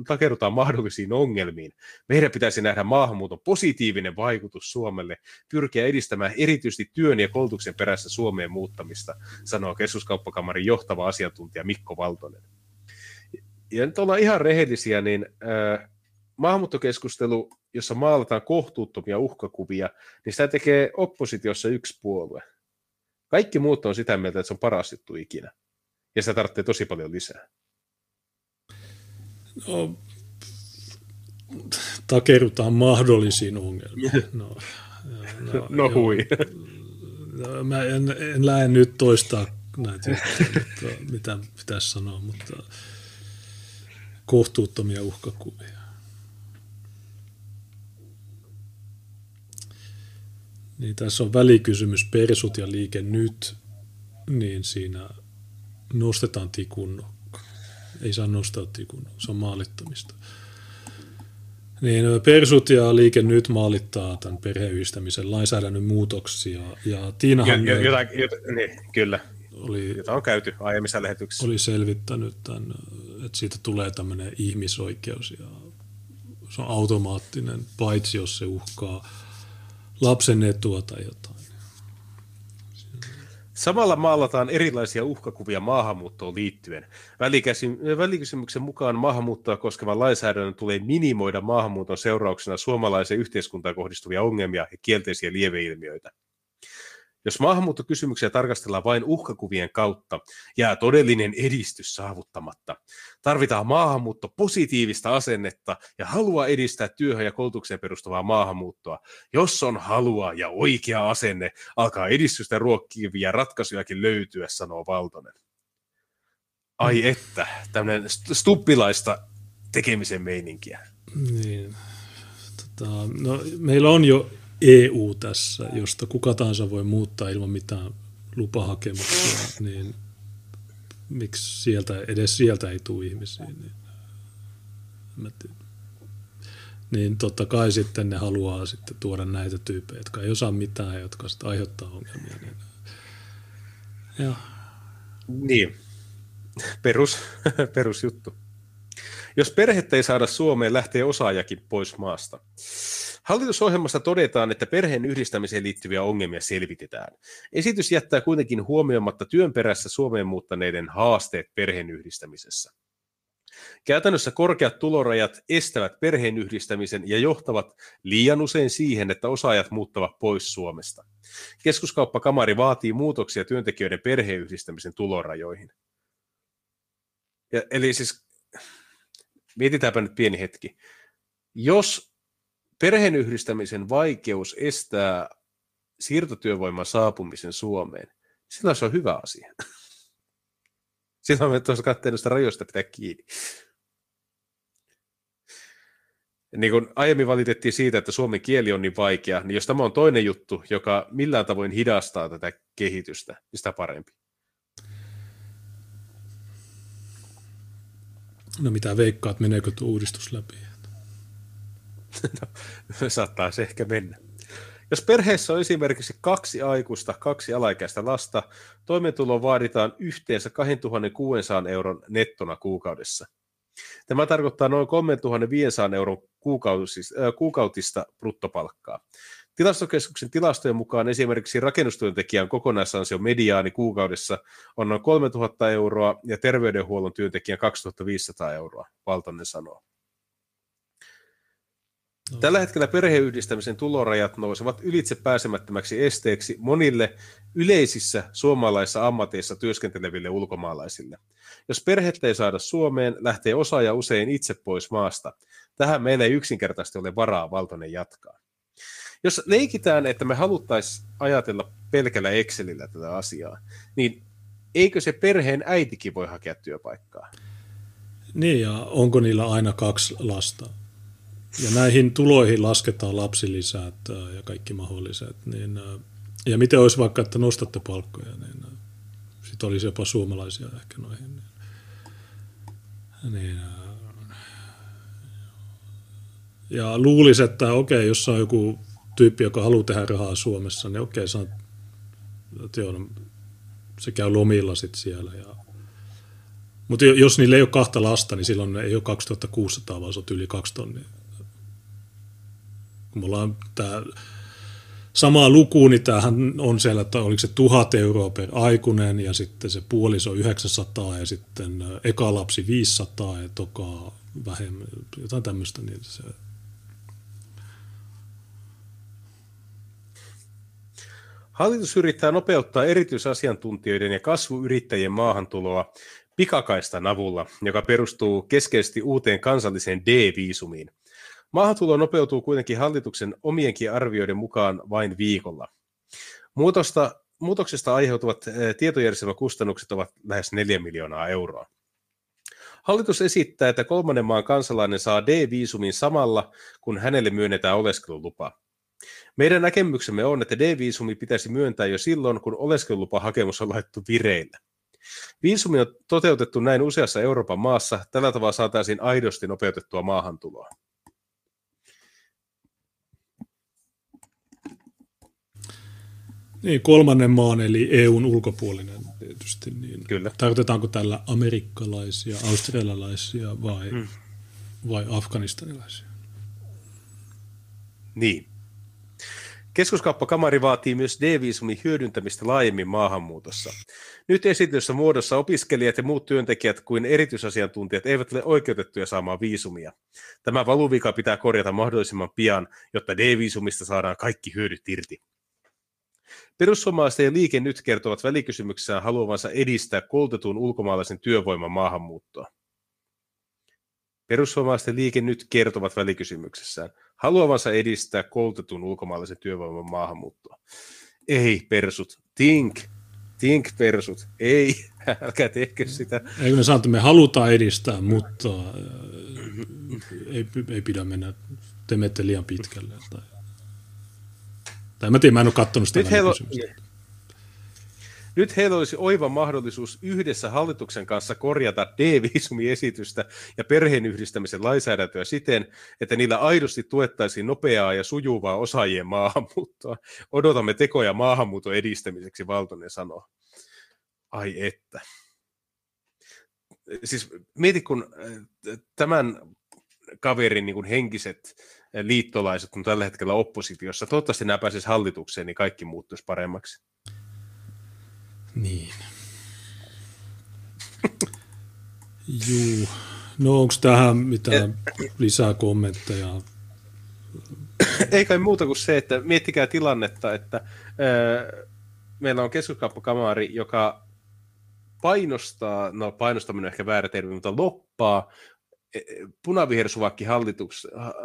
D: takerutaan mahdollisiin ongelmiin. Meidän pitäisi nähdä maahanmuuton positiivinen vaikutus Suomelle, pyrkiä edistämään erityisesti työn ja koulutuksen perässä Suomeen muuttamista, sanoo keskuskauppakamarin johtava asiantuntija Mikko Valtonen. Ja nyt ollaan ihan rehellisiä, niin äh, maahanmuuttokeskustelu, jossa maalataan kohtuuttomia uhkakuvia, niin sitä tekee oppositiossa yksi puolue – kaikki muut on sitä mieltä, että se on paras juttu ikinä. Ja sitä tarvitsee tosi paljon lisää.
C: No, takerutaan mahdollisiin ongelmiin. No,
D: no, no hui.
C: No, mä en, en lähde nyt toistaa näitä, mutta, mitä pitäisi sanoa, mutta kohtuuttomia uhkakuvia. Niin tässä on välikysymys persut ja liike nyt, niin siinä nostetaan tikun Ei saa nostaa tikun se on maalittamista. Niin, persut ja liike nyt maalittaa tämän perheystämisen lainsäädännön muutoksia. Ja Tiinahan...
D: Ja, jota, jota, niin, kyllä, oli, jota on käyty aiemmissa lähetyksissä.
C: Oli selvittänyt tämän, että siitä tulee tämmöinen ihmisoikeus ja se on automaattinen, paitsi jos se uhkaa lapsen etua tai jotain.
D: Samalla maalataan erilaisia uhkakuvia maahanmuuttoon liittyen. Välikysymyksen mukaan maahanmuuttoa koskevan lainsäädännön tulee minimoida maahanmuuton seurauksena suomalaiseen yhteiskuntaan kohdistuvia ongelmia ja kielteisiä lieveilmiöitä. Jos maahanmuuttokysymyksiä tarkastellaan vain uhkakuvien kautta, jää todellinen edistys saavuttamatta. Tarvitaan maahanmuutto positiivista asennetta ja halua edistää työhön ja koulutukseen perustuvaa maahanmuuttoa. Jos on halua ja oikea asenne, alkaa edistystä ruokkivia ratkaisujakin löytyä, sanoo Valtonen. Ai mm. että, tämmöinen stuppilaista tekemisen meininkiä.
C: Niin. Tota, no, meillä on jo EU tässä, josta kuka tahansa voi muuttaa ilman mitään lupahakemuksia, niin miksi sieltä, edes sieltä ei tule ihmisiä, niin, niin totta kai sitten ne haluaa sitten tuoda näitä tyyppejä, jotka ei osaa mitään, jotka sitten aiheuttaa ongelmia. Niin, ja.
D: niin. Perus, perusjuttu. Jos perhettä ei saada Suomeen, lähtee osaajakin pois maasta. Hallitusohjelmassa todetaan, että perheen yhdistämiseen liittyviä ongelmia selvitetään. Esitys jättää kuitenkin huomioimatta työn perässä Suomeen muuttaneiden haasteet perheen yhdistämisessä. Käytännössä korkeat tulorajat estävät perheen yhdistämisen ja johtavat liian usein siihen, että osaajat muuttavat pois Suomesta. Keskuskauppakamari vaatii muutoksia työntekijöiden perheenyhdistämisen tulorajoihin. Ja, eli siis, mietitäänpä nyt pieni hetki. Jos perheenyhdistämisen vaikeus estää siirtotyövoiman saapumisen Suomeen, silloin se on hyvä asia. Silloin me tuossa kattelusta rajoista pitää kiinni. Niin kuin aiemmin valitettiin siitä, että suomen kieli on niin vaikea, niin jos tämä on toinen juttu, joka millään tavoin hidastaa tätä kehitystä, niin sitä parempi.
C: No mitä veikkaat, meneekö tuo uudistus läpi?
D: no, saattaa se ehkä mennä. Jos perheessä on esimerkiksi kaksi aikuista, kaksi alaikäistä lasta, toimeentulo vaaditaan yhteensä 2600 euron nettona kuukaudessa. Tämä tarkoittaa noin 3500 euron kuukautista bruttopalkkaa. Tilastokeskuksen tilastojen mukaan esimerkiksi rakennustyöntekijän kokonaisansio mediaani kuukaudessa on noin 3000 euroa ja terveydenhuollon työntekijän 2500 euroa, Valtonen sanoo. Tällä hetkellä perheyhdistämisen tulorajat nousevat ylitse pääsemättömäksi esteeksi monille yleisissä suomalaisissa ammateissa työskenteleville ulkomaalaisille. Jos perhettä ei saada Suomeen, lähtee osaaja usein itse pois maasta. Tähän meillä ei yksinkertaisesti ole varaa, Valtonen jatkaa. Jos leikitään, että me haluttaisiin ajatella pelkällä Excelillä tätä asiaa, niin eikö se perheen äitikin voi hakea työpaikkaa?
C: Niin, ja onko niillä aina kaksi lasta? Ja näihin tuloihin lasketaan lapsilisät ja kaikki mahdolliset. Niin, ja miten olisi vaikka, että nostatte palkkoja, niin sitten olisi jopa suomalaisia ehkä noihin. Niin, niin, ja luulisi, että okei, jos on joku tyyppi, joka haluaa tehdä rahaa Suomessa, niin okei, saa, joo, no, se käy lomilla sitten siellä. Ja, mutta jos niillä ei ole kahta lasta, niin silloin ei ole 2600, vaan se on yli kaksi tonnia mulla on tämä sama luku, niin tämähän on siellä, että oliko se tuhat euroa per aikuinen ja sitten se puoliso 900 ja sitten eka lapsi 500 ja toka vähemmän, jotain tämmöistä. Niin se...
D: Hallitus yrittää nopeuttaa erityisasiantuntijoiden ja kasvuyrittäjien maahantuloa pikakaistan avulla, joka perustuu keskeisesti uuteen kansalliseen D-viisumiin. Maahantulo nopeutuu kuitenkin hallituksen omienkin arvioiden mukaan vain viikolla. Muutosta, muutoksesta aiheutuvat eh, tietojärjestelmäkustannukset ovat lähes 4 miljoonaa euroa. Hallitus esittää, että kolmannen maan kansalainen saa D-viisumin samalla, kun hänelle myönnetään oleskelulupa. Meidän näkemyksemme on, että D-viisumi pitäisi myöntää jo silloin, kun oleskelulupahakemus on laittu vireille. Viisumi on toteutettu näin useassa Euroopan maassa, tällä tavalla saataisiin aidosti nopeutettua maahantuloa.
C: Niin, kolmannen maan eli EUn ulkopuolinen tietysti. Niin
D: Kyllä.
C: Tarkoitetaanko tällä amerikkalaisia, australialaisia vai, hmm. vai afganistanilaisia?
D: Niin. Keskuskauppakamari vaatii myös D-viisumin hyödyntämistä laajemmin maahanmuutossa. Nyt esityssä muodossa opiskelijat ja muut työntekijät kuin erityisasiantuntijat eivät ole oikeutettuja saamaan viisumia. Tämä valuvika pitää korjata mahdollisimman pian, jotta D-viisumista saadaan kaikki hyödyt irti. Perussuomalaisten ja liike nyt kertovat välikysymyksessään haluavansa edistää koulutetun ulkomaalaisen työvoiman maahanmuuttoa. Perussuomalaisten liike nyt kertovat välikysymyksessään haluavansa edistää koulutetun ulkomaalaisen työvoiman maahanmuuttoa. Ei, persut, think, think persut, ei, älkää tehkö sitä.
C: Eikö me sanoa, me halutaan edistää, mutta äh, ei, ei pidä mennä, te liian pitkälle. Tai tai mä tiedän, mä en ole katsonut sitä
D: nyt heillä, nyt heillä olisi oiva mahdollisuus yhdessä hallituksen kanssa korjata D-viisumiesitystä ja perheenyhdistämisen lainsäädäntöä siten, että niillä aidosti tuettaisiin nopeaa ja sujuvaa osaajien maahanmuuttoa. Odotamme tekoja maahanmuuton edistämiseksi, Valtonen sanoo. Ai että. Siis mieti, kun äh, tämän kaverin niin kuin henkiset liittolaiset on tällä hetkellä oppositiossa. Toivottavasti nämä pääsisi hallitukseen, niin kaikki muuttuisi paremmaksi.
C: Niin. Juu. No onko tähän mitään lisää kommentteja?
D: Ei kai muuta kuin se, että miettikää tilannetta, että öö, meillä on keskuskauppakamari, joka painostaa, no painostaminen on ehkä väärä termi, mutta loppaa e, punavihersuvakki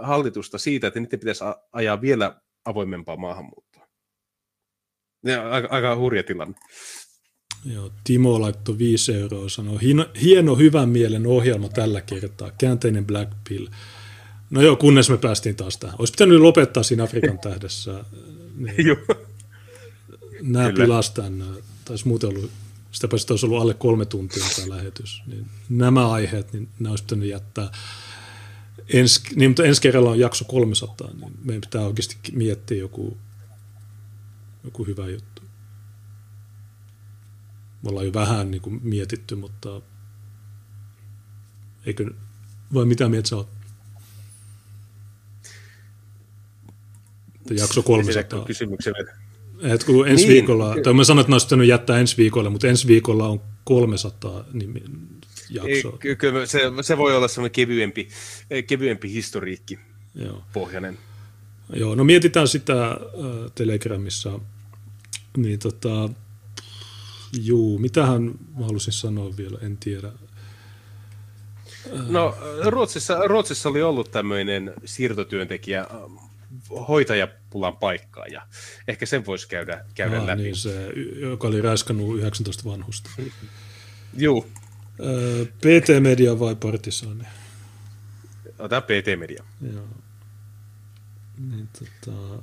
D: hallitusta siitä, että niiden pitäisi ajaa vielä avoimempaa maahanmuuttoa. Ja, aika, aika hurja tilanne.
C: Joo, Timo laittoi 5 euroa, sanoi, hieno, hieno hyvän mielen ohjelma tällä kertaa, käänteinen Black Pill. No joo, kunnes me päästiin taas tähän. Olisi pitänyt lopettaa siinä Afrikan tähdessä. Niin,
D: Joo.
C: Nämä pilastan, taisi muuten ollut, sitä paitsi olisi ollut alle kolme tuntia tämä lähetys. Niin nämä aiheet, niin nämä olisi pitänyt jättää. Ens, niin, mutta ensi kerralla on jakso 300, niin meidän pitää oikeasti miettiä joku, joku hyvä juttu. Me ollaan jo vähän niin kuin mietitty, mutta eikö, vai mitä mieltä sä oot? Jakso 300.
D: Kysymyksen.
C: Et kun ensi niin. viikolla, tai mä sanoin, että ne olisi pitänyt jättää ensi viikolle, mutta ensi viikolla on 300 nimi, jaksoa.
D: Ei, kyllä se, se voi olla semmoinen kevyempi, kevyempi historiikki Joo. pohjainen.
C: Joo, no mietitään sitä äh, Telegramissa. Niin tota, juu, mitähän mä halusin sanoa vielä, en tiedä.
D: No Ruotsissa, Ruotsissa oli ollut tämmöinen siirtotyöntekijä hoitajapulan paikkaa ja ehkä sen voisi käydä, käydä
C: ah,
D: läpi.
C: Niin se, joka oli räiskannut 19 vanhusta.
D: Juu.
C: PT Media vai Partisaani?
D: Ota PT Media.
C: Joo. Niin, tota...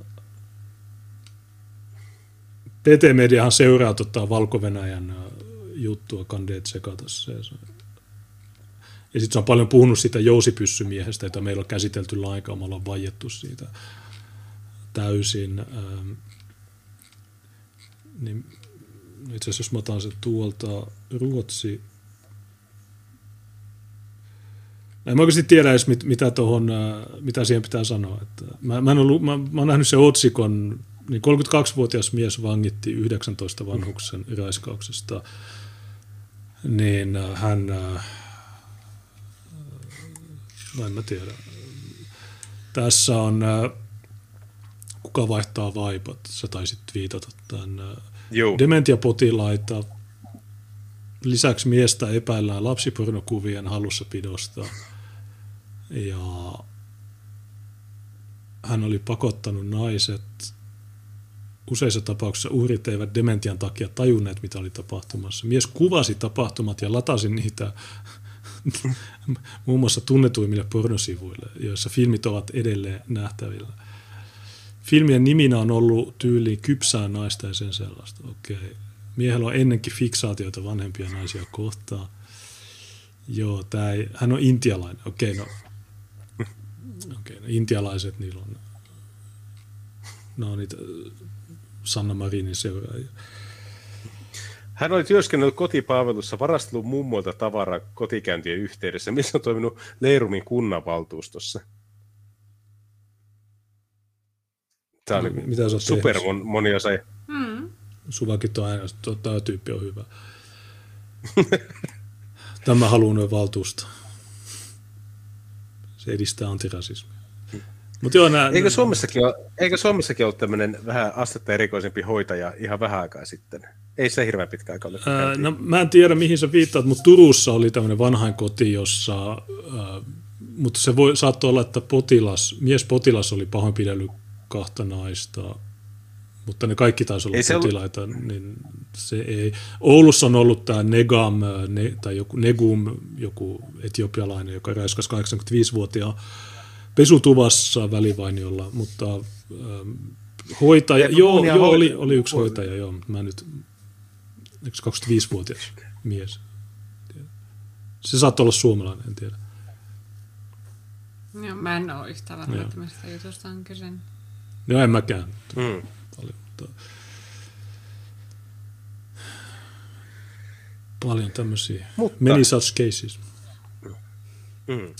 C: PT Mediahan seuraa tota, Valko-Venäjän juttua Kandeet sekatossa. Ja, se... ja sitten se on paljon puhunut siitä jousipyssymiehestä, jota meillä on käsitelty lainkaan, me ollaan vaiettu siitä täysin. Ähm, niin itse asiassa jos mä otan sen tuolta Ruotsi, en mä oikeasti tiedä edes, mit, mitä, tohon, mitä siihen pitää sanoa. Että mä, mä, en ollut, mä, mä oon nähnyt sen otsikon, niin 32-vuotias mies vangitti 19 vanhuksen raiskauksesta. Niin hän, no en mä tiedä. Tässä on kuka vaihtaa vaipat, sä taisit viitata tämän.
D: Joo.
C: Dementiapotilaita, lisäksi miestä epäillään lapsipornokuvien hallussapidosta ja hän oli pakottanut naiset. Useissa tapauksissa uhrit eivät dementian takia tajunneet, mitä oli tapahtumassa. Mies kuvasi tapahtumat ja latasi niitä muun muassa tunnetuimmille pornosivuille, joissa filmit ovat edelleen nähtävillä. Filmien niminä on ollut tyyliin kypsää naista ja sen sellaista. Okei. Miehellä on ennenkin fiksaatioita vanhempia naisia kohtaan. Joo, tää ei, hän on intialainen. Okei, no Okei, no intialaiset, niillä on, ne on niitä Sanna Marinin seuraajia.
D: Hän oli työskennellyt kotipalvelussa, varastellut mummoilta tavaraa kotikäyntien yhteydessä, missä on toiminut Leirumin kunnanvaltuustossa. Tämä oli Mitä super mon, moni osa.
C: Hmm. Suvakit on aina, tämä tyyppi on hyvä. Tämä haluaa valtuusta. Se edistää antirasismia. Mut joo, nää,
D: eikö, Suomessakin ole, eikö Suomessakin ole tämmöinen vähän astetta erikoisempi hoitaja ihan vähän aikaa sitten? Ei se hirveän pitkä aika ole.
C: Ää, no, mä en tiedä, mihin sä viittaat, mutta Turussa oli tämmöinen vanhain koti, jossa, ää, mutta se voi, saattoi olla, että potilas, mies potilas oli pahoinpidellyt kahta naista, mutta ne kaikki taisi olla ei potilaita, ollut... niin se ei. Oulussa on ollut tämä Negam, ne, tai joku Negum, joku etiopialainen, joka räiskäsi 85-vuotiaan pesutuvassa välivainiolla, mutta ähm, hoitaja, ja joo, joo oli, oli yksi hoitaja, joo, mä nyt, eikö 25-vuotias mies? Se saattaa olla suomalainen, en tiedä.
E: Joo, mä en ole yhtään varma, että mistä jutusta on kyse.
C: Joo, en mäkään. Mm. Paljon, mutta paljon tämmöisiä. Mutta, Many such cases. Mm.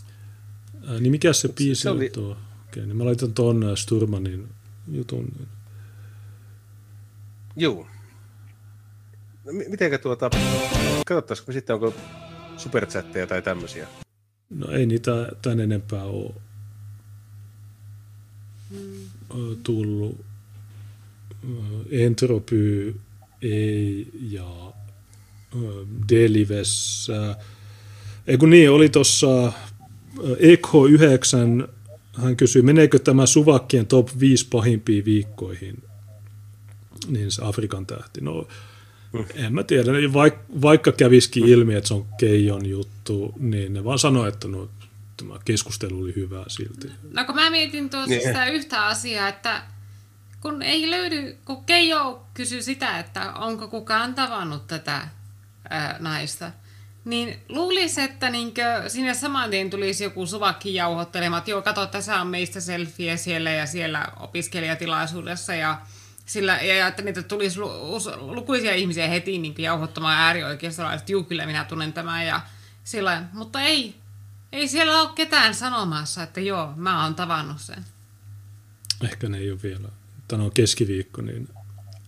C: niin mikä se biisi se oli... tuo? Okei, niin mä laitan tuon Sturmanin jutun.
D: Joo. No, mitenkä tuota, katsottaisiko sitten, onko superchatteja tai tämmöisiä?
C: No ei niitä tän enempää ole. Tullut. Entropy ei ja Delivessä. Ei kun niin, oli tuossa Echo 9, hän kysyi, meneekö tämä Suvakkien top 5 pahimpiin viikkoihin? Niin se Afrikan tähti. No, en mä tiedä. Vaik, vaikka käviskin ilmi, että se on Keijon juttu, niin ne vaan sanoi, että no, tämä keskustelu oli hyvä silti.
E: No kun mä mietin tuossa niin. sitä yhtä asiaa, että kun ei löydy, kun Keijo kysyi sitä, että onko kukaan tavannut tätä ää, naista, niin luulisi, että niinkö, sinne saman tien tulisi joku suvakki jauhottelema, että joo, kato, tässä on meistä selfie siellä ja siellä opiskelijatilaisuudessa ja sillä, ja että niitä tulisi lu, lukuisia ihmisiä heti niin jauhottamaan äärioikeistolaisia, että juu, kyllä minä tunnen tämän ja sillä, mutta ei, ei siellä ole ketään sanomassa, että joo, mä oon tavannut sen.
C: Ehkä ne ei ole vielä. Tämä on keskiviikko, niin...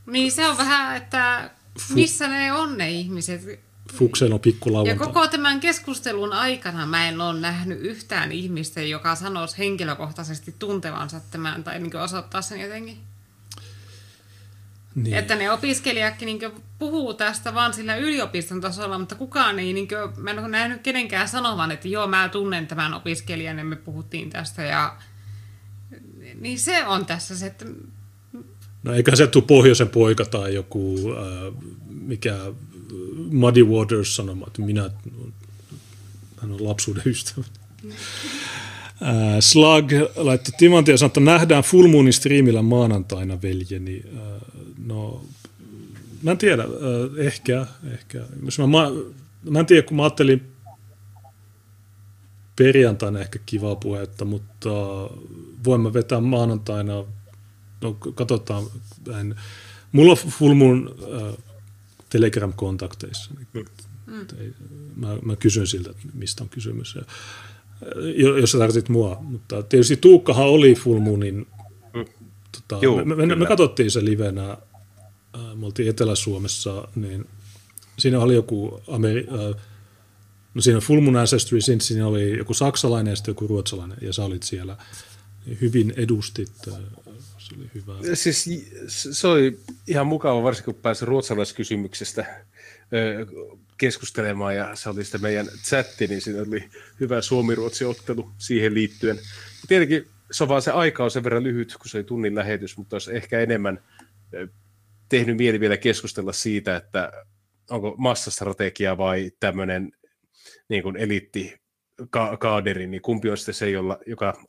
E: Niin se on vähän, että missä ne on ne ihmiset.
C: Fuksel on pikku
E: Ja koko tämän keskustelun aikana mä en ole nähnyt yhtään ihmistä, joka sanoisi henkilökohtaisesti tuntevansa tämän tai niin osoittaa sen jotenkin. Niin. Että ne opiskelijatkin niin puhuu tästä vaan sillä yliopiston tasolla, mutta kukaan ei, niin kuin, mä en ole nähnyt kenenkään sanovan, että joo, mä tunnen tämän opiskelijan ja me puhuttiin tästä. Ja, niin se on tässä se, että...
C: No eikä se tule pohjoisen poika tai joku, äh, mikä Muddy Waters sanomaan, että minä, hän on lapsuuden ystävä. Äh, Slug laittoi Timanti ja sanoi, että nähdään Full Moonin striimillä maanantaina, veljeni. Äh, no, mä en tiedä, äh, ehkä, ehkä. Mä, mä, mä en tiedä, kun mä ajattelin perjantaina ehkä kivaa puhetta, mutta voimme vetää maanantaina, no katsotaan, en, mulla on Full Moon äh, Telegram-kontakteissa. Mm. Mä, mä kysyn siltä, että mistä on kysymys. Ja, jos sä tarvitsit mua. Mutta tietysti Tuukkahan oli Full Moonin. Mm. Tota, Juu, me, me, me, katsottiin se livenä. Äh, me oltiin Etelä-Suomessa, niin siinä oli joku Ameri- äh, no siinä Full Moon Ancestry, siinä oli joku saksalainen ja sitten joku ruotsalainen, ja sä olit siellä hyvin edustit äh, se oli hyvä.
D: Siis se oli ihan mukava, varsinkin kun pääsi ruotsalaiskysymyksestä keskustelemaan ja se oli sitten meidän chatti, niin siinä oli hyvä Suomi-Ruotsi-ottelu siihen liittyen. Tietenkin se on vaan se aika on sen verran lyhyt, kun se oli tunnin lähetys, mutta olisi ehkä enemmän tehnyt mieli vielä keskustella siitä, että onko massastrategia vai tämmöinen niin kuin eliitti kaaderi, niin kumpi on sitten se, jolla, joka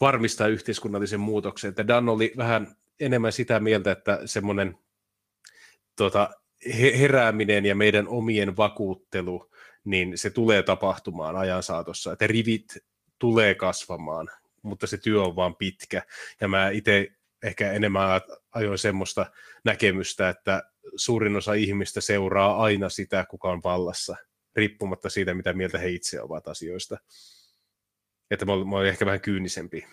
D: varmistaa yhteiskunnallisen muutoksen. Että Dan oli vähän enemmän sitä mieltä, että semmoinen tota, herääminen ja meidän omien vakuuttelu, niin se tulee tapahtumaan ajan saatossa, että rivit tulee kasvamaan, mutta se työ on vaan pitkä. Ja mä itse ehkä enemmän ajoin semmoista näkemystä, että suurin osa ihmistä seuraa aina sitä, kuka on vallassa, riippumatta siitä, mitä mieltä he itse ovat asioista että mä olin ehkä vähän kyynisempi,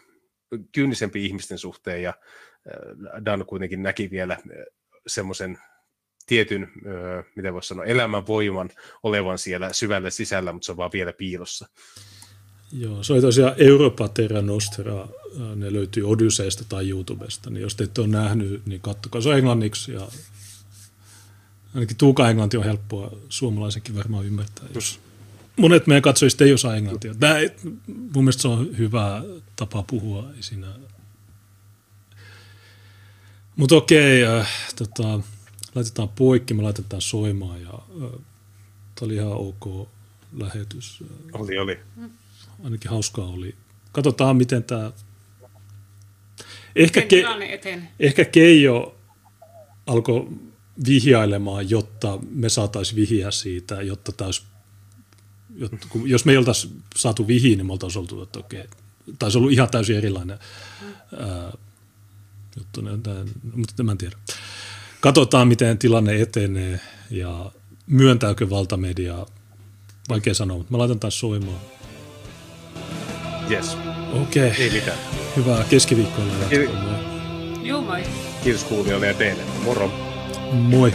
D: kyynisempi ihmisten suhteen ja äh, Dan kuitenkin näki vielä äh, semmoisen tietyn, äh, miten voisi sanoa, elämän voiman olevan siellä syvällä sisällä, mutta se on vaan vielä piilossa.
C: Joo, se oli tosiaan Europa Terra Nostra, ne löytyy Odysseista tai YouTubesta, niin jos te ette ole nähnyt, niin kattokaa. Se on englanniksi ja ainakin tuuka englanti on helppoa suomalaisenkin varmaan ymmärtää, jos monet meidän katsojista ei osaa englantia. Tämä, mun mielestä se on hyvä tapa puhua. Siinä. Mutta okei, äh, tota, laitetaan poikki, me laitetaan soimaan ja äh, tämä oli ihan ok lähetys.
D: Oli, oli.
C: Ainakin hauskaa oli. Katsotaan, miten tämä... Ehkä, ke- ehkä Keijo alkoi vihjailemaan, jotta me saataisiin vihjaa siitä, jotta tämä olisi jos me ei oltaisi saatu vihiin, niin me oltaisiin oltu, että okei, taisi ollut ihan täysin erilainen ää, juttu, mutta mä en tiedä. Katsotaan, miten tilanne etenee ja myöntääkö valtamedia, vaikea sanoa, mutta mä laitan taas soimaan.
D: Yes.
C: Okei. Okay.
D: Ei mitään.
C: Hyvää keskiviikkoa jatkoa.
E: Juu, moi.
D: Kiitos kuulijoille ja teille. Moro.
C: Moi.